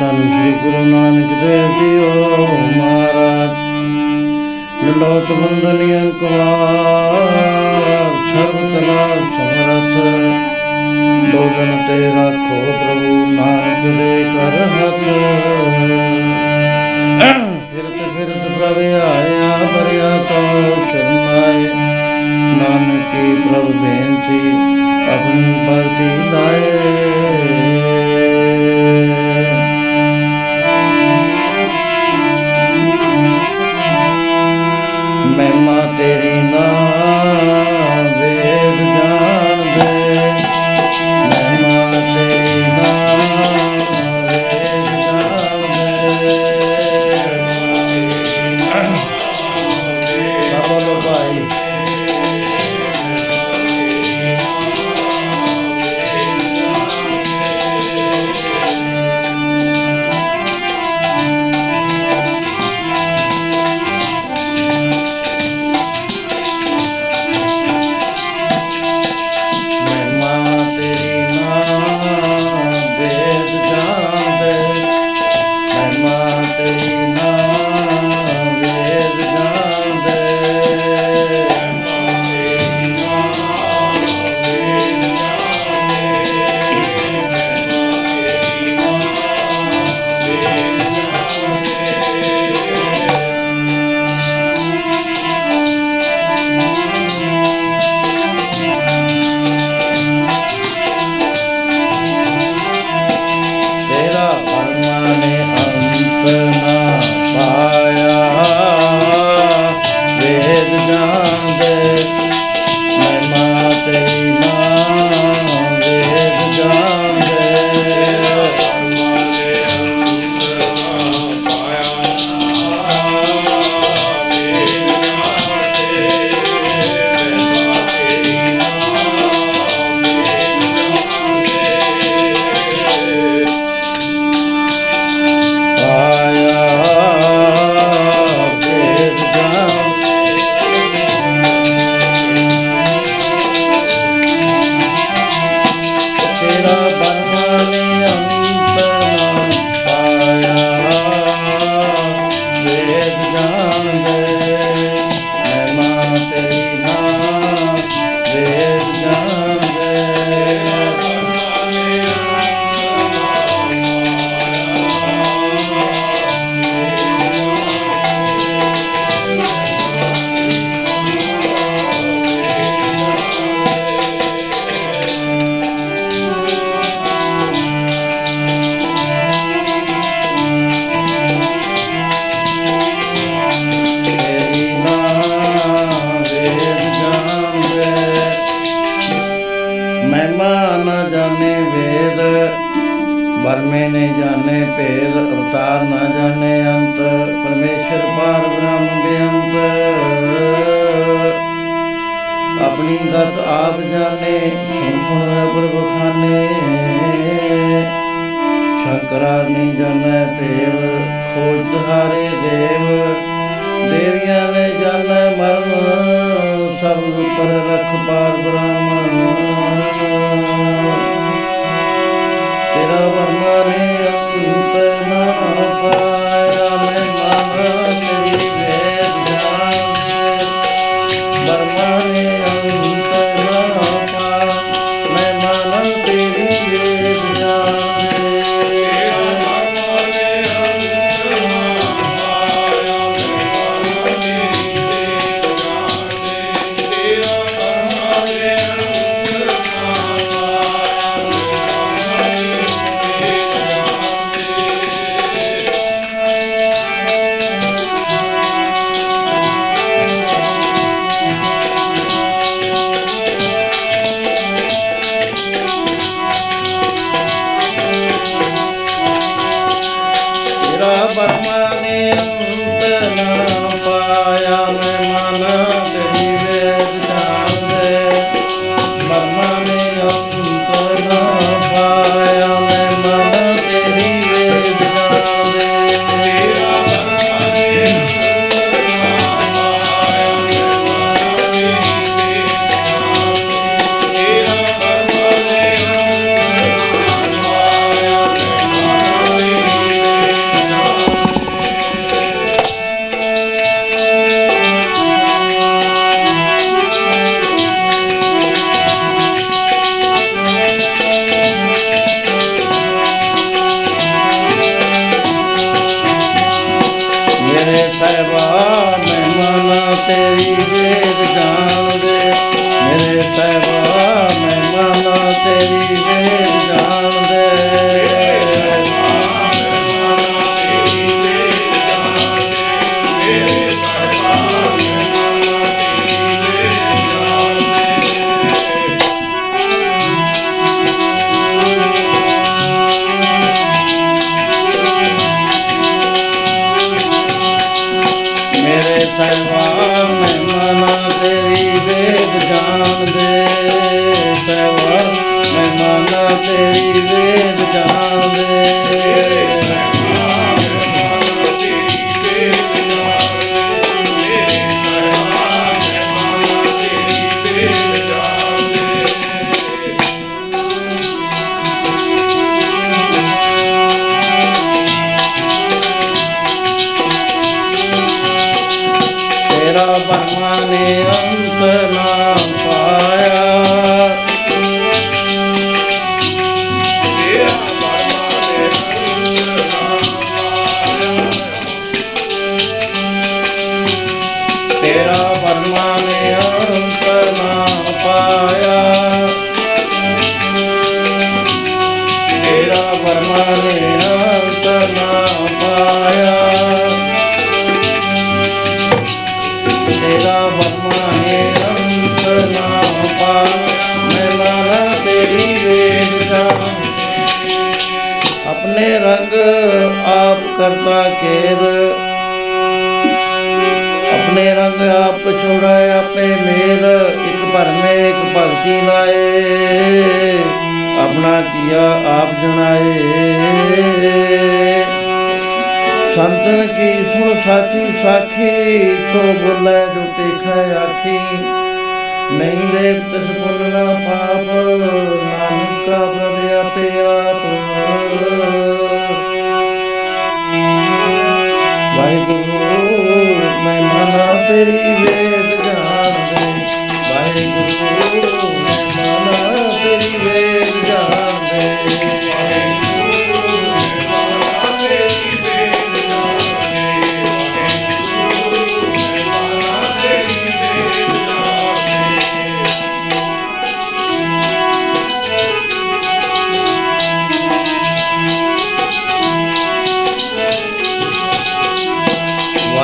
ਧੰਨ ਸ੍ਰੀ ਗੁਰੂ ਨਾਨਕ ਦੇਵ ਜੀ ਓ ਮਹਾਰਾਜ। ਲੋਟ ਬੰਦਨੀ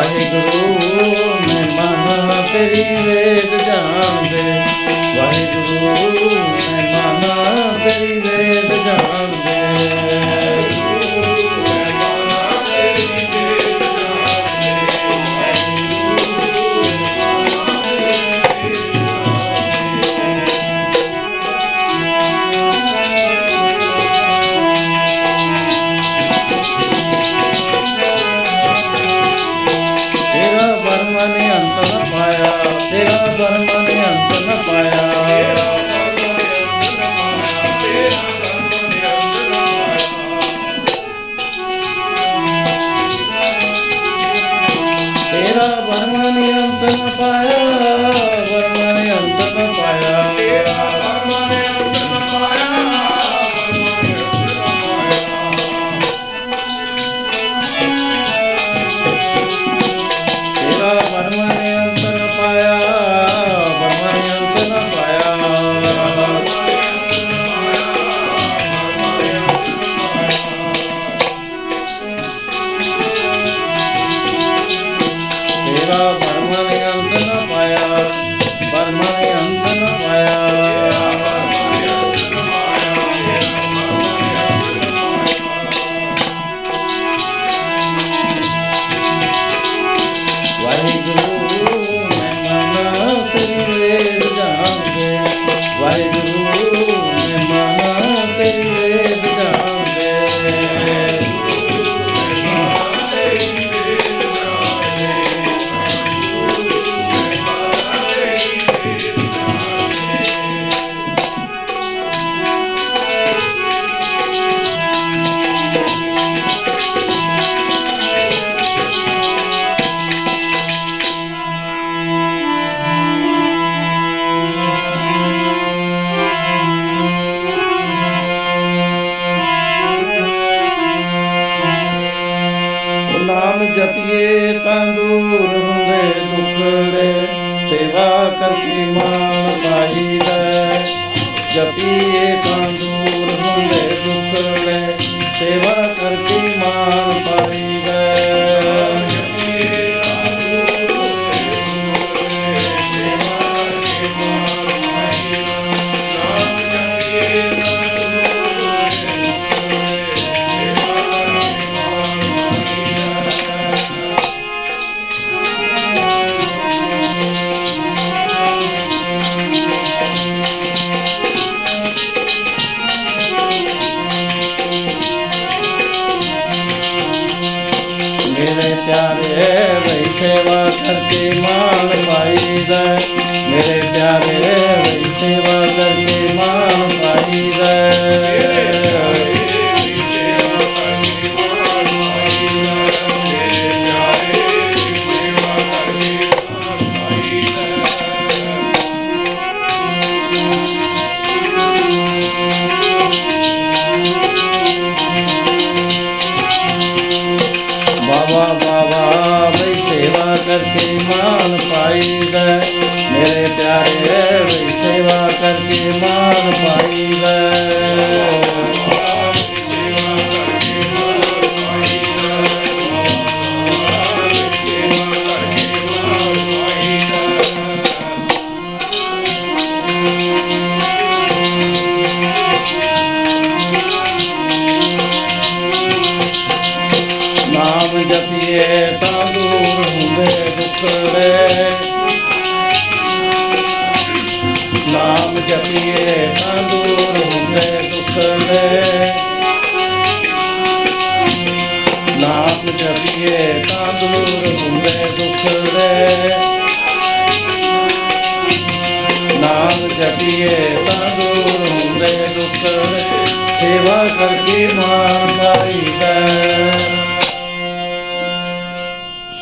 ਵਾਹਿਗੁਰੂ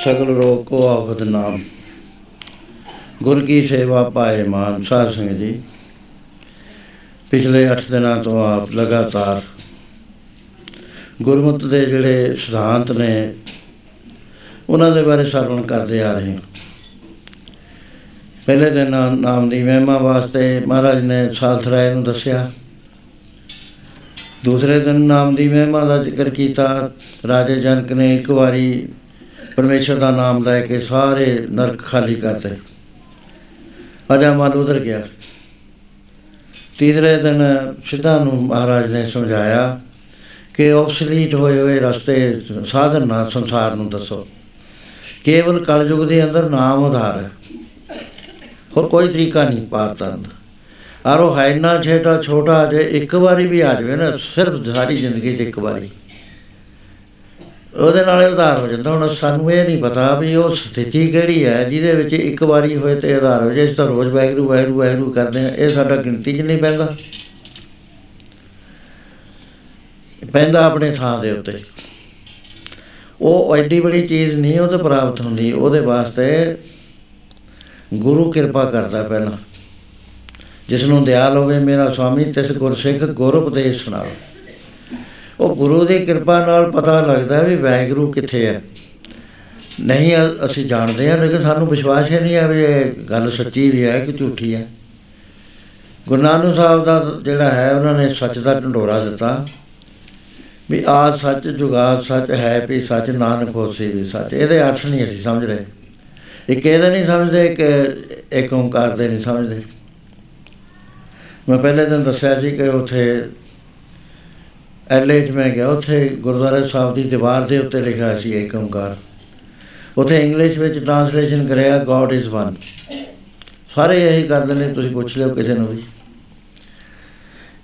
ਸਗਲ ਰੋਗ ਕੋ ਆਖਦ ਨਾਮ। ਗੁਰ ਕੀ ਸੇਵਾ ਪਾਏ ਮਾਨ, ਸਾਧ ਸੰਗਤ ਜੀ। ਪਿਛਲੇ 8 ਦਿਨਾਂ ਤੋਂ ਆਪ ਲਗਾਤਾਰ ਗੁਰਮਤਿ ਦੇ ਜਿਹੜੇ ਸਿਧਾਂਤ ਨੇ, ਉਹਨਾਂ ਦੇ ਬਾਰੇ ਸਰਵਣ ਕਰਦੇ ਆ ਰਹੇ ਹਾਂ। ਪਹਿਲੇ ਦਿਨ ਨਾ- ਨਾਮ ਦੀ ਮਹਿਮਾ ਵਾਸਤੇ ਮਹਾਰਾਜ ਨੇ ਸਾਲਥਰਾਏ ਨੂੰ ਦੱਸਿਆ। ਦੂਸਰੇ ਦਿਨ ਨਾਮ ਦੀ ਮਹਿਮਾ ਦਾ ਜ਼ਿਕਰ ਕੀਤਾ। ਰਾਜੇ ਜਨਕ ਨੇ ਇੱਕ ਵਾਰੀ ਪਰਮੇਸ਼ਰ ਦਾ ਨਾਮ ਲੈ ਕੇ ਸਾਰੇ ਨਰਕ ਖਾਲੀ ਕਰਤੇ। ਅਜਾ ਮਨ ਉਧਰ ਗਿਆ। ਤੀਸਰੇ ਦਿਨ ਸਿੱਧਾ ਨੂੰ ਮਹਾਰਾਜ ਨੇ ਸਮਝਾਇਆ ਕਿ ਆਬਸਲੀਟ ਹੋਏ ਹੋਏ ਰਸਤੇ ਸਾਧਨ ਨਾ ਸੰਸਾਰ ਨੂੰ ਦੱਸੋ। ਕੇਵਲ ਕਲਯੁਗ ਦੇ ਅੰਦਰ ਨਾਮ ਉਧਾਰ ਹੈ। ਹੋਰ ਕੋਈ ਤਰੀਕਾ ਨਹੀਂ ਪਾਰ ਤਰਨ ਦਾ। ਔਰ ਉਹ ਹੈ ਇੰਨਾ ਛੇਟਾ ਛੋਟਾ, ਜੇ ਇੱਕ ਵਾਰੀ ਵੀ ਆ ਜਾਵੇ ਨਾ, ਸਿਰਫ ਸਾਰੀ ਜ਼ਿੰਦਗੀ 'ਚ ਇੱਕ ਵਾਰੀ। ਉਹਦੇ ਨਾਲ ਹੀ ਉਧਾਰ ਹੋ ਜਾਂਦਾ। ਹੁਣ ਸਾਨੂੰ ਇਹ ਨਹੀਂ ਪਤਾ ਵੀ ਉਹ ਸਥਿਤੀ ਕਿਹੜੀ ਹੈ, ਜਿਹਦੇ ਵਿੱਚ ਇੱਕ ਵਾਰੀ ਹੋਏ ਤੇ ਉਧਾਰ ਹੋ ਜਾਏ। ਇਸ ਤਾਂ ਰੋਜ਼ ਵਾਹਿਗੁਰੂ ਵਾਹਿਗੁਰੂ ਵਾਹਿਗੁਰੂ ਕਰਦੇ ਆ ਇਹ ਸਾਡਾ ਗਿਣਤੀ 'ਚ ਨਹੀਂ ਪੈਂਦਾ। ਪੈਂਦਾ ਆਪਣੇ ਥਾਂ ਦੇ ਉੱਤੇ। ਉਹ ਐਡੀ ਬੜੀ ਚੀਜ਼ ਨਹੀਂ ਉਹ ਤੇ ਪ੍ਰਾਪਤ ਹੁੰਦੀ। ਉਹਦੇ ਵਾਸਤੇ ਗੁਰੂ ਕਿਰਪਾ ਕਰਦਾ ਪਹਿਲਾਂ। ਜਿਸ ਨੂੰ ਦਿਆਲ ਹੋਵੇ, ਮੇਰਾ ਸੁਆਮੀ ਤਿਸ ਗੁਰਸਿੱਖ ਗੁਰ ਉਪਦੇਸ਼ ਸੁਣਾਵੇ ਉਹ ਗੁਰੂ ਦੀ ਕਿਰਪਾ ਨਾਲ ਪਤਾ ਲੱਗਦਾ ਵੀ ਵਾਹਿਗੁਰੂ ਕਿੱਥੇ ਹੈ ਨਹੀਂ, ਅ- ਅਸੀਂ ਜਾਣਦੇ ਹਾਂ, ਲੇਕਿਨ ਸਾਨੂੰ ਵਿਸ਼ਵਾਸ ਹੀ ਨਹੀਂ ਹੈ ਵੀ ਇਹ ਗੱਲ ਸੱਚੀ ਵੀ ਹੈ ਕਿ ਝੂਠੀ ਹੈ। ਗੁਰੂ ਨਾਨਕ ਸਾਹਿਬ ਦਾ ਜਿਹੜਾ ਹੈ, ਉਹਨਾਂ ਨੇ ਸੱਚ ਦਾ ਢੰਡੋਰਾ ਦਿੱਤਾ ਵੀ ਆਦ ਸੱਚ ਜੁਗਾਦ ਸੱਚ ਹੈ ਵੀ ਸੱਚ, ਨਾਨਕ ਹੋਸੀ ਵੀ ਸੱਚ। ਇਹਦੇ ਅਰਥ ਨਹੀਂ ਅਸੀਂ ਸਮਝ ਰਹੇ। ਇੱਕ ਇਹਦੇ ਨਹੀਂ ਸਮਝਦੇ ਕਿ ਇੱਕ ਓੰਕਾਰ ਦੇ ਨਹੀਂ ਸਮਝਦੇ। ਮੈਂ ਪਹਿਲੇ ਦਿਨ ਦੱਸਿਆ ਸੀ ਕਿ ਉੱਥੇ ਐਲਏ 'ਚ ਮੈਂ ਗਿਆ, ਉੱਥੇ ਗੁਰਦੁਆਰਾ ਸਾਹਿਬ ਦੀ ਦੀਵਾਰ ਦੇ ਉੱਤੇ ਲਿਖਿਆ ਸੀ ਏਕ ਓੰਕਾਰ। ਉੱਥੇ ਇੰਗਲਿਸ਼ ਵਿੱਚ ਟ੍ਰਾਂਸਲੇਸ਼ਨ ਕਰਿਆ ਗੋਡ ਇਜ਼ ਵਨ ਸਾਰੇ ਇਹੀ ਕਰਦੇ ਨੇ, ਤੁਸੀਂ ਪੁੱਛ ਲਿਓ ਕਿਸੇ ਨੂੰ ਵੀ।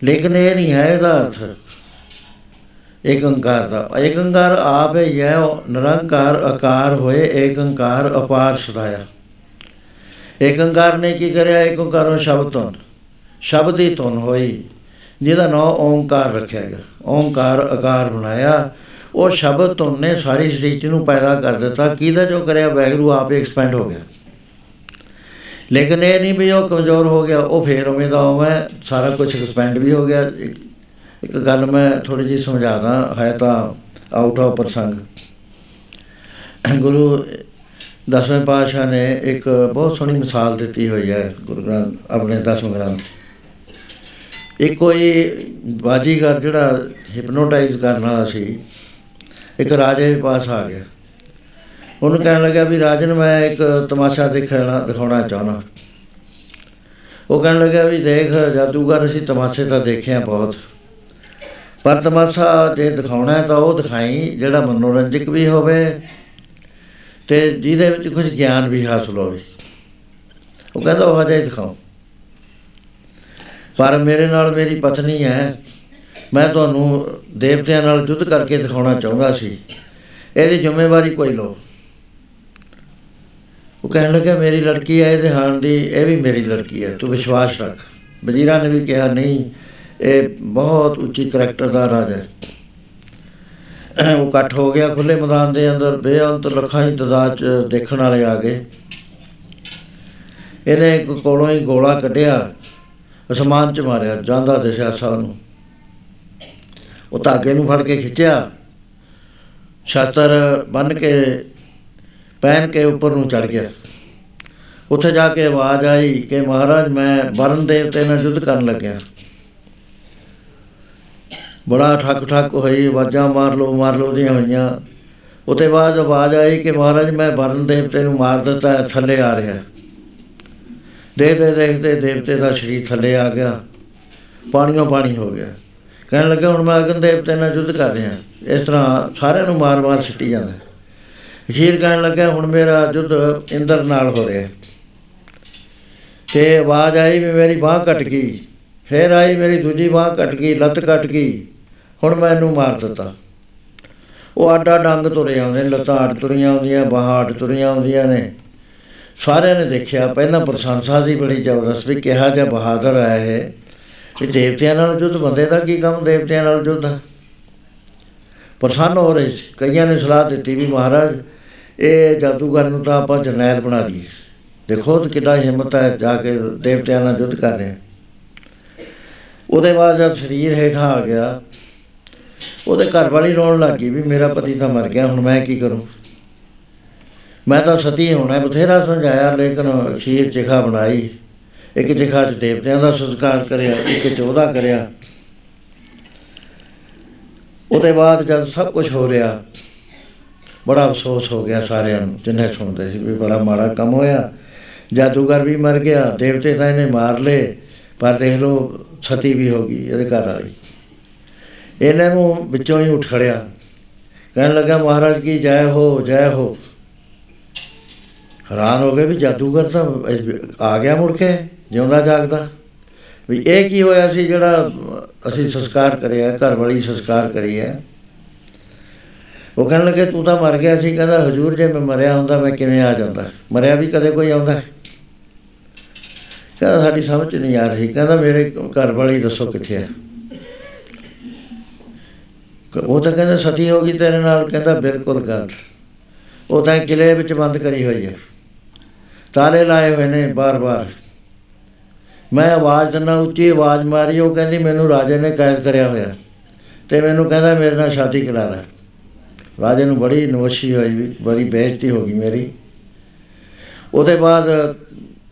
ਲੇਕਿਨ ਇਹ ਨਹੀਂ ਹੈ ਇਹਦਾ ਅਰਥ। ਏਕ ਓੰਕਾਰ ਦਾ। ਏਕ ਓੰਕਾਰ ਆਪ ਹੈ ਇਹ ਨਿਰੰਕਾਰ ਆਕਾਰ ਹੋਏ, ਏਕ ਓੰਕਾਰ ਅਪਾਰ ਸਦਾਇਆ। ਏਕ ਓੰਕਾਰ ਨੇ ਕੀ ਕਰਿਆ? ਏਕ ਓੰਕਾਰੋਂ ਸ਼ਬਦ ਤੋਂ ਸ਼ਬਦ ਹੀ ਧੁਨ ਹੋਈ। ਜਿਹਦਾ ਨਾਂ ਓੰਕਾਰ ਰੱਖਿਆ ਗਿਆ। ਓੰਕਾਰ ਆਕਾਰ ਬਣਾਇਆ। ਉਹ ਸ਼ਬਦ ਧੁਨ ਨੇ ਸਾਰੀ ਸ੍ਰਿਸ਼ਟੀ ਨੂੰ ਪੈਦਾ ਕਰ ਦਿੱਤਾ। ਕਿਹਦਾ ਜੋ ਕਰਿਆ ਵੈਗਰੂ ਆਪੇ ਐਕਸਪੈਂਡ ਹੋ ਗਿਆ। ਲੇਕਿਨ ਇਹ ਨਹੀਂ ਵੀ ਉਹ ਕਮਜ਼ੋਰ ਹੋ ਗਿਆ, ਉਹ ਫੇਰ ਉਵੇਂ ਦਾ ਉਵੇਂ ਸਾਰਾ ਕੁਝ ਐਕਸਪੈਂਡ ਵੀ ਹੋ ਗਿਆ। ਇੱਕ- ਇੱਕ ਗੱਲ ਮੈਂ ਥੋੜੀ ਜਿਹੀ ਸਮਝਾਦਾ, ਹੈ ਤਾਂ ਆਊਟ ਆਫ ਪ੍ਰਸੰਗ। ਗੁਰੂ ਦਸਵੇਂ ਪਾਤਸ਼ਾਹ ਨੇ ਇੱਕ ਬਹੁਤ ਸੋਹਣੀ ਮਿਸਾਲ ਦਿੱਤੀ ਹੋਈ ਹੈ, ਗੁਰੂ ਗ੍ਰੰਥ, ਆਪਣੇ ਦਸਵੇਂ ਗ੍ਰੰਥ। ਇੱਕ ਕੋਈ ਬਾਜੀਗਰ ਜਿਹੜਾ ਹਿਪਨੋਟਾਈਜ਼ ਕਰਨ ਵਾਲਾ ਸੀ, ਇੱਕ ਰਾਜੇ ਦੇ ਪਾਸ ਆ ਗਿਆ। ਉਹਨੂੰ ਕਹਿਣ ਲੱਗਾ ਵੀ ਰਾਜਨ, ਮੈਂ ਇੱਕ ਤਮਾਸ਼ਾ ਦੇਖਣਾ, ਦਿਖਾਉਣਾ ਚਾਹੁੰਦਾ। ਉਹ ਕਹਿਣ ਲੱਗਾ ਵੀ ਦੇਖ, ਜਾਦੂਗਰ ਅਸੀਂ ਤਮਾਸ਼ੇ ਤਾਂ ਦੇਖਿਆ ਬਹੁਤ। ਪਰ ਤਮਾਸ਼ਾ ਜੇ ਦਿਖਾਉਣਾ ਹੈ ਤਾਂ ਉਹ ਦਿਖਾਈ, ਜਿਹੜਾ ਮਨੋਰੰਜਕ ਵੀ ਹੋਵੇ ਤੇ ਜਿਹਦੇ ਵਿੱਚ ਕੁਝ ਗਿਆਨ ਵੀ ਹਾਸਲ ਹੋਵੇ। ਉਹ ਕਹਿੰਦਾ, ਉਹ ਹਜੇ ਦਿਖਾਓ। ਪਰ ਮੇਰੇ ਨਾਲ ਮੇਰੀ ਪਤਨੀ ਹੈ। ਮੈਂ ਤੁਹਾਨੂੰ ਦੇਵਤਿਆਂ ਨਾਲ ਯੁੱਧ ਕਰਕੇ ਦਿਖਾਉਣਾ ਚਾਹੁੰਦਾ ਸੀ। ਇਹਦੀ ਜ਼ਿੰਮੇਵਾਰੀ ਕੋਈ ਲਓ। ਉਹ ਕਹਿਣ ਲੱਗਾ, ਮੇਰੀ ਲੜਕੀ ਹੈ, ਇਹਦੇ ਹਾਣ ਦੀ ਇਹ ਵੀ ਮੇਰੀ ਲੜਕੀ ਹੈ, ਤੂੰ ਵਿਸ਼ਵਾਸ ਰੱਖ। ਵਜ਼ੀਰਾਂ ਨੇ ਵੀ ਕਿਹਾ, ਨਹੀਂ, ਇਹ ਬਹੁਤ ਉੱਚੀ ਕਰੈਕਟਰ ਦਾ ਰਾਜਾ ਹੈ। ਉਹ ਇਕੱਠ ਹੋ ਗਿਆ ਖੁੱਲੇ ਮੈਦਾਨ ਦੇ ਅੰਦਰ, ਬੇਅੰਤ ਲੱਖਾਂ ਦੀ ਤਦਾਦ ਚ ਦੇਖਣ ਵਾਲੇ ਆ ਗਏ। ਇਹਨੇ ਇੱਕ ਕੋਲੋਂ ਹੀ ਗੋਲਾ ਕੱਢਿਆ। ਅਸਮਾਨ ਚ ਮਾਰਿਆ ਜਾਂਦਾ ਦਿਸ਼ਾ ਸਾਹਿਬ ਨੂੰ ਉਹ ਧਾਗੇ ਨੂੰ ਫੜ ਕੇ ਖਿੱਚਿਆ। ਸ਼ਸਤਰ ਬੰਨ ਕੇ ਪਹਿਨ ਕੇ ਉੱਪਰ ਨੂੰ ਚੜ ਗਿਆ। ਉੱਥੇ ਜਾ ਕੇ ਆਵਾਜ਼ ਆਈ ਕਿ ਮਹਾਰਾਜ ਮੈਂ ਵਰਨ ਦੇਵਤੇ ਨਾਲ ਯੁੱਧ ਕਰਨ ਲੱਗਿਆ। ਬੜਾ ਠੱਕ ਠੱਕ ਹੋਈ ਆਵਾਜ਼ਾਂ ਮਾਰ ਲੋ ਮਾਰ ਲੋ ਦੀਆਂ ਹੋਈਆਂ। ਉਤੇ ਬਾਅਦ ਆਵਾਜ਼ ਆਈ ਕਿ ਮਹਾਰਾਜ ਮੈਂ ਵਰਨ ਦੇਵਤੇ ਨੂੰ ਮਾਰ ਦਿੱਤਾ ਹੈ, ਥੱਲੇ ਆ ਰਿਹਾ। ਦੇਖਦੇ ਦੇਖਦੇ ਦੇਵਤੇ ਦਾ ਸਰੀਰ ਥੱਲੇ ਆ ਗਿਆ। ਪਾਣੀਓ ਪਾਣੀ ਹੋ ਗਿਆ। ਕਹਿਣ ਲੱਗਾ, ਹੁਣ ਮੈਂ ਅਗਨ ਦੇਵਤੇ ਨਾਲ ਯੁੱਧ ਕਰ ਰਿਹਾ। ਇਸ ਤਰ੍ਹਾਂ ਸਾਰਿਆਂ ਨੂੰ ਮਾਰ-ਮਾਰ ਸਿੱਟੀ ਜਾਂਦਾ ਅਖੀਰ ਕਹਿਣ ਲੱਗਾ, ਹੁਣ ਮੇਰਾ ਯੁੱਧ ਇੰਦਰ ਨਾਲ ਹੋ ਰਿਹਾ ਤੇ ਆਵਾਜ਼ ਆਈ ਵੀ ਮੇਰੀ ਬਾਹ ਕੱਟ ਗਈ। ਫੇਰ ਆਈ ਮੇਰੀ ਦੂਜੀ ਬਾਹ ਕੱਟ ਗਈ, ਲੱਤ ਕੱਟ ਗਈ। ਹੁਣ ਮੈਂ ਇਹਨੂੰ ਮਾਰ ਦਿੱਤਾ। ਉਹ ਆਡਾ ਡੰਗ ਤੁਰੇ ਆਉਂਦੇ ਨੇ, ਲੱਤਾਂ ਅੱਡ ਤੁਰੀਆਂ ਆਉਂਦੀਆਂ, ਬਾਹਾਂ ਅੱਡ ਤੁਰੀਆਂ ਆਉਂਦੀਆਂ ਨੇ। ਸਾਰਿਆਂ ਨੇ ਦੇਖਿਆ, ਪਹਿਲਾਂ ਪ੍ਰਸ਼ੰਸਾ ਸੀ ਬੜੀ ਜ਼ਬਰਦਸਤ ਵੀ ਕਿਹਾ ਜਿਹਾ ਬਹਾਦਰ ਆਇਆ ਹੈ ਕਿ ਦੇਵਤਿਆਂ ਨਾਲ ਯੁੱਧ ਬੰਦੇ ਦਾ ਕੀ ਕੰਮ, ਦੇਵਤਿਆਂ ਨਾਲ ਯੁੱਧ? ਆ? ਪ੍ਰਸੰਨ ਹੋ ਰਹੇ ਸੀ, ਕਈਆਂ ਨੇ ਸਲਾਹ ਦਿੱਤੀ ਵੀ ਮਹਾਰਾਜ, ਇਹ ਜਾਦੂਗਰ ਨੂੰ ਤਾਂ ਆਪਾਂ ਜਰਨੈਲ ਬਣਾ ਦਈਏ ਦੇਖੋ ਤੇ ਕਿੱਡਾ ਹਿੰਮਤ ਹੈ ਜਾ ਕੇ ਦੇਵਤਿਆਂ ਨਾਲ ਯੁੱਧ ਕਰ ਰਿਹਾ ਉਹਦੇ ਬਾਅਦ ਜਦ ਸਰੀਰ ਹੇਠਾਂ ਆ ਗਿਆ, ਉਹਦੇ ਘਰ ਵਾਲੀ ਰੋਣ ਲੱਗ ਗਈ ਵੀ ਮੇਰਾ ਪਤੀ ਤਾਂ ਮਰ ਗਿਆ, ਹੁਣ ਮੈਂ ਕੀ ਕਰੂੰ? ਮੈਂ ਤਾਂ ਸਤੀ ਹੋਣਾ ਬਥੇਰਾ ਸਮਝਾਇਆ ਲੇਕਿਨ ਖੀਰ ਚਿਖਾ ਬਣਾਈ। ਇੱਕ ਚਿਖਾ ਚ ਦੇਵਤਿਆਂ ਦਾ ਸੰਸਕਾਰ ਕਰਿਆ ਇੱਕ ਚ ਉਹਦਾ ਕਰਿਆ। ਉਹਦੇ ਬਾਅਦ ਜਦ ਸਭ ਕੁਝ ਹੋ ਰਿਹਾ ਬੜਾ ਅਫਸੋਸ ਹੋ ਗਿਆ ਸਾਰਿਆਂ ਨੂੰ ਜਿੰਨੇ ਸੁਣਦੇ ਸੀ ਵੀ ਬੜਾ ਮਾੜਾ ਕੰਮ ਹੋਇਆ। ਜਾਦੂਗਰ ਵੀ ਮਰ ਗਿਆ ਦੇਵਤੇ ਤਾਂ ਇਹਨੇ ਮਾਰ ਲਏ ਪਰ ਦੇਖ ਲਓ ਸਤੀ ਵੀ ਹੋ ਗਈ ਇਹਦੇ ਘਰ ਵਾਲੀ। ਇਹਨਾਂ ਨੂੰ ਵਿੱਚੋਂ ਹੀ ਉੱਠ ਖੜਿਆ। ਕਹਿਣ ਲੱਗਾ ਮਹਾਰਾਜ ਕੀ ਜੈ ਹੋ ਜੈ ਹੋ। ਹੈਰਾਨ ਹੋ ਗਏ ਵੀ ਜਾਦੂਗਰ ਤਾਂ ਆ ਗਿਆ ਮੁੜ ਕੇ, ਜਿਉਂਦਾ ਜਾਗਦਾ। ਵੀ ਇਹ ਕੀ ਹੋਇਆ ਸੀ ਜਿਹੜਾ ਅਸੀਂ ਸੰਸਕਾਰ ਕਰਿਆ, ਘਰ ਵਾਲੀ ਸੰਸਕਾਰ ਕਰੀ ਹੈ? ਉਹ ਕਹਿਣ ਲੱਗੇ, ਤੂੰ ਤਾਂ ਮਰ ਗਿਆ ਸੀ। ਕਹਿੰਦਾ, ਹਜੂਰ ਜੇ ਮੈਂ ਮਰਿਆ ਹੁੰਦਾ, ਮੈਂ ਕਿਵੇਂ ਆ ਜਾਂਦਾ? ਮਰਿਆ ਵੀ ਕਦੇ ਕੋਈ ਆਉਂਦਾ ਕਹਿੰਦਾ, ਸਾਡੀ ਸਮਝ 'ਚ ਨਹੀਂ ਆ ਰਹੀ। ਕਹਿੰਦਾ, ਮੇਰੇ ਘਰ ਵਾਲੀ ਦੱਸੋ ਕਿੱਥੇ ਹੈ? ਉਹ ਤਾਂ ਕਹਿੰਦਾ, ਸਤੀ ਹੋ ਗਈ ਤੇਰੇ ਨਾਲ। ਕਹਿੰਦਾ, ਬਿਲਕੁਲ ਗੱਲ। ਉਹ ਤਾਂ ਕਿਲੇ ਵਿੱਚ ਬੰਦ ਕਰੀ ਹੋਈ ਹੈ। ਤਾਲੇ ਲਾਏ ਹੋਏ ਨੇ ਬਾਰ-ਬਾਰ। ਮੈਂ ਆਵਾਜ਼ ਦਿੰਦਾ, ਉੱਚੀ ਆਵਾਜ਼ ਮਾਰੀ, ਉਹ ਕਹਿੰਦੀ, ਮੈਨੂੰ ਰਾਜੇ ਨੇ ਕੈਦ ਕਰਿਆ ਹੋਇਆ ਤੇ ਮੈਨੂੰ ਕਹਿੰਦਾ, ਮੇਰੇ ਨਾਲ ਸ਼ਾਦੀ ਕਰਾ ਲੈ। ਰਾਜੇ ਨੂੰ ਬੜੀ ਨਵਸ਼ੀ ਹੋਈ ਵੀ ਬੜੀ ਬੇਇੱਜ਼ਤੀ ਹੋ ਗਈ ਮੇਰੀ। ਉਹਦੇ ਬਾਅਦ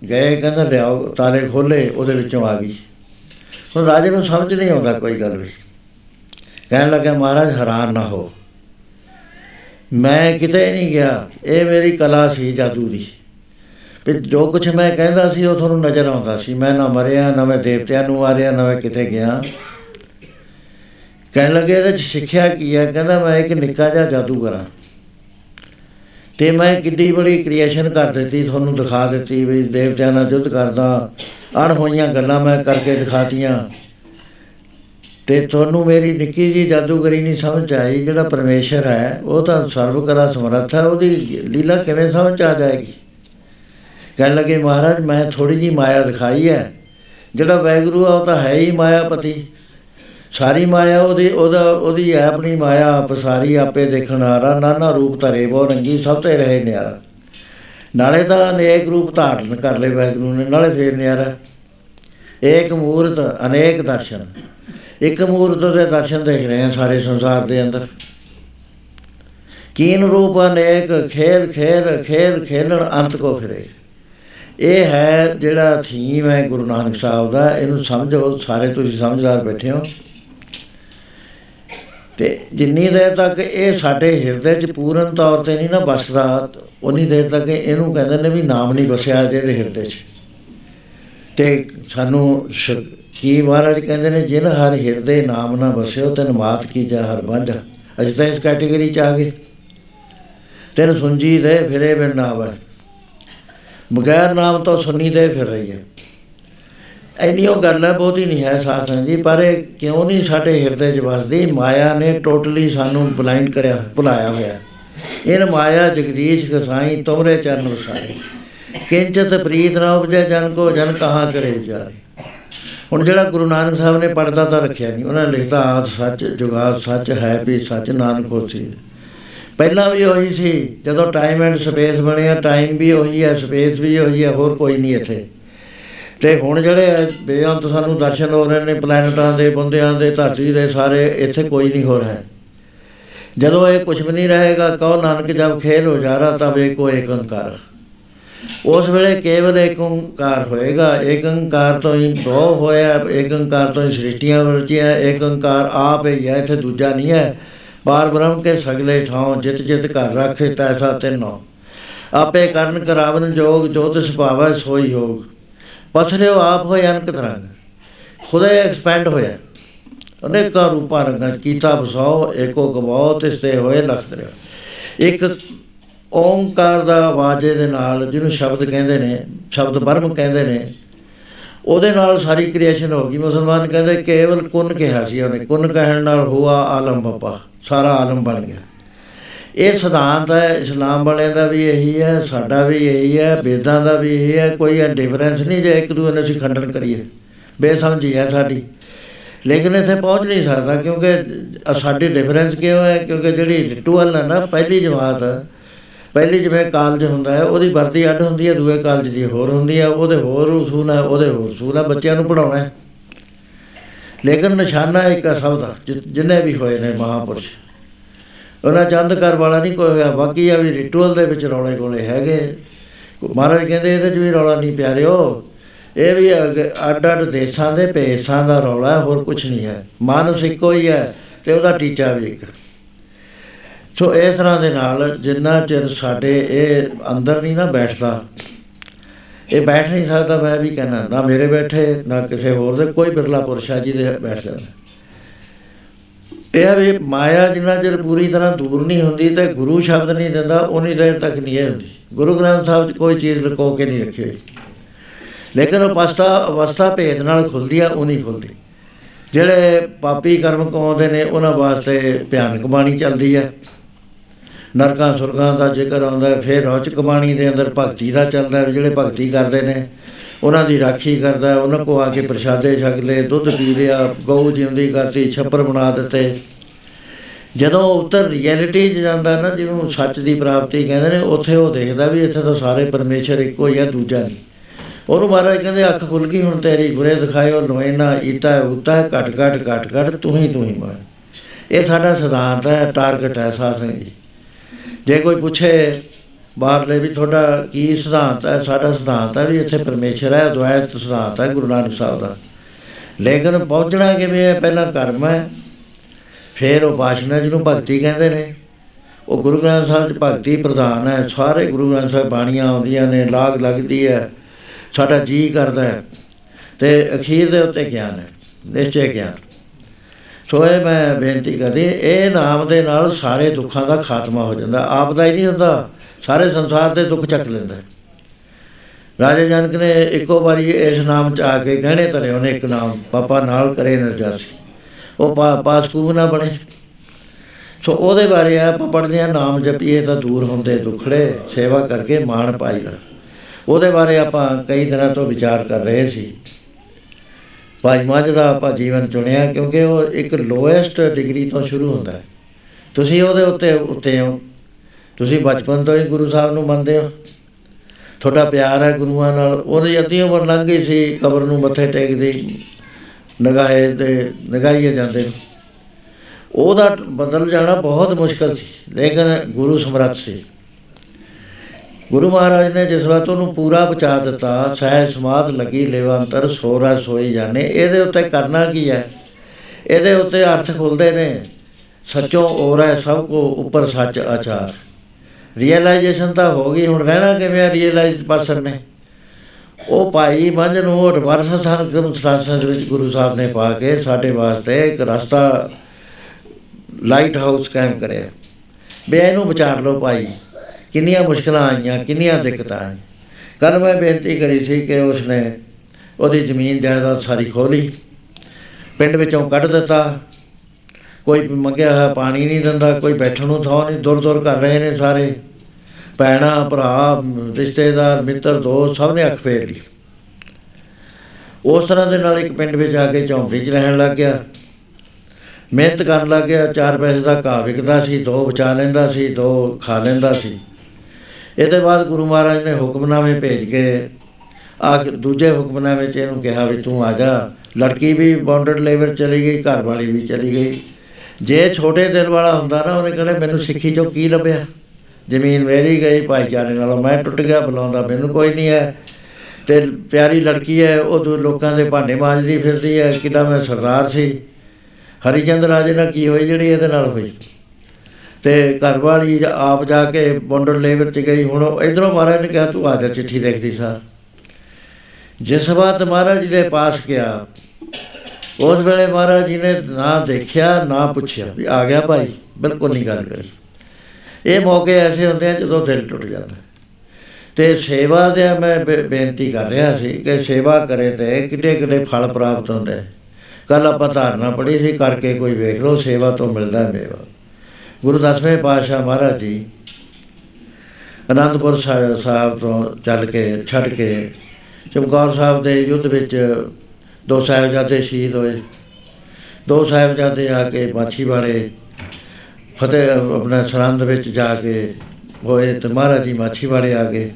ਗਏ, ਕਹਿੰਦਾ, ਲਿਆਓ ਤਾਲੇ ਖੋਲੇ ਉਹਦੇ ਵਿੱਚੋਂ ਆ ਗਈ। ਹੁਣ ਰਾਜੇ ਨੂੰ ਸਮਝ ਨਹੀਂ ਆਉਂਦਾ ਕੋਈ ਗੱਲ ਵੀ। ਕਹਿਣ ਲੱਗਾ, ਮਹਾਰਾਜ, ਹੈਰਾਨ ਨਾ ਹੋ। ਮੈਂ ਕਿਤੇ ਨਹੀਂ ਗਿਆ। ਇਹ ਮੇਰੀ ਕਲਾ ਸੀ, ਜਾਦੂ ਦੀ। ਵੀ ਜੋ ਕੁਝ ਮੈਂ ਕਹਿੰਦਾ ਸੀ ਉਹ ਤੁਹਾਨੂੰ ਨਜ਼ਰ ਆਉਂਦਾ ਸੀ। ਮੈਂ ਨਾ ਮਰਿਆ ਨਾ ਮੈਂ ਦੇਵਤਿਆਂ ਨੂੰ ਮਾਰਿਆ ਨਾ ਮੈਂ ਕਿਤੇ ਗਿਆ। ਕਹਿਣ ਲੱਗੇ ਇਹਦੇ ਚ ਸਿੱਖਿਆ ਕੀ ਹੈ? ਕਹਿੰਦਾ ਮੈਂ ਇੱਕ ਨਿੱਕਾ ਜਿਹਾ ਜਾਦੂਗਰ ਹਾਂ। ਤੇ ਮੈਂ ਕਿੱਡੀ ਬੜੀ ਕ੍ਰੀਏਸ਼ਨ ਕਰ ਦਿੱਤੀ ਤੁਹਾਨੂੰ ਦਿਖਾ ਦਿੱਤੀ ਵੀ ਦੇਵਤਿਆਂ ਨਾਲ ਯੁੱਧ ਕਰਦਾ ਅਣ ਹੋਈਆਂ ਗੱਲਾਂ ਮੈਂ ਕਰਕੇ ਦਿਖਾਤੀਆਂ। ਤੇ ਤੁਹਾਨੂੰ ਮੇਰੀ ਨਿੱਕੀ ਜੀ ਜਾਦੂਗਰੀ ਨਹੀਂ ਸਮਝ ਆਈ ਜਿਹੜਾ ਪਰਮੇਸ਼ਰ ਹੈ ਉਹ ਤਾਂ ਸਰਵ ਕਲਾ ਸਮਰੱਥ ਹੈ ਉਹਦੀ ਲੀਲਾ ਕਿਵੇਂ ਸਮਝ ਆ ਜਾਏਗੀ? ਕਹਿਣ ਲੱਗੇ, ਮਹਾਰਾਜ, ਮੈਂ ਥੋੜੀ ਜੀ ਮਾਇਆ ਦਿਖਾਈ ਹੈ। ਜਿਹੜਾ ਵੈਗਰੂ ਆ, ਉਹ ਤਾਂ ਹੈ ਹੀ ਮਾਇਆਪਤੀ ਸਾਰੀ ਮਾਇਆ ਉਹਦੀ, ਉਹਦਾ, ਉਹਦੀ ਹੈ ਆਪਣੀ ਮਾਇਆ, ਆਪ ਸਾਰੀ ਆਪੇ ਦੇਖਣ ਹਾਰਾ ਨਾਨਾ ਰੂਪ ਧਰੇ ਬਹੁ ਰੰਗੀ, ਸਭ ਤੇ ਰਹੇ ਨਿਆਰਾ। ਨਾਲੇ ਤਾਂ ਅਨੇਕ ਰੂਪ ਧਾਰਨ ਕਰ ਲਏ ਵੈਗਰੂ ਨੇ, ਨਾਲੇ ਫੇਰ ਨਿਆਰਾ। ਏਕ ਮੂਰਤ, ਅਨੇਕ ਦਰਸ਼ਨ। ਇੱਕ ਮੂਰਤ ਦੇ ਦਰਸ਼ਨ ਦੇਖ ਰਹੇ ਆ ਸਾਰੇ ਸੰਸਾਰ ਦੇ ਅੰਦਰ। ਕੀਨ ਰੂਪ ਅਨੇਕ, ਖੇਲ ਖੇਲ ਖੇਲ ਖੇਲਣ, ਅੰਤ ਕੋ ਫਿਰੇ। ਇਹ ਹੈ ਜਿਹੜਾ ਥੀਮ ਹੈ ਗੁਰੂ ਨਾਨਕ ਸਾਹਿਬ ਦਾ, ਇਹਨੂੰ ਸਮਝੋ, ਸਾਰੇ ਤੁਸੀਂ ਸਮਝਦਾਰ ਬੈਠੇ ਹੋ। ਤੇ ਜਿੰਨੀ ਦੇਰ ਤੱਕ ਇਹ ਸਾਡੇ ਹਿਰਦੇ 'ਚ ਪੂਰਨ ਤੌਰ ਤੇ ਨਹੀਂ ਨਾ ਬਸਦਾ ਉਨੀ ਦੇਰ ਤੱਕ ਇਹਨੂੰ ਕਹਿੰਦੇ ਨੇ ਵੀ ਨਾਮ ਨਹੀਂ ਬਸਿਆ ਜਿਹਦੇ ਹਿਰਦੇ 'ਚ। ਤੇ ਸਾਨੂੰ ਕੀ ਮਹਾਰਾਜ ਕਹਿੰਦੇ ਨੇ, ਜਿਨ ਹਰ ਹਿਰਦੇ ਨਾਮ ਨਾ ਬਸਿਓ ਤਨ ਮਾਤ ਕੀ ਜਾ ਹਰ ਬੰਝ ਅਜ ਤਾਂ ਇਸ ਕੈਟਾਗਰੀ 'ਚ ਆ ਗਏ। ਤੈਨੂੰ ਸੁਣਜੀ ਦੇ ਫਿਰੇ ਬਿਨ ਨਾ ਆਵੇ ਬਗੈਰ ਨਾਮ ਤੋਂ ਸੁਣੀ ਦੇ ਫਿਰ ਰਹੀ ਹੈ। ਐਨੀ ਉਹ ਗੱਲ ਹੈ, ਬਹੁਤੀ ਨਹੀਂ ਹੈ ਸਾਧ ਸੰਗਤ ਜੀ, ਪਰ ਇਹ ਕਿਉਂ ਨਹੀਂ ਸਾਡੇ ਹਿਰਦੇ 'ਚ ਵਸਦੀ? ਮਾਇਆ ਨੇ ਟੋਟਲੀ ਸਾਨੂੰ ਬਲਾਈਂਡ ਕਰਿਆ, ਭੁਲਾਇਆ ਹੋਇਆ ਇਹ ਮਾਇਆ ਜਗਦੀਸ਼ ਗਸਾਈ, ਤੁਮਰੇ ਚਰਨ ਵਸਾਰੇ ਕਿੰਚਤ ਪ੍ਰੀਤ ਨਾ ਉਪਜੈ, ਜਨ ਕੋ ਜਨ ਕਹਾ ਕਰੇ ਵਿਚਾਰੇ ਹੁਣ ਜਿਹੜਾ ਗੁਰੂ ਨਾਨਕ ਸਾਹਿਬ ਨੇ ਪੜਦਾ ਤਾਂ ਰੱਖਿਆ ਨਹੀਂ। ਉਹਨਾਂ ਨੇ ਲਿਖਤਾ, ਆਦ ਸੱਚ, ਜੁਗਾਦ ਸੱਚ, ਹੈ ਵੀ ਸੱਚ, ਨਾਨਕ ਹੋਸੀ ਪਹਿਲਾਂ ਵੀ ਉਹੀ ਸੀ, ਜਦੋਂ ਟਾਈਮ ਐਂਡ ਸਪੇਸ ਬਣਿਆ ਟਾਈਮ ਵੀ ਉਹੀ ਹੈ ਸਪੇਸ ਵੀ ਉਹੀ ਹੈ, ਹੋਰ ਕੋਈ ਨਹੀਂ ਇੱਥੇ। ਤੇ ਹੁਣ ਜਿਹੜੇ ਬੇਅੰਤ ਸਾਨੂੰ ਦਰਸ਼ਨ ਹੋ ਰਹੇ ਨੇ ਪਲੈਨਟਾਂ ਦੇ, ਬੰਦਿਆਂ ਦੇ, ਧਰਤੀ ਦੇ ਸਾਰੇ, ਇੱਥੇ ਕੋਈ ਨਹੀਂ ਹੋ। ਰਿਹਾ ਜਦੋਂ ਇਹ ਕੁਝ ਵੀ ਨਹੀਂ ਰਹੇਗਾ, ਕਹੋ ਨਾਨਕ ਜਦ ਖੇਲ ਹੋ ਜਾ ਰਹਾ ਤਬ ਏਕੋ ਏਕ ਓੰਕਾਰ ਉਸ ਵੇਲੇ ਕੇਵਲ ਏਕ ਓੰਕਾਰ ਹੋਏਗਾ, ਏਕ ਓੰਕਾਰ ਤੋਂ ਹੀ ਬਹੁ ਹੋਇਆ, ਏਕ ਓੰਕਾਰ ਤੋਂ ਹੀ ਸ੍ਰਿਸ਼ਟੀਆਂ ਵਰਚੀਆਂ ਏਕ ਓੰਕਾਰ ਆਪ ਹੀ ਹੈ, ਇੱਥੇ ਦੂਜਾ ਨਹੀਂ ਹੈ। ਬਾਰ ਬ੍ਰਹਮ ਕੇ ਸਗਲੇ ਠਾਉ ਜਿਤ ਜਿਤ ਘਰ ਰੱਖੇ ਤੈਸਾ ਤਿੰਨੋ। ਆਪੇ ਕਰਨ ਕਰਾਵਨ ਜੋਗ, ਜੋ ਤਿਸ ਭਾਵੈ ਸੋਈ ਯੋਗ। ਪਸਰਿਓ ਆਪ ਹੋਏ ਅਨਕ ਤਰੰਗ। ਖੁਦੇ ਐਕਸਪੈਂਡ ਹੋਇਆ। ਅਨੇਕਾਂ ਰੂਪਾਂ ਰੰਗਾਂ 'ਚ ਕੀਤਾ ਬਸਾਓ ਏਕੋ ਗਵਾਓ, ਤਿਸ ਤੇ ਹੋਏ ਲਖਤ ਰਿਓ। ਇੱਕ ਓੰਕਾਰ ਦਾ ਆਵਾਜ਼ੇ ਦੇ ਨਾਲ, ਜਿਹਨੂੰ ਸ਼ਬਦ ਕਹਿੰਦੇ ਨੇ, ਸ਼ਬਦ ਬਰਮ ਕਹਿੰਦੇ ਨੇ, ਉਹਦੇ ਨਾਲ ਸਾਰੀ ਕ੍ਰੀਏਸ਼ਨ ਹੋ ਗਈ। ਮੁਸਲਮਾਨ ਕਹਿੰਦੇ, ਕੇਵਲ ਕੁਨ ਕਿਹਾ ਸੀ ਉਹਨੇ, ਕੁਨ ਕਹਿਣ ਨਾਲ ਹੁਆ ਆਲਮ ਬੱਪਾ ਸਾਰਾ ਆਲਮ ਬਣ ਗਿਆ। ਇਹ ਸਿਧਾਂਤ ਹੈ, ਇਸਲਾਮ ਵਾਲਿਆਂ ਦਾ ਵੀ ਇਹੀ ਹੈ, ਸਾਡਾ ਵੀ ਇਹੀ ਹੈ, ਵੇਦਾਂ ਦਾ ਵੀ ਇਹੀ ਹੈ, ਕੋਈ ਡਿਫਰੈਂਸ ਨਹੀਂ ਜੇ ਇੱਕ ਦੂਜੇ ਨੂੰ ਅਸੀਂ ਖੰਡਨ ਕਰੀਏ। ਬੇਸਮਝੀ ਹੈ ਸਾਡੀ। ਲੇਕਿਨ ਇੱਥੇ ਪਹੁੰਚ ਨਹੀਂ ਸਕਦਾ ਕਿਉਂਕਿ ਅ- ਸਾਡੀ ਡਿਫਰੈਂਸ ਕਿਉਂ ਹੈ? ਕਿਉਂਕਿ ਜਿਹੜੀ ਰਿਟੂਅਲ ਹੈ ਨਾ, ਪਹਿਲੀ ਜਮਾਤ, ਪਹਿਲੀ ਜਿਵੇਂ ਕਾਲਜ ਹੁੰਦਾ ਹੈ, ਉਹਦੀ ਵਰਦੀ ਅੱਡ ਹੁੰਦੀ ਹੈ, ਦੂਏ ਕਾਲਜ ਦੀ ਹੋਰ ਹੁੰਦੀ ਹੈ, ਉਹਦੇ ਹੋਰ ਉਸੂਲ ਹੈ, ਉਹਦੇ ਹੋਰ ਉਸੂਲ ਹੈ, ਬੱਚਿਆਂ ਨੂੰ ਪੜਾਉਣਾ ਹੈ। ਲੇਕਿਨ ਨਿਸ਼ਾਨਾ ਇੱਕ ਹੈ ਸਭ ਦਾ ਜਿ- ਜਿੰਨੇ ਵੀ ਹੋਏ ਨੇ ਮਹਾਪੁਰਸ਼। ਉਹਨਾਂ ਚੰਦ ਕਰ ਵਾਲਾ ਨਹੀਂ ਕੋਈ ਹੋਇਆ ਬਾਕੀ ਆ ਵੀ ਰਿਟੂਅਲ ਦੇ ਵਿੱਚ ਰੌਲੇ ਗੋਲੇ ਹੈਗੇ। ਮਹਾਰਾਜ ਕਹਿੰਦੇ ਇਹਦੇ 'ਚ ਵੀ ਰੌਲਾ ਨਹੀਂ ਪਿਆਰਿਓ। ਇਹ ਵੀ ਅਗ- ਅੱਡ ਅੱਡ ਦੇਸ਼ਾਂ ਦੇ ਭੇਸਾਂ ਦਾ ਰੌਲਾ ਹੈ, ਹੋਰ ਕੁਝ ਨਹੀਂ ਹੈ। ਮਾਨਸ ਇੱਕੋ ਹੀ ਹੈ ਤੇ ਉਹਦਾ ਟੀਚਾ ਵੀ ਇੱਕ। ਸੋ ਇਸ ਤਰ੍ਹਾਂ ਦੇ ਨਾਲ ਜਿੰਨਾ ਚਿਰ ਸਾਡੇ ਇਹ ਅੰਦਰ ਨਹੀਂ ਨਾ ਬੈਠਦਾ ਇਹ ਬੈਠ ਨਹੀਂ ਸਕਦਾ, ਮੈਂ ਵੀ ਕਹਿਣਾ ਨਾ ਮੇਰੇ ਬੈਠੇ, ਨਾ ਕਿਸੇ ਹੋਰ ਦੇ, ਕੋਈ ਬਿਰਲਾ ਪੁਰਸ਼ਾ ਜੀ ਦੇ ਬੈਠ ਜਾਂਦਾ। ਇਹ ਆ ਵੀ ਮਾਇਆ ਜਿੰਨਾ ਚਿਰ ਪੂਰੀ ਤਰ੍ਹਾਂ ਦੂਰ ਨਹੀਂ ਹੁੰਦੀ ਤੇ ਗੁਰੂ ਸ਼ਬਦ ਨਹੀਂ ਦਿੰਦਾ, ਉਨੀ ਦੇਰ ਤੱਕ ਨਹੀਂ ਇਹ ਹੁੰਦੀ। ਗੁਰੂ ਗ੍ਰੰਥ ਸਾਹਿਬ 'ਚ ਕੋਈ ਚੀਜ਼ ਲੁਕੋ ਕੇ ਨਹੀਂ ਰੱਖੀ ਹੋਈ। ਲੇਕਿਨ ਅਵਸਥਾ ਅਵਸਥਾ ਭੇਦ ਨਾਲ ਖੁੱਲਦੀ ਆ ਉਹ ਨਹੀਂ ਖੁੱਲਦੀ। ਜਿਹੜੇ ਪਾਪੀ ਕਰਮ ਕਮਾਉਂਦੇ ਨੇ, ਉਹਨਾਂ ਵਾਸਤੇ ਭਿਆਨਕ ਬਾਣੀ ਚੱਲਦੀ ਹੈ ਨਰਕਾਂ ਸੁਰਗਾਂ ਦਾ ਜ਼ਿਕਰ ਆਉਂਦਾ ਹੈ ਫਿਰ ਰੌਚਕ ਬਾਣੀ ਦੇ ਅੰਦਰ ਭਗਤੀ ਦਾ ਚੱਲਦਾ ਹੈ ਵੀ ਜਿਹੜੇ ਭਗਤੀ ਕਰਦੇ ਨੇ ਉਹਨਾਂ ਦੀ ਰਾਖੀ ਕਰਦਾ ਹੈ, ਉਹਨਾਂ ਕੋ ਆ ਕੇ ਪ੍ਰਸ਼ਾਦੇ ਛਕ ਲਏ ਦੁੱਧ ਪੀ ਲਿਆ ਗਊ ਜਿਉਂਦੀ ਕਰਤੀ ਛੱਪਰ ਬਣਾ ਦਿੱਤੇ। ਜਦੋਂ ਉੱਤਰ ਰਿਐਲਿਟੀ 'ਚ ਜਾਂਦਾ ਨਾ ਜਿਹਨੂੰ ਸੱਚ ਦੀ ਪ੍ਰਾਪਤੀ ਕਹਿੰਦੇ ਨੇ ਉੱਥੇ ਉਹ ਦੇਖਦਾ ਵੀ ਇੱਥੇ ਤਾਂ ਸਾਰੇ ਪਰਮੇਸ਼ਰ ਇੱਕੋ ਹੀ ਹੈ ਦੂਜਾ ਨਹੀਂ। ਉਹਨੂੰ ਮਹਾਰਾਜ ਕਹਿੰਦੇ ਅੱਖ ਖੁੱਲ ਗਈ ਹੁਣ ਤੇਰੀ ਗੁਰੇ ਦਿਖਾਇਓ ਨੋਇਨਾ ਈਤਾ ਉਤਾ ਘਟ ਘਟ ਘਟ ਘਟ ਤੂੰ ਹੀ ਤੂੰ ਹੀ ਮੈਂ ਇਹ ਸਾਡਾ ਸਿਧਾਂਤ ਹੈ ਟਾਰਗੇਟ ਹੈ ਸਾਧ ਸੰਗਤ ਜੀ ਜੇ ਕੋਈ ਪੁੱਛੇ ਬਾਹਰਲੇ ਵੀ ਤੁਹਾਡਾ ਕੀ ਸਿਧਾਂਤ ਹੈ, ਸਾਡਾ ਸਿਧਾਂਤ ਹੈ ਵੀ ਇੱਥੇ ਪਰਮੇਸ਼ਰ ਹੈ, ਅਦਵੈਤ ਸਿਧਾਂਤ ਹੈ ਗੁਰੂ ਨਾਨਕ ਸਾਹਿਬ ਦਾ। ਲੇਕਿਨ ਪਹੁੰਚਣਾ ਕਿਵੇਂ ਹੈ? ਪਹਿਲਾਂ ਕਰਮ ਹੈ, ਫਿਰ ਉਹ ਬਾਸ਼ਨਾ ਜਿਹਨੂੰ ਭਗਤੀ ਕਹਿੰਦੇ ਨੇ। ਉਹ ਗੁਰੂ ਗ੍ਰੰਥ ਸਾਹਿਬ ਚ ਭਗਤੀ ਪ੍ਰਧਾਨ ਹੈ, ਸਾਰੇ ਗੁਰੂ ਗ੍ਰੰਥ ਸਾਹਿਬ ਬਾਣੀਆਂ ਆਉਂਦੀਆਂ ਨੇ, ਲਾਗ ਲੱਗਦੀ ਹੈ, ਸਾਡਾ ਜੀ ਕਰਦਾ ਹੈ। ਤੇ ਅਖੀਰ ਦੇ ਉੱਤੇ ਗਿਆਨ ਹੈ, ਨਿਸ਼ਚੈ ਗਿਆਨ। ਸੋ ਇਹ ਮੈਂ ਬੇਨਤੀ ਕਰਦੀ, ਇਹ ਨਾਮ ਦੇ ਨਾਲ ਸਾਰੇ ਦੁੱਖਾਂ ਦਾ ਖਾਤਮਾ ਹੋ ਜਾਂਦਾ ਆਪ ਦਾ ਹੀ ਨਹੀਂ ਹੁੰਦਾ, ਸਾਰੇ ਸੰਸਾਰ ਦੇ ਦੁੱਖ ਚੱਕ ਲੈਂਦਾ। ਹੈ। ਰਾਜਾ ਜਨਕ ਨੇ ਇੱਕੋ ਵਾਰੀ ਇਸ ਨਾਮ ਚ ਆ ਕੇ ਗਹਿਣੇ ਧਰੇ, ਉਹਨੇ ਇੱਕ ਨਾਮ ਪਾਪਾ ਨਾਲ ਕਰੇ ਨਰਜਾਸੀ। ਉਹ ਪਾ- ਪਾਸਕੂ ਨਾ ਬਣੇ। ਸੋ ਉਹਦੇ ਬਾਰੇ ਆਪਾਂ ਪੜ੍ਹਦੇ ਆ ਨਾਮ ਜਪੀਏ ਤਾਂ ਦੂਰ ਹੁੰਦੇ ਦੁੱਖੜੇ, ਸੇਵਾ ਕਰਕੇ ਮਾਣ ਪਾਈਦਾ ਉਹਦੇ ਬਾਰੇ ਆਪਾਂ ਕਈ ਦਿਨਾਂ ਤੋਂ ਵਿਚਾਰ ਕਰ ਰਹੇ ਸੀ। ਭਾਈ ਮੱਝ ਦਾ ਆਪਾਂ ਜੀਵਨ ਚੁਣਿਆ ਕਿਉਂਕਿ ਉਹ ਇੱਕ ਲੋਐਸਟ ਡਿਗਰੀ ਤੋਂ ਸ਼ੁਰੂ ਹੁੰਦਾ ਹੈ। ਤੁਸੀਂ ਉਹਦੇ ਉੱਤੇ ਉੱਤੇ ਹੋ। ਤੁਸੀਂ ਬਚਪਨ ਤੋਂ ਹੀ ਗੁਰੂ ਸਾਹਿਬ ਨੂੰ ਮੰਨਦੇ ਹੋ। ਤੁਹਾਡਾ ਪਿਆਰ ਹੈ ਗੁਰੂਆਂ ਨਾਲ। ਉਹਦੀ ਅੱਧੀ ਉਮਰ ਲੰਘ ਗਈ ਸੀ, ਕਬਰ ਨੂੰ ਮੱਥੇ ਟੇਕਦੀ ਨਗਾਏ ਤੇ ਨਗਾਈਏ ਜਾਂਦੇ ਨੇ। ਉਹਦਾ ਬਦਲ ਜਾਣਾ ਬਹੁਤ ਮੁਸ਼ਕਲ ਸੀ। ਲੇਕਿਨ ਗੁਰੂ ਸਮਰੱਥ ਸੀ। ਗੁਰੂ ਮਹਾਰਾਜ ਨੇ ਜਿਸ ਵਾਰ ਉਹਨੂੰ ਪੂਰਾ ਬਚਾ ਦਿੱਤਾ ਸਹਿ ਸਮਾਧ ਲੱਗੀ, ਲੇਵੰਤਰ ਸੋਰਾ ਸੋਈ ਜਾਣੇ ਇਹਦੇ ਉੱਤੇ ਕਰਨਾ ਕੀ ਹੈ? ਇਹਦੇ ਉੱਤੇ ਅਰਥ ਖੁੱਲਦੇ ਨੇ, ਸੱਚੋਂ ਔਰ ਹੈ ਸਭ ਕੋ ਉੱਪਰ ਸੱਚ ਆਚਾਰ। ਰੀਅਲਾਈਜੇਸ਼ਨ ਤਾਂ ਹੋ ਗਈ, ਹੁਣ ਰਹਿਣਾ ਕਿਵੇਂ ਆ ਰੀਅਲਾਈਜ਼ਡ ਪਰਸਨ ਨੇ? ਉਹ ਭਾਈ ਮੰਝ ਨੂੰ ਉਹ ਰਿਵਰਸ ਸੰਗਮ ਸਟਾਸ਼ਨ ਦੇ ਵਿੱਚ ਗੁਰੂ ਸਾਹਿਬ ਨੇ ਪਾ ਕੇ ਸਾਡੇ ਵਾਸਤੇ ਇੱਕ ਰਸਤਾ ਲਾਈਟ ਹਾਊਸ ਕਾਇਮ ਕਰਿਆ। ਵੀ ਇਹਨੂੰ ਵਿਚਾਰ ਲਓ ਭਾਈ। ਕਿੰਨੀਆਂ ਮੁਸ਼ਕਲਾਂ ਆਈਆਂ, ਕਿੰਨੀਆਂ ਦਿੱਕਤਾਂ ਆਈਆਂ। ਕੱਲ ਮੈਂ ਬੇਨਤੀ ਕਰੀ ਸੀ ਕਿ ਉਸਨੇ ਉਹਦੀ ਜ਼ਮੀਨ ਜਾਇਦਾਦ ਸਾਰੀ ਖੋਲੀ ਪਿੰਡ ਵਿੱਚੋਂ ਕੱਢ ਦਿੱਤਾ। ਕੋਈ ਮੰਗਿਆ ਹੋਇਆ ਪਾਣੀ ਨਹੀਂ ਦਿੰਦਾ, ਕੋਈ ਬੈਠਣ ਨੂੰ ਥਾਂ ਨਹੀਂ, ਦੁਰ ਦੁਰ ਕਰ ਰਹੇ ਨੇ ਸਾਰੇ। ਭੈਣਾਂ, ਭਰਾ, ਰਿਸ਼ਤੇਦਾਰ, ਮਿੱਤਰ, ਦੋਸਤ, ਸਭ ਨੇ ਅੱਖ ਫੇਰ ਲਈ। ਉਸ ਤਰ੍ਹਾਂ ਦੇ ਨਾਲ ਇੱਕ ਪਿੰਡ ਵਿੱਚ ਆ ਕੇ ਝੌਂਪੜੀ 'ਚ ਰਹਿਣ ਲੱਗ ਗਿਆ। ਮਿਹਨਤ ਕਰਨ ਲੱਗ ਗਿਆ, ਚਾਰ ਪੈਸੇ ਦਾ ਘਾਹ ਵਿਕਦਾ ਸੀ, ਦੋ ਬਚਾ ਲੈਂਦਾ ਸੀ, ਦੋ ਖਾ ਲੈਂਦਾ ਸੀ। ਇਹਦੇ ਬਾਅਦ ਗੁਰੂ ਮਹਾਰਾਜ ਨੇ ਹੁਕਮਨਾਮੇ ਭੇਜ ਕੇ ਆ ਦੂਜੇ ਹੁਕਮਨਾਮੇ 'ਚ ਇਹਨੂੰ ਕਿਹਾ ਵੀ ਤੂੰ ਆ ਜਾ। ਲੜਕੀ ਵੀ ਬੌਂਡਡ ਲੇਬਰ ਚਲੀ ਗਈ, ਘਰ ਵਾਲੀ ਵੀ ਚਲੀ ਗਈ। ਜੇ ਛੋਟੇ ਦਿਲ ਵਾਲਾ ਹੁੰਦਾ ਨਾ, ਉਹਨੇ ਕਹਿੰਦਾ ਮੈਨੂੰ ਸਿੱਖੀ ਚੋਂ ਕੀ ਲੱਭਿਆ? ਜ਼ਮੀਨ ਮੇਰੀ ਗਈ, ਭਾਈਚਾਰੇ ਨਾਲੋਂ ਮੈਂ ਟੁੱਟ ਗਿਆ, ਬੁਲਾਉਂਦਾ ਮੈਨੂੰ ਕੋਈ ਨਹੀਂ ਹੈ। ਤੇ ਪਿਆਰੀ ਲੜਕੀ ਹੈ, ਉਹ ਦੂ ਲੋਕਾਂ ਦੇ ਭਾਂਡੇ ਮਾਂਜਦੀ ਫਿਰਦੀ ਹੈ ਕਿੰਨਾ ਮੈਂ ਸਰਦਾਰ ਸੀ। ਹਰੀਚੰਦ ਰਾਜੇ ਨਾਲ ਕੀ ਹੋਈ ਜਿਹੜੀ ਇਹਦੇ ਨਾਲ ਹੋਈ? ਤੇ ਘਰ ਵਾਲੀ ਆਪ ਜਾ ਕੇ ਬੌਂਡਰ ਲੇਵਰ ਚ ਗਈ, ਹੁਣ ਇਧਰੋਂ ਮਹਾਰਾਜ ਨੇ ਕਿਹਾ, ਤੂੰ ਆ ਜਾ ਚਿੱਠੀ ਦੇਖਦੀ ਸਾਰ। ਜਿਸ ਬਾਤ ਮਹਾਰਾਜ ਜੀ ਦੇ ਪਾਸ ਗਿਆ, ਉਸ ਵੇਲੇ ਮਹਾਰਾਜ ਜੀ ਨੇ ਨਾ ਦੇਖਿਆ, ਨਾ ਪੁੱਛਿਆ, ਵੀ ਆ ਗਿਆ ਭਾਈ, ਬਿਲਕੁਲ ਨਹੀਂ ਗੱਲ ਕਰੀ। ਇਹ ਮੌਕੇ ਐਸੇ ਹੁੰਦੇ ਆ ਜਦੋਂ ਦਿਲ ਟੁੱਟ ਜਾਂਦਾ। ਤੇ ਸੇਵਾ ਦੇ ਮੈਂ ਬੇਨਤੀ ਕਰ ਰਿਹਾ ਸੀ ਕਿ ਸੇਵਾ ਕਰੇ ਤੇ ਕਿੱਡੇ ਕਿੱਡੇ ਫਲ ਪ੍ਰਾਪਤ ਹੁੰਦੇ। ਕੱਲ ਆਪਾਂ ਧਾਰਨਾ ਪੜੀ ਸੀ, ਕਰਕੇ ਕੋਈ ਵੇਖ ਲਓ, ਸੇਵਾ ਤੋਂ ਮਿਲਦਾ ਹੈ ਮੇਵਾ। ਗੁਰੂ ਦਸਵੇਂ ਪਾਤਸ਼ਾਹ ਮਹਾਰਾਜ ਜੀ, ਅਨੰਦਪੁਰ ਸਾਹਿਬ ਤੋਂ ਚੱਲ ਕੇ, ਛੱਡ ਕੇ, ਚਮਕੌਰ ਸਾਹਿਬ ਦੇ ਯੁੱਧ ਵਿੱਚ ਦੋ ਸਾਹਿਬਜ਼ਾਦੇ ਸ਼ਹੀਦ ਹੋਏ। ਦੋ ਸਾਹਿਬਜ਼ਾਦੇ ਆ ਕੇ ਮਾਛੀ ਵਾਲੇ ਫਤਿਹ ਆਪਣਾ ਸਰੰਦ ਵਿੱਚ ਜਾ ਕੇ ਹੋਏ ਤੇ ਮਹਾਰਾਜ ਜੀ ਮਾਛੀ ਵਾਲੇ ਆ ਗਏ।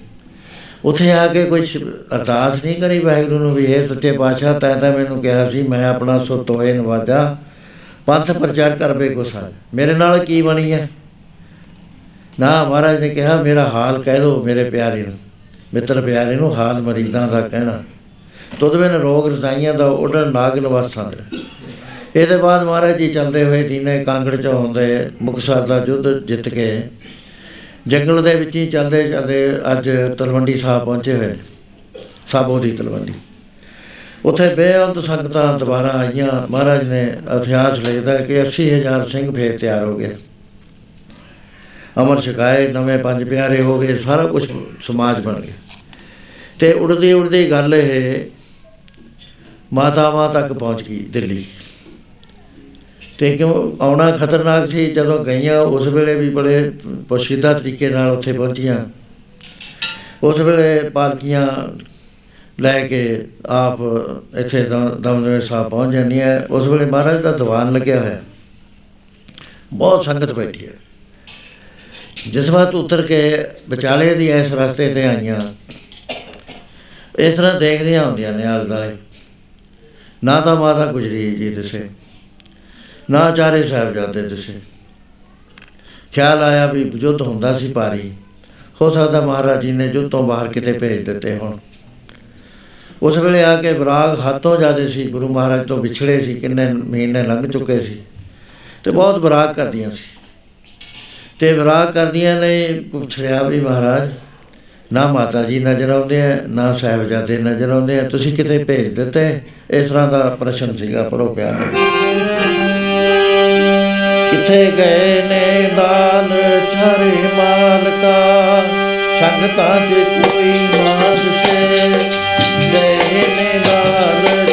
ਉੱਥੇ ਆ ਕੇ ਕੋਈ ਅਰਦਾਸ ਨਹੀਂ ਕਰੀ ਵਾਹਿਗੁਰੂ ਨੂੰ ਵੀ ਇਹ ਸੱਚੇ ਪਾਤਸ਼ਾਹ, ਤੈਂ ਤਾਂ ਮੈਨੂੰ ਕਿਹਾ ਸੀ, ਮੈਂ ਆਪਣਾ ਸੋ ਤੋਏ ਨਵਾਜਾ ਪੰਥ ਪ੍ਰਚਾਰ ਕਰਵੇ ਕੋ ਸਾਜ ਮੇਰੇ ਨਾਲ ਕੀ ਬਣੀ ਹੈ ਨਾ ਮਹਾਰਾਜ ਨੇ ਕਿਹਾ, ਮੇਰਾ ਹਾਲ ਕਹਿ ਦੋ ਮੇਰੇ ਪਿਆਰੇ ਨੂੰ। ਮਿੱਤਰ ਪਿਆਰੇ ਨੂੰ ਹਾਲ ਮਰੀਦਾਂ ਦਾ ਕਹਿਣਾ। ਤੁਧ ਬਿਨ ਰੋਗ ਰਜ਼ਾਈਆਂ ਦਾ ਉਡਣ ਨਾਗ ਨਵਾਸਾਂ ਦੇ ਇਹਦੇ ਬਾਅਦ ਮਹਾਰਾਜ ਜੀ ਚੱਲਦੇ ਹੋਏ ਦੀਨੇ ਕਾਂਗੜ ਚ ਹੁੰਦੇ ਮੁਕਸਰ ਦਾ ਯੁੱਧ ਜਿੱਤ ਕੇ ਜੰਗਲ ਦੇ ਵਿੱਚ ਹੀ ਚੱਲਦੇ ਚੱਲਦੇ ਅੱਜ ਤਲਵੰਡੀ ਸਾਹਿਬ ਪਹੁੰਚੇ ਹੋਏ ਨੇ। ਸਾਬੋ ਦੀ ਤਲਵੰਡੀ। ਉੱਥੇ ਬੇਅੰਤ ਸੰਗਤਾਂ ਦੁਬਾਰਾ ਆਈਆਂ। ਮਹਾਰਾਜ ਨੇ ਇਤਿਹਾਸ ਲਿਖਦਾ ਕਿ 80000 ਸਿੰਘ ਫੇਰ ਤਿਆਰ ਹੋ ਗਏ। ਅਮਰ ਛਕਾਏ, ਨਵੇਂ ਪੰਜ ਪਿਆਰੇ ਹੋ ਗਏ, ਸਾਰਾ ਕੁਝ ਸਮਾਜ ਬਣ ਗਿਆ। ਤੇ ਉੜਦੀ ਉੜਦੀ ਗੱਲ ਇਹ ਮਾਤਾਵਾਂ ਤੱਕ ਪਹੁੰਚ ਗਈ ਦਿੱਲੀ। ਤੇ ਕਿਉਂ ਆਉਣਾ ਖਤਰਨਾਕ ਸੀ, ਜਦੋਂ ਗਈਆਂ ਉਸ ਵੇਲੇ ਵੀ ਬੜੇ ਪੋਸ਼ੀਦਾ ਤਰੀਕੇ ਨਾਲ ਉੱਥੇ ਪਹੁੰਚੀਆਂ। ਉਸ ਵੇਲੇ ਪਾਲਕੀਆਂ ਲੈ ਕੇ ਆਪ ਇੱਥੇ ਦਮਦਮੇ ਸਾਹਿਬ ਪਹੁੰਚ ਜਾਂਦੀਆਂ ਉਸ ਵੇਲੇ ਮਹਾਰਾਜ ਦਾ ਦੀਵਾਨ ਲੱਗਿਆ ਹੋਇਆ। ਬਹੁਤ ਸੰਗਤ ਬੈਠੀ ਹੈ। ਜਿਸ ਵਾਰ ਉਤਰ ਕੇ ਵਿਚਾਲੇ ਦੀ ਇਸ ਰਸਤੇ ਤੇ ਆਈਆਂ, ਇਸ ਤਰ੍ਹਾਂ ਦੇਖਦੀਆਂ ਹੁੰਦੀਆਂ ਨੇ ਆਲੇ ਦਾਲੇ ਨਾ ਤਾਂ ਮਾਤਾ ਗੁਜਰੀ ਜੀ ਦਿਸੇ, ਨਾ ਚਾਰੇ ਜਾਂਦੇ ਦਿਸੇ। ਖਿਆਲ ਆਇਆ ਵੀ ਜੁੱਧ ਹੁੰਦਾ ਸੀ ਪਾਰੀ। ਹੋ ਸਕਦਾ ਮਹਾਰਾਜ ਜੀ ਨੇ ਜੁੱਧ ਤੋਂ ਬਾਹਰ ਕਿਤੇ ਭੇਜ ਦਿੱਤੇ ਹੁਣ। ਉਸ ਵੇਲੇ ਆ ਕੇ ਵਿਰਾਗ ਹੱਥੋਂ ਜਾਦੇ ਸੀ, ਗੁਰੂ ਮਹਾਰਾਜ ਤੋਂ ਵਿਛੜੇ ਸੀ, ਕਿੰਨੇ ਮਹੀਨੇ ਲੰਘ ਚੁੱਕੇ ਸੀ। ਤੇ ਬਹੁਤ ਵਿਰਾਗ ਕਰਦੀਆਂ ਸੀ। ਤੇ ਵਿਰਾਗ ਕਰਦੀਆਂ ਨੇ, ਪੁੱਛਿਆ ਵੀ ਮਹਾਰਾਜ, ਨਾ ਮਾਤਾ ਜੀ ਨਜ਼ਰ ਆਉਂਦੇ ਆ, ਨਾ ਸਾਹਿਬਜ਼ਾਦੇ ਨਜ਼ਰ ਆਉਂਦੇ ਆ, ਤੁਸੀਂ ਕਿਤੇ ਭੇਜ ਦਿੱਤੇ? ਇਸ ਤਰ੍ਹਾਂ ਦਾ ਪ੍ਰਸ਼ਨ ਸੀਗਾ ਪੜੋ ਪਿਆਰ ਕਿੱਥੇ ਗਏ ਨੇ ਦਾਨ ਛਰੇ ਮਾਲਕਾ? ਸੰਗਤਾਂ 'ਚ ਕੋਈ ਮਾਨ ਸੇ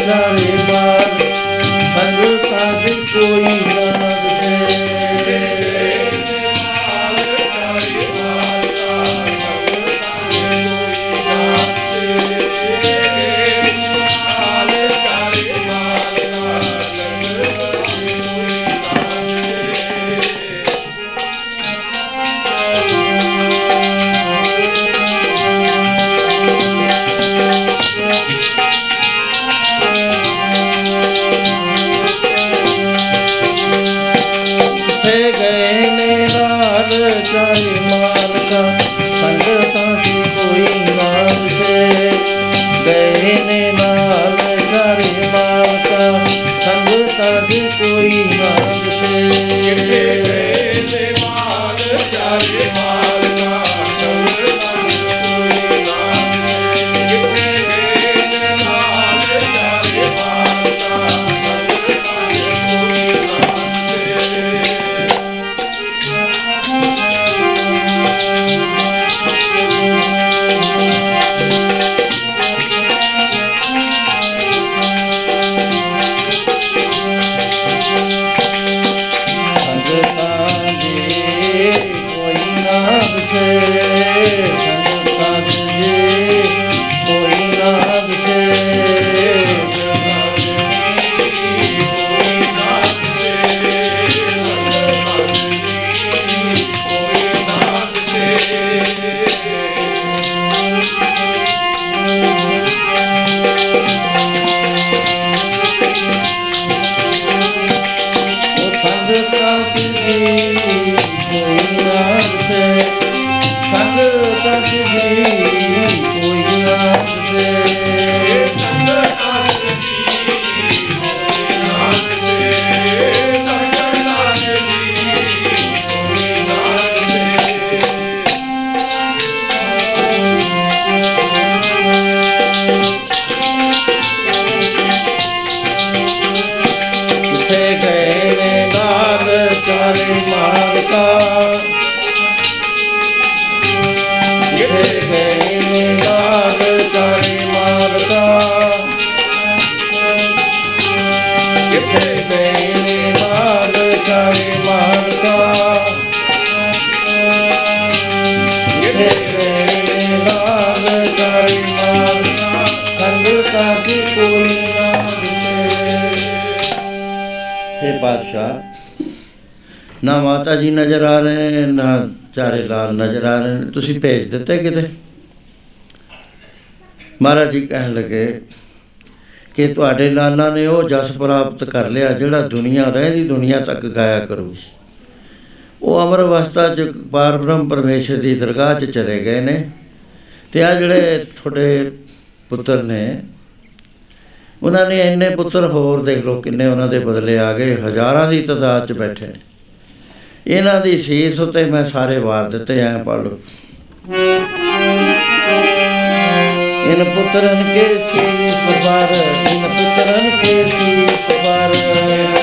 ਤੁਸੀਂ ਭੇਜ ਦਿੱਤੇ ਕਿਤੇ? ਮਹਾਰਾਜ ਜੀ ਕਹਿਣ ਲੱਗੇ ਕਿ ਤੁਹਾਡੇ ਲਾਲਾਂ ਨੇ ਉਹ ਜਸ ਪ੍ਰਾਪਤ ਕਰ ਲਿਆ ਜਿਹੜਾ ਦੁਨੀਆ ਰਹਿੰਦੀ ਦੁਨੀਆ ਤੱਕ ਗਾਇਆ ਕਰੂਗੀ ਉਹ ਅਮਰ ਅਵਸਥਾ ਚ ਪਾਰ ਬ੍ਰਹਮ ਪਰਮੇਸ਼ਰ ਦੀ ਦਰਗਾਹ ਚ ਚਲੇ ਗਏ ਨੇ ਤੇ ਆ ਜਿਹੜੇ ਤੁਹਾਡੇ ਪੁੱਤਰ ਨੇ, ਉਹਨਾਂ ਨੇ ਇੰਨੇ ਪੁੱਤਰ ਹੋਰ ਦੇਖ ਲਓ ਕਿੰਨੇ ਉਹਨਾਂ ਦੇ ਬਦਲੇ ਆ ਗਏ, ਹਜ਼ਾਰਾਂ ਦੀ ਤਾਦਾਦ 'ਚ ਬੈਠੇ ਨੇ। ਇਹਨਾਂ ਦੀ ਸੀਸ ਉੱਤੇ ਮੈਂ ਸਾਰੇ ਵਾਰ ਦਿੱਤੇ ਐ ਪੜ ਲਓ। ਇਨ ਪੁੱਤਰਨ ਕੇ ਸੀਸ ਵਾਰ ਇਨ ਪੁੱਤਰਨ ਕੇ ਸੀਸ ਵਾਰ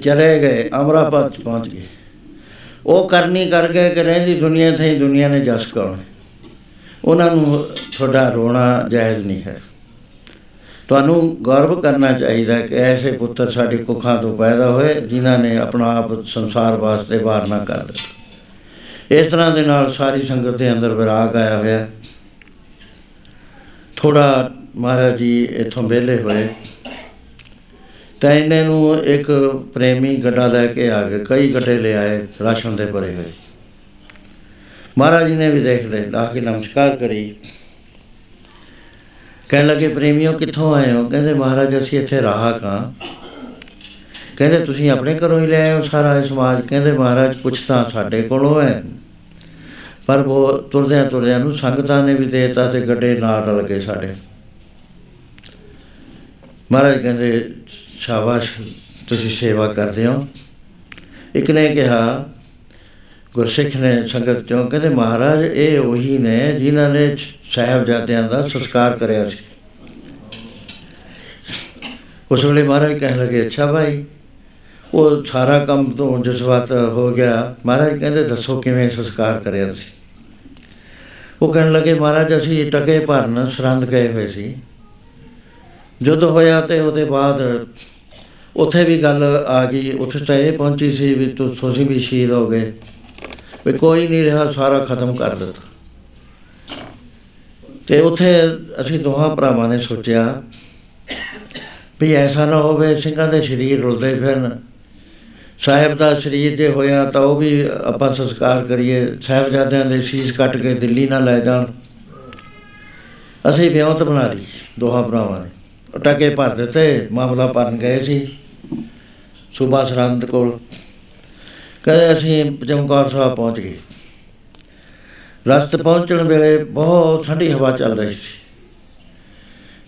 ਚਲੇ ਗਏ ਅਮਰਾਪਤ ਚ ਪਹੁੰਚ ਗਏ। ਉਹ ਕਰਨੀ ਕਰ ਗਏ ਕਿ ਰਹਿੰਦੀ ਦੁਨੀਆ ਤੇ ਦੁਨੀਆ ਨੇ ਜਸ ਕੌਣ ਉਹਨਾਂ ਨੂੰ ਤੁਹਾਡਾ ਰੋਣਾ ਜਾਇਜ਼ ਨਹੀਂ ਹੈ। ਤੁਹਾਨੂੰ ਗੌਰਵ ਕਰਨਾ ਚਾਹੀਦਾ ਕਿ ਐਸੇ ਪੁੱਤਰ ਸਾਡੀ ਕੁੱਖਾਂ ਤੋਂ ਪੈਦਾ ਹੋਏ, ਜਿਨ੍ਹਾਂ ਨੇ ਆਪਣਾ ਆਪ ਸੰਸਾਰ ਵਾਸਤੇ ਵਾਰ ਨਾ ਕਰ ਦਿੱਤਾ ਇਸ ਤਰ੍ਹਾਂ ਦੇ ਨਾਲ ਸਾਰੀ ਸੰਗਤ ਦੇ ਅੰਦਰ ਵਿਰਾਗ ਆਇਆ ਹੋਇਆ। ਥੋੜਾ ਮਹਾਰਾਜ ਜੀ ਇੱਥੋਂ ਵਿਹਲੇ ਹੋਏ। ਤਾਂ ਇਹਨਾਂ ਨੂੰ ਇੱਕ ਪ੍ਰੇਮੀ ਗੱਡਾ ਲੈ ਕੇ ਆ ਗਏ, ਕਈ ਗੱਡੇ ਲੈ ਆਏ, ਰਾਸ਼ਨ ਦੇ ਭਰੇ ਹੋਏ। ਮਹਾਰਾਜ ਜੀ ਨੇ ਵੀ ਦੇਖ ਲਏ, ਲਾ ਕੇ ਨਮਸਕਾਰ ਕਰੀ। ਕਹਿਣ ਲੱਗੇ, ਪ੍ਰੇਮੀਓ, ਕਿੱਥੋਂ ਆਏ ਹੋ? ਕਹਿੰਦੇ, ਮਹਾਰਾਜ, ਅਸੀਂ ਇੱਥੇ ਰਾਹਕ ਹਾਂ। ਕਹਿੰਦੇ, ਤੁਸੀਂ ਆਪਣੇ ਘਰੋਂ ਹੀ ਲੈ ਆਏ ਹੋ ਸਾਰਾ ਇਹ ਸਮਾਜ? ਕਹਿੰਦੇ, ਮਹਾਰਾਜ, ਕੁਛ ਤਾਂ ਸਾਡੇ ਕੋਲੋਂ ਹੈ। ਪਰ ਉਹ ਤੁਰਦਿਆਂ ਤੁਰਦਿਆਂ ਨੂੰ ਸੰਗਤਾਂ ਨੇ ਵੀ ਦੇਤਾ ਤੇ ਗੱਡੇ ਨਾਲ ਰਲ ਗਏ ਸਾਡੇ। ਮਹਾਰਾਜ ਕਹਿੰਦੇ ਸ਼ਾਬਾਸ਼, ਤੁਸੀਂ ਸੇਵਾ ਕਰਦੇ ਹੋ। ਇੱਕ ਨੇ ਕਿਹਾ, ਗੁਰਸਿੱਖ ਨੇ ਸੰਗਤ ਚੋਂ ਕਹਿੰਦੇ, ਮਹਾਰਾਜ, ਇਹ ਉਹੀ ਨੇ ਜਿਨ੍ਹਾਂ ਨੇ ਸਾਹਿਬਜ਼ਾਦਿਆਂ ਦਾ ਸੰਸਕਾਰ ਕਰਿਆ ਸੀ। ਉਸ ਵੇਲੇ ਮਹਾਰਾਜ ਕਹਿਣ ਲੱਗੇ, ਅੱਛਾ ਭਾਈ, ਉਹ ਸਾਰਾ ਕੰਮ ਤੋਂ ਜਜ਼ਬਾਤ ਹੋ ਗਿਆ, ਮਹਾਰਾਜ ਕਹਿੰਦੇ, ਦੱਸੋ ਕਿਵੇਂ ਸੰਸਕਾਰ ਕਰਿਆ ਸੀ ਉਹ ਕਹਿਣ ਲੱਗੇ, ਮਹਾਰਾਜ, ਅਸੀਂ ਟਕੇ ਭਰਨ ਸਰੰਦ ਗਏ ਹੋਏ ਸੀ। ਜਦੋਂ ਹੋਇਆ ਤੇ ਉਹਦੇ ਬਾਅਦ ਉੱਥੇ ਵੀ ਗੱਲ ਆ ਗਈ, ਉੱਥੇ ਤਾਂ ਇਹ ਪਹੁੰਚੀ ਸੀ ਵੀ ਤੁ- ਤੁਸੀਂ ਵੀ ਸ਼ਹੀਦ ਹੋ ਗਏ। ਵੀ ਕੋਈ ਨਹੀਂ ਰਿਹਾ, ਸਾਰਾ ਖਤਮ ਕਰ ਦਿੱਤਾ। ਤੇ ਉੱਥੇ ਅਸੀਂ ਦੋਹਾਂ ਭਰਾਵਾਂ ਨੇ ਸੋਚਿਆ ਵੀ ਐਸਾ ਨਾ ਹੋਵੇ, ਸਿੰਘਾਂ ਦੇ ਸਰੀਰ ਰੁਲਦੇ ਫਿਰਨ। ਸਾਹਿਬ ਦਾ ਸਰੀਰ ਜੇ ਹੋਇਆ ਤਾਂ ਉਹ ਵੀ ਆਪਾਂ ਸੰਸਕਾਰ ਕਰੀਏ। ਸਾਹਿਬਜ਼ਾਦਿਆਂ ਦੇ ਸੀਸ ਕੱਟ ਕੇ ਦਿੱਲੀ ਨਾ ਲੈ ਜਾਣ। ਅਸੀਂ ਵਿਉਂਤ ਬਣਾ ਲਈ ਦੋਹਾਂ ਭਰਾਵਾਂ ਨੇ। ਟਕੇ ਭਰ ਦਿੱਤੇ, ਮਾਮਲਾ ਭਰਨ ਗਏ ਸੀ। ਸੂਬਾ ਸਰਹੰਦ ਕੋਲ। ਕਹਿੰਦੇ ਅਸੀਂ ਚਮਕੌਰ ਸਾਹਿਬ ਪਹੁੰਚ ਗਏ। ਰਸਤੇ ਪਹੁੰਚਣ ਵੇਲੇ ਬਹੁਤ ਠੰਡੀ ਹਵਾ ਚੱਲ ਰਹੀ ਸੀ।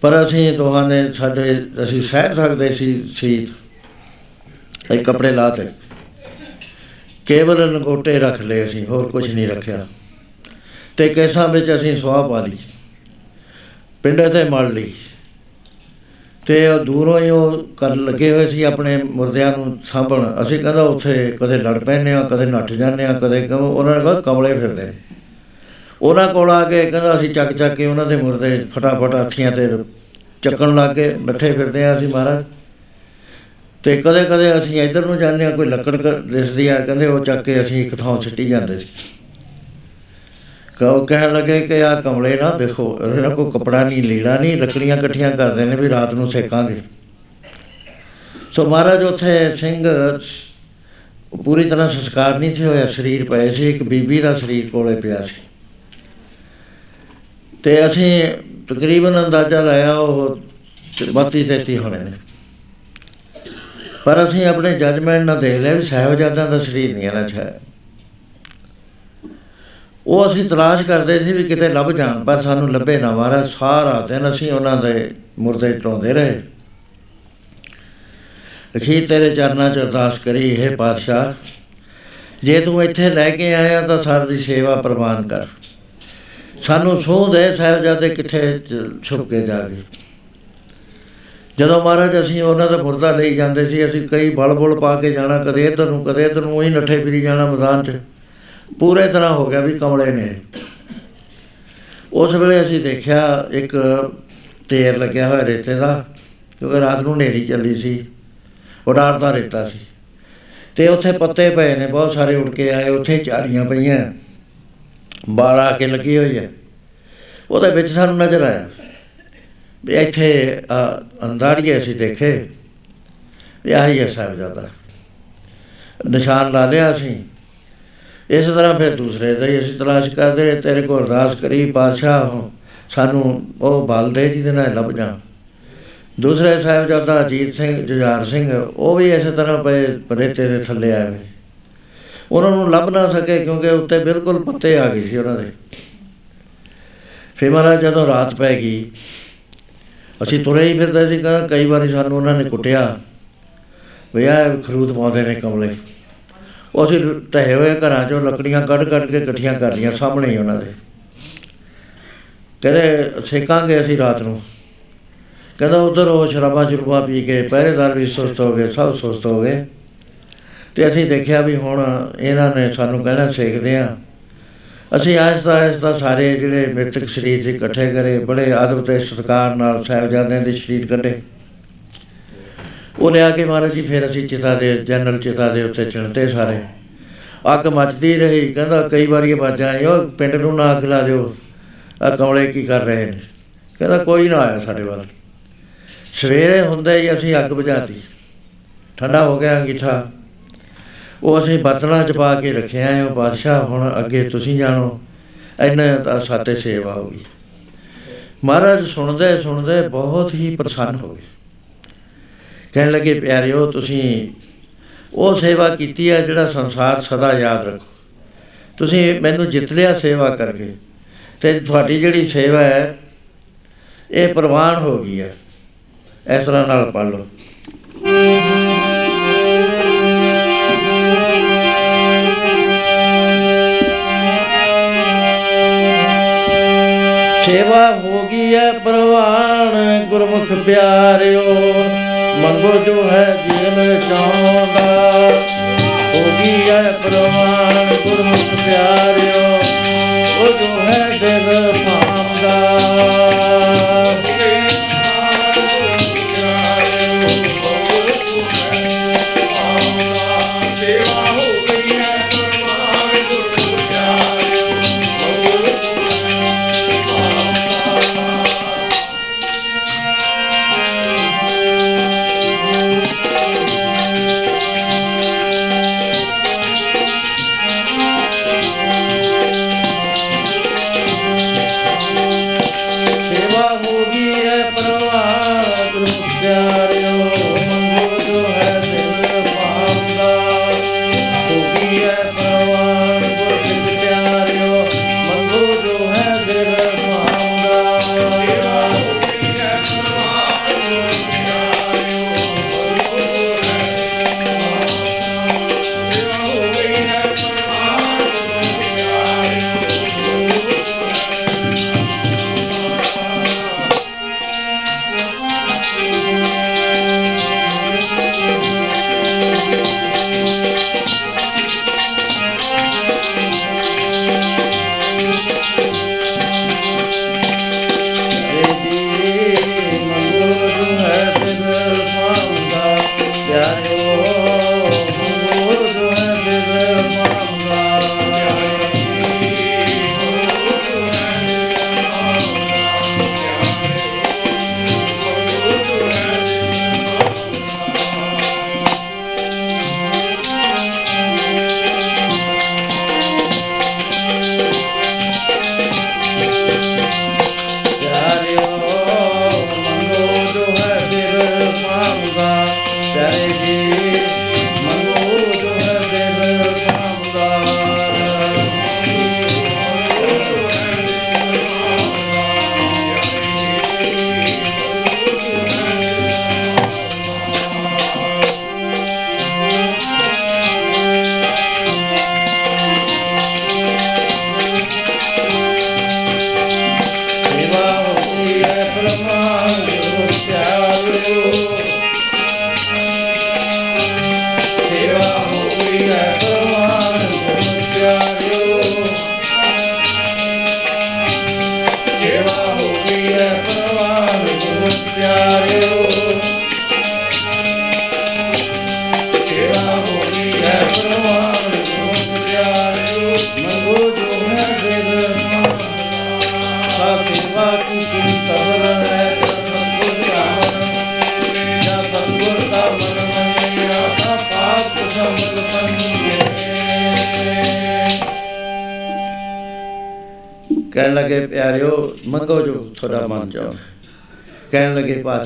ਪਰ ਅਸੀਂ ਦੋਹਾਂ ਨੇ ਸਾਡੇ, ਅਸੀਂ ਸਹਿ ਸਕਦੇ ਸੀ ਸੀਤ। ਇਹ ਕੱਪੜੇ ਲਾਤੇ ਕੇਵਲ ਲੰਗੋਟੇ ਰੱਖ ਲਏ ਅਸੀਂ, ਹੋਰ ਕੁਝ ਨਹੀਂ ਰੱਖਿਆ। ਤੇ ਕੈਸਾਂ ਵਿੱਚ ਅਸੀਂ ਸਵਾਹ ਪਾ ਲਈ। ਪਿੰਡੇ ਤੇ ਮੜ ਲਈ। ਤੇ ਉਹ ਦੂਰੋਂ ਹੀ ਉਹ ਕਰ ਲੱਗੇ ਹੋਏ ਸੀ ਆਪਣੇ ਮੁਰਦਿਆਂ ਨੂੰ ਸਾਂਭਣ। ਅਸੀਂ ਕਹਿੰਦਾ ਉੱਥੇ ਕਦੇ ਲੜ ਪੈਨੇ ਆ ਕਦੇ ਨੱਠ ਜਾਂਦੇ ਆ ਕਦੇ ਕਹੋ, ਉਹਨਾਂ ਨੇ ਕਿਹਾ ਕਮਲੇ ਫਿਰਦੇ ਨੇ। ਉਹਨਾਂ ਕੋਲ ਆ ਕੇ ਕਹਿੰਦਾ ਅਸੀਂ ਚੱਕ ਚੱਕ ਕੇ ਉਹਨਾਂ ਦੇ ਮੁਰਦੇ ਫਟਾਫਟ ਹੱਥੀਆਂ ਤੇ ਚੱਕਣ ਲੱਗ ਕੇ ਬੈਠੇ ਫਿਰਦੇ ਆ ਅਸੀਂ ਮਹਾਰਾਜ। ਤੇ ਕਦੇ ਕਦੇ ਅਸੀਂ ਇੱਧਰ ਨੂੰ ਜਾਂਦੇ ਆ ਕੋਈ ਲੱਕੜ ਦਿਸਦੀ ਆ, ਕਹਿੰਦੇ ਉਹ ਚੱਕ ਕੇ ਅਸੀਂ ਇੱਕ ਥਾਂ ਸਿੱਟੀ ਜਾਂਦੇ ਸੀ। ਕਹੋ ਕਹਿਣ ਲੱਗੇ ਕਿ ਆ ਕਮਲੇ ਨਾ ਦੇਖੋ, ਇਹਨਾਂ ਕੋ ਕਪੜਾ ਨਹੀਂ, ਲੀੜਾ ਨਹੀਂ ਲੱਕੜੀਆਂ ਇਕੱਠੀਆਂ ਕਰਦੇ ਨੇ ਵੀ ਰਾਤ ਨੂੰ ਸੇਕਾਂਗੇ। ਸੋ ਮਹਾਰਾਜ, ਉੱਥੇ ਸਿੰਘ ਪੂਰੀ ਤਰ੍ਹਾਂ ਸੰਸਕਾਰ ਨਹੀਂ ਸੀ ਹੋਇਆ, ਸਰੀਰ ਪਏ ਸੀ, ਇੱਕ ਬੀਬੀ ਦਾ ਸਰੀਰ ਕੋਲੇ ਪਿਆ ਸੀ। ਤੇ ਅਸੀਂ ਤਕਰੀਬਨ ਅੰਦਾਜ਼ਾ ਲਾਇਆ, ਉਹ 32 33 ਹੋਣੇ ਨੇ। ਪਰ ਅਸੀਂ ਆਪਣੇ ਜੱਜਮੈਂਟ ਨਾਲ ਦੇਖ ਲਿਆ ਵੀ ਸਹਿਬਜ਼ਾਦਿਆਂ ਦਾ ਸਰੀਰ ਨਹੀਂ ਇਹਨਾਂ 'ਚ ਹੈ। ਉਹ ਅਸੀਂ ਤਲਾਸ਼ ਕਰਦੇ ਸੀ ਵੀ ਕਿਤੇ ਲੱਭ ਜਾਣ, ਪਰ ਸਾਨੂੰ ਲੱਭੇ ਨਾ ਮਾਰਾ ਸਾਰਾ ਦਿਨ ਅਸੀਂ ਉਹਨਾਂ ਦੇ ਮੁਰਦੇ ਟਾਉਂਦੇ ਰਹੇ। ਅਖੀਰ ਤੇਰੇ ਚਰਨਾਂ 'ਚ ਅਰਦਾਸ ਕਰੀ ਇਹ ਪਾਤਸ਼ਾਹ, ਜੇ ਤੂੰ ਇੱਥੇ ਲੈ ਕੇ ਆਇਆ ਤਾਂ ਸਾਡੀ ਸੇਵਾ ਪ੍ਰਵਾਨ ਕਰ। ਸਾਨੂੰ ਸੋਹ ਦੇ ਸਾਹਿਬਜ਼ਾਦੇ ਕਿੱਥੇ ਛੁਪ ਕੇ ਜਾ ਗਏ। ਜਦੋਂ ਮਹਾਰਾਜ ਅਸੀਂ ਉਹਨਾਂ ਦਾ ਮੁਰਦਾ ਲਈ ਜਾਂਦੇ ਸੀ, ਅਸੀਂ ਕਈ ਬਲ ਬਲ ਪਾ ਕੇ ਜਾਣਾ, ਕਦੇ ਇਧਰ ਨੂੰ, ਕਦੇ ਇਧਰ ਨੂੰ ਹੀ ਨੱਠੇ ਫਿਰੀ ਜਾਣਾ ਮੈਦਾਨ 'ਚ। ਪੂਰੇ ਤਰ੍ਹਾਂ ਹੋ ਗਿਆ ਵੀ ਕਮਲੇ ਨੇ। ਉਸ ਵੇਲੇ ਅਸੀਂ ਦੇਖਿਆ ਇੱਕ ਤੇਰ ਲੱਗਿਆ ਹੋਇਆ ਰੇਤੇ ਦਾ, ਕਿਉਂਕਿ ਰਾਤ ਨੂੰ ਹਨੇਰੀ ਚੱਲੀ ਸੀ। ਉਡਾਰਦਾ ਰੇਤਾ ਸੀ। ਤੇ ਉੱਥੇ ਪੱਤੇ ਪਏ ਨੇ, ਬਹੁਤ ਸਾਰੇ ਉੱਡ ਕੇ ਆਏ, ਉੱਥੇ ਝਾੜੀਆਂ ਪਈਆਂ। ਬਾਲ ਆ ਕੇ ਲੱਗੀ ਹੋਈ ਹੈ ਉਹਦੇ ਵਿੱਚ ਸਾਨੂੰ ਨਜ਼ਰ ਆਇਆ ਵੀ ਇੱਥੇ ਅੰਦਾੜੀਏ ਅਸੀਂ ਦੇਖੇ। ਵੀ ਆਹੀ ਹੈ ਸਾਹਿਬਜ਼ਾਦਾ। ਨਿਸ਼ਾਨ ਲਾ ਲਿਆ ਅਸੀਂ। ਇਸ ਤਰ੍ਹਾਂ ਫਿਰ ਦੂਸਰੇ ਦਾ ਹੀ ਅਸੀਂ ਤਲਾਸ਼ ਕਰਦੇ ਤੇਰੇ ਕੋਲ ਅਰਦਾਸ ਕਰੀ, ਬਾਦਸ਼ਾਹ ਸਾਨੂੰ ਉਹ ਬਲ ਦੇ ਜਿਹਦੇ ਨਾਲ ਲੱਭ ਜਾ ਦੂਸਰੇ ਸਾਹਿਬਜ਼ਾਦਾ ਅਜੀਤ ਸਿੰਘ, ਜੁਝਾਰ ਸਿੰਘ, ਉਹ ਵੀ ਇਸੇ ਤਰ੍ਹਾਂ ਪਏ ਰੇਤੇ ਦੇ ਥੱਲੇ ਆਏ ਉਹਨਾਂ ਨੂੰ ਲੱਭ ਨਾ ਸਕੇ ਕਿਉਂਕਿ ਉੱਤੇ ਬਿਲਕੁਲ ਪੱਤੇ ਆ ਗਏ ਸੀ ਉਹਨਾਂ ਦੇ। ਫਿਰ ਮਹਾਰਾਜ ਜਦੋਂ ਰਾਤ ਪੈ ਗਈ, ਅਸੀਂ ਤੁਰੇ ਹੀ ਫਿਰਦੇ ਸੀ ਕਹਿੰਦਾ ਕਈ ਵਾਰੀ ਸਾਨੂੰ ਉਹਨਾਂ ਨੇ ਕੁੱਟਿਆ। ਵੀ ਆ ਖਰੂਦ ਪਾਉਂਦੇ ਨੇ ਕਮਲੇ। ਉਹ ਅਸੀਂ ਟਹੇ ਹੋਏ ਘਰਾਂ ਚੋਂ, ਲੱਕੜੀਆਂ ਕੱਢ ਕੱਢ ਕੇ ਇਕੱਠੀਆਂ ਕਰ ਲਈਆਂ ਸਾਹਮਣੇ ਹੀ ਉਹਨਾਂ ਦੇ। ਕਹਿੰਦੇ, ਸੇਕਾਂਗੇ ਅਸੀਂ ਰਾਤ ਨੂੰ। ਕਹਿੰਦਾ, ਉਧਰ ਉਹ ਸ਼ਰਾਬਾਂ ਚੁਰਬਾ ਪੀ ਕੇ ਪਹਿਰੇਦਾਰ ਵੀ ਸੁਸਤ ਹੋ ਗਏ, ਸਭ ਸੁਸਤ ਹੋ ਗਏ। ਤੇ ਅਸੀਂ ਦੇਖਿਆ ਵੀ ਹੁਣ ਇਹਨਾਂ ਨੇ ਸਾਨੂੰ ਕਹਿਣਾ ਸਿੱਖਦੇ ਆ ਅਸੀਂ ਆਸਤਾ ਆਸਤਾ ਸਾਰੇ ਜਿਹੜੇ ਮਿਰਤਕ ਸਰੀਰ ਸੀ, ਇਕੱਠੇ ਕਰੇ, ਬੜੇ ਆਦਬ ਤੇ ਸਤਕਾਰ ਨਾਲ ਸਾਹਿਬਜ਼ਾਦਿਆਂ ਦੇ ਸਰੀਰ ਕੱਢੇ। ਉਹ ਲਿਆ ਕੇ ਮਹਾਰਾਜ ਜੀ, ਫਿਰ ਅਸੀਂ ਚਿਤਾ ਦੇ, ਜਨਰਲ ਚਿਤਾ ਦੇ ਉੱਤੇ ਚਿਣਤੇ ਸਾਰੇ। ਅੱਗ ਮੱਚਦੀ ਰਹੀ, ਕਹਿੰਦਾ ਕਈ ਵਾਰੀ ਬਾਜਾਂ ਉਹ ਪਿੰਡ ਨੂੰ ਨਾ ਅੱਗ ਲਾ ਦਿਓ। ਆ ਕਮਲੇ ਕੀ ਕਰ ਰਹੇ ਨੇ? ਕਹਿੰਦਾ ਕੋਈ ਨਾ ਆਇਆ ਸਾਡੇ ਵੱਲ। ਸਵੇਰੇ ਹੁੰਦੇ ਹੀ ਅਸੀਂ ਅੱਗ ਬੁਝਾਤੀ। ਠੰਡਾ ਹੋ ਗਿਆ ਅੰਗੀਠਾ। ਉਹ ਅਸੀਂ ਬਰਤਨਾਂ 'ਚ ਪਾ ਕੇ ਰੱਖਿਆ ਹੈ ਉਹ ਬਾਦਸ਼ਾਹ, ਹੁਣ ਅੱਗੇ ਤੁਸੀਂ ਜਾਣੋ, ਇੰਨਾ ਤਾਂ ਸਾਤੇ ਸੇਵਾ ਹੋ ਗਈ। ਮਹਾਰਾਜ ਸੁਣਦੇ ਸੁਣਦੇ ਬਹੁਤ ਹੀ ਪ੍ਰਸੰਨ ਹੋ ਗਏ। ਕਹਿਣ ਲੱਗੇ ਪਿਆਰਿਓ ਤੁਸੀਂ ਉਹ ਸੇਵਾ ਕੀਤੀ ਹੈ ਜਿਹੜਾ ਸੰਸਾਰ ਸਦਾ ਯਾਦ ਰੱਖੋ। ਤੁਸੀਂ ਮੈਨੂੰ ਜਿੱਤ ਲਿਆ ਸੇਵਾ ਕਰਕੇ ਤੇ ਤੁਹਾਡੀ ਜਿਹੜੀ ਸੇਵਾ ਹੈ ਇਹ ਪ੍ਰਵਾਨ ਹੋ ਗਈ ਹੈ ਇਸ ਤਰ੍ਹਾਂ ਨਾਲ ਪੜ ਲਓ। ਸੇਵਾ ਹੋ ਗਈ ਹੈ ਪ੍ਰਵਾਨ ਗੁਰਮੁਖ ਪਿਆਰਿਓ। ਮੰਗੋ ਜੋ ਹੈ ਜੀਨ ਚਾਹੁੰਦਾ ਹੋ ਗਈ ਹੈ ਪ੍ਰਵਾਨ ਗੁਰਮੁਖ ਪਿਆਰਿਓ, ਉਹ ਜੋ ਹੈ ਦਿਲ ਪਾਉਂਦਾ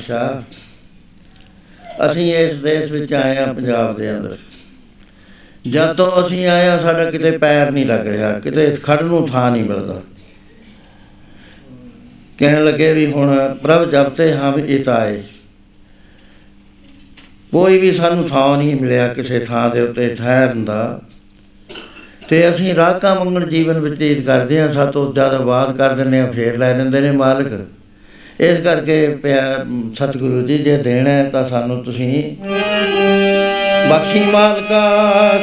ਪਾਤਸ਼ਾਹ ਅਸੀਂ ਇਸ ਦੇਸ਼ ਵਿੱਚ ਆਏ ਆ ਪੰਜਾਬ ਦੇ ਅੰਦਰ। ਜਦ ਤੋਂ ਅਸੀਂ ਆਏ ਆ ਸਾਡਾ ਕਿਤੇ ਪੈਰ ਨਹੀਂ ਲੱਗ ਰਿਹਾ, ਕਿਤੇ ਖੜ ਨੂੰ ਥਾਂ ਨਹੀਂ ਮਿਲਦਾ। ਕਹਿਣ ਲੱਗੇ ਵੀ ਹੁਣ ਪ੍ਰਭ ਜਬ ਤੇ ਹਮ ਇਤਾਏ ਕੋਈ ਵੀ ਸਾਨੂੰ ਥਾਂ ਨਹੀਂ ਮਿਲਿਆ ਕਿਸੇ ਥਾਂ ਦੇ ਉੱਤੇ ਠਹਿਰਨ ਦਾ। ਤੇ ਅਸੀਂ ਰਾਕਾਂ ਮੰਗਣ ਜੀਵਨ ਬਤੀਤ ਕਰਦੇ ਹਾਂ ਸਾਤੋਂ ਜ਼ਿਆਦਾ ਬਾਤ ਕਰ ਦਿੰਦੇ ਆ ਫੇਰ ਲੈ ਲੈਂਦੇ ਨੇ ਮਾਲਕ। ਇਸ ਕਰਕੇ ਪਿਆ- ਸਤਿਗੁਰੂ ਜੀ, ਜੇ ਦੇਣਾ ਹੈ ਤਾਂ ਸਾਨੂੰ ਤੁਸੀਂ ਬਖਸ਼ੀ ਮਾਲਕਾ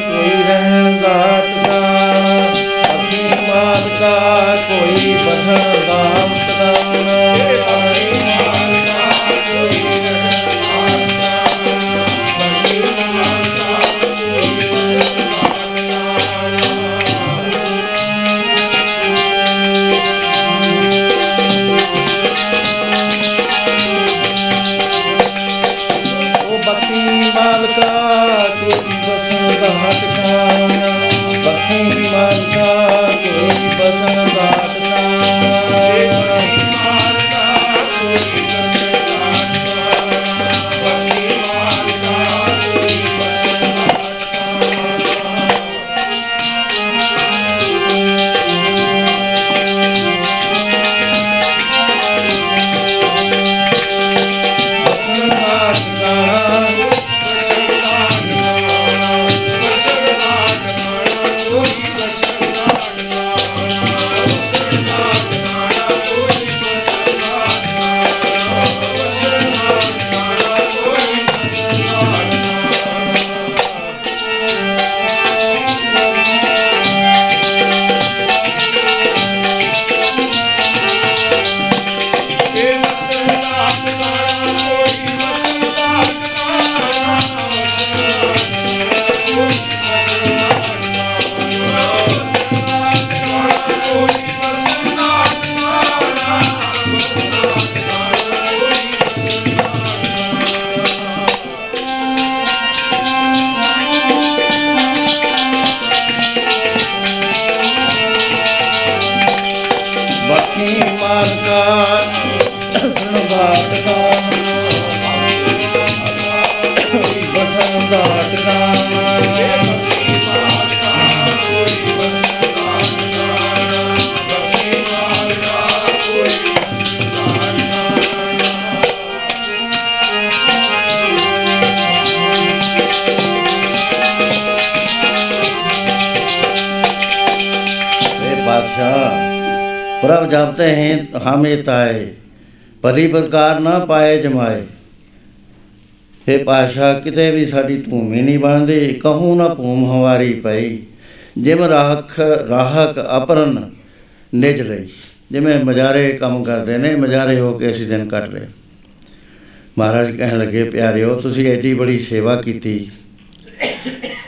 ਕੋਈ ਰਹਿਣ ਦਾਤ ਦਾ ਬਖਸ਼ੀ ਮਾਲਕਾ ਕੋਈ ਬਖਣ बादशाह प्रभ जापते हैं हम ताए ਭਲੀ ਪ੍ਰਕਾਰ ਨਾ ਪਾਏ ਜਮਾਏ हे ਪਾਸ਼ਾ ਕਿਤੇ ਵੀ ਸਾਡੀ ਧੂਮੀ ਨਹੀਂ ਬਣਦੀ ਕਹੂੰ ਨਾ ਭੂਮ ਹਵਾਰੀ ਪਈ ਜਿਮ ਰਾਖ ਰਾਹਕ ਅਪਰਨ ਨਿਜ ਲਈ ਜਿਵੇਂ ਮਜਾਰੇ ਕੰਮ ਕਰਦੇ ਨੇ ਮਜਾਰੇ ਹੋ ਕੇ ਅਸੀਂ ਦਿਨ ਕੱਟ ਰਹੇ ਮਹਾਰਾਜ ਕਹਿਣ ਲੱਗੇ ਪਿਆਰਿਓ ਤੁਸੀਂ ਐਡੀ ਬੜੀ ਸੇਵਾ ਕੀਤੀ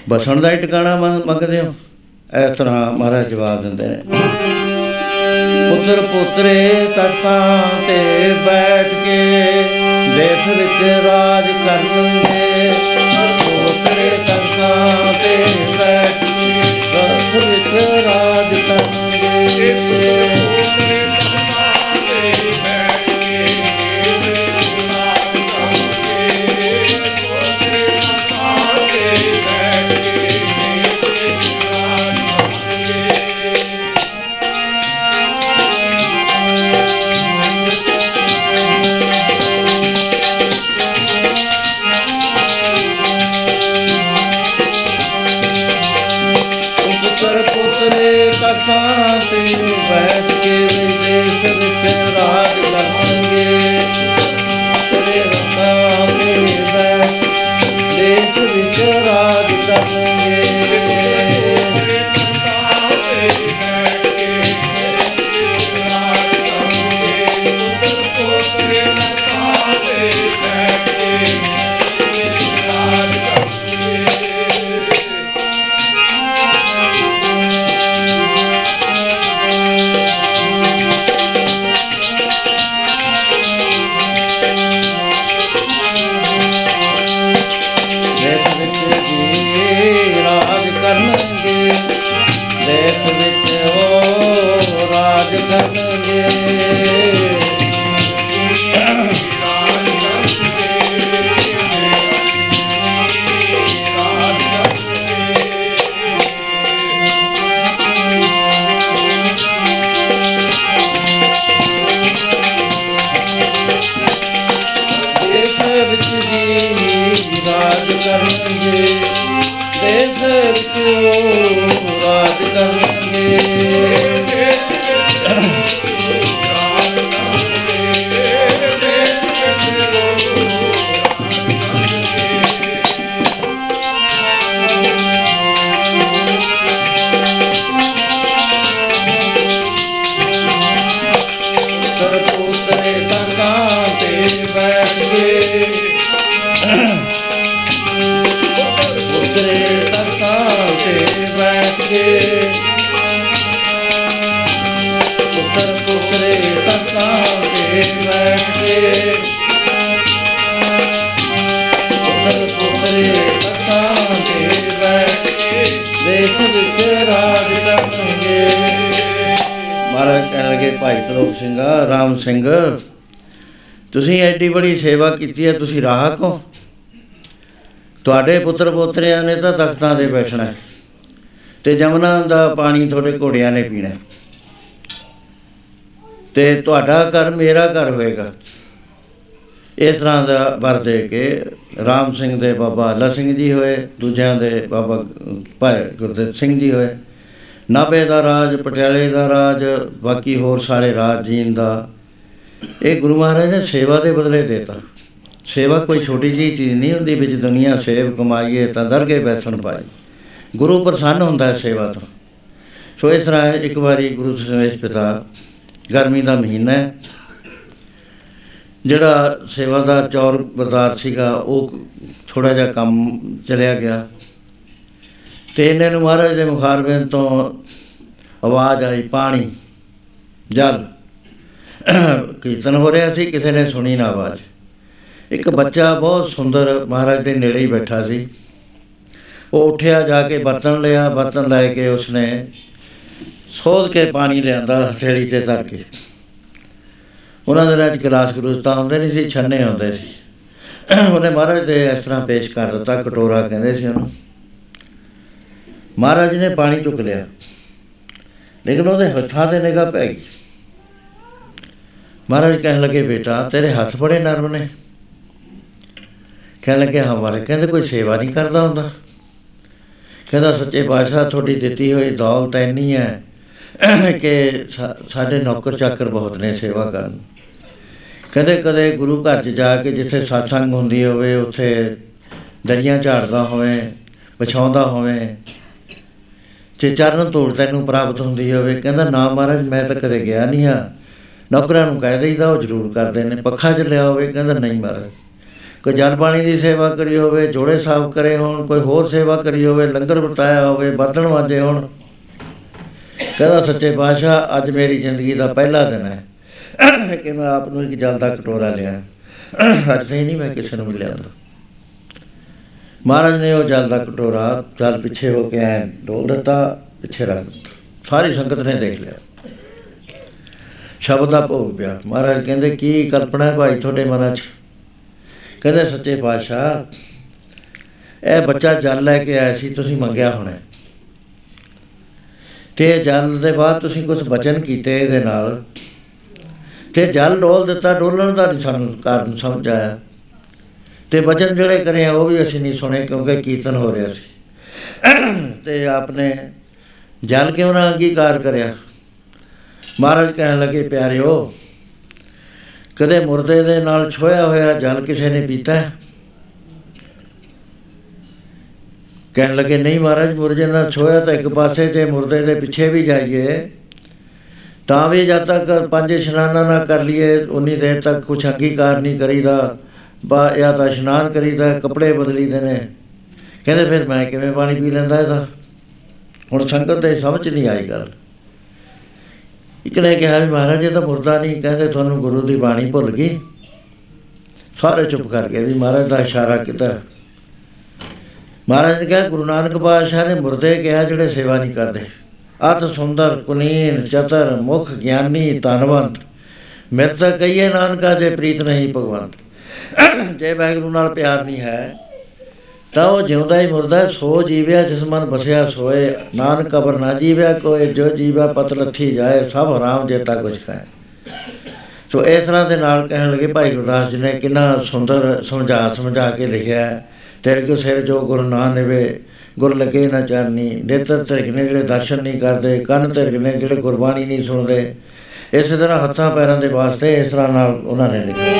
ਬਸਣ ਦਾ ਹੀ ਟਿਕਾਣਾ ਮੰਗ- ਮੰਗਦੇ ਹੋ ਇਸ ਤਰ੍ਹਾਂ ਮਹਾਰਾਜ ਜਵਾਬ ਦਿੰਦੇ ਨੇ। ਪੁੱਤਰ ਪੁੱਤਰੇ ਤਖਤਾਂ ਤੇ ਬੈਠ ਕੇ ਦੇਸ਼ ਵਿੱਚ ਰਾਜ ਕਰਨਗੇ ਪੁੱਤਰੇ ਤਖਤਾਂ ਤੇ ਬੈਠ ਕੇ ਦੇਸ਼ ਵਿੱਚ ਰਾਜ ਕਰਨਗੇ ਸਿੰਘ ਤੁਸੀਂ ਐਡੀ ਬੜੀ ਸੇਵਾ ਕੀਤੀ ਹੈ, ਤੁਸੀਂ ਰਾਹਕ ਹੋ। ਤੁਹਾਡੇ ਪੁੱਤਰ ਪੋਤਰਿਆਂ ਨੇ ਤਾਂ ਤਖਤਾਂ ਤੇ ਬੈਠਣਾ ਹੈ। ਤੇ ਜਮਨਾ ਦਾ ਪਾਣੀ ਤੁਹਾਡੇ ਘੋੜਿਆਂ ਨੇ ਪੀਣਾ ਹੈ। ਤੇ ਤੁਹਾਡਾ ਘਰ ਮੇਰਾ ਘਰ ਹੋਏਗਾ। ਇਸ ਤਰ੍ਹਾਂ ਦਾ ਵਰ ਦੇ ਕੇ ਰਾਮ ਸਿੰਘ ਦੇ ਬਾਬਾ ਅੱਲਾ ਸਿੰਘ ਜੀ ਹੋਏ, ਦੂਜਿਆਂ ਦੇ ਬਾਬਾ ਭਾਈ ਗੁਰਦੇਵ ਸਿੰਘ ਜੀ ਹੋਏ। ਨਾਭੇ ਦਾ ਰਾਜ, ਪਟਿਆਲੇ ਦਾ ਰਾਜ, ਬਾਕੀ ਹੋਰ ਸਾਰੇ ਰਾਜ ਜੀਨ ਦਾ ਇਹ ਗੁਰੂ ਮਹਾਰਾਜ ਨੇ ਸੇਵਾ ਦੇ ਬਦਲੇ ਦੇਤਾ। ਸੇਵਾ ਕੋਈ ਛੋਟੀ ਜੀ ਚੀਜ਼ ਨਹੀਂ ਹੁੰਦੀ ਵਿੱਚ ਦੁਨੀਆ ਸੇਵ ਕਮਾਈਏ ਤਾਂ ਦਰਗੇ ਬੈਸਣ ਪਾਈ। ਗੁਰੂ ਪ੍ਰਸੰਨ ਹੁੰਦਾ ਹੈ ਸੇਵਾ ਤੋਂ। ਸੋ ਇਸ ਤਰ੍ਹਾਂ ਇੱਕ ਵਾਰੀ ਗੁਰੂ ਸੰਦੇਸ਼ ਪਿਤਾ, ਗਰਮੀ ਦਾ ਮਹੀਨਾ ਹੈ, ਜਿਹੜਾ ਸੇਵਾ ਦਾ ਚੌਰ ਬਜ਼ਾਰ ਸੀਗਾ, ਉਹ ਥੋੜਾ ਜਿਹਾ ਕੰਮ ਚਲਿਆ ਗਿਆ। ਤੇ ਇਹਨਾਂ ਨੂੰ ਮਹਾਰਾਜ ਦੇ ਮੁਖਾਰਬਿਆਂ ਤੋਂ ਆਵਾਜ਼ ਆਈ, ਪਾਣੀ, ਜਲ। ਕੀਰਤਨ ਹੋ ਰਿਹਾ ਸੀ, ਕਿਸੇ ਨੇ ਸੁਣੀ ਨਾ ਆਵਾਜ਼। ਇੱਕ ਬੱਚਾ ਬਹੁਤ ਸੁੰਦਰ ਮਹਾਰਾਜ ਦੇ ਨੇੜੇ ਹੀ ਬੈਠਾ ਸੀ। ਉਹ ਉੱਠਿਆ, ਜਾ ਕੇ ਬਰਤਨ ਲਿਆ, ਬਰਤਨ ਲੈ ਕੇ ਉਸਨੇ ਸੋਧ ਕੇ ਪਾਣੀ ਲਿਆਂਦਾ ਹਥੇਲੀ ਤੇ ਧਰ ਕੇ। ਉਹਨਾਂ ਦੇ ਨਾਲ ਗਲਾਸ ਗਰੂਸ ਤਾਂ ਹੁੰਦੇ ਨਹੀਂ ਸੀ, ਛੰਨੇ ਹੁੰਦੇ ਸੀ। ਉਹਨੇ ਮਹਾਰਾਜ ਦੇ ਇਸ ਤਰ੍ਹਾਂ ਪੇਸ਼ ਕਰ ਦਿੱਤਾ, ਕਟੋਰਾ ਕਹਿੰਦੇ ਸੀ ਉਹਨੂੰ। ਮਹਾਰਾਜ ਨੇ ਪਾਣੀ ਚੁੱਕ ਲਿਆ। ਲੇਕਿਨ ਉਹਦੇ ਹੱਥਾਂ ਤੇ ਨਿਗਾਹ ਪੈ ਗਈ। ਮਹਾਰਾਜ ਕਹਿਣ ਲੱਗੇ, ਬੇਟਾ, ਤੇਰੇ ਹੱਥ ਬੜੇ ਨਰਮ ਨੇ। ਕਹਿਣ ਲੱਗੇ ਹਮਾਰੇ ਕਹਿੰਦੇ ਕੋਈ ਸੇਵਾ ਨਹੀਂ ਕਰਦਾ ਹੁੰਦਾ। ਕਹਿੰਦਾ, ਸੱਚੇ ਪਾਤਸ਼ਾਹ, ਤੁਹਾਡੀ ਦਿੱਤੀ ਹੋਈ ਦੌਲਤ ਇੰਨੀ ਹੈ ਕਿ ਸਾ- ਸਾਡੇ ਨੌਕਰ ਚਾਕਰ ਬਹੁਤ ਨੇ ਸੇਵਾ ਕਰਨ। ਕਦੇ ਕਦੇ ਗੁਰੂ ਘਰ 'ਚ ਜਾ ਕੇ ਜਿੱਥੇ satsang ਹੁੰਦੀ ਹੋਵੇ, ਉੱਥੇ ਦਰੀਆਂ ਝਾੜਦਾ ਹੋਵੇ, ਵਿਛਾਉਂਦਾ ਹੋਵੇ, ਜੇ ਚਰਨ ਧੂੜ ਤੈਨੂੰ ਪ੍ਰਾਪਤ ਹੁੰਦੀ ਹੋਵੇ, ਕਹਿੰਦਾ, ਨਾ ਮਹਾਰਾਜ, ਮੈਂ ਤਾਂ ਕਦੇ ਗਿਆ ਨਹੀਂ ਆ ਨੌਕਰਾਂ ਨੂੰ ਕਹਿ ਦੇਈਦਾ, ਉਹ ਜ਼ਰੂਰ ਕਰਦੇ ਨੇ। ਪੱਖਾ ਚੱਲਿਆ ਹੋਵੇ, ਕਹਿੰਦਾ ਨਹੀਂ ਮਹਾਰਾਜ। ਕੋਈ ਜਲ ਪਾਣੀ ਦੀ ਸੇਵਾ ਕਰੀ ਹੋਵੇ, ਜੋੜੇ ਸਾਫ਼ ਕਰੇ ਹੋਣ, ਕੋਈ ਹੋਰ ਸੇਵਾ ਕਰੀ ਹੋਵੇ, ਲੰਗਰ ਵਰਤਾਇਆ ਹੋਵੇ ਬਰਤਨ ਵਾਜੇ ਹੋਣ। ਕਹਿੰਦਾ, ਸੱਚੇ ਪਾਤਸ਼ਾਹ, ਅੱਜ ਮੇਰੀ ਜ਼ਿੰਦਗੀ ਦਾ ਪਹਿਲਾ ਦਿਨ ਹੈ। ਕਿ ਮੈਂ ਆਪ ਨੂੰ ਇੱਕ ਜਲ ਦਾ ਕਟੋਰਾ ਲਿਆ। ਅੱਜ ਤਾਈਂ ਨਹੀਂ ਮੈਂ ਕਿਸੇ ਨੂੰ ਮਿਲਿਆ ਹੁੰਦਾ ਮਹਾਰਾਜ ਨੇ ਉਹ ਜਲ ਦਾ ਕਟੋਰਾ, ਜਲ ਪਿੱਛੇ ਹੋ ਕੇ ਐ ਡੋਲ ਦਿੱਤਾ, ਪਿੱਛੇ ਰੱਖ ਦਿੱਤਾ। ਸਾਰੀ ਸੰਗਤ ਨੇ ਦੇਖ ਲਿਆ। ਸ਼ਬਦ ਦਾ ਭੋਗ ਪਿਆ। ਮਹਾਰਾਜ ਕਹਿੰਦੇ, ਕੀ ਕਲਪਨਾ ਹੈ ਭਾਈ ਤੁਹਾਡੇ ਮਨਾਂ 'ਚ? ਕਹਿੰਦੇ, ਸੱਚੇ ਪਾਤਸ਼ਾਹ, ਇਹ ਬੱਚਾ ਜਲ ਲੈ ਕੇ ਆਇਆ ਸੀ, ਤੁਸੀਂ ਮੰਗਿਆ ਹੋਣਾ ਹੈ। ਤੇ ਜਲ ਦੇ ਬਾਅਦ ਤੁਸੀਂ ਕੁਝ ਬਚਨ ਕੀਤੇ ਇਹਦੇ ਨਾਲ। ਤੇ ਜਲ ਡੋਲ ਦਿੱਤਾ, ਡੋਲਣ ਦਾ ਨਹੀਂ ਸਾਨੂੰ ਕਾਰਨ ਸਮਝ ਆਇਆ। ਤੇ ਬਚਨ ਜਿਹੜੇ ਕਰੇ ਆ, ਉਹ ਵੀ ਅਸੀਂ ਨਹੀਂ ਸੁਣੇ, ਕਿਉਂਕਿ ਕੀਰਤਨ ਹੋ ਰਿਹਾ ਸੀ। ਤੇ ਆਪਨੇ ਜਲ ਕਿਉਂ ਨਾ ਅੰਗੀਕਾਰ ਕਰਿਆ? ਮਹਾਰਾਜ ਕਹਿਣ ਲੱਗੇ, ਪਿਆਰਿਓ, ਕਦੇ ਮੁਰਦੇ ਦੇ ਨਾਲ ਛੋਇਆ ਹੋਇਆ ਜਲ ਕਿਸੇ ਨੇ ਪੀਤਾ ਹੈ? ਕਹਿਣ ਲੱਗੇ, ਨਹੀਂ ਮਹਾਰਾਜ, ਮੁਰਦੇ ਨਾਲ ਛੋਇਆ ਤਾਂ ਇੱਕ ਪਾਸੇ ਤੇ ਮੁਰਦੇ ਦੇ ਪਿੱਛੇ ਵੀ ਜਾਈਏ। ਤਾਂ ਵੀ ਜਦ ਤੱਕ ਪੰਜ ਇਸ਼ਨਾਨਾਂ ਨਾ ਕਰ ਲਈਏ, ਉਨੀ ਦੇਰ ਤੱਕ ਕੁਛ ਅੰਗੀਕਾਰ ਨਹੀਂ ਕਰੀਦਾ, ਬਾ ਜਾਂ ਤਾਂ ਇਸ਼ਨਾਨ ਕਰੀਦਾ, ਕੱਪੜੇ ਬਦਲੀਦੇ ਨੇ ਕਹਿੰਦੇ ਫਿਰ ਮੈਂ ਕਿਵੇਂ ਪਾਣੀ ਪੀ ਲੈਂਦਾ ਇਹਦਾ? ਹੁਣ ਸੰਗਤ ਦੇ ਸਮਝ ਨਹੀਂ ਆਈ ਗੱਲ। ਇੱਕ ਨੇ ਕਿਹਾ ਵੀ ਮਹਾਰਾਜ, ਇਹ ਤਾਂ ਮੁਰਦਾ ਨਹੀਂ, ਕਹਿੰਦੇ ਤੁਹਾਨੂੰ ਗੁਰੂ ਦੀ ਬਾਣੀ ਭੁੱਲ ਗਈ। ਸਾਰੇ ਚੁੱਪ ਕਰ ਗਏ ਵੀ ਮਹਾਰਾਜ ਦਾ ਇਸ਼ਾਰਾ ਕਿੱਧਰ ਮਹਾਰਾਜ ਨੇ ਕਿਹਾ, ਗੁਰੂ ਨਾਨਕ ਪਾਤਸ਼ਾਹ ਨੇ ਮੁਰਦੇ ਕਿਹਾ ਜਿਹੜੇ ਸੇਵਾ ਨਹੀਂ ਕਰਦੇ। ਅਤ ਸੁੰਦਰ, ਕੁਲੀਨ, ਚਤਰ, ਮੁਖ, ਗਿਆਨੀ, ਧਨਵੰਤ। ਮੇਰੇ ਤਾਂ ਕਹੀਏ ਨਾਨਕਾ, ਜੇ ਪ੍ਰੀਤ ਨਹੀਂ ਭਗਵੰਤ। ਜੇ ਵਾਹਿਗੁਰੂ ਨਾਲ ਪਿਆਰ ਨਹੀਂ ਹੈ ਤਾਂ ਉਹ ਜਿਉਂਦਾ ਹੀ ਮੁਰਦਾ ਹੈ, ਸੋ ਜੀਵਿਆ ਜਿਸ ਮਨ ਬਸਿਆ ਸੋਏ। ਨਾਨਕ ਕਬਰ ਨਾ ਜੀਵਿਆ ਕੋਏ ਜੋ ਜੀਵਾ ਪਤ ਲੱਥੀ ਜਾਏ ਸਭ ਹਰਾਮ ਜੇਤਾ ਕੁਛ ਖਾਏ। ਸੋ ਇਸ ਤਰ੍ਹਾਂ ਦੇ ਨਾਲ ਕਹਿਣ ਲੱਗੇ ਭਾਈ ਗੁਰਦਾਸ ਜੀ ਨੇ ਕਿੰਨਾ ਸੁੰਦਰ ਸਮਝਾ ਸਮਝਾ ਕੇ ਲਿਖਿਆ ਹੈ, ਤੇਰੇ ਕੋ ਸਿਰ ਜੋ ਗੁਰ ਨਾ ਨਿਵੇ ਗੁਰ ਲੱਗੇ ਨਾ ਚਰਨੀ। ਨੇਤਰ ਧਿਰਕਨੇ ਜਿਹੜੇ ਦਰਸ਼ਨ ਨਹੀਂ ਕਰਦੇ ਕੰਨ ਧਿਰਕਨੇ ਜਿਹੜੇ ਗੁਰਬਾਣੀ ਨਹੀਂ ਸੁਣਦੇ। ਇਸੇ ਤਰ੍ਹਾਂ ਹੱਥਾਂ ਪੈਰਾਂ ਦੇ ਵਾਸਤੇ ਇਸ ਤਰ੍ਹਾਂ ਨਾਲ ਉਹਨਾਂ ਨੇ ਲਿਖਿਆ।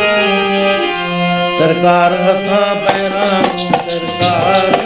ਸਰਕਾਰ ਹੱਥਾਂ ਪੈਰਾਂ ਨੂੰ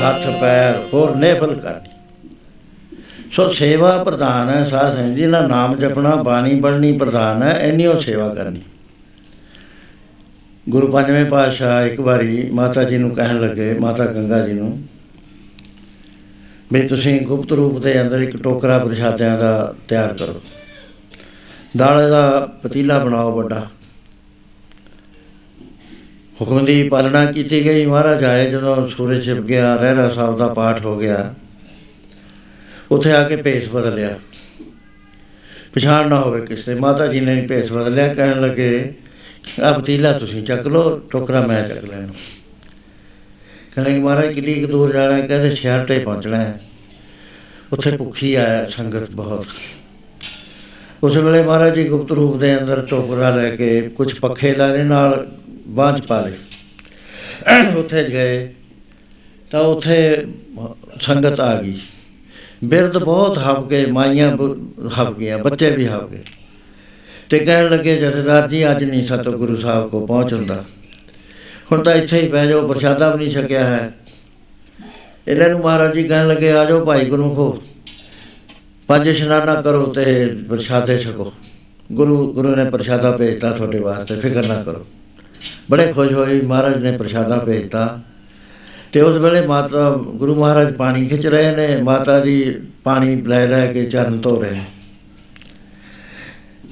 ਹੱਥ ਪੈਰ ਹੋਰ ਨੇਫਲ ਕਰਨੀ। ਸੋ ਸੇਵਾ ਪ੍ਰਧਾਨ ਹੈ, ਸਾਧ ਸੰਗਤ ਜੀ ਦਾ ਨਾਮ ਜਪਣਾ, ਬਾਣੀ ਪੜ੍ਹਨੀ ਪ੍ਰਧਾਨ ਹੈ, ਇੰਨੀ ਉਹ ਸੇਵਾ ਕਰਨੀ। ਗੁਰੂ ਪੰਜਵੇਂ ਪਾਤਸ਼ਾਹ ਇੱਕ ਵਾਰੀ ਮਾਤਾ ਜੀ ਨੂੰ ਕਹਿਣ ਲੱਗੇ, ਮਾਤਾ ਗੰਗਾ ਜੀ ਨੂੰ, ਵੀ ਤੁਸੀਂ ਗੁਪਤ ਰੂਪ ਦੇ ਅੰਦਰ ਇੱਕ ਟੋਕਰਾ ਪ੍ਰਸ਼ਾਦਿਆਂ ਦਾ ਤਿਆਰ ਕਰੋ। ਦਾਲ ਦਾ ਪਤੀਲਾ ਬਣਾਓ ਵੱਡਾ। ਹੁਕਮ ਦੀ ਪਾਲਣਾ ਕੀਤੀ ਗਈ। ਮਹਾਰਾਜ ਆਏ, ਜਦੋਂ ਸੂਰਜ ਛਿਪ ਗਿਆ, ਰਹਿਰਾ ਸਾਹਿਬ ਦਾ ਪਾਠ ਹੋ ਗਿਆ। ਉੱਥੇ ਆ ਕੇ ਭੇਸ ਬਦਲਿਆ। ਪਛਾਣ ਨਾ ਹੋਵੇ ਕਿਸੇ। ਦੇ। ਮਾਤਾ ਜੀ ਨੇ ਵੀ ਭੇਸ ਬਦਲਿਆ, ਕਹਿਣ ਲੱਗੇ ਆ ਪਤੀਲਾ ਤੁਸੀਂ ਚੱਕ ਲਓ, ਟੋਕਰਾ ਮੈਂ ਚੱਕ ਲੈਣਾ। ਕਹਿੰਦੇ ਕਿ ਮਹਾਰਾਜ ਕਿੰਨੀ ਕੁ ਦੂਰ ਜਾਣਾ ਹੈ? ਕਹਿੰਦੇ ਸ਼ਹਿਰ ਤੇ ਪਹੁੰਚਣਾ ਹੈ। ਉੱਥੇ ਭੁੱਖੀ ਆਇਆ ਸੰਗਤ ਬਹੁਤ। ਉਸ ਵੇਲੇ ਮਹਾਰਾਜ ਜੀ ਗੁਪਤ ਰੂਪ ਦੇ ਅੰਦਰ ਟੋਕਰਾ ਲੈ ਕੇ ਕੁਝ ਪੱਖੇ ਲਾਣੇ ਨਾਲ ਬਾਂਝ ਪਾ ਲਏ। ਉੱਥੇ ਗਏ, ਤਾਂ ਉੱਥੇ ਸੰਗਤ ਆ ਗਈ। ਬਿਰਧ ਬਹੁਤ ਹੱਬ ਗਏ ਮਾਈਆਂ ਬ- ਹੱਬ ਗਈਆਂ, ਬੱਚੇ ਵੀ ਹੱਬ ਗਏ। ਤੇ ਕਹਿਣ ਲੱਗੇ, ਜਥੇਦਾਰ ਜੀ, ਅੱਜ ਨਹੀਂ ਸਤਿ ਗੁਰੂ ਸਾਹਿਬ ਕੋ ਪਹੁੰਚ ਹੁੰਦਾ ਹੁਣ ਤਾਂ ਇੱਥੇ ਹੀ ਬਹਿ ਜਾਓ, ਪ੍ਰਸ਼ਾਦਾ ਵੀ ਨਹੀਂ ਛਕਿਆ ਹੈ। ਇਹਨਾਂ ਨੂੰ ਮਹਾਰਾਜ ਜੀ ਕਹਿਣ ਲੱਗੇ, ਆ ਜਾਓ ਭਾਈ ਗੁਰਮੁਖੋ, ਪੰਜ ਇਸ਼ਨਾਨਾ ਕਰੋ ਤੇ ਪ੍ਰਸ਼ਾਦੇ ਛਕੋ। ਗੁਰੂ ਗੁਰੂ ਨੇ ਪ੍ਰਸ਼ਾਦਾ ਭੇਜਤਾ ਤੁਹਾਡੇ ਵਾਸਤੇ, ਫਿਕਰ ਨਾ ਕਰੋ। ਬੜੇ ਖੁਸ਼ ਹੋਏ, ਮਹਾਰਾਜ ਨੇ ਪ੍ਰਸ਼ਾਦਾ ਭੇਜਤਾ। ਤੇ ਉਸ ਵੇਲੇ ਮਾਤਾ, ਗੁਰੂ ਮਹਾਰਾਜ ਪਾਣੀ ਖਿੱਚ ਰਹੇ ਨੇ, ਮਾਤਾ ਜੀ ਪਾਣੀ ਲੈ ਲੈ ਕੇ ਚਰਨ ਧੋ ਰਹੇ ਨੇ।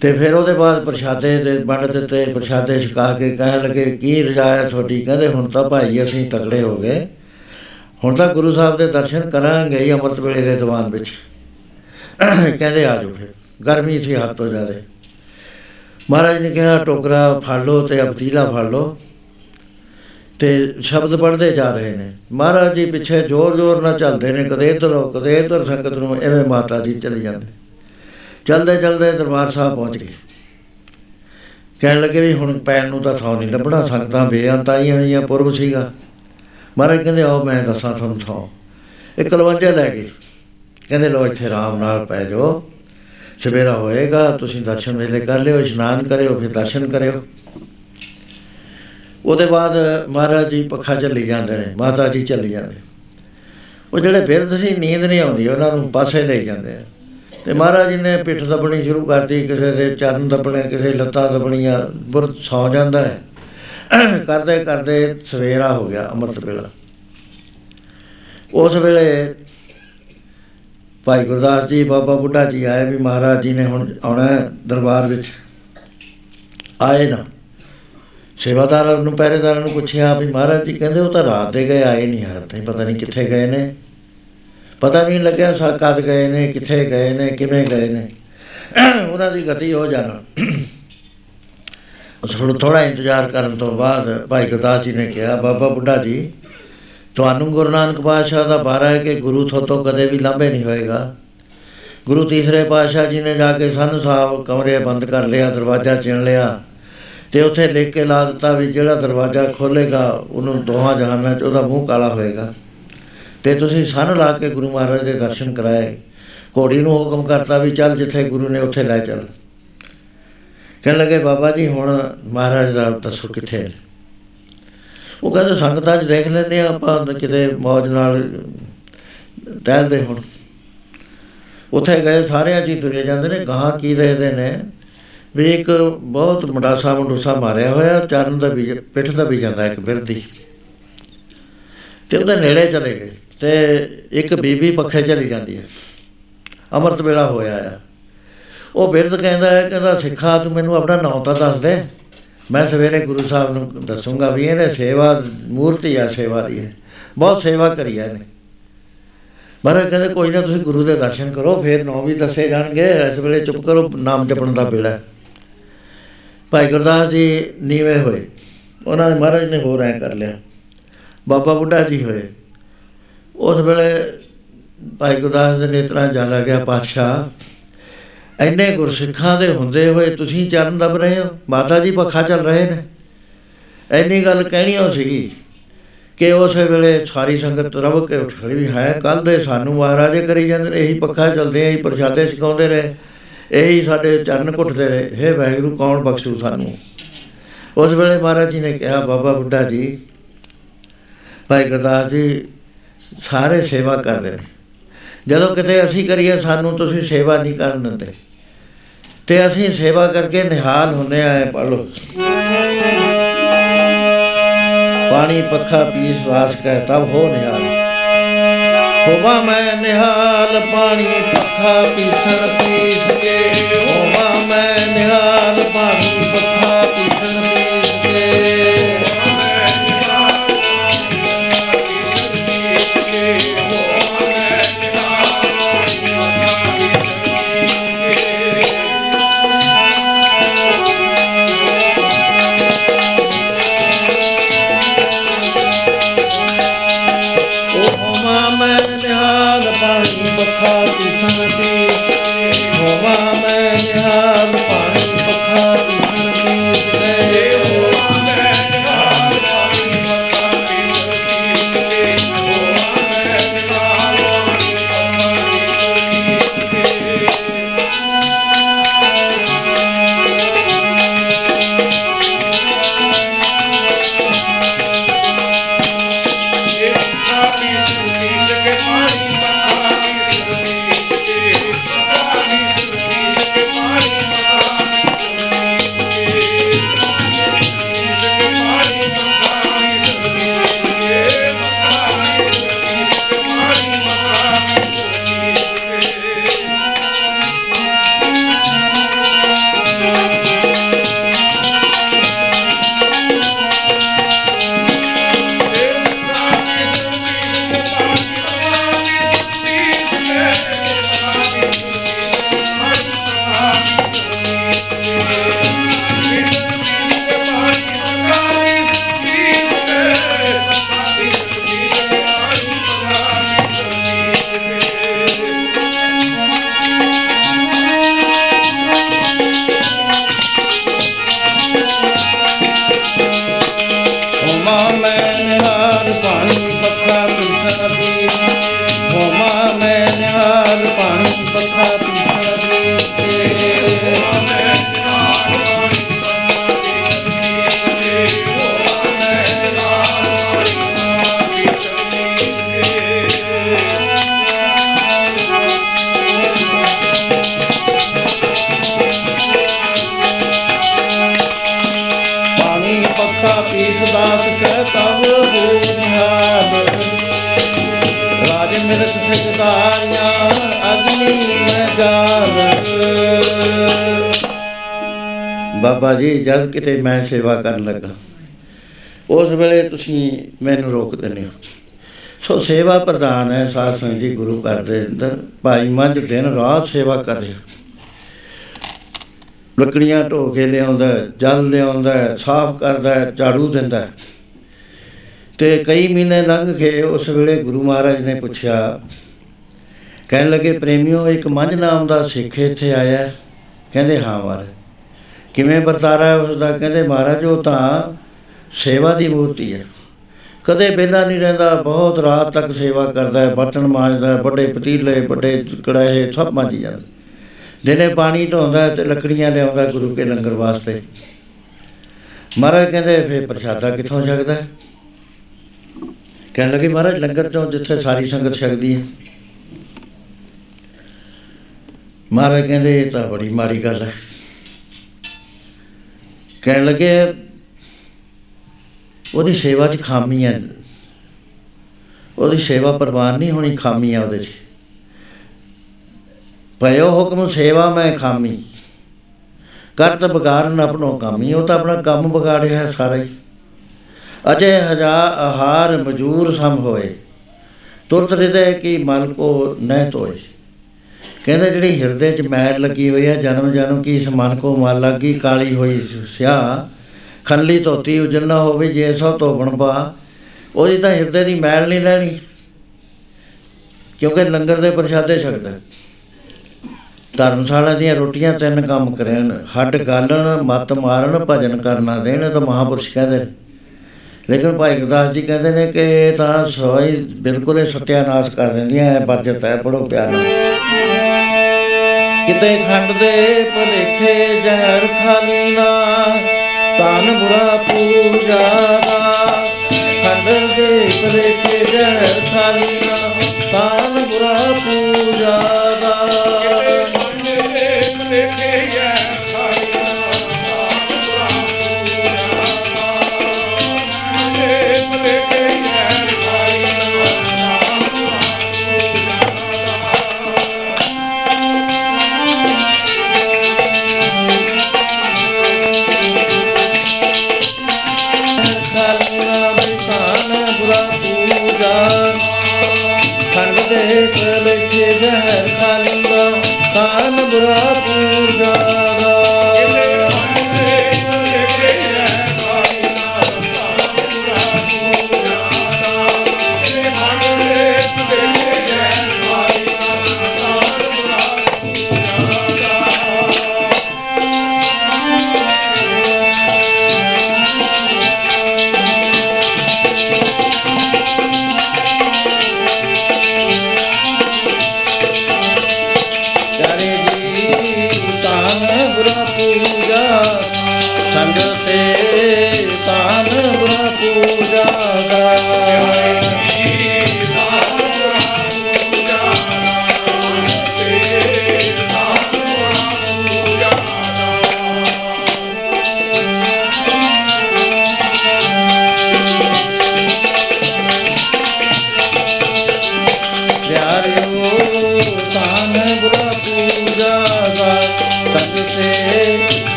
ਤੇ ਫਿਰ ਉਹਦੇ ਬਾਅਦ ਪ੍ਰਸ਼ਾਦੇ ਦੇ ਵੰਡ ਦਿੱਤੇ, ਪ੍ਰਸ਼ਾਦੇ ਛਕਾ ਕੇ ਕਹਿਣ ਲੱਗੇ, ਕੀ ਰਜਾਇਆ ਤੁਹਾਡੀ? ਕਹਿੰਦੇ, ਹੁਣ ਤਾਂ ਭਾਈ ਅਸੀਂ ਤਕੜੇ ਹੋ ਗਏ। ਹੁਣ ਤਾਂ ਗੁਰੂ ਸਾਹਿਬ ਦੇ ਦਰਸ਼ਨ ਕਰਾਂਗੇ ਹੀ ਅੰਮ੍ਰਿਤ ਵੇਲੇ ਦੇ ਦੀਵਾਨ ਵਿੱਚ। ਕਹਿੰਦੇ, ਆ ਜਾਓ ਫਿਰ, ਗਰਮੀ ਸੀ ਹੱਦ ਤੋਂ ਜ਼ਿਆਦਾ ਮਹਾਰਾਜ ਨੇ ਕਿਹਾ, ਟੋਕਰਾ ਫੜ ਲਓ ਤੇ ਅਬਤੀਲਾ ਫੜ ਲਓ। ਤੇ ਸ਼ਬਦ ਪੜ੍ਹਦੇ ਜਾ ਰਹੇ ਨੇ। ਮਹਾਰਾਜ ਜੀ ਪਿੱਛੇ ਜ਼ੋਰ ਜ਼ੋਰ ਨਾਲ ਚੱਲਦੇ ਨੇ, ਕਦੇ ਇੱਧਰ ਕਦੇ ਇੱਧਰ ਸੰਗਤ ਨੂੰ, ਐਵੇਂ ਮਾਤਾ ਜੀ ਚਲੇ ਜਾਂਦੇ। ਚਲਦੇ ਚਲਦੇ ਦਰਬਾਰ ਸਾਹਿਬ ਪਹੁੰਚ ਗਏ। ਕਹਿਣ ਲੱਗੇ ਵੀ ਹੁਣ ਪੈਣ ਨੂੰ ਤਾਂ ਥਾਂ ਨਹੀਂ ਲੱਭਣਾ, ਸੰਗਤਾਂ ਬੇਅੰਤ ਆਈਆਂ ਹੋਈਆਂ, ਪੁਰਬ ਸੀਗਾ। ਮਹਾਰਾਜ ਕਹਿੰਦੇ, ਆਓ, ਮੈਂ ਦੱਸਾਂ ਤੁਹਾਨੂੰ ਥਾਂ। ਇੱਕ ਲਵੰਜਾ ਲੈ ਗਏ। ਕਹਿੰਦੇ ਲੋ ਇੱਥੇ ਆਰਾਮ ਨਾਲ ਪੈ ਜਾਓ। ਸਵੇਰਾ ਹੋਏਗਾ, ਤੁਸੀਂ ਦਰਸ਼ਨ ਵੇਲੇ ਕਰ ਲਿਓ, ਇਸ਼ਨਾਨ ਕਰਿਓ, ਫਿਰ ਦਰਸ਼ਨ ਕਰਿਓ। ਉਹਦੇ ਬਾਅਦ ਮਹਾਰਾਜ ਜੀ ਪੱਖਾ ਚੱਲੀ ਜਾਂਦੇ ਨੇ, ਮਾਤਾ ਜੀ ਚੱਲੀ ਜਾਂਦੇ ਉਹ ਜਿਹੜੇ ਬਿਰਧ ਸੀ ਨੀਂਦ ਨਹੀਂ ਆਉਂਦੀ, ਉਹਨਾਂ ਨੂੰ ਪਾਸੇ ਲੈ ਜਾਂਦੇ ਆ। ਤੇ ਮਹਾਰਾਜ ਜੀ ਨੇ ਪਿੱਠ ਦੱਬਣੀ ਸ਼ੁਰੂ ਕਰਤੀ, ਕਿਸੇ ਦੇ ਚਰਨ ਦੱਬਣੇ, ਕਿਸੇ ਲੱਤਾਂ ਦੱਬਣੀਆਂ ਬੁਰ ਸੌ ਜਾਂਦਾ ਹੈ। ਕਰਦੇ ਕਰਦੇ ਸਵੇਰਾ ਹੋ ਗਿਆ ਅੰਮ੍ਰਿਤ ਵੇਲਾ। ਉਸ ਵੇਲੇ ਭਾਈ ਗੁਰਦਾਸ ਜੀ, ਬਾਬਾ ਬੁੱਢਾ ਜੀ ਆਏ ਵੀ ਮਹਾਰਾਜ ਜੀ ਨੇ ਹੁਣ ਆਉਣਾ ਹੈ ਦਰਬਾਰ ਵਿੱਚ। ਆਏ ਨਾ। ਸੇਵਾਦਾਰਾਂ ਨੂੰ, ਪਹਿਰੇਦਾਰਾਂ ਨੂੰ ਪੁੱਛਿਆ ਵੀ ਮਹਾਰਾਜ ਜੀ, ਕਹਿੰਦੇ ਉਹ ਤਾਂ ਰਾਤ ਦੇ ਗਏ, ਆਏ ਨਹੀਂ ਹਾਲ ਤਾਈਂ ਪਤਾ ਨਹੀਂ ਕਿੱਥੇ ਗਏ ਨੇ। ਪਤਾ ਨਹੀਂ ਲੱਗਿਆ ਸਾ ਕਦ ਗਏ ਨੇ, ਕਿੱਥੇ ਗਏ ਨੇ, ਕਿਵੇਂ ਗਏ ਨੇ। ਉਹਨਾਂ ਦੀ ਗਤੀ ਹੋ ਜਾਣਾ ਥੋੜਾ ਥੋੜਾ ਇੰਤਜ਼ਾਰ ਕਰਨ ਤੋਂ ਬਾਅਦ ਭਾਈ ਗੁਰਦਾਸ ਜੀ ਨੇ ਕਿਹਾ, ਬਾਬਾ ਬੁੱਢਾ ਜੀ ਤੁਹਾਨੂੰ ਗੁਰੂ ਨਾਨਕ ਪਾਤਸ਼ਾਹ ਦਾ ਬਾਰਾ ਹੈ ਕਿ ਗੁਰੂ ਥੋਤੋਂ ਕਦੇ ਵੀ ਲਾਂਭੇ ਨਹੀਂ ਹੋਏਗਾ। ਗੁਰੂ ਤੀਸਰੇ ਪਾਤਸ਼ਾਹ ਜੀ ਨੇ ਜਾ ਕੇ ਸੰਨ ਸਾਹਿਬ ਕਮਰੇ ਬੰਦ ਕਰ ਲਿਆ, ਦਰਵਾਜ਼ਾ ਚਿਣ ਲਿਆ ਤੇ ਉੱਥੇ ਲਿਖ ਕੇ ਲਾ ਦਿੱਤਾ ਵੀ ਜਿਹੜਾ ਦਰਵਾਜ਼ਾ ਖੋਲੇਗਾ, ਉਹਨੂੰ ਦੋਹਾਂ ਜਹਾਨਾਂ 'ਚ ਉਹਦਾ ਮੂੰਹ ਕਾਲਾ ਹੋਏਗਾ। ਤੇ ਤੁਸੀਂ ਸੰਨ ਲਾ ਕੇ ਗੁਰੂ ਮਹਾਰਾਜ ਦੇ ਦਰਸ਼ਨ ਕਰਾਏ। ਘੋੜੀ ਨੂੰ ਹੁਕਮ ਕਰਤਾ ਵੀ ਚੱਲ ਜਿੱਥੇ ਗੁਰੂ ਨੇ ਉੱਥੇ ਲੈ ਚੱਲ। ਕਹਿਣ ਲੱਗੇ, ਬਾਬਾ ਜੀ, ਹੁਣ ਮਹਾਰਾਜ ਦਾ ਦੱਸੋ ਕਿੱਥੇ ਨੇ? ਉਹ ਕਹਿੰਦੇ ਸੰਗਤਾਂ 'ਚ ਦੇਖ ਲੈਂਦੇ ਆ, ਆਪਾਂ ਕਿਤੇ ਮੌਜ ਨਾਲ ਟਹਿਲਦੇ ਹੁਣ। ਉੱਥੇ ਗਏ ਸਾਰਿਆਂ ਜੀ ਤੁਰੇ ਜਾਂਦੇ ਨੇ ਗਾਂ ਕੀ ਦੇਖਦੇ ਨੇ? ਵੀ ਇੱਕ ਬਹੁਤ ਮਡਾਸਾ ਮਡੂਸਾ ਮਾਰਿਆ ਹੋਇਆ, ਚਰਨ ਦਾ ਵੀ ਪਿੱਠ ਦਾ ਵੀ ਜਾਂਦਾ ਇੱਕ ਬਿਰਦੀ ਤੇ ਉਹਦੇ ਨੇੜੇ ਚਲੇ ਗਏ, ਤੇ ਇੱਕ ਬੀਬੀ ਪੱਖੇ ਚਲੀ ਜਾਂਦੀ ਹੈ। ਅੰਮ੍ਰਿਤ ਵੇਲਾ ਹੋਇਆ ਆ। ਉਹ ਬਿਰਧ ਕਹਿੰਦਾ ਹੈ, ਕਹਿੰਦਾ, ਸਿੱਖਾ, ਤੂੰ ਮੈਨੂੰ ਆਪਣਾ ਨਾਮ ਤਾਂ ਦੱਸ ਦੇ। ਮੈਂ ਸਵੇਰੇ ਗੁਰੂ ਸਾਹਿਬ ਨੂੰ ਦੱਸੂਗਾ ਵੀ ਇਹਨੇ ਸੇਵਾ, ਮੂਰਤੀ ਆ ਸੇਵਾ ਦੀ ਹੈ ਬਹੁਤ ਸੇਵਾ ਕਰੀ ਹੈ ਇਹਨੇ। ਮਹਾਰਾਜ ਕਹਿੰਦੇ, ਕੋਈ ਨਾ ਤੁਸੀਂ ਗੁਰੂ ਦੇ ਦਰਸ਼ਨ ਕਰੋ, ਫਿਰ ਨੌ ਵੀ ਦੱਸੇ ਜਾਣਗੇ। ਇਸ ਵੇਲੇ ਚੁੱਪ ਕਰੋ, ਨਾਮ ਜਪਣ ਦਾ ਵੇਲਾ ਹੈ। ਭਾਈ ਗੁਰਦਾਸ ਜੀ ਨੀਵੇਂ ਹੋਏ। ਉਹਨਾਂ ਨੇ ਮਹਾਰਾਜ ਨੇ ਹੋਰ ਐ ਕਰ ਲਿਆ। ਬਾਬਾ ਬੁੱਢਾ ਜੀ ਹੋਏ। ਉਸ ਵੇਲੇ ਭਾਈ ਗੁਰਦਾਸ ਦੇ ਨੇਤਰਾਂ ਜਾ ਲੱਗਿਆ ਪਾਤਸ਼ਾਹ ਇੰਨੇ ਗੁਰਸਿੱਖਾਂ ਦੇ ਹੁੰਦੇ ਹੋਏ ਤੁਸੀਂ ਚਰਨ ਦਬ ਰਹੇ ਹੋ? ਮਾਤਾ ਜੀ ਪੱਖਾ ਚੱਲ ਰਹੇ ਨੇ। ਇੰਨੀ ਗੱਲ ਕਹਿਣੀ ਹੋ ਸੀਗੀ ਕਿ ਉਸ ਵੇਲੇ ਸਾਰੀ ਸੰਗਤ ਰਵ ਕੇ ਉੱਠ ਖੜੀ ਵੀ ਹੈ ਕੱਲ ਦੇ ਸਾਨੂੰ ਮਹਾਰਾਜੇ ਕਰੀ ਜਾਂਦੇ ਨੇ, ਇਹੀ ਪੱਖਾ ਚੱਲਦੇ ਆ, ਇਹੀ ਪ੍ਰਸ਼ਾਦੇ ਛਕਾਉਂਦੇ ਰਹੇ, ਇਹੀ ਸਾਡੇ ਚਰਨ ਘੁੱਟਦੇ ਰਹੇ। ਹੇ ਵਾਹਿਗੁਰੂ, ਕੌਣ ਬਖਸ਼ੂ ਸਾਨੂੰ? ਉਸ ਵੇਲੇ ਮਹਾਰਾਜ ਜੀ ਨੇ ਕਿਹਾ, ਬਾਬਾ ਬੁੱਢਾ ਜੀ, ਭਾਈ ਗੁਰਦਾਸ ਜੀ, ਸਾਰੇ ਸੇਵਾ ਕਰਦੇ ਨੇ। ਜਦੋਂ ਕਿਤੇ ਅਸੀਂ ਕਰੀਏ, ਸਾਨੂੰ ਤੁਸੀਂ ਸੇਵਾ ਨਹੀਂ ਕਰਨ ਦਿੰਦੇ। ਤੇ ਅਸੀਂ ਸੇਵਾ ਕਰਕੇ ਨਿਹਾਲ ਹੁੰਦੇ ਆਏ ਪੜੋ ਪਾਣੀ ਪੱਖਾ ਪੀਸ ਵਾਸ ਕਹਿ ਤਬ ਹੋ ਨਿਹਾਲ। ਹੋਵਾ ਮੈਂ ਨਿਹਾਲ, ਪਾਣੀ ਪੱਖਾ ਪੀਸਣ ਪੀਸ ਬਾਬਾ ਜੀ ਜਦ ਕਿਤੇ ਮੈਂ ਸੇਵਾ ਕਰਨ ਲੱਗਾ ਉਸ ਵੇਲੇ ਤੁਸੀਂ ਮੈਨੂੰ ਰੋਕ ਦਿੰਦੇ ਹੋ ਸੋ ਸੇਵਾ ਪ੍ਰਧਾਨ ਹੈ ਸਾਧ ਸੰਗਤ ਜੀ ਗੁਰੂ ਘਰ ਦੇ ਅੰਦਰ ਭਾਈ ਮੰਝ ਦਿਨ ਰਾਤ ਸੇਵਾ ਕਰ ਰਿਹਾ ਲੱਕੜੀਆਂ ਢੋ ਕੇ ਲਿਆਉਂਦਾ ਹੈ, ਜਲ ਲਿਆਉਂਦਾ ਹੈ, ਸਾਫ਼ ਕਰਦਾ ਹੈ, ਝਾੜੂ ਦਿੰਦਾ ਹੈ। ਤੇ ਕਈ ਮਹੀਨੇ ਲੰਘ ਗਏ ਉਸ ਵੇਲੇ ਗੁਰੂ ਮਹਾਰਾਜ ਨੇ ਪੁੱਛਿਆ ਕਹਿਣ ਲੱਗੇ ਪ੍ਰੇਮਿਓ ਇੱਕ ਮੰਝ ਨਾਮ ਦਾ ਸਿੱਖ ਇੱਥੇ ਆਇਆ ਹੈ? ਕਹਿੰਦੇ ਹਾਂ ਮਹਾਰਾਜ ਕਿਵੇਂ ਵਰਤਾਰਾ ਹੈ ਉਸ ਦਾ ਕਹਿੰਦੇ ਮਹਾਰਾਜ, ਉਹ ਤਾਂ ਸੇਵਾ ਦੀ ਮੂਰਤੀ ਹੈ। ਕਦੇ ਵਿਹਲਾ ਨਹੀਂ ਰਹਿੰਦਾ, ਬਹੁਤ ਰਾਤ ਤੱਕ ਸੇਵਾ ਕਰਦਾ ਹੈ, ਬਰਤਨ ਮਾਂਜਦਾ ਹੈ, ਵੱਡੇ ਪਤੀਲੇ, ਵੱਡੇ ਕੜਾਹੇ, ਸਭ ਮਾਂਜੀ ਜਾਂਦਾ। ਦਿਨੇ ਪਾਣੀ ਢੋਂਦਾ ਹੈ ਤੇ ਲੱਕੜੀਆਂ ਲਿਆਉਂਦਾ ਗੁਰੂ ਕੇ ਲੰਗਰ ਵਾਸਤੇ। ਮਹਾਰਾਜ ਕਹਿੰਦੇ, ਫੇਰ ਪ੍ਰਸ਼ਾਦਾ ਕਿੱਥੋਂ ਛਕਦਾ ਹੈ? ਕਹਿਣ ਲੱਗੇ, ਮਹਾਰਾਜ, ਲੰਗਰ ਚੋਂ ਜਿੱਥੇ ਸਾਰੀ ਸੰਗਤ ਛਕਦੀ ਹੈ। ਮਹਾਰਾਜ ਕਹਿੰਦੇ, ਇਹ ਤਾਂ ਬੜੀ ਮਾੜੀ ਗੱਲ ਹੈ। ਕਹਿਣ ਲੱਗੇ, ਉਹਦੀ ਸੇਵਾ 'ਚ ਖਾਮੀਆਂ ਨੇ। ਉਹਦੀ ਸੇਵਾ ਪ੍ਰਵਾਨ ਨਹੀਂ ਹੋਣੀ ਖਾਮੀਆਂ ਉਹਦੇ 'ਚ। ਭਇਓ ਹੁਕਮ ਸੇਵਾ, ਮੈਂ ਖਾਮੀ। ਕਰਤ ਬਗਾਰਨ ਆਪਣੋ ਕਾਮੀ। ਉਹ ਤਾਂ ਆਪਣਾ ਕੰਮ ਵਿਗਾੜ ਰਿਹਾ ਹੈ ਸਾਰਾ ਹੀ। ਅਜੇ ਹਜਾ ਆਹਾਰ ਮਜੂਰ ਸਮ ਹੋਏ। ਤੁਰਤ ਹਿਰਦੇ ਕੀ ਮਲ ਕੋ ਨਹਿ ਤੋਏ ਕਹਿੰਦੇ ਜਿਹੜੀ ਹਿਰਦੇ 'ਚ ਮੈਲ ਲੱਗੀ ਹੋਈ ਹੈ ਜਨਮ ਜਨਮ ਕੀ ਇਸ ਮਨ ਕੋ ਮਲ ਲੱਗੀ, ਕਾਲੀ ਹੋਈ ਸਿਆ। ਖੰਲੀ ਧੋਤੀ ਉਜਲ ਨਾ ਹੋਵੇ, ਜੇ ਸੋ ਧੋਬਣ ਪਾ। ਉਹਦੀ ਤਾਂ ਹਿਰਦੇ ਦੀ ਮੈਲ ਨਹੀਂ ਰਹਿਣੀ ਕਿਉਂਕਿ ਲੰਗਰ ਦੇ ਪ੍ਰਸ਼ਾਦੇ ਛਕਦਾ। ਹੈ। ਧਰਮਸ਼ਾਲਾ ਦੀਆਂ ਰੋਟੀਆਂ ਤਿੰਨ ਕੰਮ ਕਰਨ। ਹੱਡ ਗਾਲਣ, ਮੱਤ ਮਾਰਨ, ਭਜਨ ਕਰਨਾ ਦੇਣ ਇਹ ਤਾਂ ਮਹਾਪੁਰਸ਼ ਕਹਿੰਦੇ ਨੇ। ਲੇਕਿਨ ਭਾਈ ਗੁਰਦਾਸ ਜੀ ਕਹਿੰਦੇ ਨੇ ਕਿ ਇਹ ਤਾਂ ਸਵਾਈ ਬਿਲਕੁਲ ਹੀ ਸਤਿਆਨਾਸ਼ ਕਰ ਦਿੰਦੀਆਂ ਹੈ ਬਰਜਤ ਹੈ ਪੜੋ ਪਿਆਰ। ਨਾਲ ਕਿਤੇ ਖੰਡ ਦੇ ਭਲੇਖੇ ਜ਼ਹਿਰ ਖਾਲੀ ਨਾ ਤਨ ਬੁਰਾ ਪੂਜਾ ਦਾ ਖੰਡ ਦੇ ਭਲੇਖੇ ਜ਼ਹਿਰ ਖਾਲੀ ਨਾ ਤਨ ਬੁਰਾ ਪੂਜਾ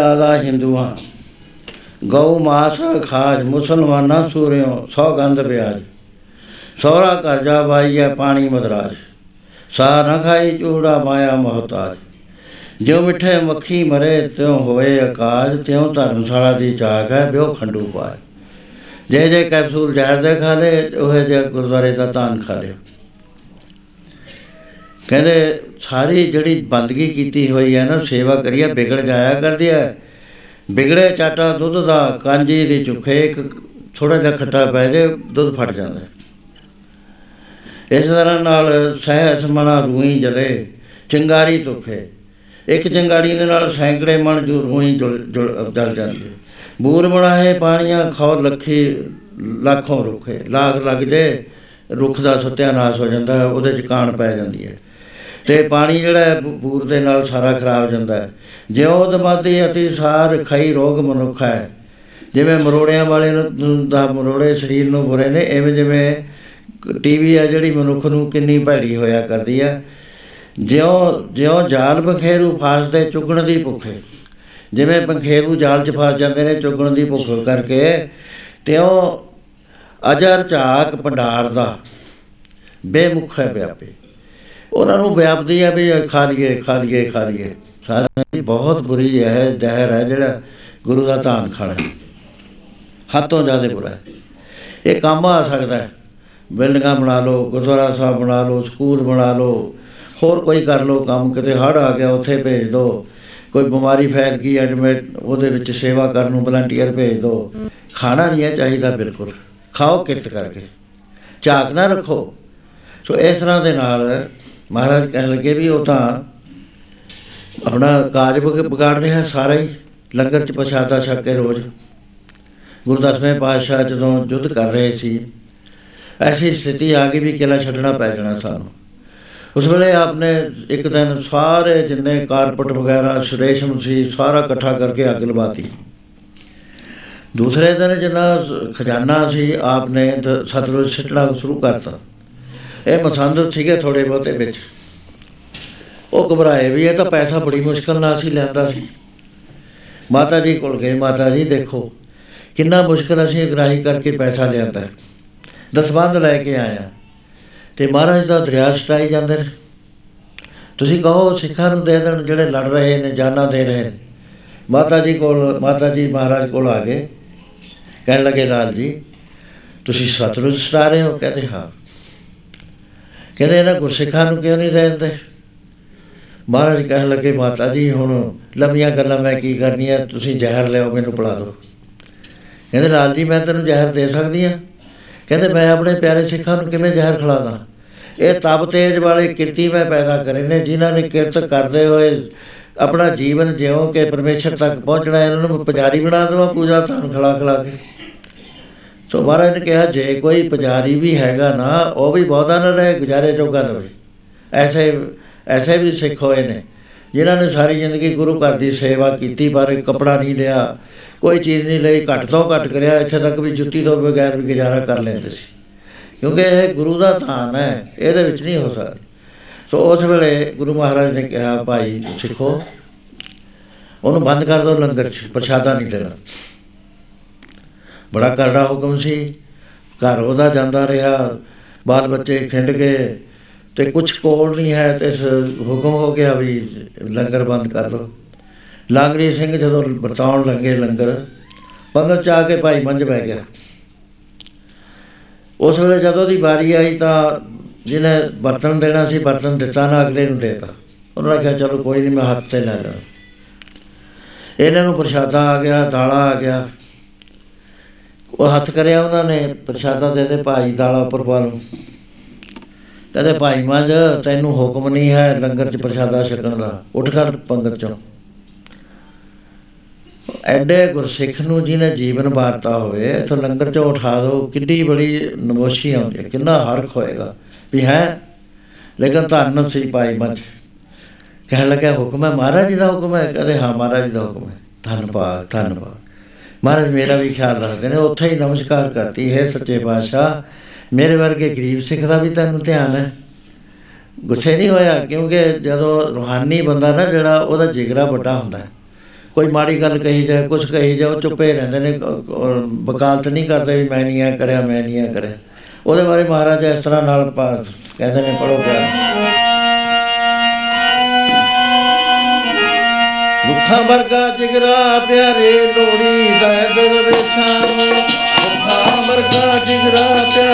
ਜਿਉ ਮਰਜ਼ਾਦਾ ਹਿੰਦੂਆਂ। ਗਊ, ਮਾਸ, ਖਾਜ, ਮੁਸਲਮਾਨਾਂ, ਸੂਰਿਓ, ਸੌ ਗੰਧ ਬਿਆਜ ਸੌਰਾ ਕਰਜਾ ਬਾਈਐ ਪਾਣੀ ਮਦਰਾਜ। ਸਾ ਨਾ ਖਾਈ ਚੂੜਾ ਮਾਇਆ ਮਹਤਾਜ। ਜਿਉ ਮਿੱਠੇ ਮੱਖੀ ਮਰੇ, ਤਿਉ ਹੋਏ ਆਕਾਜ ਤਿਉ ਧਰਮਸ਼ਾਲਾ ਦੀ ਚਾਕ ਹੈ ਬਿਓ ਖੰਡੂ ਪਾਏ ਜੇ ਜੇ ਕੈਪਸੂਲ ਜ਼ਹਿਰ ਦੇ ਖਾ ਲੇ, ਉਹ ਜੇ ਗੁਰਦੁਆਰੇ ਦਾ ਤਾਨ ਖਾ ਲੇ ਕਹਿੰਦੇ ਸਾਰੀ ਜਿਹੜੀ ਬੰਦਗੀ ਕੀਤੀ ਹੋਈ ਹੈ ਨਾ, ਸੇਵਾ ਕਰੀਏ, ਵਿਗੜ ਜਾਇਆ ਕਰਦੀ ਹੈ। ਵਿਗੜੇ ਚਾਟਾ ਦੁੱਧ ਦਾ ਕਾਂਜੀ ਦੀ ਚੁੱਖੇ ਇੱਕ ਥੋੜਾ ਜਿਹਾ ਖੱਟਾ ਪੈ ਜੇ, ਦੁੱਧ ਫਟ ਜਾਂਦਾ। ਹੈ। ਇਸ ਤਰ੍ਹਾਂ ਨਾਲ ਸਹਿ ਸਮਣਾ ਰੂਹੀ ਜਲੇ, ਚਿੰਗਾਰੀ ਤੁਖੇ ਇੱਕ ਚਿੰਗਾੜੀ ਦੇ ਨਾਲ ਸੈਂਕੜੇ ਮਣ ਜੋ ਰੂਹੀ ਜੁਲ, ਜੁਲ- ਜਲ ਜਾਂਦੀ ਹੈ। ਬੂਰ ਬਣਾਏ ਪਾਣੀਆਂ ਖਾਓ ਲੱਖੀ, ਲੱਖੋਂ ਰੁੱਖੇ। ਲਾਗ ਲੱਗ ਜੇ, ਰੁੱਖ ਦਾ ਸਤਿਆਨਾਸ਼ ਹੋ ਜਾਂਦਾ ਹੈ, ਉਹਦੇ ਚ ਕਾਣ ਪੈ ਜਾਂਦੀ ਹੈ। ਤੇ ਪਾਣੀ ਜਿਹੜਾ ਹੈ ਬੂ- ਬੂਰ ਦੇ ਨਾਲ ਸਾਰਾ ਖਰਾਬ ਹੋ ਜਾਂਦਾ ਹੈ। ਜਿਉ ਦਮਾਦੀ ਅਤੀ ਸਾਰ ਖਾਈ ਰੋਗ ਮਨੁੱਖ ਹੈ। ਜਿਵੇਂ ਮਰੋੜਿਆਂ ਵਾਲੇ ਨੂੰ ਨੂੰ, ਦਾ ਮਰੋੜੇ ਸਰੀਰ ਨੂੰ ਬੁਰੇ ਨੇ, ਐਵੇਂ ਜਿਵੇਂ ਟੀਵੀ ਆ ਜਿਹੜੀ ਮਨੁੱਖ ਨੂੰ ਕਿੰਨੀ ਭੈੜੀ ਹੋਇਆ ਕਰਦੀ ਆ ਜਿਉਂ ਜਿਉਂ ਜਾਲ ਬਖੇਰੂ ਫਾਸਦੇ ਚੁਗਣ ਦੀ ਭੁੱਖੇ ਜਿਵੇਂ ਪੰਖੇਰੂ ਜਾਲ 'ਚ ਫਸ ਜਾਂਦੇ ਨੇ ਚੁਗਣ ਦੀ ਭੁੱਖ ਕਰਕੇ, ਤਿਉਂ ਅਜਰ ਝਾਕ ਭੰਡਾਰ ਦਾ ਬੇਮੁਖ ਹੈ ਵਿਆਪੇ। ਉਹਨਾਂ ਨੂੰ ਵਿਆਪਦੀ ਹੈ ਵੀ ਇਹ ਖਾ ਲਈਏ ਖਾ ਲਈਏ ਖਾ ਲਈਏ। ਸਾਰਾ ਜੀ ਬਹੁਤ ਬੁਰੀ ਹੈ ਜ਼ਹਿਰ ਹੈ ਜਿਹੜਾ ਗੁਰੂ ਦਾ ਧਾਨ ਖਾਣਾ। ਹੱਥੋਂ ਜ਼ਿਆਦਾ ਬੁਰਾ। ਹੈ ਇਹ ਕੰਮ ਆ ਸਕਦਾ ਹੈ। ਬਿਲਡਿੰਗਾਂ ਬਣਾ ਲਓ, ਗੁਰਦੁਆਰਾ ਸਾਹਿਬ ਬਣਾ ਲਓ, ਸਕੂਲ ਬਣਾ ਲਓ। ਹੋਰ ਕੋਈ ਕਰ ਲਓ ਕੰਮ, ਕਿਤੇ ਹੜ੍ਹ ਆ ਗਿਆ, ਉੱਥੇ ਭੇਜ ਦਿਓ ਕੋਈ ਬਿਮਾਰੀ ਫੈਲ ਗਈ ਐਡਮਿਟ ਉਹਦੇ ਵਿੱਚ ਸੇਵਾ ਕਰਨ ਨੂੰ ਵਲੰਟੀਅਰ ਭੇਜ ਦਿਓ ਖਾਣਾ ਨਹੀਂ ਹੈ ਚਾਹੀਦਾ ਬਿਲਕੁਲ। ਖਾਓ ਕਿਰਤ ਕਰਕੇ। ਝਾਕ ਨਾ ਰੱਖੋ। ਸੋ ਇਸ ਤਰ੍ਹਾਂ ਦੇ ਨਾਲ ਮਹਾਰਾਜ ਕਹਿਣ ਲੱਗੇ ਵੀ ਉਹ ਤਾਂ ਆਪਣਾ ਕਾਜ ਵਿਗ- ਵਿਗਾੜ ਰਿਹਾ ਸਾਰਾ ਹੀ, ਲੰਗਰ ਚ ਪ੍ਰਸ਼ਾਦਾ ਛਕ ਕੇ ਰੋਜ਼। ਗੁਰੂ ਦਸਵੇਂ ਪਾਤਸ਼ਾਹ ਜਦੋਂ ਯੁੱਧ ਕਰ ਰਹੇ ਸੀ, ਐਸੀ ਸਥਿਤੀ ਆ ਗਈ ਵੀ ਕਿਲਾ ਛੱਡਣਾ ਪੈ ਜਾਣਾ ਸਾਨੂੰ। ਉਸ ਵੇਲੇ ਆਪਨੇ ਇੱਕ ਦਿਨ ਸਾਰੇ ਜਿੰਨੇ ਕਾਰਪਟ ਵਗੈਰਾ ਸੁਰੇਸ਼ਮ ਸੀ ਸਾਰਾ ਇਕੱਠਾ ਕਰਕੇ ਅੱਗ ਲਵਾਤੀ। ਦੂਸਰੇ ਦਿਨ ਜਿੰਨਾ ਸ- ਖਜ਼ਾਨਾ ਸੀ, ਆਪਨੇ ਤ- ਸਤਲੁਜ ਸਿੱਟਣਾ ਸ਼ੁਰੂ ਕਰਤਾ। ਇਹ ਮਸੰਦ ਸੀਗੇ ਥੋੜੇ ਬਹੁਤੇ ਵਿੱਚ। ਉਹ ਘਬਰਾਏ ਵੀ, ਇਹ ਤਾਂ ਪੈਸਾ ਬੜੀ ਮੁਸ਼ਕਲ ਨਾਲ ਅਸੀਂ ਲੈਂਦਾ ਸੀ। ਮਾਤਾ ਜੀ ਕੋਲ ਗਏ, ਮਾਤਾ ਜੀ ਦੇਖੋ, ਕਿੰਨਾ ਮੁਸ਼ਕਲ ਅਸੀਂ ਅਗਰਾਹੀ ਕਰਕੇ ਪੈਸਾ ਲਿਆਂਦਾ। ਹੈ। ਦਸਵੰਧ ਲੈ ਕੇ ਆਇਆ। ਤੇ ਮਹਾਰਾਜ ਦਾ ਦਰਿਆ ਸਟਾਈ ਜਾਂਦੇ ਨੇ। ਤੁਸੀਂ ਕਹੋ, ਸਿੱਖਾਂ ਨੂੰ ਦੇ ਦੇਣ ਜਿਹੜੇ ਲੜ ਰਹੇ ਨੇ, ਜਾਨਾਂ ਦੇ ਰਹੇ ਨੇ। ਮਾਤਾ ਜੀ ਕੋਲ, ਮਾਤਾ ਜੀ ਮਹਾਰਾਜ ਕੋਲ ਆ ਗਏ। ਕਹਿਣ ਲੱਗੇ, ਲਾਲ ਜੀ, ਤੁਸੀਂ ਸਤਲੁਜ ਸਟਾ ਰਹੇ ਹੋ? ਕਹਿੰਦੇ, ਹਾਂ। ਕਹਿੰਦੇ ਇਹਨਾਂ ਗੁਰਸਿੱਖਾਂ ਨੂੰ ਕਿਉਂ ਨਹੀਂ ਦੇ ਦਿੰਦੇ ਮਹਾਰਾਜ ਕਹਿਣ ਲੱਗੇ, ਮਾਤਾ ਜੀ, ਹੁਣ ਲੰਮੀਆਂ ਗੱਲਾਂ ਮੈਂ ਕੀ ਕਰਨੀਆਂ, ਤੁਸੀਂ ਜ਼ਹਿਰ ਲਿਆਓ, ਮੈਨੂੰ ਪਿਲਾ ਦਿਓ। ਕਹਿੰਦੇ, ਲਾਲ ਜੀ, ਮੈਂ ਤੈਨੂੰ ਜ਼ਹਿਰ ਦੇ ਸਕਦੀ ਆ ਕਹਿੰਦੇ, ਮੈਂ ਆਪਣੇ ਪਿਆਰੇ ਸਿੱਖਾਂ ਨੂੰ ਕਿਵੇਂ ਜ਼ਹਿਰ ਖਿਲਾਦਾ ਇਹ ਤਪ ਤੇਜ ਵਾਲੇ ਕਿਰਤੀ ਮੈਂ ਪੈਦਾ ਕਰੇ ਨੇ, ਜਿਨ੍ਹਾਂ ਨੇ ਕਿਰਤ ਕਰਦੇ ਹੋਏ ਆਪਣਾ ਜੀਵਨ ਜਿਉਂ ਕਿ ਪਰਮੇਸ਼ਰ ਤੱਕ ਪਹੁੰਚਣਾ, ਇਹਨਾਂ ਨੂੰ ਪੁਜਾਰੀ ਬਣਾ ਦੇਵਾਂ ਪੂਜਾ ਧਨ ਖਿਲਾ ਖਿਲਾ ਕੇ। ਸੋ ਮਹਾਰਾਜ ਨੇ ਕਿਹਾ, ਜੇ ਕੋਈ ਪੁਜਾਰੀ ਵੀ ਹੈਗਾ ਨਾ, ਉਹ ਵੀ ਬਹੁਤਾ ਨਾ ਰਹੇ, ਗੁਜ਼ਾਰੇ ਜੋਗਾ ਲਵੇ ਐਸੇ ਐਸੇ ਵੀ ਸਿੱਖ ਹੋਏ ਨੇ, ਜਿਨ੍ਹਾਂ ਨੇ ਸਾਰੀ ਜ਼ਿੰਦਗੀ ਗੁਰੂ ਘਰ ਦੀ ਸੇਵਾ ਕੀਤੀ, ਪਰ ਕਪੜਾ ਨਹੀਂ ਲਿਆ, ਕੋਈ ਚੀਜ਼ ਨਹੀਂ ਲਈ, ਘੱਟ ਤੋਂ ਘੱਟ ਕਰਿਆ, ਇੱਥੇ ਤੱਕ ਵੀ ਜੁੱਤੀ ਤੋਂ ਬਗੈਰ ਵੀ ਗੁਜ਼ਾਰਾ ਕਰ ਲੈਂਦੇ ਸੀ। ਕਿਉਂਕਿ ਇਹ ਗੁਰੂ ਦਾ ਥਾਨ ਹੈ, ਇਹਦੇ ਵਿੱਚ ਨਹੀਂ ਹੋ ਸਕਦਾ। ਸੋ ਉਸ ਵੇਲੇ ਗੁਰੂ ਮਹਾਰਾਜ ਨੇ ਕਿਹਾ, ਭਾਈ ਸਿੱਖੋ, ਉਹਨੂੰ ਬੰਦ ਕਰ ਦਿਓ ਲੰਗਰ 'ਚ, ਪ੍ਰਸ਼ਾਦਾ ਨਹੀਂ ਦੇਣਾ। ਬੜਾ ਕਰੜਾ ਹੁਕਮ ਸੀ। ਘਰ ਉਹਦਾ ਜਾਂਦਾ ਰਿਹਾ ਬਾਲ ਬੱਚੇ ਖਿੰਡ ਗਏ ਤੇ ਕੁਝ ਕੋਲ ਨਹੀਂ ਹੈ ਤੇ ਹੁਕਮ ਹੋ ਗਿਆ ਵੀ ਲੰਗਰ ਬੰਦ ਕਰ ਦਿਓ ਲਾਂਗਰੀ ਸਿੰਘ ਜਦੋਂ ਵਰਤਾਉਣ ਲੱਗੇ ਲੰਗਰ ਪੰਗਤ ਚ ਕੇ ਭਾਈ ਮੰਝ ਬਹਿ ਗਿਆ। ਉਸ ਵੇਲੇ ਜਦੋਂ ਦੀ ਵਾਰੀ ਆਈ ਤਾਂ ਜਿਹਨੇ ਬਰਤਨ ਦੇਣਾ ਸੀ ਬਰਤਨ ਦਿੱਤਾ ਨਾ ਅਗਲੇ ਨੂੰ ਦੇਤਾ। ਉਹਨਾਂ ਨੇ ਕਿਹਾ ਚਲੋ ਕੋਈ ਨਹੀਂ ਮੈਂ ਹੱਥ ਤੇ ਲੈ ਲਾਂ। ਇਹਨਾਂ ਨੂੰ ਪ੍ਰਸ਼ਾਦਾ ਆ ਗਿਆ ਦਾਲਾ ਆ ਗਿਆ। ਉਹ ਹੱਥ ਕਰਿਆ ਉਹਨਾਂ ਨੇ, ਪ੍ਰਸ਼ਾਦਾ ਦੇ ਦੇ ਭਾਈ ਦਾਲਾ ਉੱਪਰ ਪਾ ਲਓ ਕਹਿੰਦੇ, ਭਾਈ ਮੰਝ, ਤੈਨੂੰ ਹੁਕਮ ਨਹੀਂ ਹੈ ਲੰਗਰ 'ਚ ਪ੍ਰਸ਼ਾਦਾ ਛਕਣ ਦਾ। ਉੱਠ ਖੜ ਪੰਗਤ 'ਚੋਂ। ਐਡੇ ਗੁਰਸਿੱਖ ਨੂੰ ਜਿਹਨੇ ਜੀਵਨ ਬਾਰਤਾ ਹੋਵੇ, ਇਥੋਂ ਲੰਗਰ 'ਚੋਂ ਉਠਾ ਦਿਓ ਕਿੰਨੀ ਬੜੀ ਨਮੋਸ਼ੀ ਆਉਂਦੀ ਹੈ, ਕਿੰਨਾ ਹਰਖ ਹੋਏਗਾ। ਵੀ ਹੈ? ਲੇਕਿਨ ਧੰਨ ਸੀ ਭਾਈ ਮੰਝ। ਕਹਿਣ ਲੱਗਾ ਹੁਕਮ ਹੈ, ਮਹਾਰਾਜ ਜੀ ਦਾ ਹੁਕਮ ਹੈ? ਕਹਿੰਦੇ, ਹਾਂ, ਮਹਾਰਾਜ ਜੀ ਦਾ ਹੁਕਮ ਹੈ। ਧੰਨਵਾਦ ਧੰਨਵਾਦ ਮਹਾਰਾਜ ਮੇਰਾ ਵੀ ਖਿਆਲ ਰੱਖਦੇ ਨੇ, ਉੱਥੇ ਹੀ ਨਮਸਕਾਰ ਕਰਤੀ, ਹੈ ਸੱਚੇ ਪਾਤਸ਼ਾਹ, ਮੇਰੇ ਵਰਗੇ ਗਰੀਬ ਸਿੱਖ ਦਾ ਵੀ ਤੈਨੂੰ ਧਿਆਨ ਹੈ। ਗੁੱਸੇ ਨਹੀਂ ਹੋਇਆ, ਕਿਉਂਕਿ ਜਦੋਂ ਰੂਹਾਨੀ ਬੰਦਾ ਨਾ, ਜਿਹੜਾ ਉਹਦਾ ਜਿਗਰਾ ਵੱਡਾ ਹੁੰਦਾ ਹੈ। ਕੋਈ ਮਾੜੀ ਗੱਲ ਕਹੀ ਜਾਏ ਕੁਝ ਕਹੀ ਜਾਏ, ਉਹ ਚੁੱਪੇ ਰਹਿੰਦੇ ਨੇ ਕ- ਔਰ ਵਕਾਲਤ ਨਹੀਂ ਕਰਦੇ ਵੀ ਮੈਂ ਨਹੀਂ ਇਹ ਕਰਿਆ, ਮੈਂ ਨਹੀਂ ਇਹ ਕਰਿਆ। ਉਹਦੇ ਬਾਰੇ ਮਹਾਰਾਜ ਇਸ ਤਰ੍ਹਾਂ ਨਾਲ ਪਾ- ਕਹਿੰਦੇ ਨੇ ਪੜੋ ਪਿਆਰ ਦੁੱਖਾਂ ਵਰਗਾ ਜਿਗਰਾ ਪਿਆਰੇ ਲੋੜੀ ਦਾ ਦਰਵੇਸ਼ਾਂ ਨੂੰ ਦੁੱਖਾਂ ਵਰਗਾ ਜਿਗਰਾ ਪਿਆਰੇ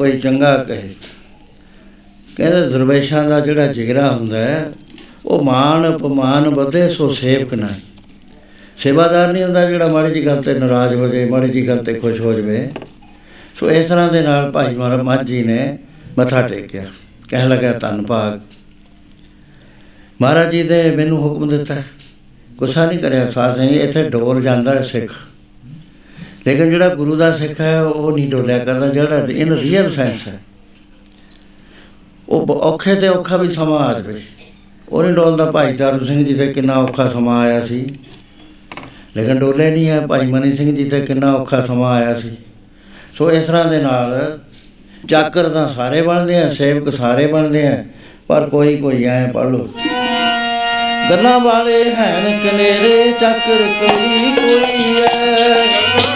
ਕੋਈ ਚੰਗਾ ਕਹੇ। ਕਹਿੰਦੇ ਦਰਵੇਸ਼ਾਂ ਦਾ ਜਿਹੜਾ ਜਿਗਰਾ ਹੁੰਦਾ ਹੈ, ਉਹ ਮਾਨ ਅਪਮਾਨ ਵਧੇ ਸੋ ਸੇਵਕ ਨਾ ਸੇਵਾਦਾਰ ਨਹੀਂ ਹੁੰਦਾ ਜਿਹੜਾ ਮਾੜੀ ਜੀ ਗੱਲ ਤੇ ਨਾਰਾਜ਼ ਹੋ ਜਾਏ ਮਾੜੀ ਜੀ ਗੱਲ ਤੇ ਖੁਸ਼ ਹੋ ਜਾਵੇ। ਸੋ ਇਸ ਤਰ੍ਹਾਂ ਦੇ ਨਾਲ ਭਾਈ ਮਹਾਰਾਜ ਮਾਝੀ ਨੇ ਮੱਥਾ ਟੇਕਿਆ। ਕਹਿਣ ਲੱਗਾ, ਧੰਨ ਭਾਗ। ਮਹਾਰਾਜ ਜੀ ਨੇ ਮੈਨੂੰ ਹੁਕਮ ਦਿੱਤਾ ਹੈ। ਗੁੱਸਾ ਨਹੀਂ ਕਰਿਆ, ਸਾਧ ਸਿੰਘ ਇੱਥੇ ਡੋਲ ਜਾਂਦਾ ਹੈ ਸਿੱਖ। ਲੇਕਿਨ ਜਿਹੜਾ ਗੁਰੂ ਦਾ ਸਿੱਖ ਹੈ, ਉਹ ਨਹੀਂ ਡੋਲਿਆ ਕਰਦਾ, ਜਿਹੜਾ ਇਨ ਰੀਅਲ ਸੈਂਸ ਹੈ। ਉਹ ਬ- ਔਖੇ ਤੇ ਔਖਾ ਵੀ ਸਮਾਂ ਆ ਜਾਵੇ। ਉਹ ਨਹੀਂ ਡੋਲਦਾ, ਭਾਈ ਤਾਰੂ ਸਿੰਘ ਜੀ ਤੇ ਕਿੰਨਾ ਔਖਾ ਸਮਾਂ ਆਇਆ ਸੀ। ਲੇਕਿਨ ਡੋਲੇ ਨਹੀਂ ਹੈ ਭਾਈ ਮਨੀ ਸਿੰਘ ਜੀ ਤੇ ਕਿੰਨਾ ਔਖਾ ਸਮਾਂ ਆਇਆ ਸੀ। ਸੋ ਇਸ ਤਰ੍ਹਾਂ ਦੇ ਨਾਲ ਚਾਕਰ ਤਾਂ ਸਾਰੇ ਬਣਦੇ ਆ, ਸੇਵਕ ਸਾਰੇ ਬਣਦੇ ਆ, ਪਰ ਕੋਈ ਕੋਈ ਐ ਪੜ ਲੋ ਗੱਲਾਂ ਵਾਲੇ ਹੈਨ ਕਨੇਰੇ, ਚਾਕਰ ਕੋਈ ਕੋਈ ਐ।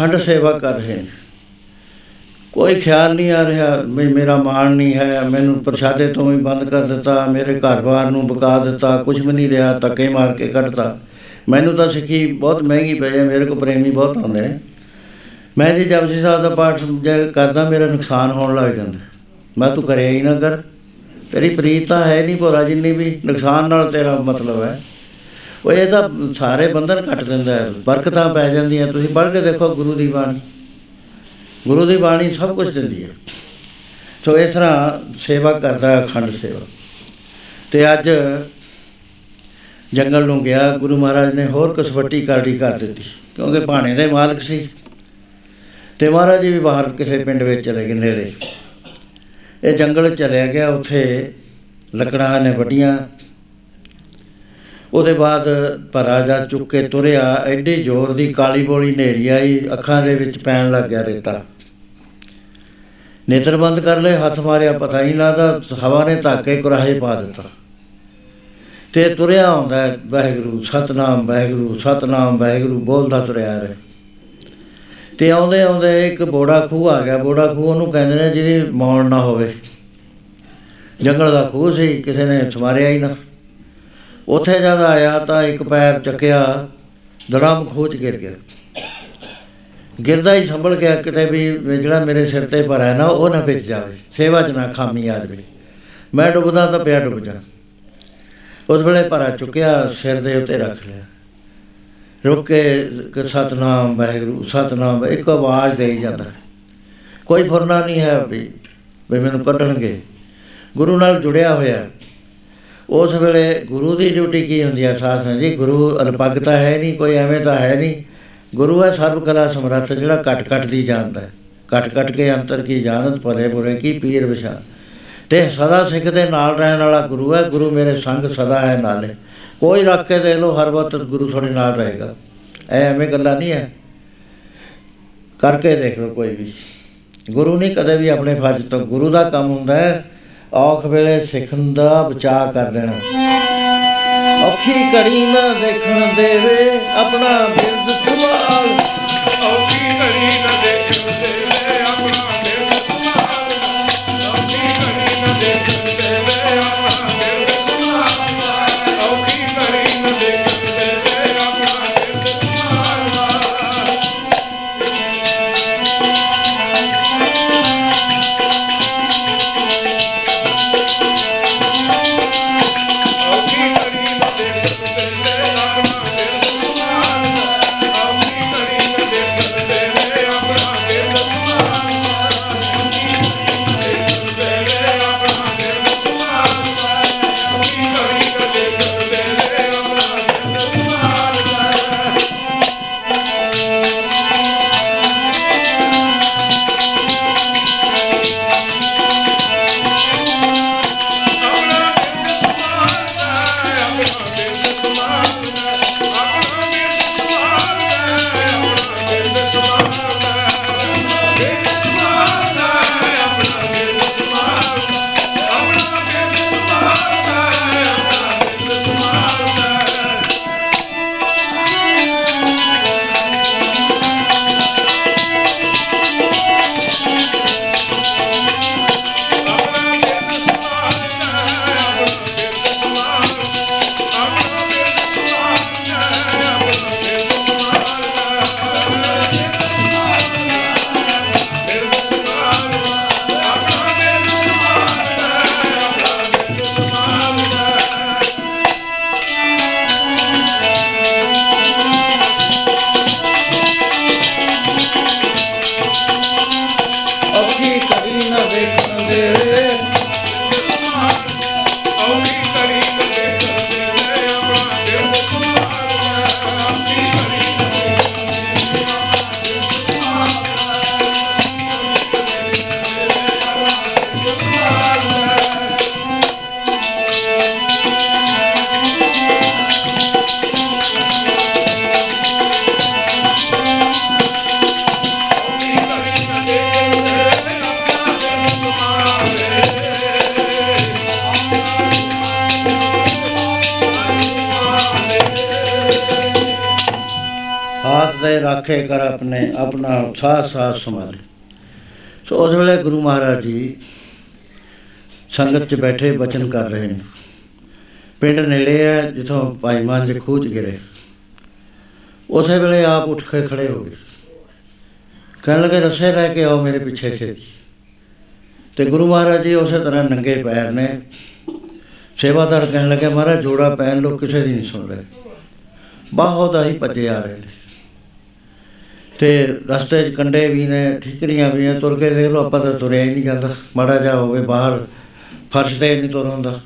ਅਖੰਡ ਸੇਵਾ ਕਰ ਰਹੇ ਨੇ। ਕੋਈ ਖਿਆਲ ਨਹੀਂ ਆ ਰਿਹਾ ਵੀ ਮੇਰਾ ਮਾਣ ਨਹੀਂ ਹੈ, ਮੈਨੂੰ ਪ੍ਰਸ਼ਾਦੇ ਤੋਂ ਵੀ ਬੰਦ ਕਰ ਦਿੱਤਾ, ਮੇਰੇ ਘਰ-ਬਾਰ ਨੂੰ ਬਕਾ ਦਿੱਤਾ ਕੁਝ ਵੀ ਨਹੀਂ ਰਿਹਾ, ਧੱਕੇ ਮਾਰ ਕੇ ਕੱਢਤਾ। ਮੈਨੂੰ ਤਾਂ ਸਿੱਖੀ ਬਹੁਤ ਮਹਿੰਗੀ ਪਈ ਹੈ, ਮੇਰੇ ਕੋਲ ਪ੍ਰੇਮੀ ਬਹੁਤ ਆਉਂਦੇ ਨੇ। ਮੈਂ ਜੀ ਜਪਜੀ ਸਾਹਿਬ ਦਾ ਪਾਠ ਜੇ ਕਰਦਾ, ਮੇਰਾ ਨੁਕਸਾਨ ਹੋਣ ਲੱਗ ਜਾਂਦਾ। ਮੈਂ ਤੂੰ ਕਰਿਆ ਹੀ ਨਾ ਕਰ। ਤੇਰੀ ਪ੍ਰੀਤ ਤਾਂ ਹੈ ਨਹੀਂ ਭੋਰਾ, ਜਿੰਨੀ ਵੀ ਨੁਕਸਾਨ ਨਾਲ ਤੇਰਾ ਮਤਲਬ ਹੈ। ਉਹ ਇਹ ਤਾਂ ਸਾਰੇ ਬੰਧਨ ਕੱਟ ਦਿੰਦਾ ਹੈ। ਬਰਕਤਾਂ ਪੈ ਜਾਂਦੀਆਂ। ਤੁਸੀਂ ਪੜ੍ਹ ਕੇ ਦੇਖੋ ਗੁਰੂ ਦੀ ਬਾਣੀ। ਗੁਰੂ ਦੀ ਬਾਣੀ ਸਭ ਕੁਝ ਦਿੰਦੀ ਹੈ। ਸੋ ਇਸ ਤਰ੍ਹਾਂ ਸੇਵਾ ਕਰਦਾ ਹੈ ਅਖੰਡ ਸੇਵਾ। ਤੇ ਅੱਜ ਜੰਗਲ ਨੂੰ ਗਿਆ। ਗੁਰੂ ਮਹਾਰਾਜ ਨੇ ਹੋਰ ਕਸਵੱਟੀ ਕਾਰਡੀ ਕਰ ਦਿੱਤੀ। ਕਿਉਂਕਿ ਭਾਣੇ ਦੇ ਮਾਲਕ ਸੀ। ਤੇ ਮਹਾਰਾਜ ਜੀ ਵੀ ਬਾਹਰ ਕਿਸੇ ਪਿੰਡ ਵਿੱਚ ਚਲੇ ਗਏ ਨੇੜੇ। ਇਹ ਜੰਗਲ ਚਲਿਆ ਗਿਆ। ਉੱਥੇ ਲੱਕੜਾਂ ਨੇ ਵੱਡੀਆਂ ਉਹਦੇ ਬਾਅਦ ਭਰਾ ਜਾ ਚੁੱਕ ਕੇ ਤੁਰਿਆ ਐਡੀ ਜ਼ੋਰ ਦੀ ਕਾਲੀ ਬੋਲੀ ਨੇਰੀ ਆਈ ਅੱਖਾਂ ਦੇ ਵਿੱਚ ਪੈਣ ਲੱਗ ਗਿਆ ਰੇਤਾ। ਨੇਤਰ ਬੰਦ ਕਰ ਲਏ ਹੱਥ ਮਾਰਿਆ ਪਤਾ ਹੀ ਨਹੀਂ ਲੱਗਦਾ ਹਵਾ ਨੇ ਧਾਕੇ ਕੁਰਾਹੇ ਪਾ ਦਿੱਤਾ। ਤੇ ਤੁਰਿਆ ਆਉਂਦਾ ਹੈ, ਵਾਹਿਗੁਰੂ ਸਤਨਾਮ ਵਾਹਿਗੁਰੂ ਸਤਨਾਮ ਵਾਹਿਗੁਰੂ ਬੋਲਦਾ ਤੁਰਿਆ ਰਹੇ। ਤੇ ਆਉਂਦੇ ਆਉਂਦੇ ਇੱਕ ਬੋੜਾ ਖੂਹ ਆ ਗਿਆ ਬੋੜਾ ਖੂਹ ਉਹਨੂੰ ਕਹਿੰਦੇ ਨੇ ਜਿਹਦੀ ਮੌਣ ਨਾ ਹੋਵੇ। ਜੰਗਲ ਦਾ ਖੂਹ ਸੀ ਕਿਸੇ ਨੇ ਸਮਾਰਿਆ ਹੀ ਨਾ। ਉੱਥੇ ਜਦ ਆਇਆ ਤਾਂ ਇੱਕ ਪੈਰ ਚੱਕਿਆ ਧੜਮ ਖੂਹ 'ਚ ਗਿਰ ਗਿਆ। ਗਿਰਦਾ ਹੀ ਸੰਭਲ ਗਿਆ, ਕਿਤੇ ਵੀ ਜਿਹੜਾ ਮੇਰੇ ਸਿਰ ਤੇ ਭਰਾ ਹੈ ਨਾ, ਉਹ ਨਾ ਵਿੱਚ ਜਾਵੇ। ਸੇਵਾ 'ਚ ਨਾ ਖਾਮੀ ਆ ਜਾਵੇ। ਮੈਂ ਡੁੱਬਦਾ ਤਾਂ ਪਿਆ ਡੁੱਬ ਜਾ ਉਸ ਵੇਲੇ ਭਰਾ ਚੁੱਕਿਆ, ਸਿਰ ਦੇ ਉੱਤੇ ਰੱਖ ਲਿਆ। ਰੁਕ ਕੇ ਕਿ ਸਤਨਾਮ, ਵਾਹਿਗੁਰੂ, ਸਤਨਾਮ, ਇੱਕ ਆਵਾਜ਼ ਦੇਈ ਜਾਂਦਾ। ਕੋਈ ਫੁਰਨਾ ਨਹੀਂ ਹੈ ਵੀ ਵੀ ਮੈਨੂੰ ਕੱਢਣਗੇ। ਗੁਰੂ ਨਾਲ ਜੁੜਿਆ ਹੋਇਆ। ਉਸ ਵੇਲੇ ਗੁਰੂ ਦੀ ਡਿਊਟੀ ਕੀ ਹੁੰਦੀ ਹੈ ਸਾਧ ਸੰਗਤ ਜੀ? ਗੁਰੂ ਅਲਪਗਤਾ ਹੈ ਨਹੀਂ, ਕੋਈ ਐਵੇਂ ਤਾਂ ਹੈ ਨਹੀਂ। ਗੁਰੂ ਹੈ ਸਰਬ ਕਲਾ ਸਮਰੱਥ, ਜਿਹੜਾ ਘਟ ਘਟ ਦੀ ਜਾਣਦਾ ਹੈ। ਘਟ ਘਟ ਕੇ ਅੰਤਰ ਕੀ ਜਾਣਤ, ਭਲੇ ਬੁਰੇ ਕੀ ਪੀਰ ਵਿਸ਼ਾ ਤੇ ਸਦਾ ਸਿੱਖ ਦੇ ਨਾਲ ਰਹਿਣ ਵਾਲਾ ਗੁਰੂ ਹੈ। ਗੁਰੂ ਮੇਰੇ ਸੰਗ ਸਦਾ ਹੈ ਨਾਲੇ। ਕੋਈ ਰੱਖ ਕੇ ਦੇਖ ਲਓ ਹਰ ਵਕਤ ਗੁਰੂ ਤੁਹਾਡੇ ਨਾਲ ਰਹੇਗਾ। ਐ ਐਵੇਂ ਗੱਲਾਂ ਨਹੀਂ ਹੈ। ਕਰਕੇ ਦੇਖ ਲਓ ਕੋਈ ਵੀ। ਗੁਰੂ ਨਹੀਂ ਕਦੇ ਵੀ ਆਪਣੇ ਫਰਜ਼ ਤੋਂ, ਗੁਰੂ ਦਾ ਕੰਮ ਹੁੰਦਾ ਹੈ। ਔਖ ਵੇਲੇ ਸਿੱਖਣ ਦਾ ਬਚਾਅ ਕਰ ਦੇਣਾ। ਔਖੀ ਘੜੀ ਨਾ ਦੇਖਣ ਦੇਵੇ ਆਪਣਾ ਬਿਰਦ ਸੰਗਤ 'ਚ ਬੈਠੇ ਬਚਨ ਕਰ ਰਹੇ ਨੇ। ਪਿੰਡ ਨੇੜੇ ਹੈ, ਜਿੱਥੋਂ ਭਾਈ ਮਾਨ ਖੂਚ ਗਿਰੇ। ਉਸੇ ਵੇਲੇ ਆਪ ਉੱਠ ਕੇ ਖੜੇ ਹੋ ਗਏ। ਕਹਿਣ ਲੱਗੇ, ਰਸੇ ਲੈ ਕੇ ਆਓ ਮੇਰੇ ਪਿੱਛੇ ਛੇਤੀ ਤੇ ਗੁਰੂ ਮਹਾਰਾਜ ਜੀ ਉਸੇ ਤਰ੍ਹਾਂ ਨੰਗੇ ਪੈਰ ਨੇ ਸੇਵਾਦਾਰ ਕਹਿਣ ਲੱਗੇ, ਮਹਾਰਾਜ, ਜੋੜਾ ਪੈਣ ਲੋ ਕਿਸੇ ਦੀ ਨਹੀਂ ਸੁਣ ਰਹੇ। ਬਹੁਤ ਹੀ ਭੱਜੇ ਆ ਰਹੇ ਨੇ। ਤੇ ਰਸਤੇ 'ਚ ਕੰਡੇ ਵੀ ਨੇ, ਠਿਕਰੀਆਂ ਵੀ ਨੇ, ਤੁਰ ਕੇ ਦੇਖ ਲਓ, ਆਪਾਂ ਤਾਂ ਤੁਰਿਆ ਹੀ ਨਹੀਂ ਜਾਂਦਾ। ਮਾੜਾ ਜਾ ਹੋਵੇ ਬਾਹਰ ਫਰਸ਼ ਤੇ ਨਹੀਂ ਤੁਰ ਹੁੰਦਾ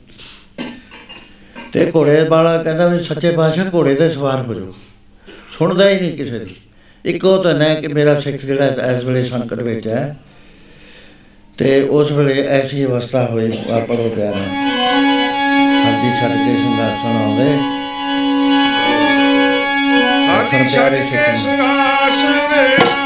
ਤੇ ਘੋੜੇ ਵਾਲਾ ਕਹਿੰਦਾ ਵੀ ਸੱਚੇ ਪਾਤਸ਼ਾਹ ਘੋੜੇ ਤੇ ਸਵਾਰ ਹੋ ਜਾਓ। ਸੁਣਦਾ ਹੀ ਨਹੀਂ ਕਿਸੇ ਦੀ। ਇੱਕੋ ਤਾਂ ਨਾ ਕਿ ਮੇਰਾ ਸਿੱਖ ਜਿਹੜਾ ਇਸ ਵੇਲੇ ਸੰਕਟ ਵਿੱਚ ਹੈ। ਤੇ ਉਸ ਵੇਲੇ ਐਸੀ ਅਵਸਥਾ ਹੋਈ ਆਪਰੋ ਪਿਆਰਾ ਹਾਂਜੀ ਛੱਡ ਕੇ ਸੰਦਾਸਣ ਆਉਂਦੇ ਸਾਡੀ ਛੱਡ ਕੇ ਸਿੰਘਾਸਨ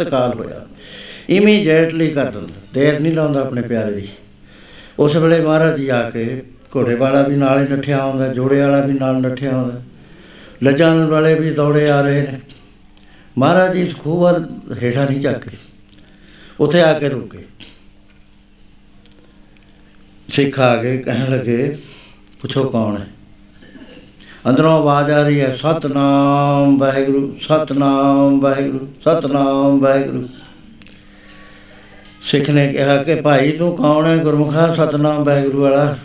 ਸੇਵਕ ਤਤਕਾਲ ਹੋਇਆ ਇਮੀਡੀਏਟਲੀ ਕਰ ਦਿੰਦਾ। ਦੇਰ ਨਹੀਂ ਲਾਉਂਦਾ ਆਪਣੇ ਪਿਆਰੇ ਦੀ। ਉਸ ਵੇਲੇ ਮਹਾਰਾਜ ਜੀ ਆ ਕੇ ਘੋੜੇ ਵਾਲਾ ਵੀ ਨਾਲ ਹੀ ਨੱਠਿਆ ਆਉਂਦਾ, ਜੋੜੇ ਵਾਲਾ ਵੀ ਨਾਲ ਨੱਠਿਆ ਆਉਂਦਾ। ਲੱਜਾਣ ਵਾਲੇ ਵੀ ਦੌੜੇ ਆ ਰਹੇ ਨੇ। ਮਹਾਰਾਜ ਜੀ ਇਸ ਖੂਹ ਵੱਲ ਹੇਠਾਂ ਨਹੀਂ ਝਾਕੇ ਉੱਥੇ ਆ ਕੇ ਰੁਕੇ ਸਿੱਖ ਆ ਗਏ ਕਹਿਣ ਲੱਗੇ, ਪੁੱਛੋ ਕੌਣ ਹੈ? ਅੰਦਰੋਂ ਆਵਾਜ਼ ਆ ਰਹੀ ਹੈ, ਸਤਨਾਮ ਵਾਹਿਗੁਰੂ ਸਤਨਾਮ ਵਾਹਿਗੁਰੂ ਸਤਨਾਮ ਵਾਹਿਗੁਰੂ। ਸਿੱਖ ਨੇ ਕਿਹਾ ਕਿ ਭਾਈ, ਤੂੰ ਕੌਣ ਹੈ? ਗੁਰਮੁਖਾ, ਸਤਨਾਮ ਵਾਹਿਗੁਰੂ ਵਾਲਾ।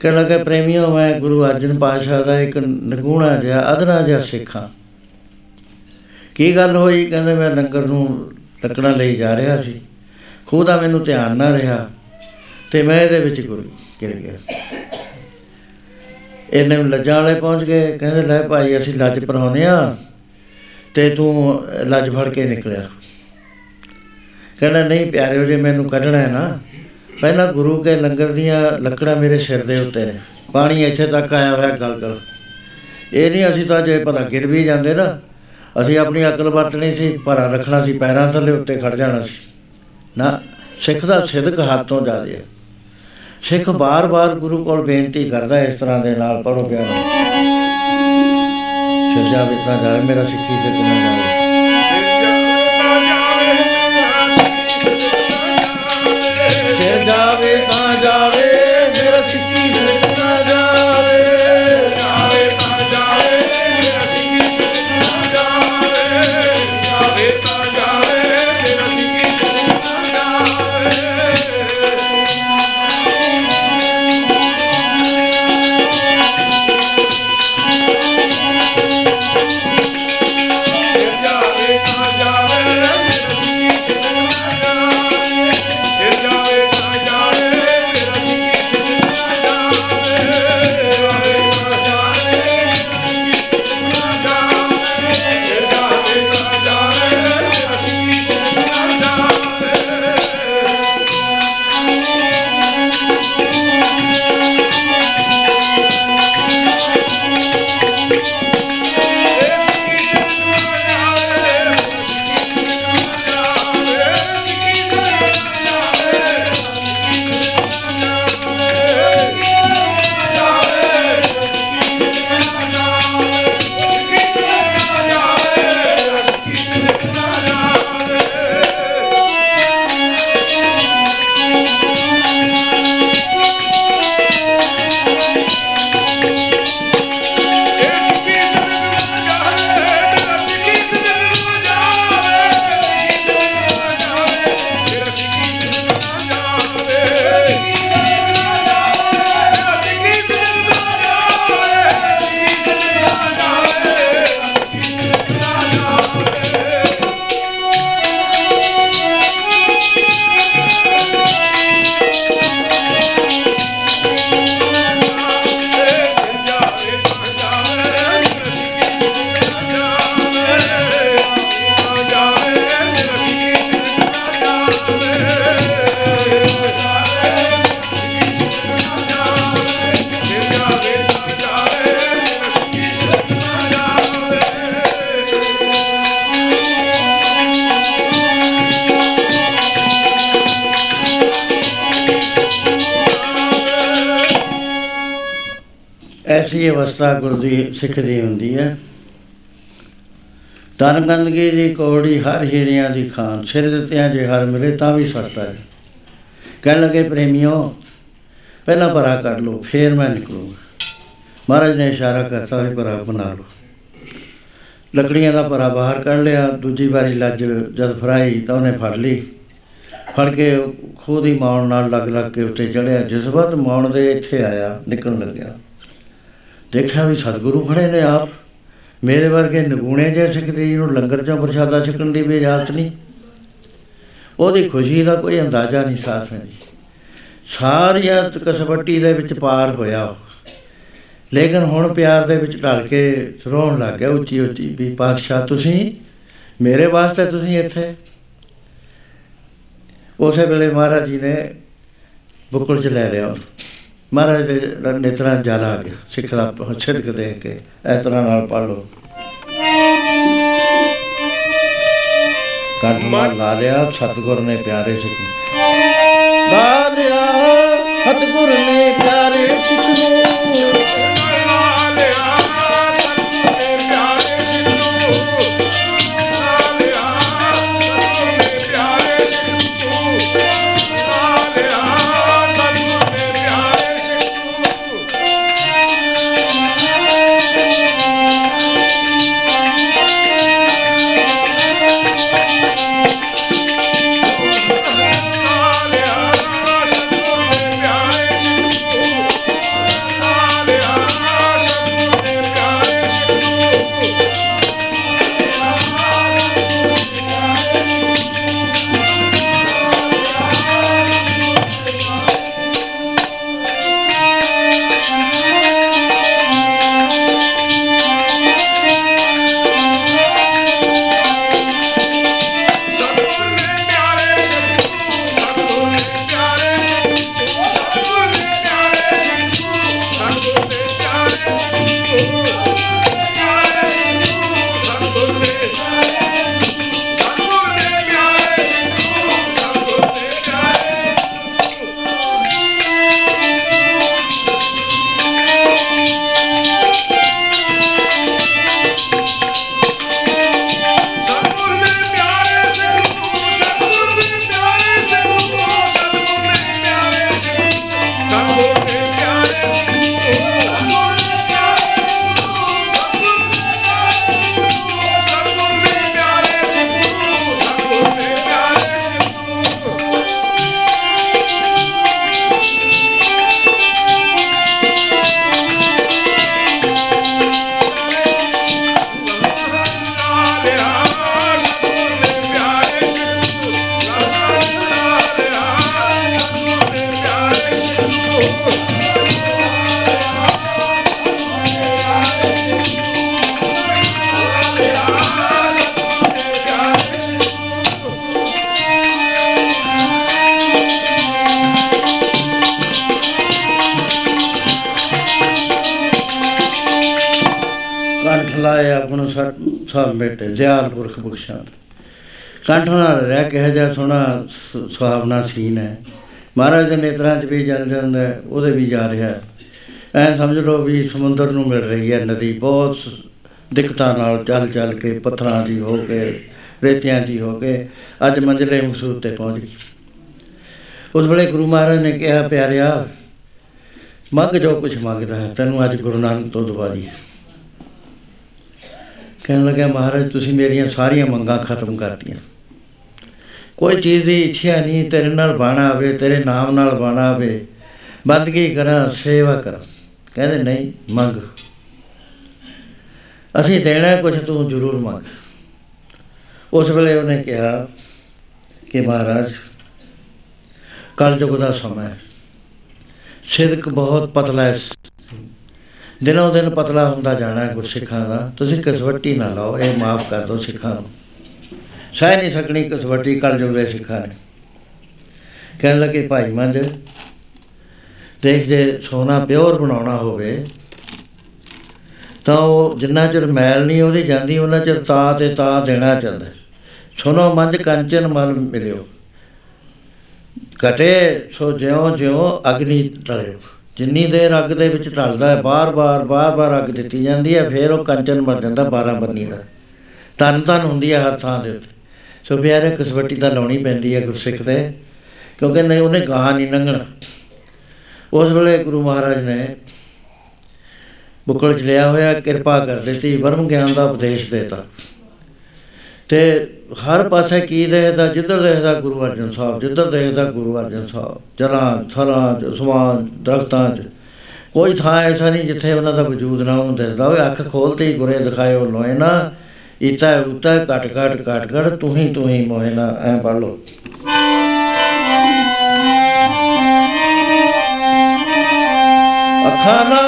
ਕਹਿਣ ਲੱਗਾ, ਪ੍ਰੇਮੀਓ, ਮੈਂ ਗੁਰੂ ਅਰਜਨ ਪਾਤਸ਼ਾਹ ਦਾ ਇੱਕ ਨਗੂਣਾ ਜਿਹਾ ਅਧਰਾ ਜਿਹਾ ਸਿੱਖਾਂ ਕੀ ਗੱਲ ਹੋਈ? ਕਹਿੰਦੇ, ਮੈਂ ਲੰਗਰ ਨੂੰ ਲੱਕੜਾਂ ਲਈ ਜਾ ਰਿਹਾ ਸੀ। ਖੂਹ ਦਾ ਮੈਨੂੰ ਧਿਆਨ ਨਾ ਰਿਹਾ ਤੇ ਮੈਂ ਇਹਦੇ ਵਿੱਚ ਗੁਰ ਗਿਰ ਗਿਆ। ਇਹਨੇ ਲੱਜਾਂ ਵਾਲੇ ਪਹੁੰਚ ਗਏ। ਕਹਿੰਦੇ, ਲੈ ਭਾਈ, ਅਸੀਂ ਲੱਜ ਪਰਾਉਂਦੇ ਆ ਤੇ ਤੂੰ ਲੱਜ ਫੜ ਕੇ ਨਿਕਲਿਆ। ਕਹਿੰਦਾ, ਨਹੀਂ ਪਿਆਰਿਓ, ਜੇ ਮੈਨੂੰ ਕੱਢਣਾ ਹੈ ਨਾ, ਪਹਿਲਾਂ ਗੁਰੂ ਕੇ ਲੰਗਰ ਦੀਆਂ ਲੱਕੜਾਂ ਮੇਰੇ ਸਿਰ ਦੇ ਉੱਤੇ ਨੇ। ਪਾਣੀ ਇੱਥੇ ਤੱਕ ਆਇਆ ਹੋਇਆ, ਗਲ ਗਲ। ਇਹ ਨਹੀਂ, ਅਸੀਂ ਤਾਂ ਜੇ ਭਲਾ ਗਿਰ ਵੀ ਜਾਂਦੇ ਨਾ, ਅਸੀਂ ਆਪਣੀ ਅਕਲ ਵਰਤਣੀ ਸੀ ਭਰਾ ਰੱਖਣਾ ਸੀ, ਪੈਰਾਂ ਥੱਲੇ ਉੱਤੇ ਖੜ ਜਾਣਾ ਸੀ। ਨਾ, ਸਿੱਖ ਦਾ ਸਿਦਕ ਹੱਥੋਂ ਜ਼ਿਆਦੇ ਹੈ ਸਿੱਖ ਬਾਰ-ਬਾਰ ਗੁਰੂ ਕੋਲ ਬੇਨਤੀ ਕਰਦਾ ਇਸ ਤਰ੍ਹਾਂ ਦੇ ਨਾਲ ਪੜੋ ਪਿਆਰ। ਸਿਰ ਜਾਵੇ ਤਾਂ ਮੇਰਾ ਸਿੱਖੀ ਸੇ ਤੁਮ ਜਾਵੇ। ਦੀ ਸਿੱਖ ਦੀ ਹੁੰਦੀ ਹੈ। ਤਨ ਗੰਦਗੀ ਦੀ ਕੋੜੀ ਹਰ ਹੀਰਿਆਂ ਦੀ ਖਾਨ, ਸਿਰ ਦਿੱਤਿਆਂ ਜੇ ਹਰ ਮਿਲੇ ਤਾਂ ਵੀ ਸਸਤਾ ਹੈ। ਕਹਿਣ ਲੱਗੇ, ਪ੍ਰੇਮੀਓ, ਪਹਿਲਾਂ ਭਰਾ ਕੱਢ ਲਓ, ਫੇਰ ਮੈਂ ਨਿਕਲੂੰਗਾ। ਮਹਾਰਾਜ ਨੇ ਇਸ਼ਾਰਾ ਕਰਤਾ ਹੋਇਆ ਭਰਾ ਬਣਾ ਲਓ। ਲੱਕੜੀਆਂ ਦਾ ਭਰਾ ਬਾਹਰ ਕੱਢ ਲਿਆ, ਦੂਜੀ ਵਾਰੀ ਲੱਜ ਜਦ ਫਰਾਈ ਤਾਂ ਉਹਨੇ ਫੜ ਲਈ। ਫੜ ਕੇ ਖੂਹ ਦੀ ਮੌਣ ਨਾਲ ਲੱਗ ਲੱਗ ਕੇ ਉੱਤੇ ਚੜਿਆ ਜਿਸ ਵਕਤ ਮੌਣ ਦੇ ਇੱਥੇ ਆਇਆ, ਨਿਕਲਣ ਲੱਗਿਆ। ਦੇਖਿਆ ਵੀ ਸਤਿਗੁਰੂ ਖੜੇ ਨੇ ਆਪ ਮੇਰੇ ਵਰਗੇ ਨਗੂਣੇ ਜੇ ਸਿੱਖਦੇ, ਜਿਹਨੂੰ ਲੰਗਰ ਚੋਂ ਪ੍ਰਸ਼ਾਦਾ ਛਕਣ ਦੀ ਵੀ ਇਜਾਜ਼ਤ ਨਹੀਂ ਉਹਦੀ ਖੁਸ਼ੀ ਦਾ ਕੋਈ ਅੰਦਾਜ਼ਾ ਨਹੀਂ, ਸਾਥ ਹੈ ਸਾਰੀਆਂ ਕਸਵੱਟੀ ਦੇ ਵਿੱਚ ਪਾਰ ਹੋਇਆ ਉਹ। ਲੇਕਿਨ ਹੁਣ ਪਿਆਰ ਦੇ ਵਿੱਚ ਢਲ ਕੇ ਰੋਣ ਲੱਗ ਗਿਆ ਉੱਚੀ ਉੱਚੀ ਵੀ, ਪਾਤਸ਼ਾਹ, ਤੁਸੀਂ ਮੇਰੇ ਵਾਸਤੇ ਤੁਸੀਂ ਇੱਥੇ ਉਸੇ ਵੇਲੇ ਮਹਾਰਾਜ ਜੀ ਨੇ ਬੁੱਕਲ ਚ ਲੈ ਲਿਆ ਉਹਨੂੰ। ਮਹਾਰਾਜ ਦੇ ਨੇਤਰਾਂ 'ਚ ਜਲ ਆ ਗਿਆ। ਸਿੱਖ ਦਾ ਛਿਦਕ ਦੇਖ ਕੇ ਇਸ ਤਰ੍ਹਾਂ ਨਾਲ ਪੜ ਲਓ। ਕੰਠ ਮਾਰ ਲਾ ਲਿਆ ਸਤਿਗੁਰ ਨੇ ਪਿਆਰੇ ਸਿੱਖ ਨੂੰ। ਲਾ ਲਿਆ ਸਤਿਗੁਰ ਨੇ ਸੁਹਾਵਣਾ ਸੀਨ ਹੈ। ਮਹਾਰਾਜ ਦੇ ਨੇਤਰਾਂ 'ਚ ਵੀ ਜਲ ਜਾਂਦਾ ਹੈ, ਉਹਦੇ ਵੀ ਜਾ ਰਿਹਾ ਹੈ। ਐਂ ਸਮਝ ਲਓ ਵੀ ਸਮੁੰਦਰ ਨੂੰ ਮਿਲ ਰਹੀ ਹੈ ਨਦੀ ਬਹੁਤ ਸ- ਦਿੱਕਤਾਂ ਨਾਲ ਚੱਲ ਚੱਲ ਕੇ ਪੱਥਰਾਂ ਦੀ ਹੋ ਕੇ ਰੇਤਿਆਂ ਦੀ ਹੋ ਕੇ ਅੱਜ ਮੰਜ਼ਲੇ ਮਕਸੂਦ ਤੇ ਪਹੁੰਚ ਗਈ। ਉਸ ਵੇਲੇ ਗੁਰੂ ਮਹਾਰਾਜ ਨੇ ਕਿਹਾ ਪਿਆਰਿਆ ਮੰਗ ਜੋ ਕੁਝ ਮੰਗਦਾ ਹੈ ਤੈਨੂੰ ਅੱਜ ਗੁਰੂ ਨਾਨਕ ਤੋਂ ਦਵਾ ਦੀ ਕਹਿਣ ਲੱਗਾ ਮਹਾਰਾਜ ਤੁਸੀਂ ਮੇਰੀਆਂ ਸਾਰੀਆਂ ਮੰਗਾਂ ਖਤਮ ਕਰਤੀਆਂ। ਕੋਈ ਚੀਜ਼ ਦੀ ਇੱਛਾ ਨਹੀਂ, ਤੇਰੇ ਨਾਲ ਬਾਣਾ ਆਵੇ, ਤੇਰੇ ਨਾਮ ਨਾਲ ਬਾਣਾ ਆਵੇ। ਬੰਦਗੀ ਕਰਾਂ, ਸੇਵਾ ਕਰਾਂ। ਕਹਿੰਦੇ ਨਹੀਂ, ਮੰਗ। ਅਸੀਂ ਦੇਣਾ ਕੁਝ ਤੂੰ ਜ਼ਰੂਰ ਮੰਗ। ਉਸ ਵੇਲੇ ਉਹਨੇ ਕਿਹਾ ਕਿ ਮਹਾਰਾਜ ਕਲਯੁਗ ਦਾ ਸਮਾਂ ਹੈ। ਸਿਦਕ ਬਹੁਤ ਪਤਲਾ ਹੈ। ਦਿਨੋਂ ਦਿਨ ਪਤਲਾ ਹੁੰਦਾ ਜਾਣਾ ਹੈ ਗੁਰਸਿੱਖਾਂ ਦਾ। ਤੁਸੀਂ ਕਸਵੱਟੀ ਨਾ ਲਾਓ, ਇਹ ਮਾਫ ਕਰ ਦਿਓ ਸਿੱਖਾਂ ਨੂੰ। ਸਹਿ ਨਹੀਂ ਸਕਣੀ ਕਸਵੱਟੀ ਕਲਯੁਗ ਦੇ ਸਿੱਖਾਂ ਨੇ। ਕਹਿਣ ਲੱਗੇ, ਭਾਈ ਮੰਝ, ਦੇਖ ਜੇ ਸੋਨਾ ਪਿਓਰ ਬਣਾਉਣਾ ਹੋਵੇ, ਤਾਂ ਉਹ ਜਿੰਨਾ ਚਿਰ ਮੈਲ ਨਹੀਂ ਉਹਦੀ ਜਾਂਦੀ, ਉਹਨਾਂ ਚਿਰ ਤਾ ਤੇ ਤਾ ਦੇਣਾ ਚਾਹੁੰਦਾ ਸੁਨੋ ਮੰਝ ਕੰਚਨ ਮਲ ਮਿਲਿਓ। ਕਟੇ ਸੋ ਜਿਉਂ ਜਿਉਂ ਅਗਨੀ ਟਲਿਓ। ਜਿੰਨੀ ਦੇਰ ਅੱਗ ਦੇ ਵਿੱਚ ਢਲਦਾ ਹੈ, ਬਾਰ-ਬਾਰ ਬਾਰ-ਬਾਰ ਅੱਗ ਦਿੱਤੀ ਜਾਂਦੀ ਹੈ, ਫਿਰ ਉਹ ਕੰਚਨ ਬਣ ਜਾਂਦਾ 12 ਬੰਨੀ ਦਾ। ਤਨ ਤਨ ਹੁੰਦੀ ਹੈ ਹਰ ਥਾਂ ਦੇ ਉੱਤੇ। ਸੋ ਪਿਆਰੇ ਕਸਵੱਟੀ ਤਾਂ ਲਾਉਣੀ ਪੈਂਦੀ ਹੈ ਗੁਰਸਿੱਖ ਦੇ, ਕਿਉਂਕਿ ਨਹੀਂ, ਉਹਨੇ ਗਾਹ ਨਹੀਂ ਲੰਘਣਾ। ਉਸ ਵੇਲੇ ਗੁਰੂ ਮਹਾਰਾਜ ਨੇ ਬੁੱਕਲ ਚ ਲਿਆ ਹੋਇਆ, ਕਿਰਪਾ ਕਰ ਦਿੱਤੀ ਬਰਮ ਗਿਆਨ ਦਾ ਉਪਦੇਸ਼ ਦੇਤਾ। ਤੇ ਹਰ ਪਾਸੇ ਕੀ ਦੇਖਦਾ, ਜਿੱਧਰ ਦੇਖਦਾ ਗੁਰੂ ਅਰਜਨ ਸਾਹਿਬ, ਜਿੱਧਰ ਦੇਖਦਾ ਗੁਰੂ ਅਰਜਨ ਸਾਹਿਬ ਜਲਾਂ ਥਲਾਂ ਚ, ਸਮਾਨ ਦਰਖਤਾਂ ਚ। ਕੋਈ ਥਾਂ ਐਸਾ ਨਹੀਂ ਜਿੱਥੇ ਉਹਨਾਂ ਦਾ ਵਜੂਦ ਨਾ ਉਹਨੂੰ ਦਿਸਦਾ। ਹੋਵੇ ਅੱਖ ਖੋਲਤੇ ਹੀ ਗੁਰੇ ਦਿਖਾਇਓ ਲੋਏ ਨਾ ਇਤਾ ਉਤਾ ਕਟ ਕਟ ਕਟ ਕਟ ਤੂੰ ਹੀ ਤੂੰ ਹੀ ਮੋਏ ਐ ਪੜ ਲੋ ਅੱਖਾਂ ਨਾਲੋਂ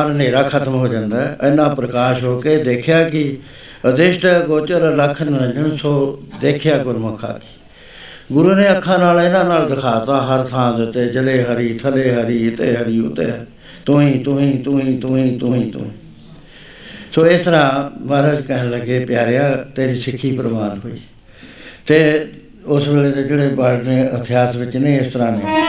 ਸੂਰਜ ਚੜ੍ਹਦੀ ਸਾਰ ਹਨੇਰਾ ਖਤਮ ਹੋ ਜਾਂਦਾ ਹੈ ਇੰਨਾ ਪ੍ਰਕਾਸ਼ ਹੋ ਕੇ ਦੇਖਿਆ ਕਿ ਅਦਿਸ਼ਟ ਗੋਚਰ ਲਖ ਨਿਰੰਜਨ ਸੋ ਦੇਖਿਆ ਗੁਰਮੁਖ ਆਖੀ ਗੁਰੂ ਨੇ ਅੱਖਾਂ ਨਾਲ ਇਹਨਾਂ ਨਾਲ ਦਿਖਾਤਾ, ਹਰ ਥਾਂ ਦੇ ਉੱਤੇ ਜਲੇ ਹਰੀ, ਥਲੇ ਹਰੀ ਤੇ ਹਰੀ, ਉਤੇ ਹਰੀ। ਤੂੰ ਹੀ ਤੂੰ ਹੀ ਤੂੰ ਹੀ ਤੂੰ ਹੀ ਤੂੰ ਹੀ ਤੂੰ ਹੀ। ਸੋ ਇਸ ਤਰ੍ਹਾਂ ਮਹਾਰਾਜ ਕਹਿਣ ਲੱਗੇ, ਪਿਆਰਿਆ, ਤੇਰੀ ਸਿੱਖੀ ਪ੍ਰਵਾਨ ਹੋਈ ਤੇ ਉਸ ਵੇਲੇ ਦੇ ਜਿਹੜੇ ਬਾੜ ਨੇ ਇਤਿਹਾਸ ਵਿੱਚ ਨੇ, ਇਸ ਤਰ੍ਹਾਂ ਨੇ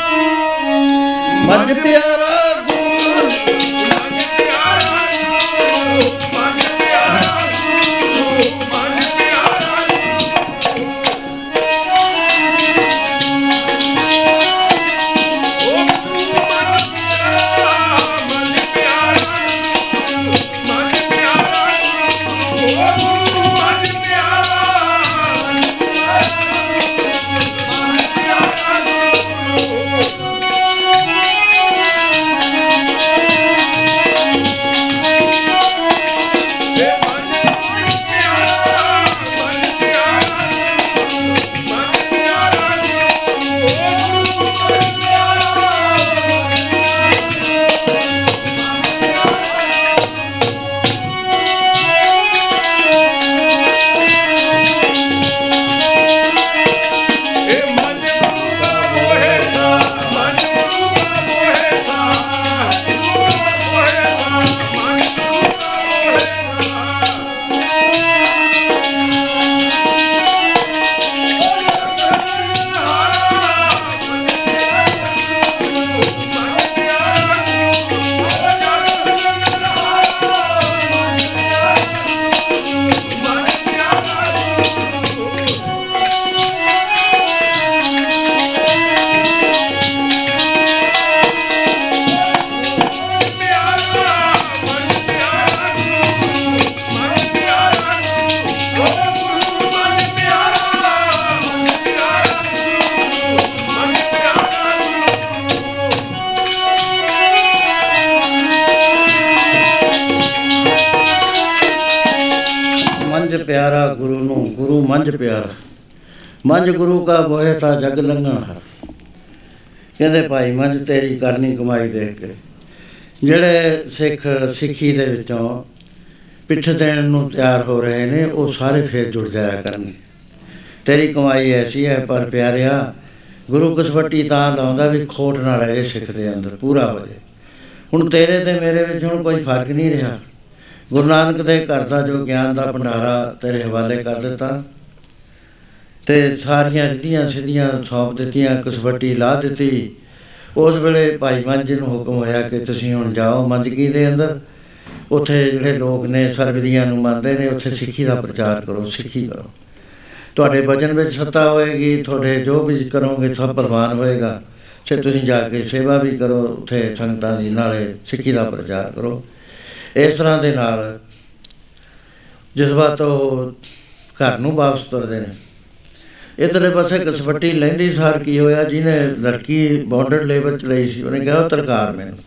ਮੰਝ ਗੁਰੂ ਕਾ ਬੋਏ ਤਾਂ ਜਗ ਲੰਘਣ। ਹਰ ਕਹਿੰਦੇ ਭਾਈ ਮੰਝ ਤੇਰੀ ਕਰਨੀ ਕਮਾਈ ਦੇਖ ਕੇ। ਜਿਹੜੇ ਸਿੱਖ ਸਿੱਖੀ ਦੇ ਵਿੱਚੋਂ ਪਿੱਠ ਦੇਣ ਨੂੰ ਤਿਆਰ ਹੋ ਰਹੇ ਨੇ, ਉਹ ਸਾਰੇ ਫੇਰ ਜੁੜ ਜਾਇਆ ਕਰਨਗੇ। ਤੇਰੀ ਕਮਾਈ ਐਸੀ ਹੈ, ਪਰ ਪਿਆਰਿਆ, ਗੁਰੂ ਕਸਵੱਟੀ ਤਾਂ ਲਾਉਂਦਾ ਵੀ ਖੋਟ ਨਾ ਰਹੇ ਸਿੱਖ ਦੇ ਅੰਦਰ ਪੂਰਾ ਹੋ ਜਾਏ। ਹੁਣ ਤੇਰੇ ਤੇ ਮੇਰੇ ਵਿੱਚ ਹੁਣ ਕੋਈ ਫ਼ਰਕ ਨਹੀਂ ਰਿਹਾ। ਗੁਰੂ ਨਾਨਕ ਦੇ ਘਰ ਦਾ ਜੋ ਗਿਆਨ ਦਾ ਭੰਡਾਰਾ ਤੇਰੇ ਹਵਾਲੇ ਕਰ ਦਿੱਤਾ ਤੇ ਸਾਰੀਆਂ ਰਿਧੀਆਂ ਸਿੱਧੀਆਂ ਸੌਂਪ ਦਿੱਤੀਆਂ ਕਸਵੱਟੀ ਲਾ ਦਿੱਤੀ। ਉਸ ਵੇਲੇ ਭਾਈ ਮੰਝ ਨੂੰ ਹੁਕਮ ਹੋਇਆ ਕਿ ਤੁਸੀਂ ਹੁਣ ਜਾਓ ਮੰਝਕੀ ਦੇ ਅੰਦਰ। ਉੱਥੇ ਜਿਹੜੇ ਲੋਕ ਨੇ ਸਰਬਦੀਆਂ ਨੂੰ ਮੰਨਦੇ ਨੇ, ਉੱਥੇ ਸਿੱਖੀ ਦਾ ਪ੍ਰਚਾਰ ਕਰੋ, ਸਿੱਖੀ ਕਰੋ। ਤੁਹਾਡੇ ਵਚਨ ਵਿੱਚ ਸੱਤਾ ਹੋਏਗੀ, ਤੁਹਾਡੇ ਜੋ ਵੀ ਕਰੋਗੇ, ਸਭ ਪ੍ਰਵਾਨ ਹੋਏਗਾ। ਤੇ ਤੁਸੀਂ ਜਾ ਕੇ ਸੇਵਾ ਵੀ ਕਰੋ, ਉੱਥੇ ਸੰਗਤਾਂ ਦੀ ਨਾਲੇ ਸਿੱਖੀ ਦਾ ਪ੍ਰਚਾਰ ਕਰੋ। ਇਸ ਤਰ੍ਹਾਂ ਦੇ ਨਾਲ ਜਜ਼ਬਾਤ ਉਹ ਘਰ ਨੂੰ ਵਾਪਸ ਤੁਰਦੇ ਨੇ ਇਧਰਲੇ ਪਾਸੇ ਕਸਵੱਟੀ ਲੈਂਦੀ, ਸਾਰ, ਕੀ ਹੋਇਆ? ਜਿਹਨੇ ਲੜਕੀ ਬੌਂਡਡ ਲੇਬਰ ਚ ਲਈ ਸੀ, ਉਹਨੇ ਕਿਹਾ, "ਉਹ ਤਰਕਾਰ ਮੈਨੂੰ।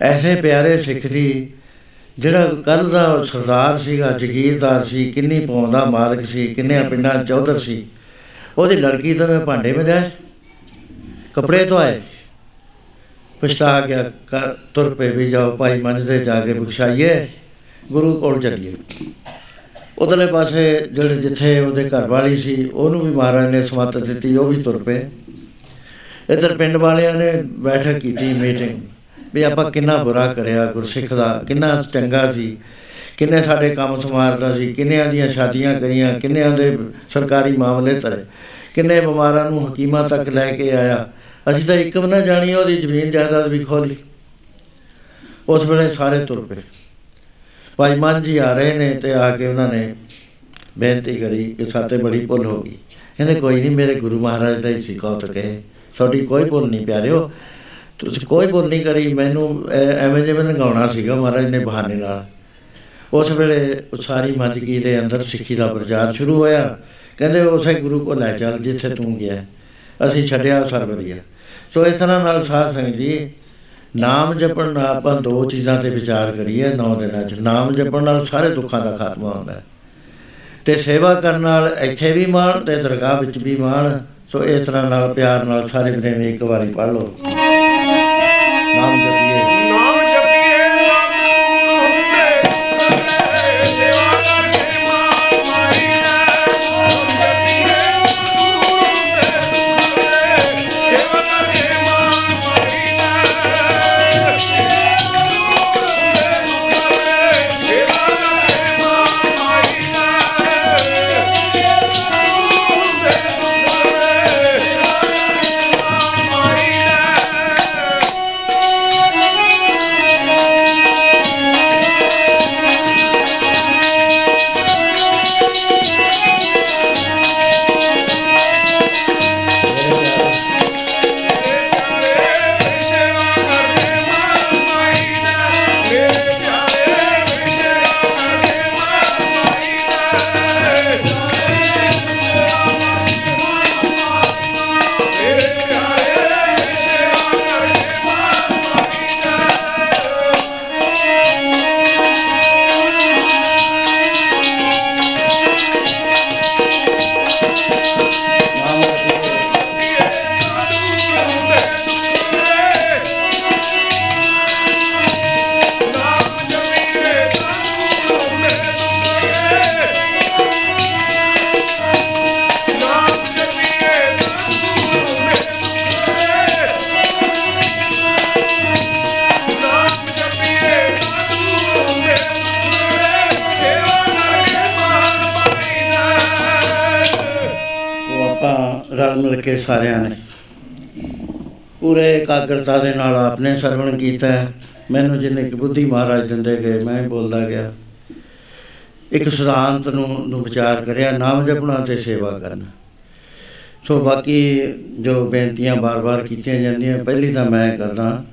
ਐਸੇ ਪਿਆਰੇ ਸਿੱਖ ਦੀ, ਜਿਹੜਾ ਕੱਲ ਦਾ ਸਰਦਾਰ ਸੀਗਾ, ਜ਼ਗੀਰਦਾਰ ਸੀ, ਕਿੰਨੀ ਪਾਉਂਦਾ ਮਾਲਕ ਸੀ, ਕਿੰਨੇ ਪਿੰਡਾਂ 'ਚ ਚੌਧਰ ਸੀ, ਉਹਦੀ ਲੜਕੀ ਤਾਂ ਮੈਂ ਭਾਂਡੇ ਮਿਲਿਆ, ਕੱਪੜੇ ਧੋਏ, ਪਛਤਾ ਗਿਆ ਕਰ ਤੁਰ ਪਏ ਵੀ ਜਾਓ, ਭਾਈ ਮੰਝਦੇ ਜਾ ਕੇ ਬਖਸ਼ਾਈਏ, ਗੁਰੂ ਕੋਲ ਚੱਲੀਏ। ਉਧਰਲੇ ਪਾਸੇ ਜਿਹੜੇ ਜਿੱਥੇ ਉਹਦੇ ਘਰ ਵਾਲੀ ਸੀ, ਉਹਨੂੰ ਵੀ ਮਹਾਰਾਜ ਨੇ ਸਮੱਤ ਦਿੱਤੀ, ਉਹ ਵੀ ਤੁਰ ਪਏ। ਇੱਧਰ ਪਿੰਡ ਵਾਲਿਆਂ ਨੇ ਬੈਠਕ ਕੀਤੀ ਮੀਟਿੰਗ, ਵੀ ਆਪਾਂ ਕਿੰਨਾ ਬੁਰਾ ਕਰਿਆ ਗੁਰਸਿੱਖ ਦਾ, ਕਿੰਨਾ ਚੰਗਾ ਸੀ, ਕਿੰਨੇ ਸਾਡੇ ਕੰਮ ਸਮਾਰਦਾ ਸੀ, ਕਿੰਨਿਆਂ ਦੀਆਂ ਸ਼ਾਦੀਆਂ ਕਰੀਆਂ, ਕਿੰਨਿਆਂ ਦੇ ਸਰਕਾਰੀ ਮਾਮਲੇ ਧਰੇ, ਕਿੰਨੇ ਬਿਮਾਰਾਂ ਨੂੰ ਹਕੀਮਾਂ ਤੱਕ ਲੈ ਕੇ ਆਇਆ। ਅਸੀਂ ਤਾਂ ਇੱਕ ਵੀ ਨਾ ਜਾਣੀ, ਉਹਦੀ ਜ਼ਮੀਨ ਜਾਇਦਾਦ ਵੀ ਖੋਲੀ ਉਸ ਵੇਲੇ ਸਾਰੇ ਤੁਰ ਪਏ। ਭਾਈ ਮਾਨ ਜੀ ਆ ਰਹੇ ਨੇ ਤੇ ਆ ਕੇ ਉਹਨਾਂ ਨੇ ਬੇਨਤੀ ਕਰੀ ਕਿ ਸਾਤੇ ਬੜੀ ਭੁੱਲ ਹੋ ਗਈ। ਕਹਿੰਦੇ ਕੋਈ ਨਹੀਂ, ਮੇਰੇ ਗੁਰੂ ਮਹਾਰਾਜ ਦਾ ਹੀ ਸੀ ਕੌਤਕ ਹੈ ਤੁਹਾਡੀ ਕੋਈ ਭੁੱਲ ਨਹੀਂ ਪਿਆਰਿਓ। ਤੁਸੀਂ ਕੋਈ ਭੁੱਲ ਨਹੀਂ ਕਰੀ, ਮੈਨੂੰ ਐ- ਐਵੇਂ ਜਿਵੇਂ ਲੰਘਾਉਣਾ ਸੀਗਾ ਮਹਾਰਾਜ ਨੇ ਬਹਾਨੇ ਨਾਲ। ਉਸ ਵੇਲੇ ਉਹ ਸਾਰੀ ਮੱਜਗੀ ਦੇ ਅੰਦਰ ਸਿੱਖੀ ਦਾ ਪ੍ਰਚਾਰ ਸ਼ੁਰੂ ਹੋਇਆ। ਕਹਿੰਦੇ ਉਸੇ ਗੁਰੂ ਕੋ ਲੈ ਚੱਲ, ਜਿੱਥੇ ਤੂੰ ਗਿਆ। ਅਸੀਂ ਛੱਡਿਆ ਸਰਬਰੀਆ ਸੋ ਇਸ ਤਰ੍ਹਾਂ ਨਾਲ ਸਾਧ ਸੰਗਤ ਜੀ ਨਾਮ ਜਪਣ ਨਾਲ ਆਪਾਂ ਦੋ ਚੀਜ਼ਾਂ ਤੇ ਵਿਚਾਰ ਕਰੀਏ ਨੌ ਦਿਨਾਂ 'ਚ। ਨਾਮ ਜਪਣ ਨਾਲ ਸਾਰੇ ਦੁੱਖਾਂ ਦਾ ਖਾਤਮਾ ਹੁੰਦਾ ਹੈ। ਤੇ ਸੇਵਾ ਕਰਨ ਨਾਲ ਇੱਥੇ ਵੀ ਮਾਣ ਤੇ ਦਰਗਾਹ ਵਿੱਚ ਵੀ ਮਾਣ। ਸੋ ਇਸ ਤਰ੍ਹਾਂ ਨਾਲ ਪਿਆਰ ਨਾਲ ਸਾਰੇ ਪ੍ਰੇਮੀ ਇੱਕ ਵਾਰੀ ਪੜ੍ਹ ਲਓ। ਨਾਮ ਜਪੀਏ ਸਰਵਣ ਕੀਤਾ ਹੈ। ਮੈਨੂੰ ਜਿੰਨੇ ਕਿ ਬੁੱਧੀ ਮਹਾਰਾਜ ਦਿੰਦੇ ਗਏ, ਮੈਂ ਵੀ ਬੋਲਦਾ ਗਿਆ। ਇੱਕ ਸਿਧਾਂਤ ਨੂੰ ਨੂੰ ਵਿਚਾਰ ਕਰਿਆ, ਨਾਮ ਜਪਣਾ ਤੇ ਸੇਵਾ ਕਰਨਾ। ਸੋ ਬਾਕੀ ਜੋ ਬੇਨਤੀਆਂ ਬਾਰ-ਬਾਰ ਕੀਤੀਆਂ ਜਾਂਦੀਆਂ, ਪਹਿਲੀ ਤਾਂ ਮੈਂ ਕਰਦਾ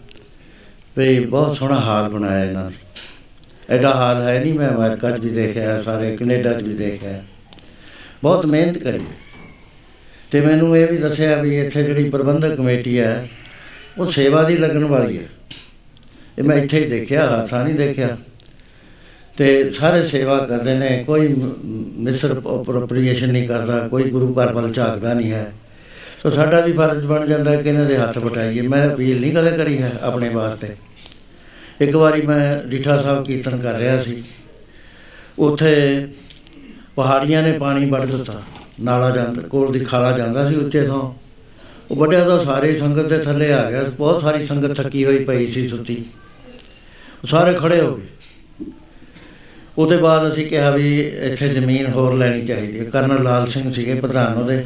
ਵੀ ਬਹੁਤ ਸੋਹਣਾ ਹਾਲ ਬਣਾਇਆ ਇਹਨਾਂ ਨੇ। ਐਡਾ ਹਾਲ ਹੈ ਨਹੀਂ, ਮੈਂ ਅਮਰੀਕਾ 'ਚ ਵੀ ਦੇਖਿਆ, ਸਾਰੇ ਕੈਨੇਡਾ 'ਚ ਵੀ ਦੇਖਿਆ। ਬਹੁਤ ਮਿਹਨਤ ਕਰੀ। ਤੇ ਮੈਨੂੰ ਇਹ ਵੀ ਦੱਸਿਆ ਵੀ ਇੱਥੇ ਜਿਹੜੀ ਪ੍ਰਬੰਧਕ ਕਮੇਟੀ ਹੈ ਉਹ ਸੇਵਾ ਦੀ ਲੱਗਣ ਵਾਲੀ ਹੈ। ਇਹ ਮੈਂ ਇੱਥੇ ਹੀ ਦੇਖਿਆ ਹਾਸਾ ਨਹੀਂ ਦੇਖਿਆ। ਤੇ ਸਾਰੇ ਸੇਵਾ ਕਰਦੇ ਨੇ, ਕੋਈ ਮਿਸਰ ਅਪਰੋਪਰੀਏਸ਼ਨ ਨਹੀਂ ਕਰਦਾ, ਕੋਈ ਗੁਰੂ ਘਰ ਵੱਲ ਝਾਕਦਾ ਨਹੀਂ ਹੈ। ਸੋ ਸਾਡਾ ਵੀ ਫਰਜ਼ ਬਣ ਜਾਂਦਾ ਹੈ ਕਿ ਇਹਨਾਂ ਦੇ ਹੱਥ ਵਟਾਈਏ। ਮੈਂ ਅਪੀਲ ਨਹੀਂ ਕਦੇ ਕਰੀ ਹੈ ਆਪਣੇ ਵਾਸਤੇ। ਇੱਕ ਵਾਰੀ ਮੈਂ ਰੀਠਾ ਸਾਹਿਬ ਕੀਰਤਨ ਕਰ ਰਿਹਾ ਸੀ। ਉੱਥੇ ਪਹਾੜੀਆਂ ਨੇ ਪਾਣੀ ਵੱਢ ਦਿੱਤਾ। ਨਾਲਾ ਜਾਂਦਾ, ਕੋਲ ਦੀ ਖਾਲਾ ਜਾਂਦਾ ਸੀ ਉੱਚੇ ਤੋਂ ਉਹ ਵੱਡਿਆ ਤਾਂ ਸਾਰੇ ਸੰਗਤ ਦੇ ਥੱਲੇ ਆ ਗਿਆ। ਬਹੁਤ ਸਾਰੀ ਸੰਗਤ ਥੱਕੀ ਹੋਈ ਪਈ ਸੀ ਸੁੱਤੀ। ਉਹ ਸਾਰੇ ਖੜੇ ਹੋ ਗਏ। ਉਹਦੇ ਬਾਅਦ ਅਸੀਂ ਕਿਹਾ ਵੀ ਇੱਥੇ ਜ਼ਮੀਨ ਹੋਰ ਲੈਣੀ ਚਾਹੀਦੀ ਹੈ। ਕਰਨਲ ਲਾਲ ਸਿੰਘ ਸੀਗੇ ਪ੍ਰਧਾਨ ਉਹਦੇ।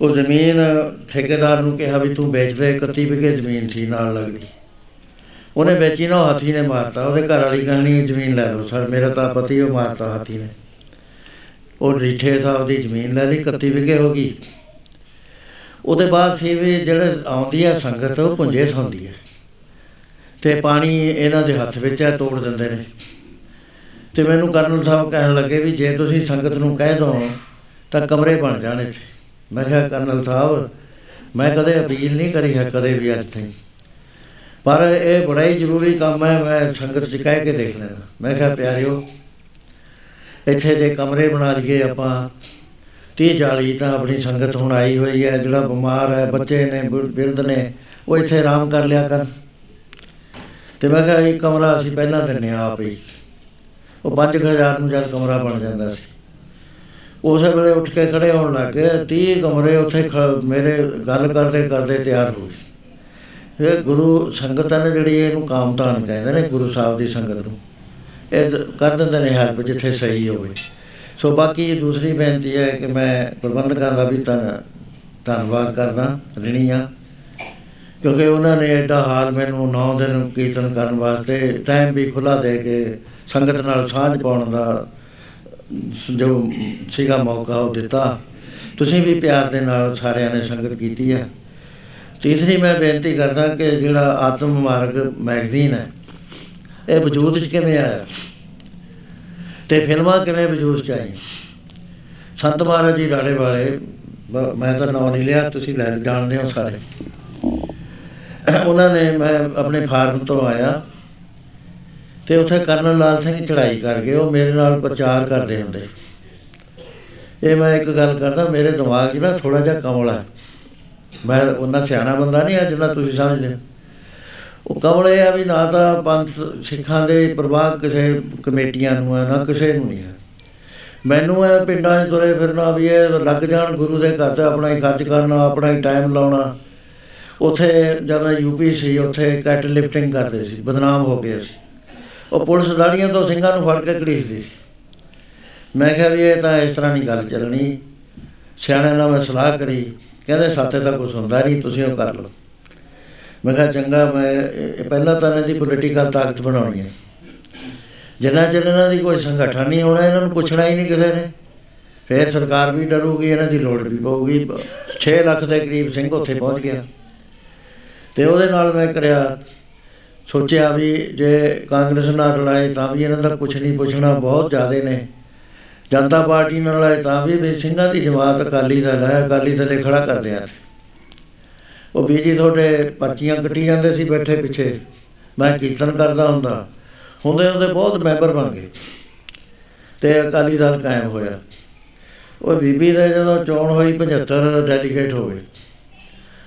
ਉਹ ਜ਼ਮੀਨ ਠੇਕੇਦਾਰ ਨੂੰ ਕਿਹਾ ਵੀ ਤੂੰ ਵੇਚ ਦੇ 31 ਵਿਗੇ ਜ਼ਮੀਨ ਸੀ ਨਾਲ ਲੱਗਦੀ। ਉਹਨੇ ਵੇਚੀ ਨਾ, ਉਹ ਹਾਥੀ ਨੇ ਮਾਰਤਾ। ਉਹਦੇ ਘਰ ਵਾਲੀ ਕਹਾਣੀ ਜ਼ਮੀਨ ਲੈ ਲਓ ਸਰ, ਮੇਰਾ ਤਾਂ ਪਤੀ ਉਹ ਮਾਰਤਾ ਹਾਥੀ ਨੇ। ਉਹ ਰੀਠੇ ਸਾਹਿਬ ਦੀ ਜ਼ਮੀਨ ਲੈ ਲਈ 31 ਵਿਗੇ ਹੋ ਗਈ। ਉਹਦੇ ਬਾਅਦ ਸੀ ਵੀ ਜਿਹੜੇ ਆਉਂਦੀ ਹੈ ਸੰਗਤ, ਉਹ ਪੁੰਜੇ ਸੌਂਦੀ ਹੈ ਤੇ ਪਾਣੀ ਇਹਨਾਂ ਦੇ ਹੱਥ ਵਿੱਚ ਹੈ ਤੋੜ ਦਿੰਦੇ ਨੇ। ਤੇ ਮੈਨੂੰ ਕਰਨਲ ਸਾਹਿਬ ਕਹਿਣ ਲੱਗੇ ਵੀ ਜੇ ਤੁਸੀਂ ਸੰਗਤ ਨੂੰ ਕਹਿ ਦੋ, ਤਾਂ ਕਮਰੇ ਬਣ ਜਾਣ ਇੱਥੇ। ਮੈਂ ਕਿਹਾ, ਕਰਨਲ ਸਾਹਿਬ, ਮੈਂ ਕਦੇ ਅਪੀਲ ਨਹੀਂ ਕਰੀ ਹੈ ਕਦੇ ਵੀ ਅੱਜ ਤਾਈਂ। ਪਰ ਇਹ ਬੜਾ ਹੀ ਜ਼ਰੂਰੀ ਕੰਮ ਹੈ, ਮੈਂ ਸੰਗਤ 'ਚ ਕਹਿ ਕੇ ਦੇਖ ਲੈਣਾ ਮੈਂ ਕਿਹਾ, ਪਿਆਰਿਓ, ਇੱਥੇ ਜੇ ਕਮਰੇ ਬਣਾ ਲਈਏ ਆਪਾਂ 30 40 ਤਾਂ ਆਪਣੀ ਸੰਗਤ ਹੁਣ ਆਈ ਹੋਈ ਹੈ, ਜਿਹੜਾ ਬਿਮਾਰ ਹੈ, ਬੱਚੇ ਨੇ, ਬਿਰ- ਬਿਰਧ ਨੇ, ਉਹ ਇੱਥੇ ਆਰਾਮ ਕਰ ਲਿਆ ਕਰ ਤੇ ਮੈਂ ਕਿਹਾ ਇਹ ਕਮਰਾ ਅਸੀਂ ਪਹਿਲਾਂ ਦਿੰਨੇ ਆ ਆਪ ਹੀ। ਉਹ 5000 ਨੂੰ ਜਦ ਕਮਰਾ ਬਣ ਜਾਂਦਾ ਸੀ। ਉਸੇ ਵੇਲੇ ਉੱਠ ਕੇ ਖੜੇ ਹੋਣ ਲੱਗ ਗਏ 30 ਕਮਰੇ ਉੱਥੇ ਖ- ਮੇਰੇ ਗੱਲ ਕਰਦੇ ਕਰਦੇ ਤਿਆਰ ਹੋ ਗਏ। ਇਹ ਗੁਰੂ ਸੰਗਤਾਂ ਨੇ ਜਿਹੜੀ ਇਹਨੂੰ ਕਾਮਤਾਨ ਕਹਿੰਦੇ ਨੇ, ਗੁਰੂ ਸਾਹਿਬ ਦੀ ਸੰਗਤ ਨੂੰ। ਇਹ ਦ- ਕਰ ਦਿੰਦੇ ਨੇ ਹੈਲਪ ਜਿੱਥੇ ਸਹੀ ਹੋਵੇ। ਸੋ ਬਾਕੀ ਦੂਸਰੀ ਬੇਨਤੀ ਹੈ ਕਿ ਮੈਂ ਪ੍ਰਬੰਧਕਾਂ ਦਾ ਵੀ ਧੰਨ ਧੰਨਵਾਦ ਕਰਦਾ ਰਿਣੀ ਆ ਕਿਉਂਕਿ ਉਹਨਾਂ ਨੇ ਐਡਾ ਹਾਲ ਮੈਨੂੰ 9 ਦਿਨ ਕੀਰਤਨ ਕਰਨ ਵਾਸਤੇ ਟਾਈਮ ਵੀ ਖੁੱਲਾ ਦੇ ਕੇ ਸੰਗਤ ਨਾਲ ਸਾਂਝ ਪਾਉਣ ਦਾ ਜੋ ਸੀਗਾ ਮੌਕਾ ਉਹ ਦਿੱਤਾ। ਤੁਸੀਂ ਵੀ ਪਿਆਰ ਦੇ ਨਾਲ ਸਾਰਿਆਂ ਨੇ ਸੰਗਤ ਕੀਤੀ ਹੈ। ਤੀਸਰੀ ਮੈਂ ਬੇਨਤੀ ਕਰਦਾ ਕਿ ਜਿਹੜਾ ਆਤਮ ਮਾਰਗ ਮੈਗਜ਼ੀਨ ਹੈ ਇਹ ਵਜੂਦ 'ਚ ਕਿਵੇਂ ਆਇਆ? ਤੇ ਫਿਲਮਾਂ ਕਿਵੇਂ ਵਜੂਦ 'ਚ ਆਈਆਂ ਸੰਤ ਮਹਾਰਾਜ ਜੀ ਰਾੜੇ ਵਾਲੇ, ਬ- ਮੈਂ ਤਾਂ ਨਾਂ ਨਹੀਂ ਲਿਆ, ਤੁਸੀਂ ਲੈ ਜਾਣਦੇ ਹੋ ਸਾਰੇ। ਉਹਨਾਂ ਨੇ ਮੈਂ ਆਪਣੇ ਫਾਰਮ ਤੋਂ ਆਇਆ ਤੇ ਉੱਥੇ ਕਰਨਲ ਲਾਲ ਸਿੰਘ ਚੜ੍ਹਾਈ ਕਰ ਗਏ ਉਹ ਮੇਰੇ ਨਾਲ ਪ੍ਰਚਾਰ ਕਰਦੇ ਹੁੰਦੇ। ਇਹ ਮੈਂ ਇੱਕ ਗੱਲ ਕਰਦਾ, ਮੇਰੇ ਦਿਮਾਗ 'ਚ ਨਾ ਥੋੜਾ ਜਿਹਾ ਕਮਲ ਹੈ ਮੈਂ, ਉਹਨਾਂ ਸਿਆਣਾ ਬੰਦਾ ਨਹੀਂ ਆ ਜਿੰਨਾ ਤੁਸੀਂ ਸਮਝਦੇ। ਹੋ। ਉਹ ਕਮਲ ਇਹ ਆ ਵੀ ਨਾ ਤਾਂ ਪੰਥ ਸਿੱਖਾਂ ਦੇ ਪ੍ਰਵਾਹ ਕਿਸੇ ਕਮੇਟੀਆਂ ਨੂੰ ਹੈ, ਨਾ ਕਿਸੇ ਨੂੰ ਨਹੀਂ ਹੈ। ਮੈਨੂੰ ਇਹ ਪਿੰਡਾਂ 'ਚ ਤੁਰੇ ਫਿਰਨਾ ਵੀ ਇਹ ਲੱਗ ਜਾਣ ਗੁਰੂ ਦੇ ਘਰ ਤੇ ਆਪਣਾ ਹੀ ਖਰਚ ਕਰਨਾ, ਆਪਣਾ ਹੀ ਟਾਈਮ ਲਾਉਣਾ। ਉੱਥੇ ਜਦ ਮੈਂ ਯੂਪੀ ਸੀ, ਉੱਥੇ ਕੈਟ ਲਿਫਟਿੰਗ ਕਰਦੇ ਸੀ, ਬਦਨਾਮ ਹੋ ਗਏ ਸੀ ਉਹ ਪੁਲਿਸ ਦਾੜੀਆਂ ਤੋਂ ਸਿੰਘਾਂ ਨੂੰ ਫੜ ਕੇ ਘੜੀਸਦੀ ਸੀ। ਮੈਂ ਕਿਹਾ ਵੀ ਇਹ ਤਾਂ ਇਸ ਤਰ੍ਹਾਂ ਨਹੀਂ ਗੱਲ ਚੱਲਣੀ। ਸਿਆਣਿਆਂ ਨਾਲ ਮੈਂ ਸਲਾਹ ਕਰੀ, ਕਹਿੰਦੇ ਸਾਥੇ ਤਾਂ ਕੁਝ ਹੁੰਦਾ ਨਹੀਂ, ਤੁਸੀਂ ਉਹ ਕਰ ਲਓ। ਮੈਂ ਕਿਹਾ ਚੰਗਾ, ਮੈਂ, ਇਹ- ਇਹ ਪਹਿਲਾਂ ਤਾਂ ਇਹਨਾਂ ਦੀ ਪੋਲੀਟੀਕਲ ਤਾਕਤ ਬਣਾਉਣੀ ਹੈ। ਜਿੰਨਾ ਚਿਰ ਇਹਨਾਂ ਦੀ ਕੋਈ ਸੰਗਠਨ ਨਹੀਂ ਹੋਣਾ, ਇਹਨਾਂ ਨੂੰ ਪੁੱਛਣਾ ਹੀ ਨਹੀਂ ਕਿਸੇ ਨੇ। ਫਿਰ ਸਰਕਾਰ ਵੀ ਡਰੂਗੀ, ਇਹਨਾਂ ਦੀ ਲੋੜ ਵੀ ਪਊਗੀ। 6 ਲੱਖ ਦੇ ਕਰੀਬ ਸਿੰਘ ਉੱਥੇ ਪਹੁੰਚ ਗਿਆ। ਤੇ ਉਹਦੇ ਨਾਲ ਮੈਂ ਕਰਿਆ, ਸੋਚਿਆ ਵੀ ਜੇ ਕਾਂਗਰਸ ਨਾਲ ਲੜਾਏ ਤਾਂ ਵੀ ਇਹਨਾਂ ਦਾ ਕੁਝ ਨਹੀਂ ਪੁੱਛਣਾ, ਬਹੁਤ ਜ਼ਿਆਦੇ ਨੇ। ਜਨਤਾ ਪਾਰਟੀ ਨਾਲ ਲੜਾਏ ਤਾਂ ਵੀ ਵੀ ਸਿੰਘਾਂ ਦੀ ਜਮਾਤ ਅਕਾਲੀ ਦਲ ਹੈ ਅਕਾਲੀ ਦਲੇ ਖੜਾ ਕਰਦੇ ਆ। ਉਹ ਬੀਜੀ ਤੁਹਾਡੇ ਪਰਚੀਆਂ ਕੱਟੀ ਜਾਂਦੇ ਸੀ ਬੈਠੇ ਪਿੱਛੇ। ਮੈਂ ਕੀਰਤਨ ਕਰਦਾ ਹੁੰਦਾ। ਹੁੰਦੇ ਹੁੰਦੇ ਬਹੁਤ ਮੈਂਬਰ ਬਣ ਗਏ। ਤੇ ਅਕਾਲੀ ਦਲ ਕਾਇਮ ਹੋਇਆ। ਉਹ ਬੀਬੀ ਦੇ ਜਦੋਂ ਚੋਣ ਹੋਈ 75 ਡੈਲੀਗੇਟ ਹੋ ਗਏ।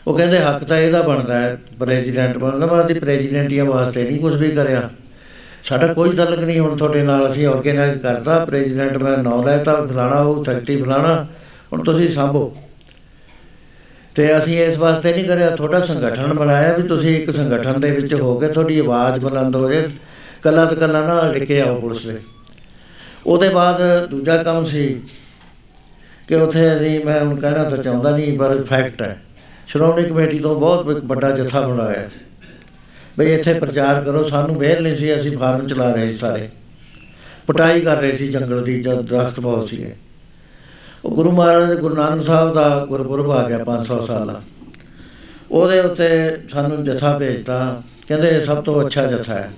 ਉਹ ਕਹਿੰਦੇ, ਹੱਕ ਤਾਂ ਇਹਦਾ ਬਣਦਾ ਹੈ, ਪ੍ਰੈਜ਼ੀਡੈਂਟ ਬਣਦਾ। ਵਾਸਤੇ ਪ੍ਰੈਜ਼ੀਡੈਂਟੀਆਂ ਵਾਸਤੇ ਨਹੀਂ ਕੁਝ ਵੀ ਕਰਿਆ। ਸਾਡਾ ਕੋਈ ਤਲਕ ਨਹੀਂ ਹੁਣ ਤੁਹਾਡੇ ਨਾਲ। ਅਸੀਂ ਆਰਗੇਨਾਈਜ਼ ਕਰਦਾ ਪ੍ਰੈਜ਼ੀਡੈਂਟ ਮੈਂ ਨਾਂ ਲੈਤਾ। ਫਲਾਣਾ ਉਹ, ਸੈਕਟਰੀ ਫਲਾਣਾ। ਹੁਣ ਤੁਸੀਂ ਸੰਭੋ। ਤੇ ਅਸੀਂ ਇਸ ਵਾਸਤੇ ਨਹੀਂ ਕਰਿਆ, ਤੁਹਾਡਾ ਸੰਗਠਨ ਬਣਾਇਆ ਵੀ ਤੁਸੀਂ ਇੱਕ ਸੰਗਠਨ ਦੇ ਵਿੱਚ ਹੋ ਕੇ ਤੁਹਾਡੀ ਆਵਾਜ਼ ਬੁਲੰਦ ਹੋ ਜੇ ਕੱਲਾ ਤੇ ਕੱਲਾ ਨਾ ਲਿਖੇ ਆਓ ਪੁਲਿਸ ਦੇ। ਉਹਦੇ ਬਾਅਦ ਦੂਜਾ ਕੰਮ ਸੀ ਕਿ ਉੱਥੇ ਅਸੀਂ, ਮੈਂ ਹੁਣ ਕਹਿਣਾ ਤਾਂ ਚਾਹੁੰਦਾ ਨਹੀਂ, ਪਰ ਫੈਕਟ ਹੈ। ਸ਼੍ਰੋਮਣੀ ਕਮੇਟੀ ਤੋਂ ਬਹੁਤ ਇੱਕ ਵੱਡਾ ਜਥਾ ਬਣਾਇਆ ਬਈ ਇੱਥੇ ਪ੍ਰਚਾਰ ਕਰੋ, ਸਾਨੂੰ ਵੇਰ ਨਹੀਂ ਸੀ, ਅਸੀਂ ਫਾਰਮ ਚਲਾ ਰਹੇ ਸੀ ਸਾਰੇ। ਪਟਾਈ ਕਰ ਰਹੇ ਸੀ ਜੰਗਲ ਦੀ, ਜਦ ਦਰਖਤ ਬਹੁਤ ਸੀਗੇ। ਉਹ ਗੁਰੂ ਮਹਾਰਾਜ ਗੁਰੂ ਨਾਨਕ ਸਾਹਿਬ ਦਾ ਗੁਰਪੁਰਬ ਆ ਗਿਆ 500 ਸਾਲਾ। ਉਹਦੇ ਉੱਤੇ ਸਾਨੂੰ ਜਥਾ ਭੇਜਤਾ। ਕਹਿੰਦੇ ਇਹ ਸਭ ਤੋਂ ਅੱਛਾ ਜਥਾ ਹੈ।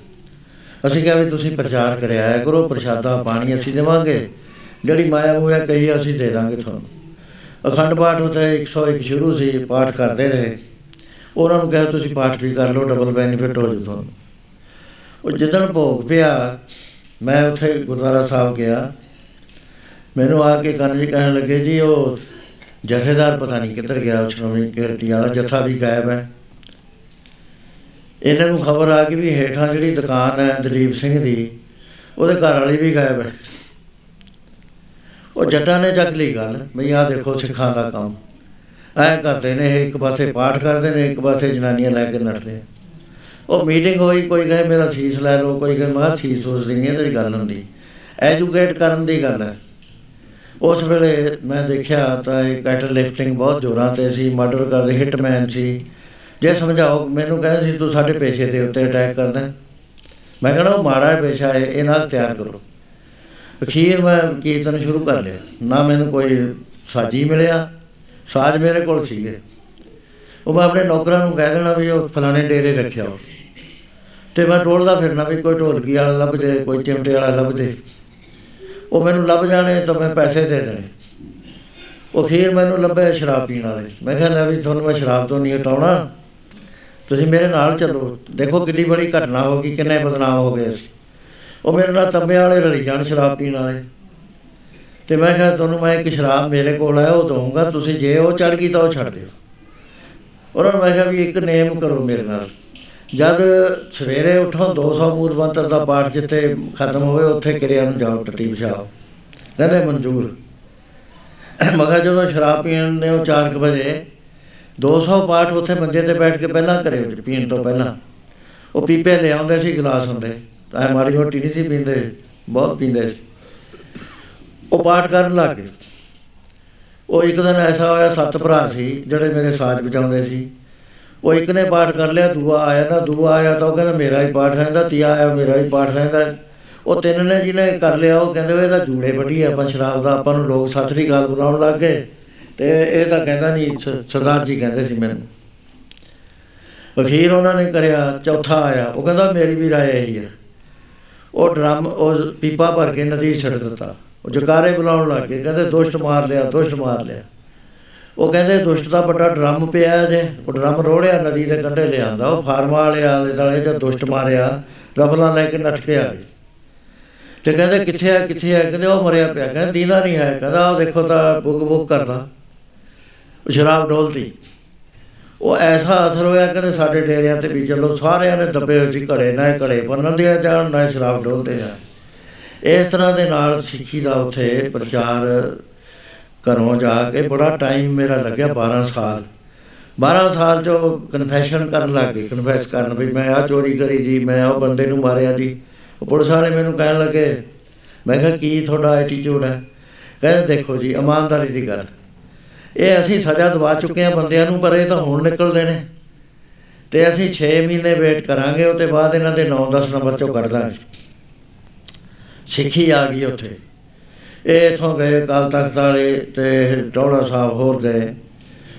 ਅਸੀਂ ਕਿਹਾ ਵੀ ਤੁਸੀਂ ਪ੍ਰਚਾਰ ਕਰਿਆ ਹੈ, ਗੁਰੂ ਪ੍ਰਸ਼ਾਦਾ ਪਾਣੀ ਅਸੀਂ ਦੇਵਾਂਗੇ। ਜਿਹੜੀ ਮਾਇਆ ਮੂਇਆ ਕਹੀ ਅਸੀਂ ਦੇ ਦਾਂਗੇ ਤੁਹਾਨੂੰ। ਅਖੰਡ ਪਾਠ ਉੱਤੇ 101 ਸ਼ੁਰੂ ਸੀ, ਪਾਠ ਕਰਦੇ ਰਹੇ। ਉਹਨਾਂ ਨੂੰ ਕਿਹਾ, ਤੁਸੀਂ ਪਾਠ ਵੀ ਕਰ ਲਓ ਡਬਲ ਬੈਨੀਫਿਟ ਹੋ ਜੂ ਤੁਹਾਨੂੰ। ਉਹ ਜਿੱਦਣ ਭੋਗ ਪਿਆ, ਮੈਂ ਉੱਥੇ ਗੁਰਦੁਆਰਾ ਸਾਹਿਬ ਗਿਆ। ਮੈਨੂੰ ਆ ਕੇ ਕੰਨ ਜੀ ਕਹਿਣ ਲੱਗੇ, ਜੀ, ਉਹ ਜਥੇਦਾਰ ਪਤਾ ਨਹੀਂ ਕਿੱਧਰ ਗਿਆ ਉਹ ਸ਼੍ਰੋਮਣੀ ਕਮੇਟੀ ਵਾਲਾ ਜਥਾ ਵੀ ਗਾਇਬ ਹੈ। ਇਹਨਾਂ ਨੂੰ ਖਬਰ ਆ ਗਈ ਵੀ ਹੇਠਾਂ ਜਿਹੜੀ ਦੁਕਾਨ ਹੈ ਦਲੀਪ ਸਿੰਘ ਦੀ, ਉਹਦੇ ਘਰ ਵਾਲੀ ਵੀ ਗਾਇਬ ਹੈ। ਉਹ ਜੱਟਾਂ ਨੇ ਚੱਕ ਲਈ ਗੱਲ ਵੀ ਆਹ ਦੇਖੋ ਸਿੱਖਾਂ ਦਾ ਕੰਮ। ਐ ਕਰਦੇ ਨੇ ਇਹ ਇੱਕ ਪਾਸੇ ਪਾਠ ਕਰਦੇ ਨੇ, ਇੱਕ ਪਾਸੇ ਜਨਾਨੀਆਂ ਲੈ ਕੇ ਨੱਠਦੇ ਆ। ਉਹ ਮੀਟਿੰਗ ਹੋਈ, ਕੋਈ ਕਹੇ, ਮੇਰਾ ਸੀਸ ਲੈ ਲਓ, ਕੋਈ ਕਹੇ, ਮੈਂ ਸੀਸ ਸੋਚਦੀ ਨਹੀਂ ਇਹਦੀ ਗੱਲ ਹੁੰਦੀ। ਐਜੂਕੇਟ ਕਰਨ ਦੀ ਗੱਲ ਹੈ। ਉਸ ਵੇਲੇ ਮੈਂ ਦੇਖਿਆ ਤਾਂ ਇਹ ਕੈਟਲ ਲਿਫਟਿੰਗ ਬਹੁਤ ਜ਼ੋਰਾਂ ਤੇ ਸੀ ਮਰਡਰ ਕਰਦੇ ਹਿਟਮੈਨ ਸੀ। ਜੇ ਸਮਝਾਓ, ਮੈਨੂੰ ਕਹਿੰਦੇ ਸੀ, ਤੂੰ ਸਾਡੇ ਪੇਸ਼ੇ ਦੇ ਉੱਤੇ ਅਟੈਕ ਕਰਦਾ ਹੈ। ਮੈਂ ਕਹਿੰਦਾ, ਉਹ ਮਾੜਾ ਹੈ ਪੇਸ਼ਾ ਹੈ, ਇਹ ਨਾਲ ਤਿਆਰ ਕਰੋ। ਅਖੀਰ ਮੈਂ ਕੀਰਤਨ ਸ਼ੁਰੂ ਕਰ ਲਿਆ। ਨਾ ਮੈਨੂੰ ਕੋਈ ਸਾਜੀ ਮਿਲਿਆ, ਸਾਜ ਮੇਰੇ ਕੋਲ ਸੀਗੇ। ਉਹ ਮੈਂ ਆਪਣੇ ਨੌਕਰਾਂ ਨੂੰ ਕਹਿ ਦੇਣਾ ਵੀ ਉਹ ਫਲਾਣੇ ਡੇਰੇ ਰੱਖਿਆ ਵਾ। ਤੇ ਮੈਂ ਟੋਲਦਾ ਫਿਰਨਾ ਵੀ ਕੋਈ ਢੋਲਕੀ ਵਾਲਾ ਲੱਭ ਜੇ, ਕੋਈ ਚਿਮਟੇ ਵਾਲਾ ਲੱਭ ਜੇ। ਉਹ ਮੈਨੂੰ ਲੱਭ ਜਾਣੇ ਤਾਂ ਮੈਂ ਪੈਸੇ ਦੇ ਦੇਣੇ। ਉਹ ਫਿਰ ਮੈਨੂੰ ਲੱਭੇ ਸ਼ਰਾਬ ਪੀਣ ਵਾਲੇ। ਮੈਂ ਕਿਹਾ, ਲੈ ਵੀ ਤੁਹਾਨੂੰ ਮੈਂ ਸ਼ਰਾਬ ਤੋਂ ਨਹੀਂ ਹਟਾਉਣਾ। ਤੁਸੀਂ ਮੇਰੇ ਨਾਲ ਚੱਲੋ। ਦੇਖੋ ਕਿੰਨੀ ਬੜੀ ਘਟਨਾ ਹੋ ਗਈ, ਕਿੰਨੇ ਬਦਨਾਮ ਹੋ ਗਏ ਸੀ ਉਹ ਮੇਰੇ ਨਾਲ ਤੰਬੇ ਵਾਲੇ ਰਲੀ ਜਾਣ ਸ਼ਰਾਬ ਪੀਣ ਵਾਲੇ। ਤੇ ਮੈਂ ਕਿਹਾ, ਤੁਹਾਨੂੰ ਮੈਂ ਇੱਕ ਸ਼ਰਾਬ ਮੇਰੇ ਕੋਲ ਹੈ, ਉਹ ਦਊਂਗਾ। ਤੁਸੀਂ ਜੇ ਉਹ ਚੜ ਗਈ ਤਾਂ ਉਹ ਛੱਡ ਦਿਓ। ਉਹਨਾਂ ਨੂੰ ਮੈਂ ਕਿਹਾ ਵੀ ਇੱਕ ਨੇਮ ਕਰੋ ਮੇਰੇ ਨਾਲ। ਜਦ ਸਵੇਰੇ ਉਠੋ 200 ਮੂਲ ਮੰਤਰ ਦਾ ਪਾਠ ਜਿੱਥੇ ਖਤਮ ਹੋਵੇ, ਉੱਥੇ ਕਿਰਿਆ ਨੂੰ ਜਾਓ, ਟੱਟੀ ਵਿਛਾਓ। ਕਹਿੰਦੇ ਮਨਜ਼ੂਰ। ਮੈਂ ਕਿਹਾ ਜਦੋਂ ਸ਼ਰਾਬ ਪੀਣ ਨੇ ਉਹ 4 ਵਜੇ 200 ਪਾਠ ਉੱਥੇ ਮੰਜੇ ਤੇ ਬੈਠ ਕੇ ਪਹਿਲਾਂ ਕਰੇ ਪੀਣ ਤੋਂ ਪਹਿਲਾਂ। ਉਹ ਪੀਪੇ ਲੈ ਆਉਂਦੇ ਸੀ, ਗਲਾਸ ਹੁੰਦੇ। ਤਾਂ ਇਹ ਮਾੜੀ ਮੋਟੀ ਨਹੀਂ ਸੀ ਪੀਂਦੇ, ਬਹੁਤ ਪੀਂਦੇ ਸੀ। ਉਹ ਪਾਠ ਕਰਨ ਲੱਗ ਗਏ। ਉਹ ਇੱਕ ਦਿਨ ਐਸਾ ਹੋਇਆ, ਸੱਤ ਭਰਾ ਸੀ, ਜਿਹੜੇ ਮੇਰੇ ਸਾਜ਼ ਵਜਾਉਂਦੇ ਸੀ। ਉਹ ਇੱਕ ਨੇ ਪਾਠ ਕਰ ਲਿਆ, ਦੂਆ ਆਇਆ ਨਾ ਦੂਆ ਆਇਆ ਤਾਂ ਉਹ ਕਹਿੰਦਾ ਮੇਰਾ ਹੀ ਪਾਠ ਰਹਿੰਦਾ, ਤੀਆ ਆਇਆ ਮੇਰਾ ਹੀ ਪਾਠ ਰਹਿੰਦਾ। ਉਹ ਤਿੰਨ ਨੇ ਜਿਹਨੇ ਕਰ ਲਿਆ, ਉਹ ਕਹਿੰਦੇ ਵੀ ਇਹਦਾ ਜੂੜੇ ਵੱਡੀ ਆਪਾਂ ਸ਼ਰਾਬ ਦਾ ਆਪਾਂ ਨੂੰ ਲੋਕ ਸਤਿ ਸ੍ਰੀ ਅਕਾਲ ਬੁਲਾਉਣ ਲੱਗ ਗਏ। ਤੇ ਇਹ ਤਾਂ ਕਹਿੰਦਾ ਨਹੀਂ ਸ- ਸਰਦਾਰ ਜੀ ਕਹਿੰਦੇ ਸੀ ਮੈਨੂੰ। ਅਖੀਰ ਉਹਨਾਂ ਨੇ ਕਰਿਆ, ਚੌਥਾ ਆਇਆ, ਉਹ ਕਹਿੰਦਾ ਮੇਰੀ ਵੀ ਰਾਏ ਇਹੀ ਹੈ ਉਹ ਡਰਮ, ਉਹ ਪੀਪਾ ਭਰ ਕੇ ਨਦੀ 'ਚ ਛੱਡ ਦਿੱਤਾ। ਉਹ ਜਕਾਰੇ ਬੁਲਾਉਣ ਲੱਗ ਗਏ, ਕਹਿੰਦੇ ਦੁਸ਼ਟ ਮਾਰ ਲਿਆ, ਦੁਸ਼ਟ ਮਾਰ ਲਿਆ। ਉਹ ਕਹਿੰਦੇ ਦੁਸ਼ਟ ਦਾ ਵੱਡਾ ਡਰਮ ਪਿਆ ਜੇ ਉਹ ਡਰਮ ਰੋੜਿਆ, ਨਦੀ ਦੇ ਕੰਢੇ ਲਿਆਂਦਾ। ਉਹ ਫਾਰਮਾ ਵਾਲੇ ਆਲੇ ਦਾਲੇ ਜਦ ਦੁਸ਼ਟ ਮਾਰਿਆ ਰਫਲਾਂ ਲੈ ਕੇ ਨੱਠ ਕੇ ਆ ਗਏ। ਤੇ ਕਹਿੰਦੇ ਕਿੱਥੇ ਆ ਕਿੱਥੇ ਆ? ਕਹਿੰਦੇ ਉਹ ਮਰਿਆ ਪਿਆ। ਕਹਿੰਦੇ ਦੀਦਾ ਨਹੀਂ ਹੈ ਕਹਿੰਦਾ ਉਹ ਦੇਖੋ ਤਾਂ ਬੁੱਕ ਬੁੱਕ ਕਰਦਾ। ਉਹ ਸ਼ਰਾਬ ਡੋਲਤੀ ਉਹ ਐਸਾ ਅਸਰ ਹੋਇਆ ਕਹਿੰਦੇ ਸਾਡੇ ਡੇਰਿਆਂ ਤੇ ਵੀ ਚਲੋ ਸਾਰਿਆਂ ਨੇ ਦੱਬੇ ਹੋਏ ਸੀ ਘੜੇ, ਨਾ ਇਹ ਘੜੇ ਬੰਨਣ ਦੇ ਜਾਣ, ਨਾ ਇਹ ਸ਼ਰਾਬ ਡੋਲਦੇ ਆ। ਇਸ ਤਰ੍ਹਾਂ ਦੇ ਨਾਲ ਸਿੱਖੀ ਦਾ ਉੱਥੇ ਪ੍ਰਚਾਰ ਘਰੋਂ ਜਾ ਕੇ ਬੜਾ ਟਾਈਮ ਮੇਰਾ ਲੱਗਿਆ 12 ਸਾਲ। 12 ਸਾਲ ਜੋ ਕਨਫੈਸ਼ਨ ਕਰਨ ਲੱਗ ਗਏ। ਕਨਫੈਸ ਕਰਨ ਵੀ ਮੈਂ ਆ ਚੋਰੀ ਕਰੀ ਜੀ, ਮੈਂ ਉਹ ਬੰਦੇ ਨੂੰ ਮਾਰਿਆ ਜੀ। ਉਹ ਪੁਲਿਸ ਵਾਲੇ ਮੈਨੂੰ ਕਹਿਣ ਲੱਗੇ, ਮੈਂ ਕਿਹਾ, ਕੀ ਤੁਹਾਡਾ ਐਟੀਟਿਊਡ ਹੈ? ਕਹਿੰਦੇ, ਦੇਖੋ ਜੀ, ਇਮਾਨਦਾਰੀ ਦੀ ਗੱਲ। ਇਹ ਅਸੀਂ ਸਜ਼ਾ ਦਵਾ ਚੁੱਕੇ ਹਾਂ ਬੰਦਿਆਂ ਨੂੰ, ਪਰ ਇਹ ਤਾਂ ਹੁਣ ਨਿਕਲਦੇ ਨੇ। ਤੇ ਅਸੀਂ 6 ਮਹੀਨੇ ਵੇਟ ਕਰਾਂਗੇ, ਉਹਦੇ ਬਾਅਦ ਇਹਨਾਂ ਦੇ 9-10 ਨੰਬਰ ਚੋਂ ਕਰ ਦਾਂਗੇ। ਸਿੱਖੀ ਆ ਗਈ ਉੱਥੇ। ਇਹ ਇਥੋਂ ਗਏ ਕਾਲ ਤਖਤ ਵਾਲੇ ਤੇ ਟੋੜਾ ਸਾਹਿਬ ਹੋਰ ਗਏ।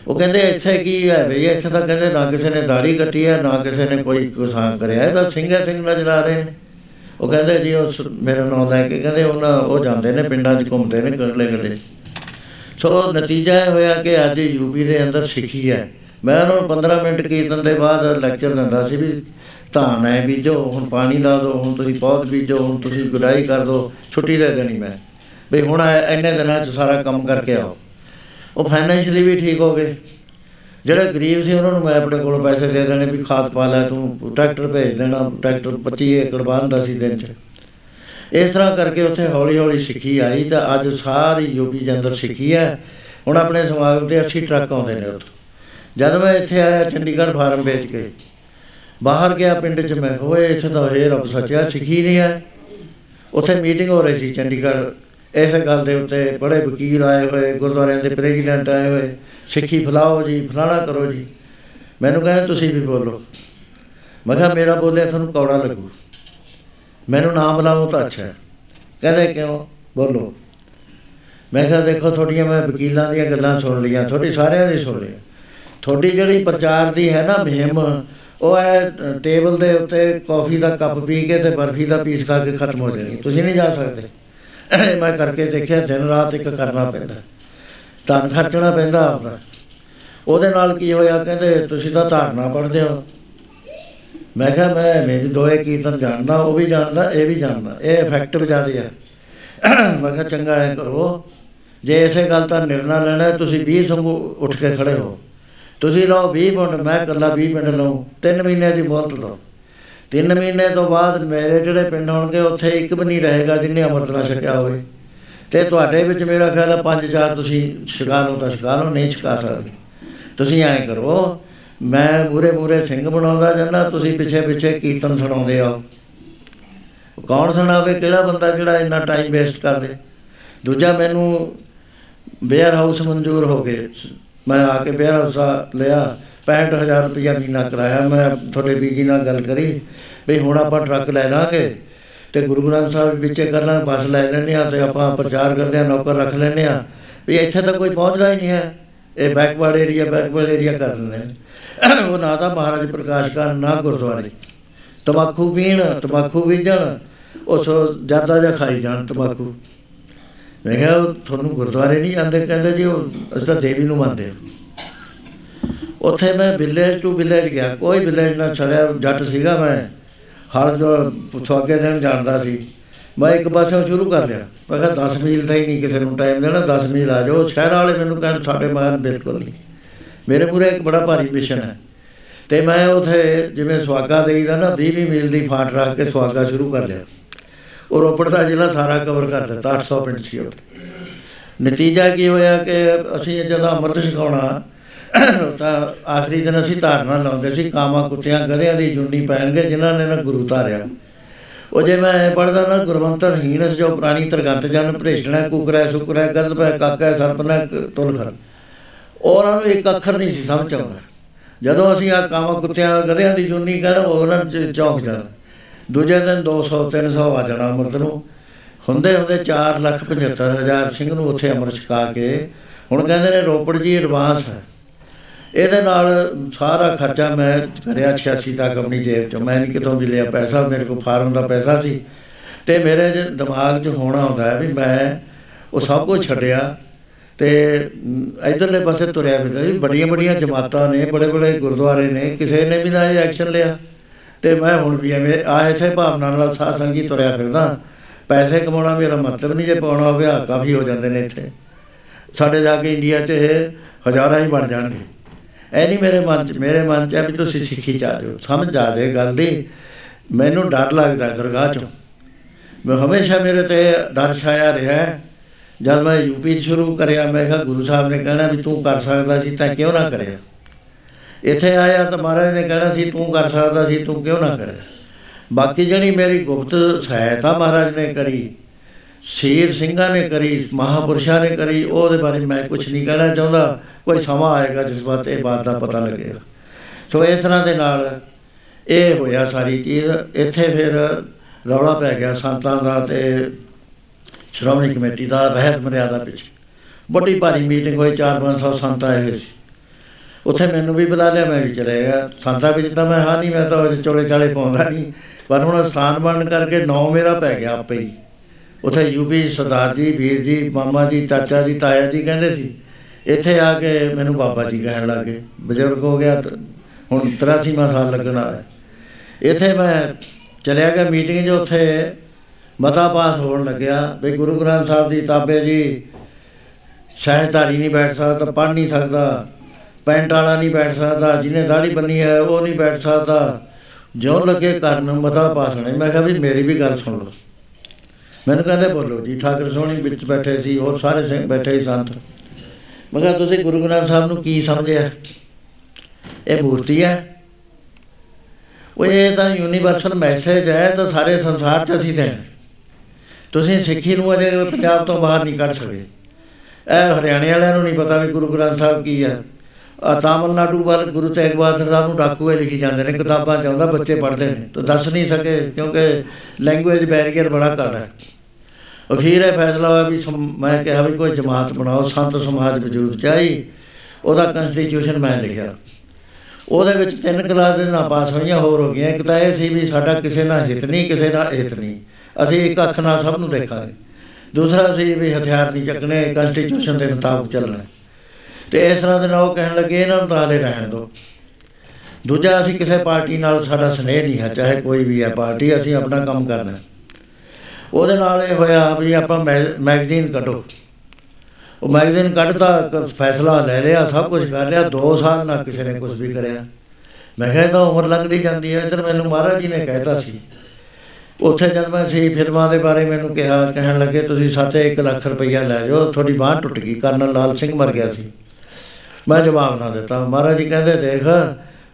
ਉਹ ਕਹਿੰਦੇ, ਇੱਥੇ ਕੀ ਹੈ ਭਈ ਇੱਥੇ ਤਾਂ ਕਹਿੰਦੇ ਨਾ ਕਿਸੇ ਨੇ ਦਾੜੀ ਕੱਟੀ ਹੈ, ਨਾ ਕਿਸੇ ਨੇ ਕੋਈ ਕੁਸਾਂ ਕਰਿਆ। ਇਹ ਤਾਂ ਸਿੰਘੇ ਸਿੰਘ ਨਜ਼ਰ ਆ ਰਹੇ ਨੇ। ਉਹ ਕਹਿੰਦੇ ਜੀ ਉਹ ਸ- ਮੇਰਾ ਨਾਮ ਲੈ ਕੇ ਕਹਿੰਦੇ ਉਹਨਾਂ ਉਹ ਜਾਂਦੇ ਨੇ, ਪਿੰਡਾਂ 'ਚ ਘੁੰਮਦੇ ਨੇ ਕਰਲੇ ਗਲੇ ਸੋ ਨਤੀਜਾ ਇਹ ਹੋਇਆ ਕਿ ਅੱਜ ਯੂਪੀ ਦੇ ਅੰਦਰ ਸਿੱਖੀ ਹੈ। ਮੈਂ ਉਹਨਾਂ ਨੂੰ 15 ਮਿੰਟ ਕੀਰਤਨ ਦੇ ਬਾਅਦ ਲੈਕਚਰ ਦਿੰਦਾ ਸੀ ਵੀ, ਧਾਨ ਹੈ ਬੀਜੋ, ਹੁਣ ਪਾਣੀ ਲਾ ਦਿਓ, ਹੁਣ ਤੁਸੀਂ ਪੌਦ ਬੀਜੋ, ਹੁਣ ਤੁਸੀਂ ਗੁਡਾਈ ਕਰ ਦਿਓ, ਛੁੱਟੀ ਦੇ ਦੇਣੀ ਮੈਂ। ਵੀ ਹੁਣ ਇਹ- ਇੰਨੇ ਦਿਨਾਂ 'ਚ ਸਾਰਾ ਕੰਮ ਕਰਕੇ ਆਓ। ਉਹ ਫਾਈਨੈਂਸ਼ਲੀ ਵੀ ਠੀਕ ਹੋ ਗਏ। ਜਿਹੜੇ ਗਰੀਬ ਸੀ ਉਹਨਾਂ ਨੂੰ ਮੈਂ ਆਪਣੇ ਕੋਲੋਂ ਪੈਸੇ ਦੇ ਦੇਣੇ ਵੀ ਖਾਦ ਪਾ ਲੈ ਤੂੰ, ਟਰੈਕਟਰ ਭੇਜ ਦੇਣਾ, ਟਰੈਕਟਰ 25 ਏਕੜ ਬਾਂਹਦਾ ਸੀ ਦਿਨ 'ਚ। ਇਸ ਤਰ੍ਹਾਂ ਕਰਕੇ ਉੱਥੇ ਹੌਲੀ ਹੌਲੀ ਸਿੱਖੀ ਆਈ ਤਾਂ ਅੱਜ ਸਾਰੀ ਯੂਪੀ ਦੇ ਅੰਦਰ ਸਿੱਖੀ ਹੈ ਹੁਣ ਆਪਣੇ ਸਮਾਗਮ ਤੇ 80 ਟਰੱਕ ਆਉਂਦੇ ਨੇ ਉੱਥੇ। ਜਦ ਮੈਂ ਇੱਥੇ ਆਇਆ ਚੰਡੀਗੜ੍ਹ ਫਾਰਮ ਵੇਚ ਕੇ, ਬਾਹਰ ਗਿਆ ਪਿੰਡ 'ਚ ਮੈਂ ਹੋਏ ਇੱਥੇ ਤਾਂ ਇਹ ਰੱਬ ਸੱਚਿਆ ਸਿੱਖੀ ਨਹੀਂ ਹੈ ਉੱਥੇ ਮੀਟਿੰਗ ਹੋ ਰਹੀ ਸੀ ਚੰਡੀਗੜ੍ਹ ਇਸ ਗੱਲ ਦੇ ਉੱਤੇ ਬੜੇ ਵਕੀਲ ਆਏ ਹੋਏ, ਗੁਰਦੁਆਰਿਆਂ ਦੇ ਪ੍ਰੈਜ਼ੀਡੈਂਟ ਆਏ ਹੋਏ, ਸਿੱਖੀ ਫਲਾਓ ਜੀ, ਫਲਾਣਾ ਕਰੋ ਜੀ। ਮੈਨੂੰ ਕਹਿੰਦੇ, ਤੁਸੀਂ ਵੀ ਬੋਲੋ। ਮੈਂ ਕਿਹਾ, ਮੇਰਾ ਬੋਲਿਆ, ਤੁਹਾਨੂੰ ਕੌੜਾ ਲੱਗੂ। ਮੈਨੂੰ ਨਾਮ ਲਾਓ ਤਾਂ ਅੱਛਾ ਹੈ। ਕਹਿੰਦੇ, ਕਿਉਂ? ਬੋਲੋ। ਮੈਂ ਕਿਹਾ, ਦੇਖੋ, ਤੁਹਾਡੀਆਂ ਮੈਂ ਵਕੀਲਾਂ ਦੀਆਂ ਗੱਲਾਂ ਸੁਣ ਲਈਆਂ, ਤੁਹਾਡੀ ਸਾਰਿਆਂ ਦੀ ਸੁਣ ਲਈਆਂ। ਤੁਹਾਡੀ ਜਿਹੜੀ ਪ੍ਰਚਾਰ ਦੀ ਹੈ ਨਾ ਮੁਹਿੰਮ, ਉਹ ਹੈ, ਟੇਬਲ ਦੇ ਉੱਤੇ ਕਾਫੀ ਦਾ ਕੱਪ ਪੀ ਕੇ ਤੇ ਬਰਫੀ ਦਾ ਪੀਸ ਖਾ ਕੇ ਖਤਮ ਹੋ ਜਾਣੀ ਤੁਸੀਂ ਨਹੀਂ ਜਾ ਸਕਦੇ। ਮੈਂ ਕਰਕੇ ਦੇਖਿਆ ਦਿਨ ਰਾਤ ਇੱਕ ਕਰਨਾ ਪੈਂਦਾ। ਧਨ ਖਰਚਣਾ ਪੈਂਦਾ ਆਪਦਾ ਉਹਦੇ ਨਾਲ ਕੀ ਹੋਇਆ ਕਹਿੰਦੇ ਤੁਸੀਂ ਤਾਂ ਧਾਰਨਾ ਪੜ੍ਹਦੇ ਹੋ। ਮੈਂ ਕਿਹਾ ਮੈਂ ਮੈਂ ਵੀ ਦੋਏ ਕੀਰਤਨ ਜਾਣਦਾ ਉਹ ਵੀ ਜਾਣਦਾ ਇਹ ਵੀ ਜਾਣਦਾ ਇਹ ਇਫੈਕਟਿਵ ਜ਼ਿਆਦੇ ਆ। ਮੈਂ ਕਿਹਾ ਚੰਗਾ ਐ ਕਰੋ। ਜੇ ਇਸੇ ਗੱਲ ਦਾ ਨਿਰਣਾ ਲੈਣਾ ਹੈ, ਤੁਸੀਂ 20 ਸੰਗੂ ਉੱਠ ਕੇ ਖੜੇ ਹੋ। ਤੁਸੀਂ ਲਓ 20 ਪਿੰਡ ਮੈਂ ਇਕੱਲਾ 20 ਪਿੰਡ ਲਵਾਂ ਤਿੰਨ ਮਹੀਨੇ ਦੀ ਮੁਹਲਤ ਲਓ ਤਿੰਨ ਮਹੀਨੇ ਤੋਂ ਬਾਅਦ ਮੇਰੇ ਜਿਹੜੇ ਪਿੰਡ ਹੋਣਗੇ, ਉੱਥੇ ਇੱਕ ਵੀ ਨਹੀਂ ਰਹੇਗਾ ਜਿਹਨੇ ਅੰਮ੍ਰਿਤ ਨਾ ਛਕਿਆ ਹੋਵੇ। ਤੇ ਤੁਹਾਡੇ ਵਿੱਚ ਮੇਰਾ ਖਿਆਲ ਹੈ ਪੰਜ ਚਾਰ ਤੁਸੀਂ ਛਕਾ ਲਓ ਤਾਂ ਛਕਾ ਲਓ, ਨਹੀਂ ਛਕਾ ਸਕਦੇ। ਤੁਸੀਂ ਐਂ ਕਰੋ, ਮੈਂ ਮੂਰੇ ਮੂਰੇ ਸਿੰਘ ਬਣਾਉਂਦਾ ਜਾਂਦਾ, ਤੁਸੀਂ ਪਿੱਛੇ ਪਿੱਛੇ ਕੀਰਤਨ ਸੁਣਾਉਂਦੇ ਆ ਕੌਣ ਸੁਣਾਵੇ, ਕਿਹੜਾ ਬੰਦਾ ਜਿਹੜਾ ਇੰਨਾ ਟਾਈਮ ਵੇਸਟ ਕਰਦੇ? ਦੂਜਾ ਮੈਨੂੰ ਵੇਅਰ ਹਾਊਸ ਮਨਜ਼ੂਰ ਹੋ ਗਏ ਮੈਂ ਆ ਕੇ ਵੇਅਰ ਹਾਊਸ ਲਿਆ 65000 ਰੁਪਇਆ ਮਹੀਨਾ ਕਰਾਇਆ। ਮੈਂ ਤੁਹਾਡੇ ਬੀਜੀ ਨਾਲ ਗੱਲ ਕਰੀ ਵੀ ਹੁਣ ਆਪਾਂ ਟਰੱਕ ਲੈ ਲਾਂਗੇ ਤੇ ਗੁਰੂ ਗ੍ਰੰਥ ਸਾਹਿਬ ਵਿੱਚੇ ਕਰ ਲਾਂਗੇ ਬੱਸ ਲੈ ਲੈਂਦੇ ਆ ਤੇ ਆਪਾਂ ਪ੍ਰਚਾਰ ਕਰਦੇ ਆ ਨੌਕਰ ਰੱਖ ਲੈਂਦੇ ਆ ਵੀ ਇੱਥੇ ਤਾਂ ਕੋਈ ਪਹੁੰਚਦਾ ਹੀ ਨਹੀਂ ਹੈ। ਇਹ ਬੈਕਵਰਡ ਏਰੀਆ ਬੈਕਵਰਡ ਏਰੀਆ ਕਰ ਦਿੰਦੇ ਨੇ। ਉਹ ਨਾ ਤਾਂ ਮਹਾਰਾਜ ਪ੍ਰਕਾਸ਼ ਕਰਨ ਨਾ ਗੁਰਦੁਆਰੇ। ਤਮਾਕੂ ਪੀਣ, ਤਮਾਕੂ ਬੀਜਣ ਉਹ ਸੋ ਜ਼ਿਆਦਾ ਜਿਹਾ ਖਾਈ ਜਾਣ ਤਮਾਕੂ। ਮੈਂ ਕਿਹਾ, ਉਹ ਤੁਹਾਨੂੰ ਗੁਰਦੁਆਰੇ ਨਹੀਂ ਜਾਂਦੇ, ਕਹਿੰਦੇ ਜੀ ਉਹ ਅਸੀਂ ਤਾਂ ਦੇਵੀ ਨੂੰ ਮੰਨਦੇ ਹਾਂ। ਉੱਥੇ ਮੈਂ ਵਿਲੇਜ ਟੂ ਵਿਲੇਜ ਗਿਆ। ਕੋਈ ਵਿਲੇਜ ਨਾ ਛੜਿਆ, ਜੱਟ ਸੀਗਾ ਮੈਂ। ਹਰ ਜੋ ਸੁਹਾਗੇ ਦੇਣ ਜਾਣਦਾ ਸੀ। ਮੈਂ ਇੱਕ ਪਾਸੋਂ ਸ਼ੁਰੂ ਕਰ ਲਿਆ। ਮੈਂ ਕਿਹਾ 10 ਮੀਲ ਦਾ ਹੀ ਨਹੀਂ ਕਿਸੇ ਨੂੰ ਟਾਈਮ ਦੇਣਾ 10 ਮੀਲ ਆ ਜਾਓ। ਸ਼ਹਿਰ ਵਾਲੇ ਮੈਨੂੰ ਕਹਿਣ, ਸਾਡੇ ਮਗਰ ਬਿਲਕੁਲ ਨਹੀਂ। ਮੇਰੇ ਮੂਰੇ ਇੱਕ ਬੜਾ ਭਾਰੀ ਮਿਸ਼ਨ ਹੈ। ਤੇ ਮੈਂ ਉਥੇ ਜਿਵੇਂ ਸੁਹਾਗਾ ਦੇਈਦਾ ਨਾ 20 20 ਮੀਲ ਦੀ ਫਾਟ ਰੱਖ ਕੇ ਸੁਹਾਗਾ ਸ਼ੁਰੂ ਕਰ ਲਿਆ। ਉਹ ਰੋਪੜ ਦਾ ਜ਼ਿਲ੍ਹਾ ਸਾਰਾ ਕਵਰ ਕਰ ਦਿੱਤਾ 800 ਪਿੰਡ ਸੀ ਉੱਥੇ। ਨਤੀਜਾ ਕੀ ਹੋਇਆ ਕਿ ਅਸੀਂ ਜਦੋਂ ਅੰਮ੍ਰਿਤ ਛਕਾਉਣਾ ਤਾਂ ਆਖਰੀ ਦਿਨ ਅਸੀਂ ਧਾਰਨਾ ਲਾਉਂਦੇ ਸੀ ਕਾਮਾ ਕੁੱਤਿਆਂ ਗਧਿਆਂ ਦੀ ਜੁੰਡੀ ਪੈਣਗੇ ਜਿਨ੍ਹਾਂ ਨੇ ਨਾ ਗੁਰੂ ਧਾਰਿਆ। ਉਹ ਜੇ ਮੈਂ ਪੜਦਾ ਨਾ, ਗੁਰਮੰਤਰ ਹੀਣਸ ਜੋ ਪ੍ਰਾਣੀ ਤਰਗੰਤ ਜਨ ਭ੍ਰਿਸ਼ਟਣਾ ਕੁਕਰੈ, ਸੁਕਰੈ, ਗੰਧ ਪੈ ਕਾਕੈ ਸਰਪਨੈ ਤੁਲਖਰ ਉਹਨਾਂ ਨੂੰ ਇੱਕ ਅੱਖਰ ਨਹੀਂ ਸੀ ਸਮਝ ਆਉਂਦਾ। ਜਦੋਂ ਅਸੀਂ ਆ ਕਾਮਾ ਕੁੱਤਿਆਂ ਗਧਿਆਂ ਦੀ ਜੁੰਡੀ ਕਹਿਣਾ ਉਹਨਾਂ ਚ ਚੌਂਕ ਜਾਣਾ। ਦੂਜੇ ਦਿਨ 200 300 ਆ ਜਾਣਾ ਅੰਮ੍ਰਿਤ ਨੂੰ। ਹੁੰਦੇ ਹੁੰਦੇ 4 ਲੱਖ 75 ਹਜ਼ਾਰ ਸਿੰਘ ਨੂੰ ਉੱਥੇ ਅੰਮ੍ਰਿਤ ਛਕਾ ਕੇ, ਹੁਣ ਕਹਿੰਦੇ ਨੇ ਰੋਪੜ ਜੀ ਐਡਵਾਂਸ ਹੈ। ਇਹਦੇ ਨਾਲ ਸਾਰਾ ਖਰਚਾ ਮੈਂ ਕਰਿਆ 86 ਤੱਕ ਆਪਣੀ ਜੇਬ ਚੋਂ। ਮੈਂ ਨਹੀਂ ਕਿਤੋਂ ਵੀ ਲਿਆ ਪੈਸਾ ਮੇਰੇ ਕੋਲ ਫਾਰਮ ਦਾ ਪੈਸਾ ਸੀ। ਤੇ ਮੇਰੇ ਜ- ਦਿਮਾਗ 'ਚ ਹੋਣਾ ਹੁੰਦਾ ਹੈ ਵੀ ਮੈਂ ਉਹ ਸਭ ਕੁਝ ਛੱਡਿਆ ਤੇ ਮ, ਇਧਰਲੇ ਪਾਸੇ ਤੁਰਿਆ ਫਿਰਦਾ ਜੀ ਬੜੀਆਂ ਬੜੀਆਂ ਜਮਾਤਾਂ ਨੇ ਬੜੇ ਬੜੇ ਗੁਰਦੁਆਰੇ ਨੇ ਕਿਸੇ ਨੇ ਵੀ ਨਾ ਇਹ ਐਕਸ਼ਨ ਲਿਆ। ਤੇ ਮੈਂ ਹੁਣ ਵੀ ਐਵੇਂ ਆ ਇੱਥੇ ਭਾਵਨਾ ਨਾਲ ਸਾਧ ਸੰਗੀ ਤੁਰਿਆ ਫਿਰਦਾ। ਪੈਸੇ ਕਮਾਉਣਾ ਮੇਰਾ ਮਤਲਬ ਨਹੀਂ ਜੇ ਪਾਉਣਾ ਹੋਵੇ ਆ ਕਾਫੀ ਹੋ ਜਾਂਦੇ ਨੇ ਇੱਥੇ। ਸਾਡੇ ਜਾ ਕੇ ਇੰਡੀਆ 'ਚ ਇਹ ਹਜ਼ਾਰਾਂ ਹੀ ਬਣ ਜਾਣਗੇ। ਐ ਨਹੀਂ ਮੇਰੇ ਮਨ 'ਚ, ਮੇਰੇ ਮਨ 'ਚ ਹੈ ਵੀ ਤੁਸੀਂ ਸਿੱਖੀ ਚ ਆ ਜਾਓ, ਸਮਝ ਆ ਜਾਏ ਗੱਲ ਦੀ। ਮੈਨੂੰ ਡਰ ਲੱਗਦਾ ਦਰਗਾਹ 'ਚੋਂ। ਮੈਂ ਹਮੇਸ਼ਾ ਮੇਰੇ ਤੇ ਡਰ ਛਾਇਆ ਰਿਹਾ ਹੈ। ਜਦ ਮੈਂ ਯੂਪੀ 'ਚ ਸ਼ੁਰੂ ਕਰਿਆ, ਮੈਂ ਕਿਹਾ ਗੁਰੂ ਸਾਹਿਬ ਨੇ ਕਹਿਣਾ ਵੀ ਤੂੰ ਕਰ ਸਕਦਾ ਸੀ, ਤਾਂ ਕਿਉਂ ਨਾ ਕਰਿਆ? ਇੱਥੇ ਆਇਆ ਤਾਂ ਮਹਾਰਾਜ ਨੇ ਕਹਿਣਾ ਸੀ, ਤੂੰ ਕਰ ਸਕਦਾ ਸੀ, ਤੂੰ ਕਿਉਂ ਨਾ ਕਰਿਆ? ਬਾਕੀ ਜਿਹੜੀ ਮੇਰੀ ਗੁਪਤ ਸਹਾਇਤਾ ਮਹਾਰਾਜ ਨੇ ਕਰੀ, ਸ਼ੇਰ ਸਿੰਘਾਂ ਨੇ ਕਰੀ, ਮਹਾਪੁਰਸ਼ਾਂ ਨੇ ਕਰੀ, ਉਹਦੇ ਬਾਰੇ ਮੈਂ ਕੁਝ ਨਹੀਂ ਕਹਿਣਾ ਚਾਹੁੰਦਾ। ਕੋਈ ਸਮਾਂ ਆਏਗਾ ਜਿਸ ਬਾਤ ਇਹ ਬਾਤ ਦਾ ਪਤਾ ਲੱਗੇਗਾ। ਸੋ ਇਸ ਤਰ੍ਹਾਂ ਦੇ ਨਾਲ ਇਹ ਹੋਇਆ ਸਾਰੀ ਚੀਜ਼। ਇੱਥੇ ਫਿਰ ਰੌਲਾ ਪੈ ਗਿਆ ਸੰਤਾਂ ਦਾ ਤੇ ਸ਼੍ਰੋਮਣੀ ਕਮੇਟੀ ਦਾ, ਰਹਿਤ ਮਰਿਆਦਾ ਪਿੱਛੇ। ਵੱਡੀ ਭਾਰੀ ਮੀਟਿੰਗ ਹੋਈ 4-500 ਸੰਤ ਆਏ ਹੋਏ ਸੀ। ਉੱਥੇ ਮੈਨੂੰ ਵੀ ਬੁਲਾ ਲਿਆ, ਮੈਂ ਵੀ ਚਲੇ ਗਿਆ। ਸੰਤਾਂ ਵਿੱਚ ਤਾਂ ਮੈਂ ਹਾਂ ਨਹੀਂ, ਮੈਂ ਤਾਂ ਉਹ ਚੋਲੇ ਚਾਲੇ ਪਾਉਂਦਾ ਨਹੀਂ। ਪਰ ਹੁਣ ਸਥਾਨ ਬਣਨ ਕਰਕੇ ਨੌ ਮੇਰਾ ਪੈ ਗਿਆ ਆਪੇ ਹੀ। ਉੱਥੇ ਯੂਪੀ ਸਰਦਾਰ ਜੀ, ਵੀਰ ਜੀ, ਮਾਮਾ ਜੀ, ਚਾਚਾ ਜੀ, ਤਾਇਆ ਜੀ ਕਹਿੰਦੇ ਸੀ ਇੱਥੇ ਆ ਕੇ ਮੈਨੂੰ ਬਾਬਾ ਜੀ ਕਹਿਣ ਲੱਗੇ, ਬਜ਼ੁਰਗ ਹੋ ਗਿਆ, ਤੇ, ਹੁਣ 83ਵਾਂ ਸਾਲ ਲੱਗਣਾ ਹੈ। ਇੱਥੇ ਮੈਂ ਚਲਿਆ ਗਿਆ ਮੀਟਿੰਗ 'ਚ, ਉੱਥੇ ਮਤਾ ਪਾਸ ਹੋਣ ਲੱਗਿਆ ਵੀ ਗੁਰੂ ਗ੍ਰੰਥ ਸਾਹਿਬ ਦੀ ਤਾਬੇ ਜੀ ਸਹਿਜਧਾਰੀ ਨਹੀਂ ਬੈਠ ਸਕਦਾ, ਪੜ੍ਹ ਨਹੀਂ ਸਕਦਾ, ਪੈਂਟ ਵਾਲਾ ਨਹੀਂ ਬੈਠ ਸਕਦਾ, ਜਿਹਨੇ ਦਾੜੀ ਬੰਨੀ ਹੈ, ਉਹ ਨਹੀਂ ਬੈਠ ਸਕਦਾ। ਜਿਉਂ ਲੱਗੇ ਕਰਨ ਮਤਾ ਪਾਸ ਹੋਣੇ, ਮੈਂ ਕਿਹਾ ਵੀ ਮੇਰੀ ਵੀ ਗੱਲ ਸੁਣ ਲਓ। ਮੈਨੂੰ ਕਹਿੰਦੇ ਬੋਲੋ, ਜੀ ਠਾਕਰ ਸੋਹਣੀ ਵਿੱਚ ਬੈਠੇ ਸੀ, ਹੋਰ ਸਾਰੇ ਸਿੰਘ ਬੈਠੇ ਸੀ ਸੰਤ। ਮੈਂ ਕਿਹਾ ਤੁਸੀਂ ਗੁਰੂ ਗ੍ਰੰਥ ਸਾਹਿਬ ਨੂੰ ਕੀ ਸਮਝਿਆ? ਇਹ ਮੂਰਤੀ ਹੈ ਉਹ ਇਹ ਤਾਂ ਯੂਨੀਵਰਸਲ ਮੈਸੇਜ ਹੈ ਤਾਂ ਸਾਰੇ ਸੰਸਾਰ 'ਚ ਅਸੀਂ ਦੇਣਾ। ਤੁਸੀਂ ਸਿੱਖੀ ਨੂੰ ਅਜੇ ਪੰਜਾਬ ਤੋਂ ਬਾਹਰ ਨਹੀਂ ਕੱਢ ਸਕਦੇ ਇਹ ਹਰਿਆਣੇ ਵਾਲਿਆਂ ਨੂੰ ਨਹੀਂ ਪਤਾ ਵੀ ਗੁਰੂ ਗ੍ਰੰਥ ਸਾਹਿਬ ਕੀ ਹੈ ਆ ਤਾਮਿਲਨਾਡੂ ਵੱਲ ਗੁਰੂ ਤੇਗ ਬਹਾਦਰ ਸਾਹਿਬ ਨੂੰ ਡਾਕੂਏ ਲਿਖੀ ਜਾਂਦੇ ਨੇ, ਕਿਤਾਬਾਂ 'ਚ ਆਉਂਦਾ, ਬੱਚੇ ਪੜ੍ਹਦੇ ਨੇ। ਤਾਂ ਦੱਸ ਨਹੀਂ ਸਕੇ, ਕਿਉਂਕਿ ਲੈਂਗੁਏਜ ਬੈਰੀਅਰ ਬੜਾ ਘੱਟ ਹੈ। ਅਖੀਰ ਇਹ ਫੈਸਲਾ ਹੋਇਆ ਵੀ ਮੈਂ ਕਿਹਾ ਵੀ ਕੋਈ ਜਮਾਤ ਬਣਾਓ ਸੰਤ ਸਮਾਜ ਵਜੂਦ ਚਾਹੀ ਉਹਦਾ ਕਨਸਟੀਟਿਊਸ਼ਨ ਮੈਂ ਲਿਖਿਆ। ਉਹਦੇ ਵਿੱਚ ਤਿੰਨ ਕਲਾਸ ਦੇ ਨਾਲ ਪਾਸ ਹੋਈਆਂ ਹੋਰ ਹੋ ਗਈਆਂ। ਇੱਕ ਤਾਂ ਇਹ ਸੀ ਵੀ ਸਾਡਾ ਕਿਸੇ ਨਾਲ ਹਿੱਤ ਨਹੀਂ ਕਿਸੇ ਨਾਲ ਹਿੱਤ ਨਹੀਂ। ਅਸੀਂ ਇੱਕ ਅੱਖ ਨਾਲ ਸਭ ਨੂੰ ਦੇਖਾਂਗੇ। ਦੂਸਰਾ ਸੀ ਵੀ ਹਥਿਆਰ ਨਹੀਂ ਚੱਕਣੇ ਕਨਸਟੀਟਿਊਸ਼ਨ ਦੇ ਮੁਤਾਬਕ ਚੱਲਣਾ। ਤੇ ਇਸ ਤਰ੍ਹਾਂ ਦੇ ਨਾਲ ਉਹ ਕਹਿਣ ਲੱਗੇ ਇਹਨਾਂ ਨੂੰ ਤਾਂ ਹਾਲੇ ਰਹਿਣ ਦਿਓ। ਦੂਜਾ ਅਸੀਂ ਕਿਸੇ ਪਾਰਟੀ ਨਾਲ ਸਾਡਾ ਸਨੇਹ ਨਹੀਂ ਹੈ ਚਾਹੇ ਕੋਈ ਵੀ ਹੈ ਪਾਰਟੀ ਅਸੀਂ ਆਪਣਾ ਕੰਮ ਕਰਨਾ ਹੈ। ਉਹਦੇ ਨਾਲ ਇਹ ਹੋਇਆ ਵੀ ਆਪਾਂ ਮੈ- ਮੈਗਜ਼ੀਨ ਕੱਢੋ। ਉਹ ਮੈਗਜ਼ੀਨ ਕੱਢਤਾ ਕ- ਫੈਸਲਾ ਲੈ ਲਿਆ, ਸਭ ਕੁਝ ਕਰ ਲਿਆ 2 ਸਾਲ ਨਾ ਕਿਸੇ ਨੇ ਕੁਝ ਵੀ ਕਰਿਆ। ਮੈਂ ਕਿਹਾ, ਇਹ ਤਾਂ ਉਮਰ ਲੰਘਦੀ ਜਾਂਦੀ ਹੈ, ਇੱਧਰ ਮੈਨੂੰ ਮਹਾਰਾਜ ਜੀ ਨੇ ਕਹਿਤਾ ਸੀ। ਉੱਥੇ ਜਦ ਮੈਂ ਸੀ, ਫਿਲਮਾਂ ਦੇ ਬਾਰੇ ਮੈਨੂੰ ਕਿਹਾ, ਕਹਿਣ ਲੱਗੇ, ਤੁਸੀਂ ਸਾਥੇ 1 ਲੱਖ ਰੁਪਈਆ ਲੈ ਜਾਓ, ਤੁਹਾਡੀ ਬਾਂਹ ਟੁੱਟ ਗਈ, ਕਰਨਲ ਲਾਲ ਸਿੰਘ ਮਰ ਗਿਆ ਸੀ। ਮੈਂ ਜਵਾਬ ਨਾ ਦਿੱਤਾ। ਮਹਾਰਾਜ ਜੀ ਕਹਿੰਦੇ, ਦੇਖ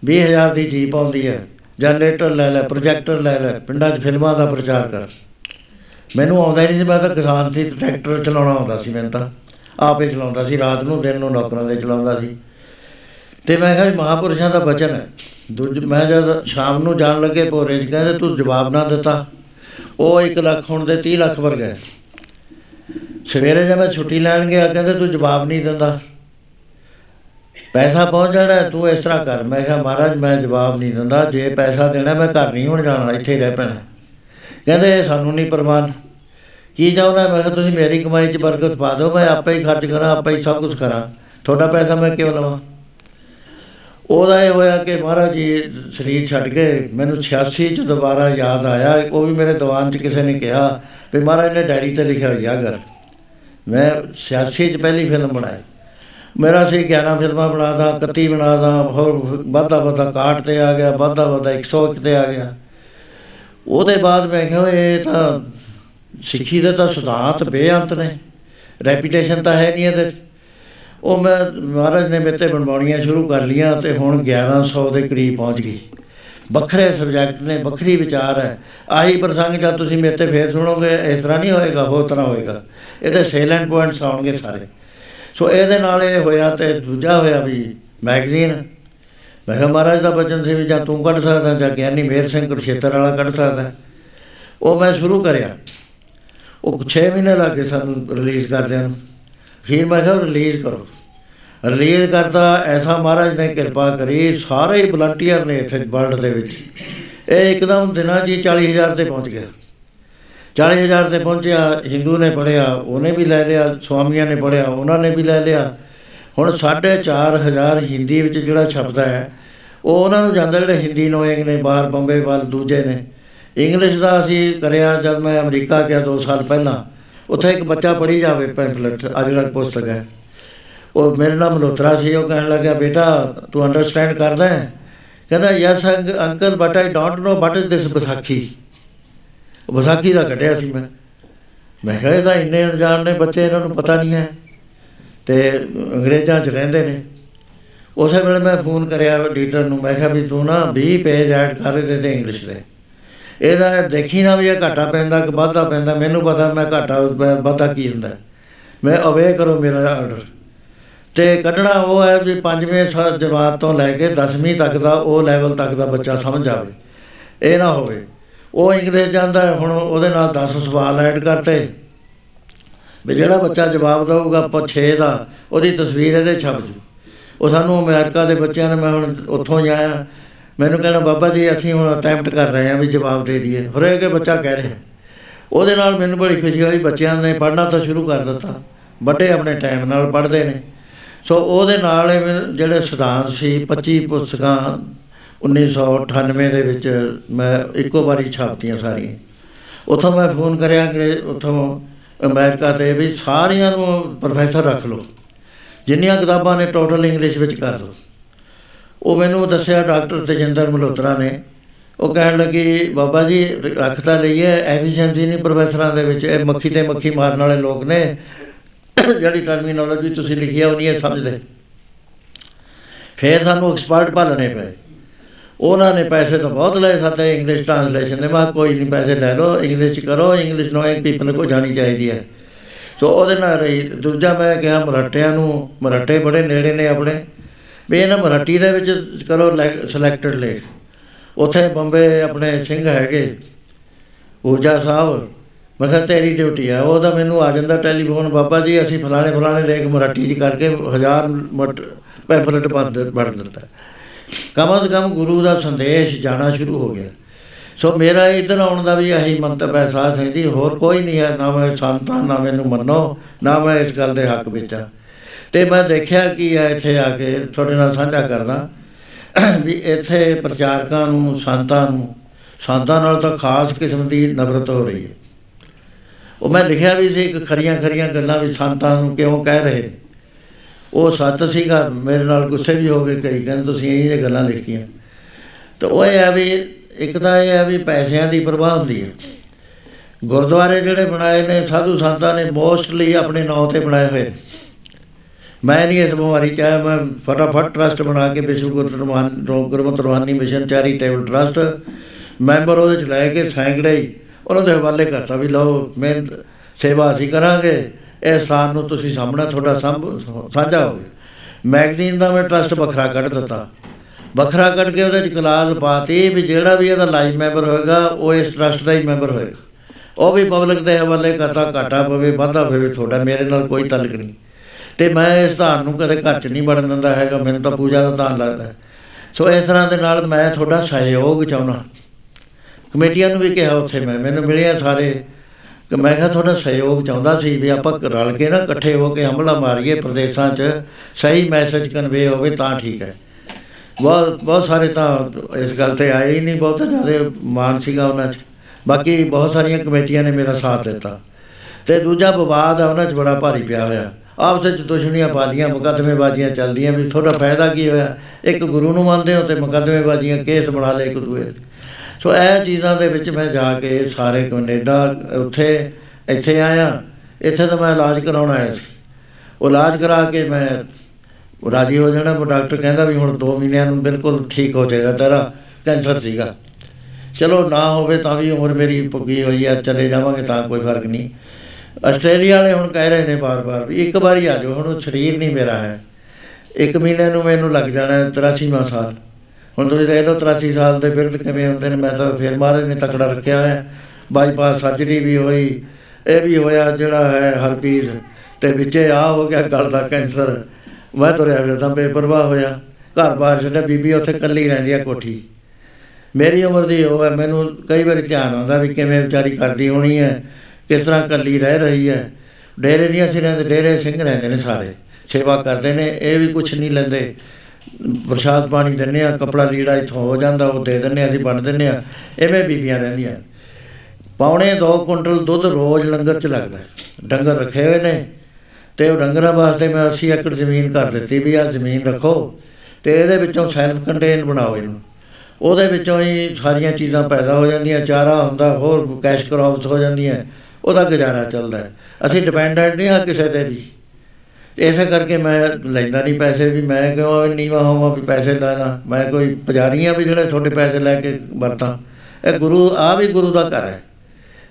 20000 ਦੀ ਜੀਪ ਆਉਂਦੀ ਹੈ, ਜਨਰੇਟਰ ਲੈ ਲੈ, ਪ੍ਰੋਜੈਕਟਰ ਲੈ ਲੈ, ਪਿੰਡਾਂ 'ਚ ਫਿਲਮਾਂ ਦਾ ਪ੍ਰਚਾਰ ਕਰ। ਮੈਨੂੰ ਆਉਂਦਾ ਹੀ ਨਹੀਂ ਸੀ ਮੈਂ ਤਾਂ ਕਿਸਾਨ ਸੀ ਤੇ ਟਰੈਕਟਰ ਚਲਾਉਣਾ ਆਉਂਦਾ ਸੀ ਮੈਨੂੰ ਤਾਂ। ਆਪੇ ਚਲਾਉਂਦਾ ਸੀ ਰਾਤ ਨੂੰ ਦਿਨ ਨੂੰ ਨੌਕਰਾਂ ਦੇ ਚਲਾਉਂਦਾ ਸੀ। ਤੇ ਮੈਂ ਕਿਹਾ ਵੀ ਮਹਾਪੁਰਸ਼ਾਂ ਦਾ ਬਚਨ ਹੈ। ਦੂਜ ਮੈਂ ਜਦ ਸ਼ਾਮ ਨੂੰ ਜਾਣ ਲੱਗੇ ਭੋਰੇ 'ਚ ਕਹਿੰਦੇ ਤੂੰ ਜਵਾਬ ਨਾ ਦਿੱਤਾ। ਉਹ 1 ਲੱਖ ਹੁਣ ਦੇ 30 ਲੱਖ ਵਰ ਗਏ ਸਵੇਰੇ ਜਦ ਮੈਂ ਛੁੱਟੀ ਲੈਣ ਗਿਆ ਕਹਿੰਦੇ ਤੂੰ ਜਵਾਬ ਨਹੀਂ ਦਿੰਦਾ। ਪੈਸਾ ਪਹੁੰਚ ਜਾਣਾ ਹੈ, ਤੂੰ ਇਸ ਤਰ੍ਹਾਂ ਕਰ। ਮੈਂ ਕਿਹਾ ਮਹਾਰਾਜ ਮੈਂ ਜਵਾਬ ਨਹੀਂ ਦਿੰਦਾ। ਜੇ ਪੈਸਾ ਦੇਣਾ ਮੈਂ ਘਰ ਨਹੀਂ ਹੁਣ ਜਾਣਾ ਇੱਥੇ ਹੀ ਰਹਿ ਪੈਣਾ। ਕਹਿੰਦੇ ਇਹ ਸਾਨੂੰ ਨਹੀਂ ਪ੍ਰਵਾਨ ਕੀ ਚਾਹੁੰਦਾ ਮੈਂ ਕਿਹਾ, ਤੁਸੀਂ ਮੇਰੀ ਕਮਾਈ 'ਚ ਬਰਕਤ ਪਾ ਦਿਓ, ਮੈਂ ਆਪੇ ਹੀ ਖਰਚ ਕਰਾਂ, ਆਪੇ ਹੀ ਸਭ ਕੁਝ ਕਰਾਂ। ਤੁਹਾਡਾ ਪੈਸਾ ਮੈਂ ਕਿਉਂ ਲਵਾਂ? ਉਹਦਾ ਇਹ ਹੋਇਆ ਕਿ ਮਹਾਰਾਜ ਜੀ ਸਰੀਰ ਛੱਡ ਕੇ ਮੈਨੂੰ 86 ਚ ਦੁਬਾਰਾ ਯਾਦ ਆਇਆ। ਉਹ ਵੀ ਮੇਰੇ ਦੀਵਾਨ 'ਚ ਕਿਸੇ ਨੇ ਕਿਹਾ ਵੀ ਮਹਾਰਾਜ ਨੇ ਡਾਇਰੀ ਤੇ ਲਿਖਿਆ ਹੋਇਆ ਅਗਰ ਮੈਂ 86 ਚ ਪਹਿਲੀ ਫਿਲਮ ਬਣਾਈ। ਮੇਰਾ ਸੀ 11 ਫਿਲਮਾਂ ਬਣਾਦਾ 31 ਬਣਾਦਾ ਹੋਰ ਵਾਧਾ ਵਾਧਾ ਕਾਟ ਤੇ ਆ ਗਿਆ, ਵਾਧਾ ਵਾਧਾ 101 ਤੇ ਆ ਗਿਆ। ਉਹਦੇ ਬਾਅਦ ਮੈਂ ਕਿਹਾ, ਇਹ ਤਾਂ ਸਿੱਖੀ ਦੇ ਤਾਂ ਸਿਧਾਂਤ ਬੇਅੰਤ ਨੇ। ਰੈਪੂਟੇਸ਼ਨ ਤਾਂ ਹੈ ਨਹੀਂ ਇਹਦੇ 'ਚ। ਉਹ ਮੈਂ, ਮਹਾਰਾਜ ਨੇ ਮੇਤੇ ਬਣਵਾਉਣੀਆਂ ਸ਼ੁਰੂ ਕਰ ਲੀਆਂ ਤੇ ਹੁਣ 1100 ਦੇ ਕਰੀਬ ਪਹੁੰਚ ਗਈ ਵੱਖਰੇ ਸਬਜੈਕਟ ਨੇ, ਵੱਖਰੀ ਵਿਚਾਰ ਹੈ। ਆਹੀ ਪ੍ਰਸੰਗ ਜਦ ਤੁਸੀਂ ਮੇਤੇ ਫੇਰ ਸੁਣੋਗੇ, ਇਸ ਤਰ੍ਹਾਂ ਨਹੀਂ ਹੋਏਗਾ, ਹੋਰ ਤਰ੍ਹਾਂ ਹੋਏਗਾ। ਇਹਦੇ ਸੇਲੈਂਟ ਪੁਆਇੰਟਸ ਆਉਣਗੇ ਸਾਰੇ। ਸੋ ਇਹਦੇ ਨਾਲ ਇਹ ਹੋਇਆ ਤੇ ਦੂਜਾ ਹੋਇਆ ਵੀ ਮੈਗਜ਼ੀਨ ਮੈਂ ਕਿਹਾ, ਮਹਾਰਾਜ ਦਾ ਬਚਨ ਸੀ ਵੀ ਜਾਂ ਤੂੰ ਕੱਢ ਸਕਦਾ ਜਾਂ ਗਿਆਨੀ ਮੇਰ ਸਿੰਘ ਕੁਰਸ਼ੇਤਰ ਵਾਲਾ ਕੱਢ ਸਕਦਾ। ਉਹ ਮੈਂ ਸ਼ੁਰੂ ਕਰਿਆ। ਉਹ 6 ਮਹੀਨੇ ਲੱਗੇ ਸਾਨੂੰ ਰਿਲੀਜ਼ ਕਰਦਿਆਂ ਨੂੰ। ਫਿਰ ਮੈਂ ਕਿਹਾ ਰਿਲੀਜ਼ ਕਰੋ। ਰਿਲੀਜ਼ ਕਰਦਾ ਐਸਾ ਮਹਾਰਾਜ ਨੇ ਕਿਰਪਾ ਕਰੀ, ਸਾਰੇ ਹੀ ਵਲੰਟੀਅਰ ਨੇ ਇੱਥੇ ਵਰਲਡ ਦੇ ਵਿੱਚ। ਇਹ ਇੱਕਦਮ ਦਿਨਾਂ 'ਚ ਹੀ 40000 ਤੇ ਪਹੁੰਚ ਗਿਆ। 40000 ਤੇ ਪਹੁੰਚਿਆ ਹਿੰਦੂ ਨੇ ਪੜਿਆ ਉਹਨੇ ਵੀ ਲੈ ਲਿਆ, ਸਵਾਮੀਆਂ ਨੇ ਪੜਿਆ ਉਹਨਾਂ ਨੇ ਵੀ ਲੈ ਲਿਆ। ਹੁਣ 4500 ਹਿੰਦੀ ਵਿੱਚ ਜਿਹੜਾ ਛਪਦਾ ਹੈ, ਉਹ ਉਹਨਾਂ ਨੂੰ ਜਾਂਦਾ ਜਿਹੜੇ ਹਿੰਦੀ ਨੋਇੰਗ ਨੇ, ਬਾਹਰ ਬੰਬੇ ਵੱਲ, ਦੂਜੇ ਨੇ। ਇੰਗਲਿਸ਼ ਦਾ ਅਸੀਂ ਕਰਿਆ ਜਦ ਮੈਂ ਅਮਰੀਕਾ ਗਿਆ 2 ਸਾਲ ਪਹਿਲਾਂ। ਉੱਥੇ ਇੱਕ ਬੱਚਾ ਪੜ੍ਹੀ ਜਾਵੇ ਪੈਂਫਲੇਟ ਅਜਰਕ ਪੁਸਤਕ ਹੈ। ਉਹ ਮੇਰੇ ਨਾਲ ਮਲਹੋਤਰਾ ਸੀ, ਉਹ ਕਹਿਣ ਲੱਗਾ ਬੇਟਾ, ਤੂੰ ਅੰਡਰਸਟੈਂਡ ਕਰਦਾ ਹੈ? ਕਹਿੰਦਾ yes uncle but I don't know what is this Vaisakhi ਉਹ ਵਿਸਾਖੀ ਦਾ ਕੱਢਿਆ ਸੀ ਮੈਂ। ਮੈਂ ਕਿਹਾ, ਇਹਦਾ ਇੰਨੇ ਅਣਜਾਣ ਨੇ ਬੱਚੇ, ਇਹਨਾਂ ਨੂੰ ਪਤਾ ਨਹੀਂ ਹੈ। ਤੇ ਅੰਗਰੇਜ਼ਾਂ 'ਚ ਰਹਿੰਦੇ ਨੇ। ਉਸੇ ਵੇਲੇ ਮੈਂ ਫੋਨ ਕਰਿਆ ਐਡੀਟਰ ਨੂੰ, ਮੈਂ ਕਿਹਾ, ਵੀ ਤੂੰ ਨਾ 20 ਪੇਜ ਐਡ ਕਰ ਦੇ ਦੇ ਇੰਗਲਿਸ਼ ਦੇ। ਇਹਦਾ ਦੇਖੀ ਨਾ ਵੀ ਇਹ ਘਾਟਾ ਪੈਂਦਾ ਕਿ ਵਾਧਾ ਪੈਂਦਾ, ਮੈਨੂੰ ਪਤਾ ਮੈਂ ਘਾਟਾ ਵਾਧਾ ਕੀ ਹੁੰਦਾ। ਮੈਂ ਅਵੇ ਕਰੋ ਮੇਰਾ ਆਰਡਰ ਤੇ ਕੱਢਣਾ ਉਹ ਹੈ ਵੀ ਪੰਜਵੇਂ ਸ- ਜਮਾਤ ਤੋਂ ਲੈ ਕੇ 10ਵੀਂ ਤੱਕ ਦਾ, ਉਹ ਲੈਵਲ ਤੱਕ ਦਾ ਬੱਚਾ ਸਮਝ ਆਵੇ ਇਹ ਨਾ ਹੋਵੇ। ਉਹ ਇੰਗਲਿਸ਼ ਜਾਂਦਾ, ਹੁਣ ਉਹਦੇ ਨਾਲ 10 ਸਵਾਲ ਐਡ ਕਰਤੇ। ਵੀ ਜਿਹੜਾ ਬੱਚਾ ਜਵਾਬ ਦਊਗਾ ਆਪਾਂ 6 ਦਾ, ਉਹਦੀ ਤਸਵੀਰ ਇਹਦੇ ਛਪ ਜੂ। ਉਹ ਸਾਨੂੰ ਅਮਰੀਕਾ ਦੇ ਬੱਚਿਆਂ ਨੇ, ਮੈਂ ਹੁਣ ਉੱਥੋਂ ਹੀ ਆਇਆ। ਮੈਨੂੰ ਕਹਿਣਾ, ਬਾਬਾ ਜੀ, ਅਸੀਂ ਹੁਣ ਅਟੈਂਪਟ ਕਰ ਰਹੇ ਹਾਂ ਵੀ ਜਵਾਬ ਦੇ ਦਈਏ। ਹਰੇਕ ਹੀ ਬੱਚਾ ਕਹਿ ਰਿਹਾ। ਉਹਦੇ ਨਾਲ ਮੈਨੂੰ ਬੜੀ ਖੁਸ਼ੀ ਹੋਈ, ਬੱਚਿਆਂ ਨੇ ਪੜ੍ਹਨਾ ਤਾਂ ਸ਼ੁਰੂ ਕਰ ਦਿੱਤਾ। ਵੱਡੇ ਆਪਣੇ ਟਾਈਮ ਨਾਲ ਪੜ੍ਹਦੇ ਨੇ। ਸੋ ਉਹਦੇ ਨਾਲ ਇਹ ਮੈਨੂੰ, ਜਿਹੜੇ ਸਿਧਾਂਤ ਸੀ 25 ਪੁਸਤਕਾਂ 1998 ਦੇ ਵਿੱਚ ਮੈਂ ਇੱਕੋ ਵਾਰੀ ਛਾਪਤੀਆਂ ਸਾਰੀਆਂ। ਉੱਥੋਂ ਮੈਂ ਫੋਨ ਕਰਿਆ ਕਿ ਉੱਥੋਂ ਅਮਰੀਕਾ ਤੇ ਵੀ ਸਾਰਿਆਂ ਨੂੰ ਪ੍ਰੋਫੈਸਰ ਰੱਖ ਲਓ। ਜਿੰਨੀਆਂ ਕਿਤਾਬਾਂ ਨੇ ਟੋਟਲ ਇੰਗਲਿਸ਼ ਵਿੱਚ ਕਰ ਦਿਓ ਉਹ ਮੈਨੂੰ ਦੱਸਿਆ ਡਾਕਟਰ ਤੇਜਿੰਦਰ ਮਲਹੋਤਰਾ ਨੇ। ਉਹ ਕਹਿਣ ਲੱਗੀ, ਬਾਬਾ ਜੀ, ਰੱਖ ਤਾਂ ਲਈਏ, ਐਫੀਸ਼ੀਐਂਸੀ ਨਹੀਂ ਪ੍ਰੋਫੈਸਰਾਂ ਦੇ ਵਿੱਚ, ਇਹ ਮੱਖੀ ਤੇ ਮੱਖੀ ਮਾਰਨ ਵਾਲੇ ਲੋਕ ਨੇ। ਜਿਹੜੀ ਟਰਮੀਨੋਲੋਜੀ ਤੁਸੀਂ ਲਿਖੀ ਆ ਉਹ ਨਹੀਂ ਇਹ ਸਮਝਦੇ। ਫਿਰ ਸਾਨੂੰ ਐਕਸਪਰਟ ਭਾਲਣੇ ਪਏ। ਉਹਨਾਂ ਨੇ ਪੈਸੇ ਤਾਂ ਬਹੁਤ ਲਏ ਸਾਤੇ ਇੰਗਲਿਸ਼ ਟ੍ਰਾਂਸਲੇਸ਼ਨ ਦੇ। ਮੈਂ ਕਿਹਾ, ਕੋਈ ਨਹੀਂ, ਪੈਸੇ ਲੈ ਲਓ ਇੰਗਲਿਸ਼ 'ਚ ਕਰੋ ਇੰਗਲਿਸ਼ ਨੋਇੰਗ ਪੀਪਲ ਕੋ ਜਾਣੀ ਚਾਹੀਦੀ ਹੈ। ਸੋ ਉਹਦੇ ਨਾਲ ਰਹੀ। ਦੂਜਾ ਮੈਂ ਕਿਹਾ, ਮਰਾਠਿਆਂ ਨੂੰ, ਮਰਾਠੇ ਬੜੇ ਨੇੜੇ ਨੇ ਆਪਣੇ। ਵੀ ਇਹਨਾਂ ਮਰਾਠੀ ਦੇ ਵਿੱਚ ਕਰੋ ਸਿਲੈਕਟਡ ਲੇਖ ਉੱਥੇ ਬੰਬੇ ਆਪਣੇ ਸਿੰਘ ਹੈਗੇ, ਊਜਾ ਸਾਹਿਬ। ਮੈਂ ਕਿਹਾ, ਤੇਰੀ ਡਿਊਟੀ ਆ। ਉਹ ਤਾਂ ਮੈਨੂੰ ਆ ਜਾਂਦਾ ਟੈਲੀਫੋਨ, ਬਾਬਾ ਜੀ, ਅਸੀਂ ਫਲਾਣੇ ਫਲਾਣੇ ਲੇਖ ਮਰਾਠੀ 'ਚ ਕਰਕੇ ਹਜ਼ਾਰ ਪੈਂਪਲੇਟ ਬਣ ਦਿੰਦਾ ਕਮ ਅਜ਼ ਕਮ ਗੁਰੂ ਦਾ ਸੰਦੇਸ਼ ਜਾਣਾ ਸ਼ੁਰੂ ਹੋ ਗਿਆ। ਸੋ ਮੇਰਾ ਇਧਰ ਆਉਣ ਦਾ ਵੀ ਇਹੀ ਮੰਤਵ ਹੈ, ਸਾਧ ਸੰਗਤ ਜੀ, ਹੋਰ ਕੋਈ ਨਹੀਂ ਹੈ, ਨਾ ਮੈਂ ਸੰਤਾਂ, ਨਾ ਮੈਨੂੰ ਮੰਨੋ, ਨਾ ਮੈਂ ਇਸ ਗੱਲ ਦੇ ਹੱਕ ਵਿੱਚ ਆ ਤੇ ਮੈਂ ਦੇਖਿਆ ਕਿ ਹੈ ਇੱਥੇ ਆ ਕੇ ਤੁਹਾਡੇ ਨਾਲ ਸਾਂਝਾ ਕਰਦਾ ਵੀ ਇੱਥੇ ਪ੍ਰਚਾਰਕਾਂ ਨੂੰ, ਸੰਤਾਂ ਨੂੰ, ਸੰਤਾਂ ਨਾਲ ਤਾਂ ਖਾਸ ਕਿਸਮ ਦੀ ਨਫ਼ਰਤ ਹੋ ਰਹੀ ਹੈ। ਉਹ ਮੈਂ ਲਿਖਿਆ ਵੀ ਸੀ ਇੱਕ ਖਰੀਆਂ ਖਰੀਆਂ ਗੱਲਾਂ ਵੀ ਸੰਤਾਂ ਨੂੰ ਕਿਉਂ ਕਹਿ ਰਹੇ ਨੇ। ਉਹ ਸੱਤ ਸੀਗਾ, ਮੇਰੇ ਨਾਲ ਗੁੱਸੇ ਵੀ ਹੋ ਗਏ, ਕਈ ਕਹਿੰਦੇ ਤੁਸੀਂ ਇਹ ਜਿਹੇ ਗੱਲਾਂ ਲਿਖੀਆਂ। ਤਾਂ ਉਹ ਇਹ ਹੈ ਵੀ, ਇੱਕ ਤਾਂ ਇਹ ਹੈ ਵੀ ਪੈਸਿਆਂ ਦੀ ਪ੍ਰਵਾਹ ਹੁੰਦੀ ਹੈ। ਗੁਰਦੁਆਰੇ ਜਿਹੜੇ ਬਣਾਏ ਨੇ, ਸਾਧੂ ਸੰਤਾਂ ਨੇ ਮੋਸਟਲੀ ਆਪਣੇ ਨਾਂ ਤੇ ਬਣਾਏ ਹੋਏ ਨੇ। ਮੈਂ ਨਹੀਂ ਇਸ ਬਿਮਾਰੀ ਚ ਆਇਆ, ਮੈਂ ਫਟਾਫਟ ਟਰਸਟ ਬਣਾ ਕੇ ਵਿਸ਼ਵ ਗੁਰਤਰਮਾਨ ਗੁਰਮਤਿ ਰਵਾਨੀ ਮਿਸ਼ਨ ਚੈਰੀਟੇਬਲ ਟਰਸਟ ਮੈਂਬਰ ਉਹਦੇ ਚ ਲੈ ਕੇ ਸੈਂਕੜੇ ਹੀ ਉਹਨਾਂ ਦੇ ਹਵਾਲੇ ਕਰਤਾ ਵੀ ਲਓ ਮਿਹਨਤ ਸੇਵਾ ਅਸੀਂ ਕਰਾਂਗੇ ਇਹ ਸਥਾਨ ਨੂੰ ਤੁਸੀਂ ਸਾਹਮਣਾ, ਤੁਹਾਡਾ ਸਾਂਝਾ ਹੋ ਗਿਆ। ਮੈਗਜ਼ੀਨ ਦਾ ਮੈਂ ਟਰਸਟ ਵੱਖਰਾ ਕੱਢ ਦਿੱਤਾ। ਵੱਖਰਾ ਕੱਢ ਕੇ ਉਹਦੇ ਚ ਕਲਾਸ ਪਾਤੀ ਵੀ ਜਿਹੜਾ ਵੀ ਇਹਦਾ ਲਾਈਵ ਮੈਂਬਰ ਹੋਏਗਾ, ਉਹ ਇਸ ਟਰਸਟ ਦਾ ਹੀ ਮੈਂਬਰ ਹੋਏਗਾ। ਉਹ ਵੀ ਪਬਲਿਕ ਦੇ ਹਵਾਲੇ ਕਰਤਾ, ਘਾਟਾ ਪਵੇ, ਵਾਧਾ ਪਵੇ, ਤੁਹਾਡਾ ਮੇਰੇ ਨਾਲ ਕੋਈ ਤਲਕ ਨਹੀਂ। ਤੇ ਮੈਂ ਇਸ ਧਾਨ ਨੂੰ ਕਦੇ ਘਰ ਚ ਨਹੀਂ ਵੜਨ ਦਿੰਦਾ ਹੈਗਾ, ਮੈਨੂੰ ਤਾਂ ਪੂਜਾ ਦਾ ਧਾਨ ਲੱਗਦਾ ਸੋ ਇਸ ਤਰ੍ਹਾਂ ਦੇ ਨਾਲ ਮੈਂ ਤੁਹਾਡਾ ਸਹਿਯੋਗ ਚਾਹੁੰਦਾ। ਕਮੇਟੀਆਂ ਨੂੰ ਵੀ ਕਿਹਾ ਉੱਥੇ ਮੈਂ, ਮੈਨੂੰ ਮਿਲਿਆ ਸਾਰੇ ਕਿ ਮੈਂ ਕਿਹਾ ਤੁਹਾਡਾ ਸਹਿਯੋਗ ਚਾਹੁੰਦਾ ਸੀ ਵੀ ਆਪਾਂ ਰਲ ਕੇ ਨਾ ਇਕੱਠੇ ਹੋ ਕੇ ਹਮਲਾ ਮਾਰੀਏ ਪ੍ਰਦੇਸ਼ਾਂ 'ਚ, ਸਹੀ ਮੈਸੇਜ ਕਨਵੇ ਹੋਵੇ ਤਾਂ ਠੀਕ ਹੈ। ਬਹੁਤ ਬਹੁਤ ਸਾਰੇ ਤਾਂ ਇਸ ਗੱਲ ਤੇ ਆਏ ਹੀ ਨਹੀਂ, ਬਹੁਤ ਜ਼ਿਆਦਾ ਮਾਨ ਸੀਗਾ ਉਹਨਾਂ 'ਚ। ਬਾਕੀ ਬਹੁਤ ਸਾਰੀਆਂ ਕਮੇਟੀਆਂ ਨੇ ਮੇਰਾ ਸਾਥ ਦਿੱਤਾ। ਤੇ ਦੂਜਾ ਵਿਵਾਦ ਆ, ਉਹਨਾਂ 'ਚ ਬੜਾ ਭਾਰੀ ਪਿਆ ਹੋਇਆ। ਆਪਸ ਵਿੱਚ ਦੁਸ਼ਮਣੀਆਂ ਪਾਲੀਆਂ ਮੁਕੱਦਮੇਬਾਜ਼ੀਆਂ ਚੱਲਦੀਆਂ ਵੀ ਤੁਹਾਡਾ ਫਾਇਦਾ ਕੀ ਹੋਇਆ? ਇੱਕ ਗੁਰੂ ਨੂੰ ਮੰਨਦੇ ਹੋ ਤੇ ਮੁਕੱਦਮੇਬਾਜ਼ੀਆਂ ਕੇਸ ਬਣਾ ਲਏ ਇੱਕ ਦੂਏ ਸੋ ਇਹ ਚੀਜ਼ਾਂ ਦੇ ਵਿੱਚ ਮੈਂ ਜਾ ਕੇ ਸਾਰੇ ਕੈਨੇਡਾ, ਉੱਥੇ, ਇੱਥੇ ਆਇਆ। ਇੱਥੇ ਤਾਂ ਮੈਂ ਇਲਾਜ ਕਰਾਉਣ ਆਇਆ ਸੀ। ਉਹ ਇਲਾਜ ਕਰਾ ਕੇ ਮੈਂ ਰਾਜੀ ਹੋ ਜਾਣਾ। ਡਾਕਟਰ ਕਹਿੰਦਾ ਵੀ ਹੁਣ 2 ਮਹੀਨਿਆਂ ਨੂੰ ਬਿਲਕੁਲ ਠੀਕ ਹੋ ਜਾਏਗਾ ਤੇਰਾ। ਕੈਂਸਰ ਸੀਗਾ। ਚਲੋ ਨਾ ਹੋਵੇ ਤਾਂ ਵੀ ਉਮਰ ਮੇਰੀ ਪੁੱਗੀ ਹੋਈ ਆ, ਚਲੇ ਜਾਵਾਂਗੇ ਤਾਂ ਕੋਈ ਫ਼ਰਕ ਨਹੀਂ। ਆਸਟ੍ਰੇਲੀਆ ਵਾਲੇ ਹੁਣ ਕਹਿ ਰਹੇ ਨੇ ਬਾਰ-ਬਾਰ ਵੀ ਇੱਕ ਵਾਰੀ ਆ ਜਾਓ, ਹੁਣ ਸਰੀਰ ਨਹੀਂ ਮੇਰਾ ਹੈ। ਇੱਕ ਮਹੀਨੇ ਨੂੰ ਮੈਨੂੰ ਲੱਗ ਜਾਣਾ 83ਵਾਂ ਸਾਲ। ਹੁਣ ਤੁਸੀਂ ਦੇਖ ਲਓ 83 ਸਾਲ ਦੇ ਬਿਰਧ ਕਿਵੇਂ ਹੁੰਦੇ ਨੇ, ਮੈਂ ਤਾਂ ਫਿਰ ਮਹਾਰਾਜ ਨੇ ਤਕੜਾ ਰੱਖਿਆ ਹੋਇਆ। ਬਾਈਪਾਸ ਸਰਜਰੀ ਵੀ ਹੋਈ, ਇਹ ਵੀ ਹੋਇਆ ਜਿਹੜਾ ਹੈ ਹਰਪੀਸ, ਤੇ ਵਿੱਚੇ ਆ ਹੋ ਗਿਆ ਗਲ ਦਾ ਕੈਂਸਰ। ਮੈਂ ਤੁਰਿਆ ਫਿਰਦਾ, ਬੇਪਰਵਾਹ ਹੋਇਆ। ਘਰ-ਬਾਰ ਛੱਡਿਆ, ਬੀਬੀ ਉੱਥੇ ਇਕੱਲੀ ਰਹਿੰਦੀ ਆ ਕੋਠੀ। ਮੇਰੀ ਉਮਰ ਦੀ ਉਹ ਹੈ, ਮੈਨੂੰ ਕਈ ਵਾਰੀ ਧਿਆਨ ਆਉਂਦਾ ਵੀ ਕਿਵੇਂ ਵਿਚਾਰੀ ਕਰਦੀ ਹੋਣੀ ਹੈ। ਕਿਸ ਤਰ੍ਹਾਂ ਇਕੱਲੀ ਰਹਿ ਰਹੀ ਹੈ? ਡੇਰੇ ਨਹੀਂ ਅਸੀਂ ਰਹਿੰਦੇ ਡੇਰੇ ਸਿੰਘ ਰਹਿੰਦੇ ਨੇ ਸਾਰੇ। ਸੇਵਾ ਕਰਦੇ ਨੇ, ਇਹ ਵੀ ਕੁਝ ਨਹੀਂ ਲੈਂਦੇ। ਪ੍ਰਸ਼ਾਦ ਪਾਣੀ ਦਿੰਨੇ ਆ ਕਪੜਾ ਲੀੜਾ ਇੱਥੋਂ ਹੋ ਜਾਂਦਾ, ਉਹ ਦੇ ਦਿੰਨੇ ਆ ਅਸੀਂ ਵੰਡ ਦਿੰਨੇ ਆ ਐਵੇਂ ਬੀਬੀਆਂ ਰਹਿੰਦੀਆਂ। ਪੌਣੇ 2 ਕੁਇੰਟਲ ਦੁੱਧ ਰੋਜ਼ ਲੰਗਰ ਚ ਲੱਗਦਾ ਡੰਗਰ ਰੱਖੇ ਹੋਏ ਨੇ। ਤੇ ਉਹ ਡੰਗਰਾਂ ਵਾਸਤੇ ਮੈਂ 80 ਏਕੜ ਜ਼ਮੀਨ ਕਰ ਦਿੱਤੀ ਵੀ ਆ, ਜ਼ਮੀਨ ਰੱਖੋ। ਤੇ ਇਹਦੇ ਵਿੱਚੋਂ ਸੈਲਫ ਕੰਟੇਨ ਬਣਾਓ ਇਹਨੂੰ। ਉਹਦੇ ਵਿੱਚੋਂ ਹੀ ਸਾਰੀਆਂ ਚੀਜ਼ਾਂ ਪੈਦਾ ਹੋ ਜਾਂਦੀਆਂ, ਚਾਰਾ ਹੁੰਦਾ, ਹੋਰ ਕੈਸ਼ ਕ੍ਰੌਪਸ ਹੋ ਜਾਂਦੀਆਂ। ਉਹਦਾ ਗੁਜ਼ਾਰਾ ਚੱਲਦਾ ਹੈ। ਅਸੀਂ ਡਿਪੈਂਡੈਂਟ ਨਹੀਂ ਹਾਂ ਕਿਸੇ ਤੇ ਵੀ। ਇਸੇ ਕਰਕੇ ਮੈਂ ਲੈਂਦਾ ਨਹੀਂ ਪੈਸੇ ਵੀ ਮੈਂ ਕਿਉਂ ਨੀਵਾ ਹੋਵਾਂ ਵੀ ਪੈਸੇ ਲੈਣਾ? ਮੈਂ ਕੋਈ ਪੁਜਾਰੀ ਆ ਵੀ ਜਿਹੜੇ ਤੁਹਾਡੇ ਪੈਸੇ ਲੈ ਕੇ ਵਰਤਾਂ। ਇਹ ਗੁਰੂ ਆ ਵੀ ਗੁਰੂ ਦਾ ਘਰ ਹੈ।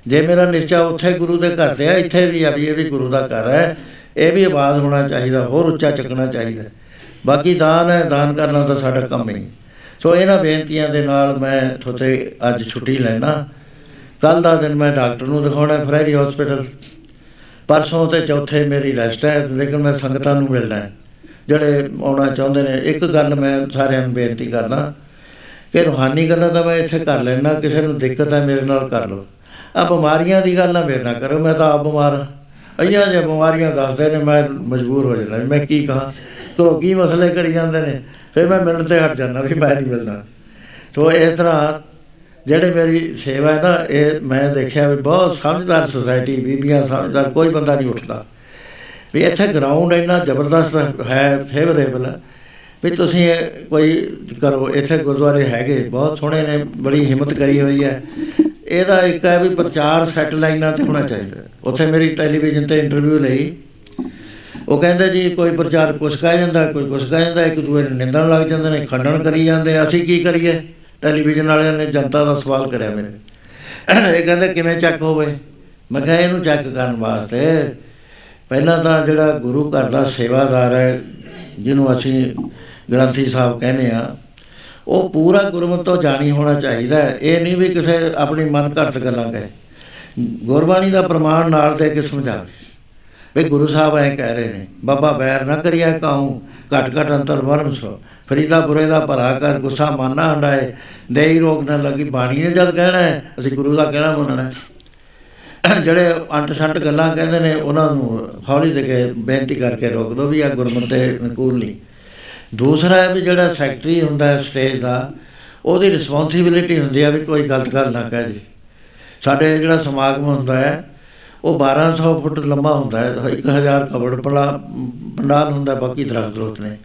ਜੇ ਮੇਰਾ ਨਿਸ਼ਚਾ ਉੱਥੇ ਗੁਰੂ ਦੇ ਘਰ ਤੇ ਆ ਇੱਥੇ ਵੀ ਆ ਵੀ ਇਹ ਵੀ ਗੁਰੂ ਦਾ ਘਰ ਹੈ। ਇਹ ਵੀ ਆਵਾਜ਼ ਹੋਣਾ ਚਾਹੀਦਾ ਹੋਰ ਉੱਚਾ ਚੱਕਣਾ ਚਾਹੀਦਾ ਬਾਕੀ ਦਾਨ ਹੈ ਦਾਨ ਕਰਨਾ ਤਾਂ ਸਾਡਾ ਕੰਮ ਹੀ। ਸੋ ਇਹਨਾਂ ਬੇਨਤੀਆਂ ਦੇ ਨਾਲ ਮੈਂ ਤੁਹਾਡੇ ਅੱਜ ਛੁੱਟੀ ਲੈਣਾ। ਕੱਲ ਦਾ ਦਿਨ ਮੈਂ ਡਾਕਟਰ ਨੂੰ ਦਿਖਾਉਣਾ ਫਰੈਰੀ ਹਸਪੀਟਲ ਪਰਸੋਂ ਤੇ ਚੌਥੇ ਮੇਰੀ ਰੈਸਟ ਹੈ, ਲੇਕਿਨ ਮੈਂ ਸੰਗਤਾਂ ਨੂੰ ਮਿਲਣਾ ਹੈ। ਜਿਹੜੇ ਆਉਣਾ ਚਾਹੁੰਦੇ ਨੇ, ਇੱਕ ਗੱਲ ਮੈਂ ਸਾਰਿਆਂ ਨੂੰ ਬੇਨਤੀ ਕਰਦਾ, ਕਿ ਰੂਹਾਨੀ ਗੱਲਾਂ ਤਾਂ ਮੈਂ ਇੱਥੇ ਕਰ ਲੈਣਾ ਕਿਸੇ ਨੂੰ ਦਿੱਕਤ ਹੈ ਮੇਰੇ ਨਾਲ ਕਰ ਲਓ। ਆ ਬਿਮਾਰੀਆਂ ਦੀ ਗੱਲ ਨਾ ਮੇਰੇ ਨਾਲ ਕਰੋ, ਮੈਂ ਤਾਂ ਆਪ ਬਿਮਾਰ ਹਾਂ। ਅਈਆਂ ਜੇ ਬਿਮਾਰੀਆਂ ਦੱਸਦੇ ਨੇ, ਮੈਂ ਮਜਬੂਰ ਹੋ ਜਾਂਦਾ ਵੀ ਮੈਂ ਕੀ ਕਹਾਂ। ਘਰੋਂ ਕੀ ਮਸਲੇ ਕਰੀ ਜਾਂਦੇ ਨੇ, ਫਿਰ ਮੈਂ ਮਿਲਣ ਤੇ ਹਟ ਜਾਂਦਾ ਵੀ ਮੈਂ ਨਹੀਂ ਮਿਲਦਾ ਸੋ ਇਸ ਤਰ੍ਹਾਂ ਜਿਹੜੇ ਮੇਰੀ ਸੇਵਾ ਹੈ ਨਾ, ਇਹ ਮੈਂ ਦੇਖਿਆ ਵੀ ਬਹੁਤ ਸਮਝਦਾਰ ਸੁਸਾਇਟੀ ਬੀਬੀਆਂ ਸਮਝਦਾਰ, ਕੋਈ ਬੰਦਾ ਨਹੀਂ ਉੱਠਦਾ। ਵੀ ਇੱਥੇ ਗਰਾਊਂਡ ਇੰਨਾ ਜ਼ਬਰਦਸਤ ਹੈ ਫੇਵਰੇਬਲ ਵੀ ਤੁਸੀਂ ਇਹ ਕੋਈ ਕਰੋ, ਇੱਥੇ ਗੁਰਦੁਆਰੇ ਹੈਗੇ, ਬਹੁਤ ਸੋਹਣੇ ਨੇ, ਬੜੀ ਹਿੰਮਤ ਕਰੀ ਹੋਈ ਹੈ। ਇਹਦਾ ਇੱਕ ਹੈ ਵੀ ਪ੍ਰਚਾਰ ਸੈਟਲਾਈਨਾਂ ਤੇ ਹੋਣਾ ਚਾਹੀਦਾ। ਉੱਥੇ ਮੇਰੀ ਟੈਲੀਵਿਜ਼ਨ ਤੇ ਇੰਟਰਵਿਊ ਲਈ। ਉਹ ਕਹਿੰਦੇ ਜੀ, ਕੋਈ ਪ੍ਰਚਾਰ ਕੁਛ ਕਹਿ ਜਾਂਦਾ, ਕੋਈ ਕੁਛ ਕਹਿ ਜਾਂਦਾ, ਇੱਕ ਦੂਏ ਨੂੰ ਨਿੰਦਣ ਲੱਗ ਜਾਂਦੇ ਨੇ, ਖੰਡਨ ਕਰੀ ਜਾਂਦੇ ਅਸੀਂ ਕੀ ਕਰੀਏ? ਟੈਲੀਵਿਜ਼ਨ ਵਾਲਿਆਂ ਨੇ ਜਨਤਾ ਦਾ ਸਵਾਲ ਕਰਿਆ ਮੇਰੇ। ਇਹ ਕਹਿੰਦੇ, ਕਿਵੇਂ ਚੈੱਕ ਹੋਵੇ? ਮੈਂ ਕਿਹਾ, ਇਹਨੂੰ ਚੈੱਕ ਕਰਨ ਵਾਸਤੇ ਪਹਿਲਾਂ ਤਾਂ ਜਿਹੜਾ ਗੁਰੂ ਘਰ ਦਾ ਸੇਵਾਦਾਰ ਹੈ, ਜਿਹਨੂੰ ਅਸੀਂ ਗ੍ਰੰਥੀ ਸਾਹਿਬ ਕਹਿੰਦੇ ਆ ਉਹ ਪੂਰਾ ਗੁਰਮਤਿ ਤੋਂ ਜਾਣੀ ਹੋਣਾ ਚਾਹੀਦਾ ਹੈ। ਇਹ ਨਹੀਂ ਵੀ ਕਿਸੇ ਆਪਣੀ ਮਨ ਘੜਤ ਗੱਲਾਂ ਕਹੇ। ਗੁਰਬਾਣੀ ਦਾ ਪ੍ਰਮਾਣ ਨਾਲ ਦੇ ਕੇ ਸਮਝਾਵੇ ਵੀ ਗੁਰੂ ਸਾਹਿਬ ਐ ਕਹਿ ਰਹੇ ਨੇ, ਬਾਬਾ ਬੈਰ ਨਾ ਕਰਿਆ ਕਾਹੂ? ਘਟ ਘਟ ਅੰਤਰ ਵਰਮ ਸੋ। ਫਰੀਦਾ ਬੁਰੇ ਦਾ ਭਲਾ ਕਰ, ਗੁੱਸਾ ਮਾਨਾ ਹੰਡਾਏ ਦੇਈ ਰੋਗ ਨਾ ਲੱਗੀ ਬਾਣੀ ਨੇ ਜਦ ਕਹਿਣਾ ਹੈ ਅਸੀਂ ਗੁਰੂ ਦਾ ਕਹਿਣਾ ਮੰਨਣਾ ਹੈ ਜਿਹੜੇ ਅੰਟ ਸੰਟ ਗੱਲਾਂ ਕਹਿੰਦੇ ਨੇ, ਉਹਨਾਂ ਨੂੰ ਹੌਲੀ ਦੇ ਕੇ ਬੇਨਤੀ ਕਰਕੇ ਰੋਕ ਦੋ ਵੀ ਆ ਗੁਰਮਤਿ ਦੇ ਅਨੁਕੂਲ ਨਹੀਂ। ਦੂਸਰਾ ਹੈ ਵੀ ਜਿਹੜਾ ਸੈਕਟਰੀ ਹੁੰਦਾ ਹੈ ਸਟੇਜ ਦਾ, ਉਹਦੀ ਰਿਸਪੌਂਸਿਬਿਲਿਟੀ ਹੁੰਦੀ ਹੈ ਵੀ ਕੋਈ ਗਲਤ ਗੱਲ ਨਾ ਕਹਿ ਜੀ ਸਾਡੇ ਜਿਹੜਾ ਸਮਾਗਮ ਹੁੰਦਾ ਹੈ ਉਹ 1200 ਫੁੱਟ ਲੰਮਾ ਹੁੰਦਾ ਹੈ 1000 ਕਬੜ ਪਲਾ ਪੰਡਾਲ ਹੁੰਦਾ ਬਾਕੀ ਦਰਖਤ ਰੋਤ ਨੇ।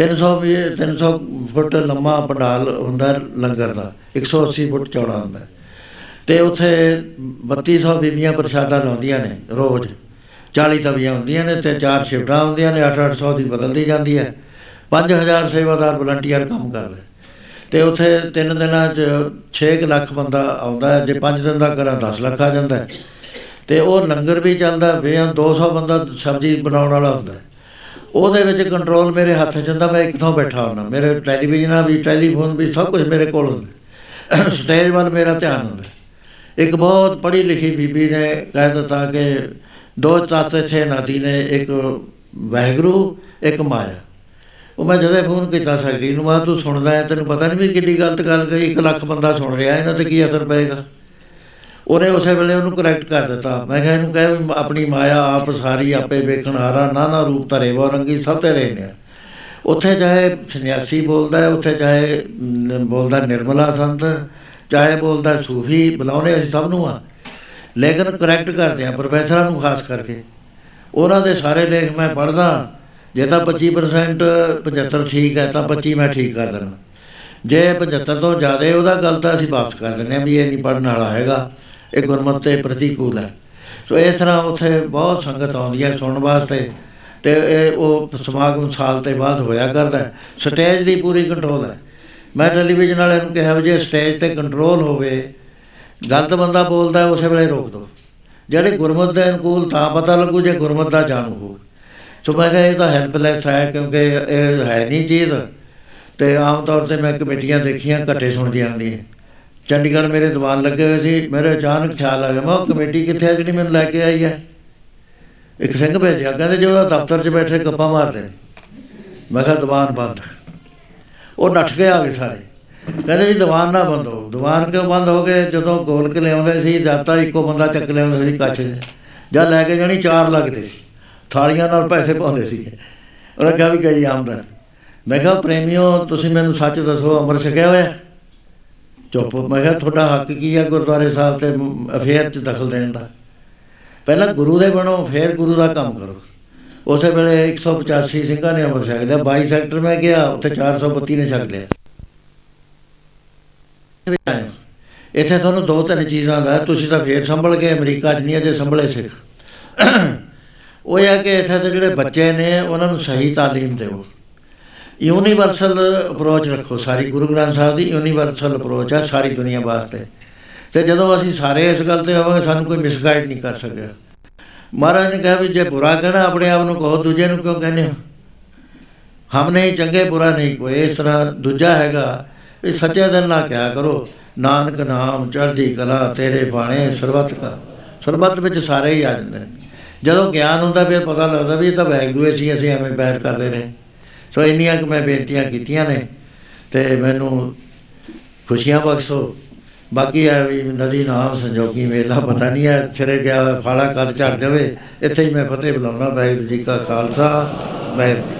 300 ਵੀ 300 ਫੁੱਟ ਲੰਮਾ ਪੰਡਾਲ ਹੁੰਦਾ ਲੰਗਰ ਦਾ 180 ਫੁੱਟ ਚੌੜਾ ਹੁੰਦਾ। ਤੇ ਉੱਥੇ 3200 ਬੀਬੀਆਂ ਪ੍ਰਸ਼ਾਦਾ ਲਾਉਂਦੀਆਂ ਨੇ ਰੋਜ਼। 40 ਤਵੀਆਂ ਹੁੰਦੀਆਂ ਨੇ ਤੇ ਚਾਰ ਸ਼ਿਫਟਾਂ ਹੁੰਦੀਆਂ ਨੇ 8-800 ਦੀ ਬਦਲਦੀ ਜਾਂਦੀ ਹੈ। 5000 ਸੇਵਾਦਾਰ ਵਲੰਟੀਅਰ ਕੰਮ ਕਰਦੇ ਤੇ ਉੱਥੇ ਤਿੰਨ ਦਿਨਾਂ 'ਚ 6 ਲੱਖ ਬੰਦਾ ਆਉਂਦਾ ਹੈ, ਜੇ 5 ਦਿਨ ਦਾ ਕਰਾਂ 10 ਲੱਖ ਆ ਜਾਂਦਾ ਹੈ। ਤੇ ਉਹ ਲੰਗਰ ਵੀ ਚੱਲਦਾ ਬੇਆਂ 200 ਬੰਦਾ ਸਬਜ਼ੀ ਬਣਾਉਣ ਵਾਲਾ ਹੁੰਦਾ ਉਹਦੇ ਵਿੱਚ ਕੰਟਰੋਲ ਮੇਰੇ ਹੱਥ 'ਚ ਹੁੰਦਾ, ਮੈਂ ਇੱਕਥੋਂ ਬੈਠਾ ਹੁੰਦਾ। ਮੇਰੇ ਟੈਲੀਵਿਜ਼ਨਾਂ ਵੀ ਟੈਲੀਫੋਨ ਵੀ ਸਭ ਕੁਝ ਮੇਰੇ ਕੋਲ ਹੁੰਦਾ। ਸਟੇਜ ਵੱਲ ਮੇਰਾ ਧਿਆਨ ਹੁੰਦਾ। ਇੱਕ ਬਹੁਤ ਪੜ੍ਹੀ ਲਿਖੀ ਬੀਬੀ ਨੇ ਕਹਿ ਦਿੱਤਾ ਕਿ ਦੋ ਤੱਤ ਇੱਥੇ ਨਦੀ ਨੇ, ਇੱਕ ਵਹਿਗਰੂ, ਇੱਕ ਮਾਇਆ। ਉਹ ਮੈਂ ਜਦੋਂ ਫੋਨ ਕੀਤਾ ਸਕਦੀ ਨੂੰ, ਮਾ ਤੂੰ ਸੁਣਦਾ ਹੈ ਤੈਨੂੰ ਪਤਾ ਨਹੀਂ ਵੀ ਕਿੰਨੀ ਗਲਤ ਗੱਲ ਕਹੀ 1 ਲੱਖ ਬੰਦਾ ਸੁਣ ਰਿਹਾ, ਇਹਨਾਂ ਤੇ ਕੀ ਅਸਰ ਪਏਗਾ? ਉਹਨੇ ਉਸੇ ਵੇਲੇ ਉਹਨੂੰ ਕਰੈਕਟ ਕਰ ਦਿੱਤਾ। ਮੈਂ ਕਿਹਾ ਇਹਨੂੰ ਕਹੇ ਵੀ ਆਪਣੀ ਮਾਇਆ ਆਪ ਸਾਰੀ ਆਪੇ ਵੇਖਣ ਹਾਰਾ ਨਾਨਾ ਰੂਪ ਧਰੇ ਵਾ ਰੰਗੀ ਸਭ ਤੇ ਰਹਿੰਦੇ ਆ ਉੱਥੇ ਚਾਹੇ ਸੰਨਿਆਸੀ ਬੋਲਦਾ ਹੈ, ਉੱਥੇ ਚਾਹੇ ਨ- ਬੋਲਦਾ ਨਿਰਮਲਾ ਸੰਤ, ਚਾਹੇ ਬੋਲਦਾ ਸੂਫੀ, ਬੁਲਾਉਣੇ ਅਸੀਂ ਸਭ ਨੂੰ ਆ। ਲੇਕਿਨ ਕਰੈਕਟ ਕਰਦੇ ਆ ਪ੍ਰੋਫੈਸਰਾਂ ਨੂੰ ਖਾਸ ਕਰਕੇ। ਉਹਨਾਂ ਦੇ ਸਾਰੇ ਲੇਖ ਮੈਂ ਪੜ੍ਹਦਾ, ਜੇ ਤਾਂ 25% 75 ਠੀਕ ਹੈ, ਤਾਂ 25 ਮੈਂ ਠੀਕ ਕਰ ਦੇਣਾ ਜੇ 75 ਤੋਂ ਜ਼ਿਆਦਾ ਉਹਦਾ ਗੱਲ ਤਾਂ ਅਸੀਂ ਵਾਪਸ ਕਰ ਦਿੰਦੇ ਹਾਂ ਵੀ ਇਹ ਨਹੀਂ ਪੜਨ ਵਾਲਾ ਹੈਗਾ। ਇਹ ਗੁਰਮਤਿ ਤੇ ਪ੍ਰਤੀਕੂਲ ਹੈ। ਸੋ ਇਸ ਤਰ੍ਹਾਂ ਉੱਥੇ ਬਹੁਤ ਸੰਗਤ ਆਉਂਦੀ ਹੈ ਸੁਣਨ ਵਾਸਤੇ ਤੇ ਇਹ ਉਹ ਸਮਾਗਮ ਸਾਲ ਤੇ ਬਾਅਦ ਹੋਇਆ ਕਰਦਾ ਹੈ। ਸਟੇਜ ਦੀ ਪੂਰੀ ਕੰਟਰੋਲ ਹੈ। ਮੈਂ ਟੈਲੀਵਿਜ਼ਨ ਵਾਲਿਆਂ ਨੂੰ ਕਿਹਾ ਵੀ ਜੇ ਸਟੇਜ ਤੇ ਕੰਟਰੋਲ ਹੋਵੇ ਗਲਤ ਬੰਦਾ ਬੋਲਦਾ ਹੈ, ਉਸੇ ਵੇਲੇ ਰੋਕ ਦਿਓ। ਜਿਹੜੇ ਗੁਰਮਤਿ ਦੇ ਅਨੁਕੂਲ ਤਾਂ ਪਤਾ ਲੱਗੂ ਜੇ ਗੁਰਮਤਿ ਦਾ ਜਾਣੂ ਹੋ ਸੋ ਮੈਂ ਕਿਹਾ ਇਹ ਤਾਂ ਹੈਲਪਲੈਸ ਹੈ ਕਿਉਂਕਿ ਇਹ ਹੈ ਨਹੀਂ ਚੀਜ਼। ਤੇ ਆਮ ਤੌਰ ਤੇ ਮੈਂ ਕਮੇਟੀਆਂ ਦੇਖੀਆਂ ਘੱਟੇ ਸੁਣਦੀਆਂ ਹੁੰਦੀਆਂ। ਚੰਡੀਗੜ੍ਹ ਮੇਰੇ ਦੀਵਾਨ ਲੱਗੇ ਹੋਏ ਸੀ, ਮੇਰੇ ਅਚਾਨਕ ਖਿਆਲ ਆ ਗਿਆ, ਮੈਂ ਉਹ ਕਮੇਟੀ ਕਿੱਥੇ ਆ ਜਿਹੜੀ ਮੈਨੂੰ ਲੈ ਕੇ ਆਈ ਹੈ ਇੱਕ ਸਿੰਘ ਭੇਜਿਆ, ਕਹਿੰਦੇ ਜੋ ਉਹ ਦਫ਼ਤਰ 'ਚ ਬੈਠੇ ਗੱਪਾਂ ਮਾਰਦੇ ਨੇ। ਮੈਂ ਕਿਹਾ ਦੀਵਾਨ ਬੰਦ। ਉਹ ਨੱਠ ਕੇ ਆ ਗਏ ਸਾਰੇ। ਕਹਿੰਦੇ ਜੀ ਦੀਵਾਨ ਨਾ ਬੰਦ ਹੋ। ਦੀਵਾਨ ਕਿਉਂ ਬੰਦ ਹੋ ਗਏ? ਜਦੋਂ ਗੋਲ ਕੇ ਲਿਆਉਂਦੇ ਸੀ ਜਦ ਤਾਂ ਇੱਕੋ ਬੰਦਾ ਚੱਕ ਲਿਆਉਂਦਾ ਸੀ ਕੱਚ ਦੇ। ਜਦ ਲੈ ਕੇ ਜਾਣੀ ਚਾਰ ਲੱਗਦੇ ਸੀ। ਥਾਲੀਆਂ ਨਾਲ ਪੈਸੇ ਪਾਉਂਦੇ ਸੀ। ਉਹਨੇ ਕਿਹਾ ਵੀ ਗਈ ਆਮਦਨ। ਮੈਂ ਕਿਹਾ, ਪ੍ਰੇਮਿਓ, ਤੁਸੀਂ ਮੈਨੂੰ ਸੱਚ ਦੱਸੋ, ਅੰਮ੍ਰਿਤ ਛਕਿਆ ਹੋਇਆ? ਚੁੱਪ। ਮੈਂ ਕਿਹਾ ਤੁਹਾਡਾ ਹੱਕ ਕੀ ਹੈ ਗੁਰਦੁਆਰੇ ਸਾਹਿਬ ਤੇ ਅਫੇਅਰ 'ਚ ਦਖਲ ਦੇਣ ਦਾ? ਪਹਿਲਾਂ ਗੁਰੂ ਦੇ ਬਣੋ ਫਿਰ ਗੁਰੂ ਦਾ ਕੰਮ ਕਰੋ। ਉਸੇ ਵੇਲੇ 185 ਸਿੰਘਾਂ ਨੇ ਅੰਮ੍ਰਿਤ ਛਕ ਲਿਆ। 22 ਸੈਕਟਰ ਮੈਂ ਗਿਆ ਉੱਥੇ 432 ਨੇ ਛਕ ਲਿਆ। ਇੱਥੇ ਤੁਹਾਨੂੰ ਦੋ ਤਿੰਨ ਚੀਜ਼ਾਂ ਦਾ ਹੈ, ਤੁਸੀਂ ਤਾਂ ਫੇਰ ਸੰਭਲ ਗਏ ਅਮਰੀਕਾ 'ਚ ਨਹੀਂ ਅਜੇ ਸੰਭਲੇ ਸਿੱਖ। ਉਹ ਇਹ ਹੈ ਕਿ ਇੱਥੇ ਦੇ ਜਿਹੜੇ ਬੱਚੇ ਨੇ ਉਹਨਾਂ ਨੂੰ ਸਹੀ ਤਾਲੀਮ ਦਿਓ। ਯੂਨੀਵਰਸਲ ਅਪਰੋਚ ਰੱਖੋ, ਸਾਰੀ ਗੁਰੂ ਗ੍ਰੰਥ ਸਾਹਿਬ ਦੀ ਯੂਨੀਵਰਸਲ ਅਪਰੋਚ ਹੈ ਸਾਰੀ ਦੁਨੀਆ ਵਾਸਤੇ। ਤੇ ਜਦੋਂ ਅਸੀਂ ਸਾਰੇ ਇਸ ਗੱਲ ਤੇ ਹੋਵਾਂਗੇ ਸਾਨੂੰ ਕੋਈ ਮਿਸਗਾਈਡ ਨਹੀਂ ਕਰ ਸਕਿਆ। ਮਹਾਰਾਜ ਨੇ ਕਿਹਾ ਵੀ ਜੇ ਬੁਰਾ ਕਹਿਣਾ, ਆਪਣੇ ਆਪ ਨੂੰ ਕਹੋ, ਦੂਜੇ ਨੂੰ ਕਿਉਂ ਕਹਿੰਦੇ ਹੋ? ਹਮ ਨਹੀਂ ਚੰਗੇ, ਬੁਰਾ ਨਹੀਂ, ਕੋਈ ਇਸ ਤਰ੍ਹਾਂ ਦੂਜਾ ਹੈਗਾ, ਵੀ ਸੱਚੇ ਦਿਲ ਨਾਲ ਕਿਹਾ ਕਰੋ, ਨਾਨਕ ਨਾਮ, ਚੜ੍ਹਦੀ ਕਲਾ, ਤੇਰੇ ਬਾਣੇ, ਸਰਬੱਤ ਕਾ। ਸਰਬੱਤ ਵਿੱਚ ਸਾਰੇ ਹੀ ਆ ਜਾਂਦੇ ਨੇ। ਜਦੋਂ ਗਿਆਨ ਹੁੰਦਾ, ਫਿਰ ਪਤਾ ਲੱਗਦਾ ਵੀ ਇਹ ਤਾਂ ਵੈਗਰੂ ਸੀ, ਅਸੀਂ ਐਵੇਂ ਬੈਰ ਕਰਦੇ ਰਹੇ। ਸੋ ਇੰਨੀਆਂ ਕਿ ਮੈਂ ਬੇਨਤੀਆਂ ਕੀਤੀਆਂ ਨੇ ਤੇ ਮੈਨੂੰ ਖੁਸ਼ੀਆਂ ਬਖਸ਼ੋ ਬਾਕੀ ਹੈ ਵੀ ਨਦੀ ਨਾਮ ਸੰਜੋਗੀ ਮੇਲਾ ਪਤਾ ਨਹੀਂ ਹੈ, ਸਿਰੇ ਗਿਆ ਹੋਇਆ ਫਾਲਾ ਕਦ ਝੜ ਜਾਵੇ, ਇੱਥੇ ਹੀ ਮੈਂ ਫਤਿਹ ਬੁਲਾਉਣਾ ਵਾਹਿਗੁਰੂ ਜੀ ਕਾ ਖਾਲਸਾ, ਵਾਹਿਗੁਰੂ ਜੀ ਕੀ ਫਤਿਹ।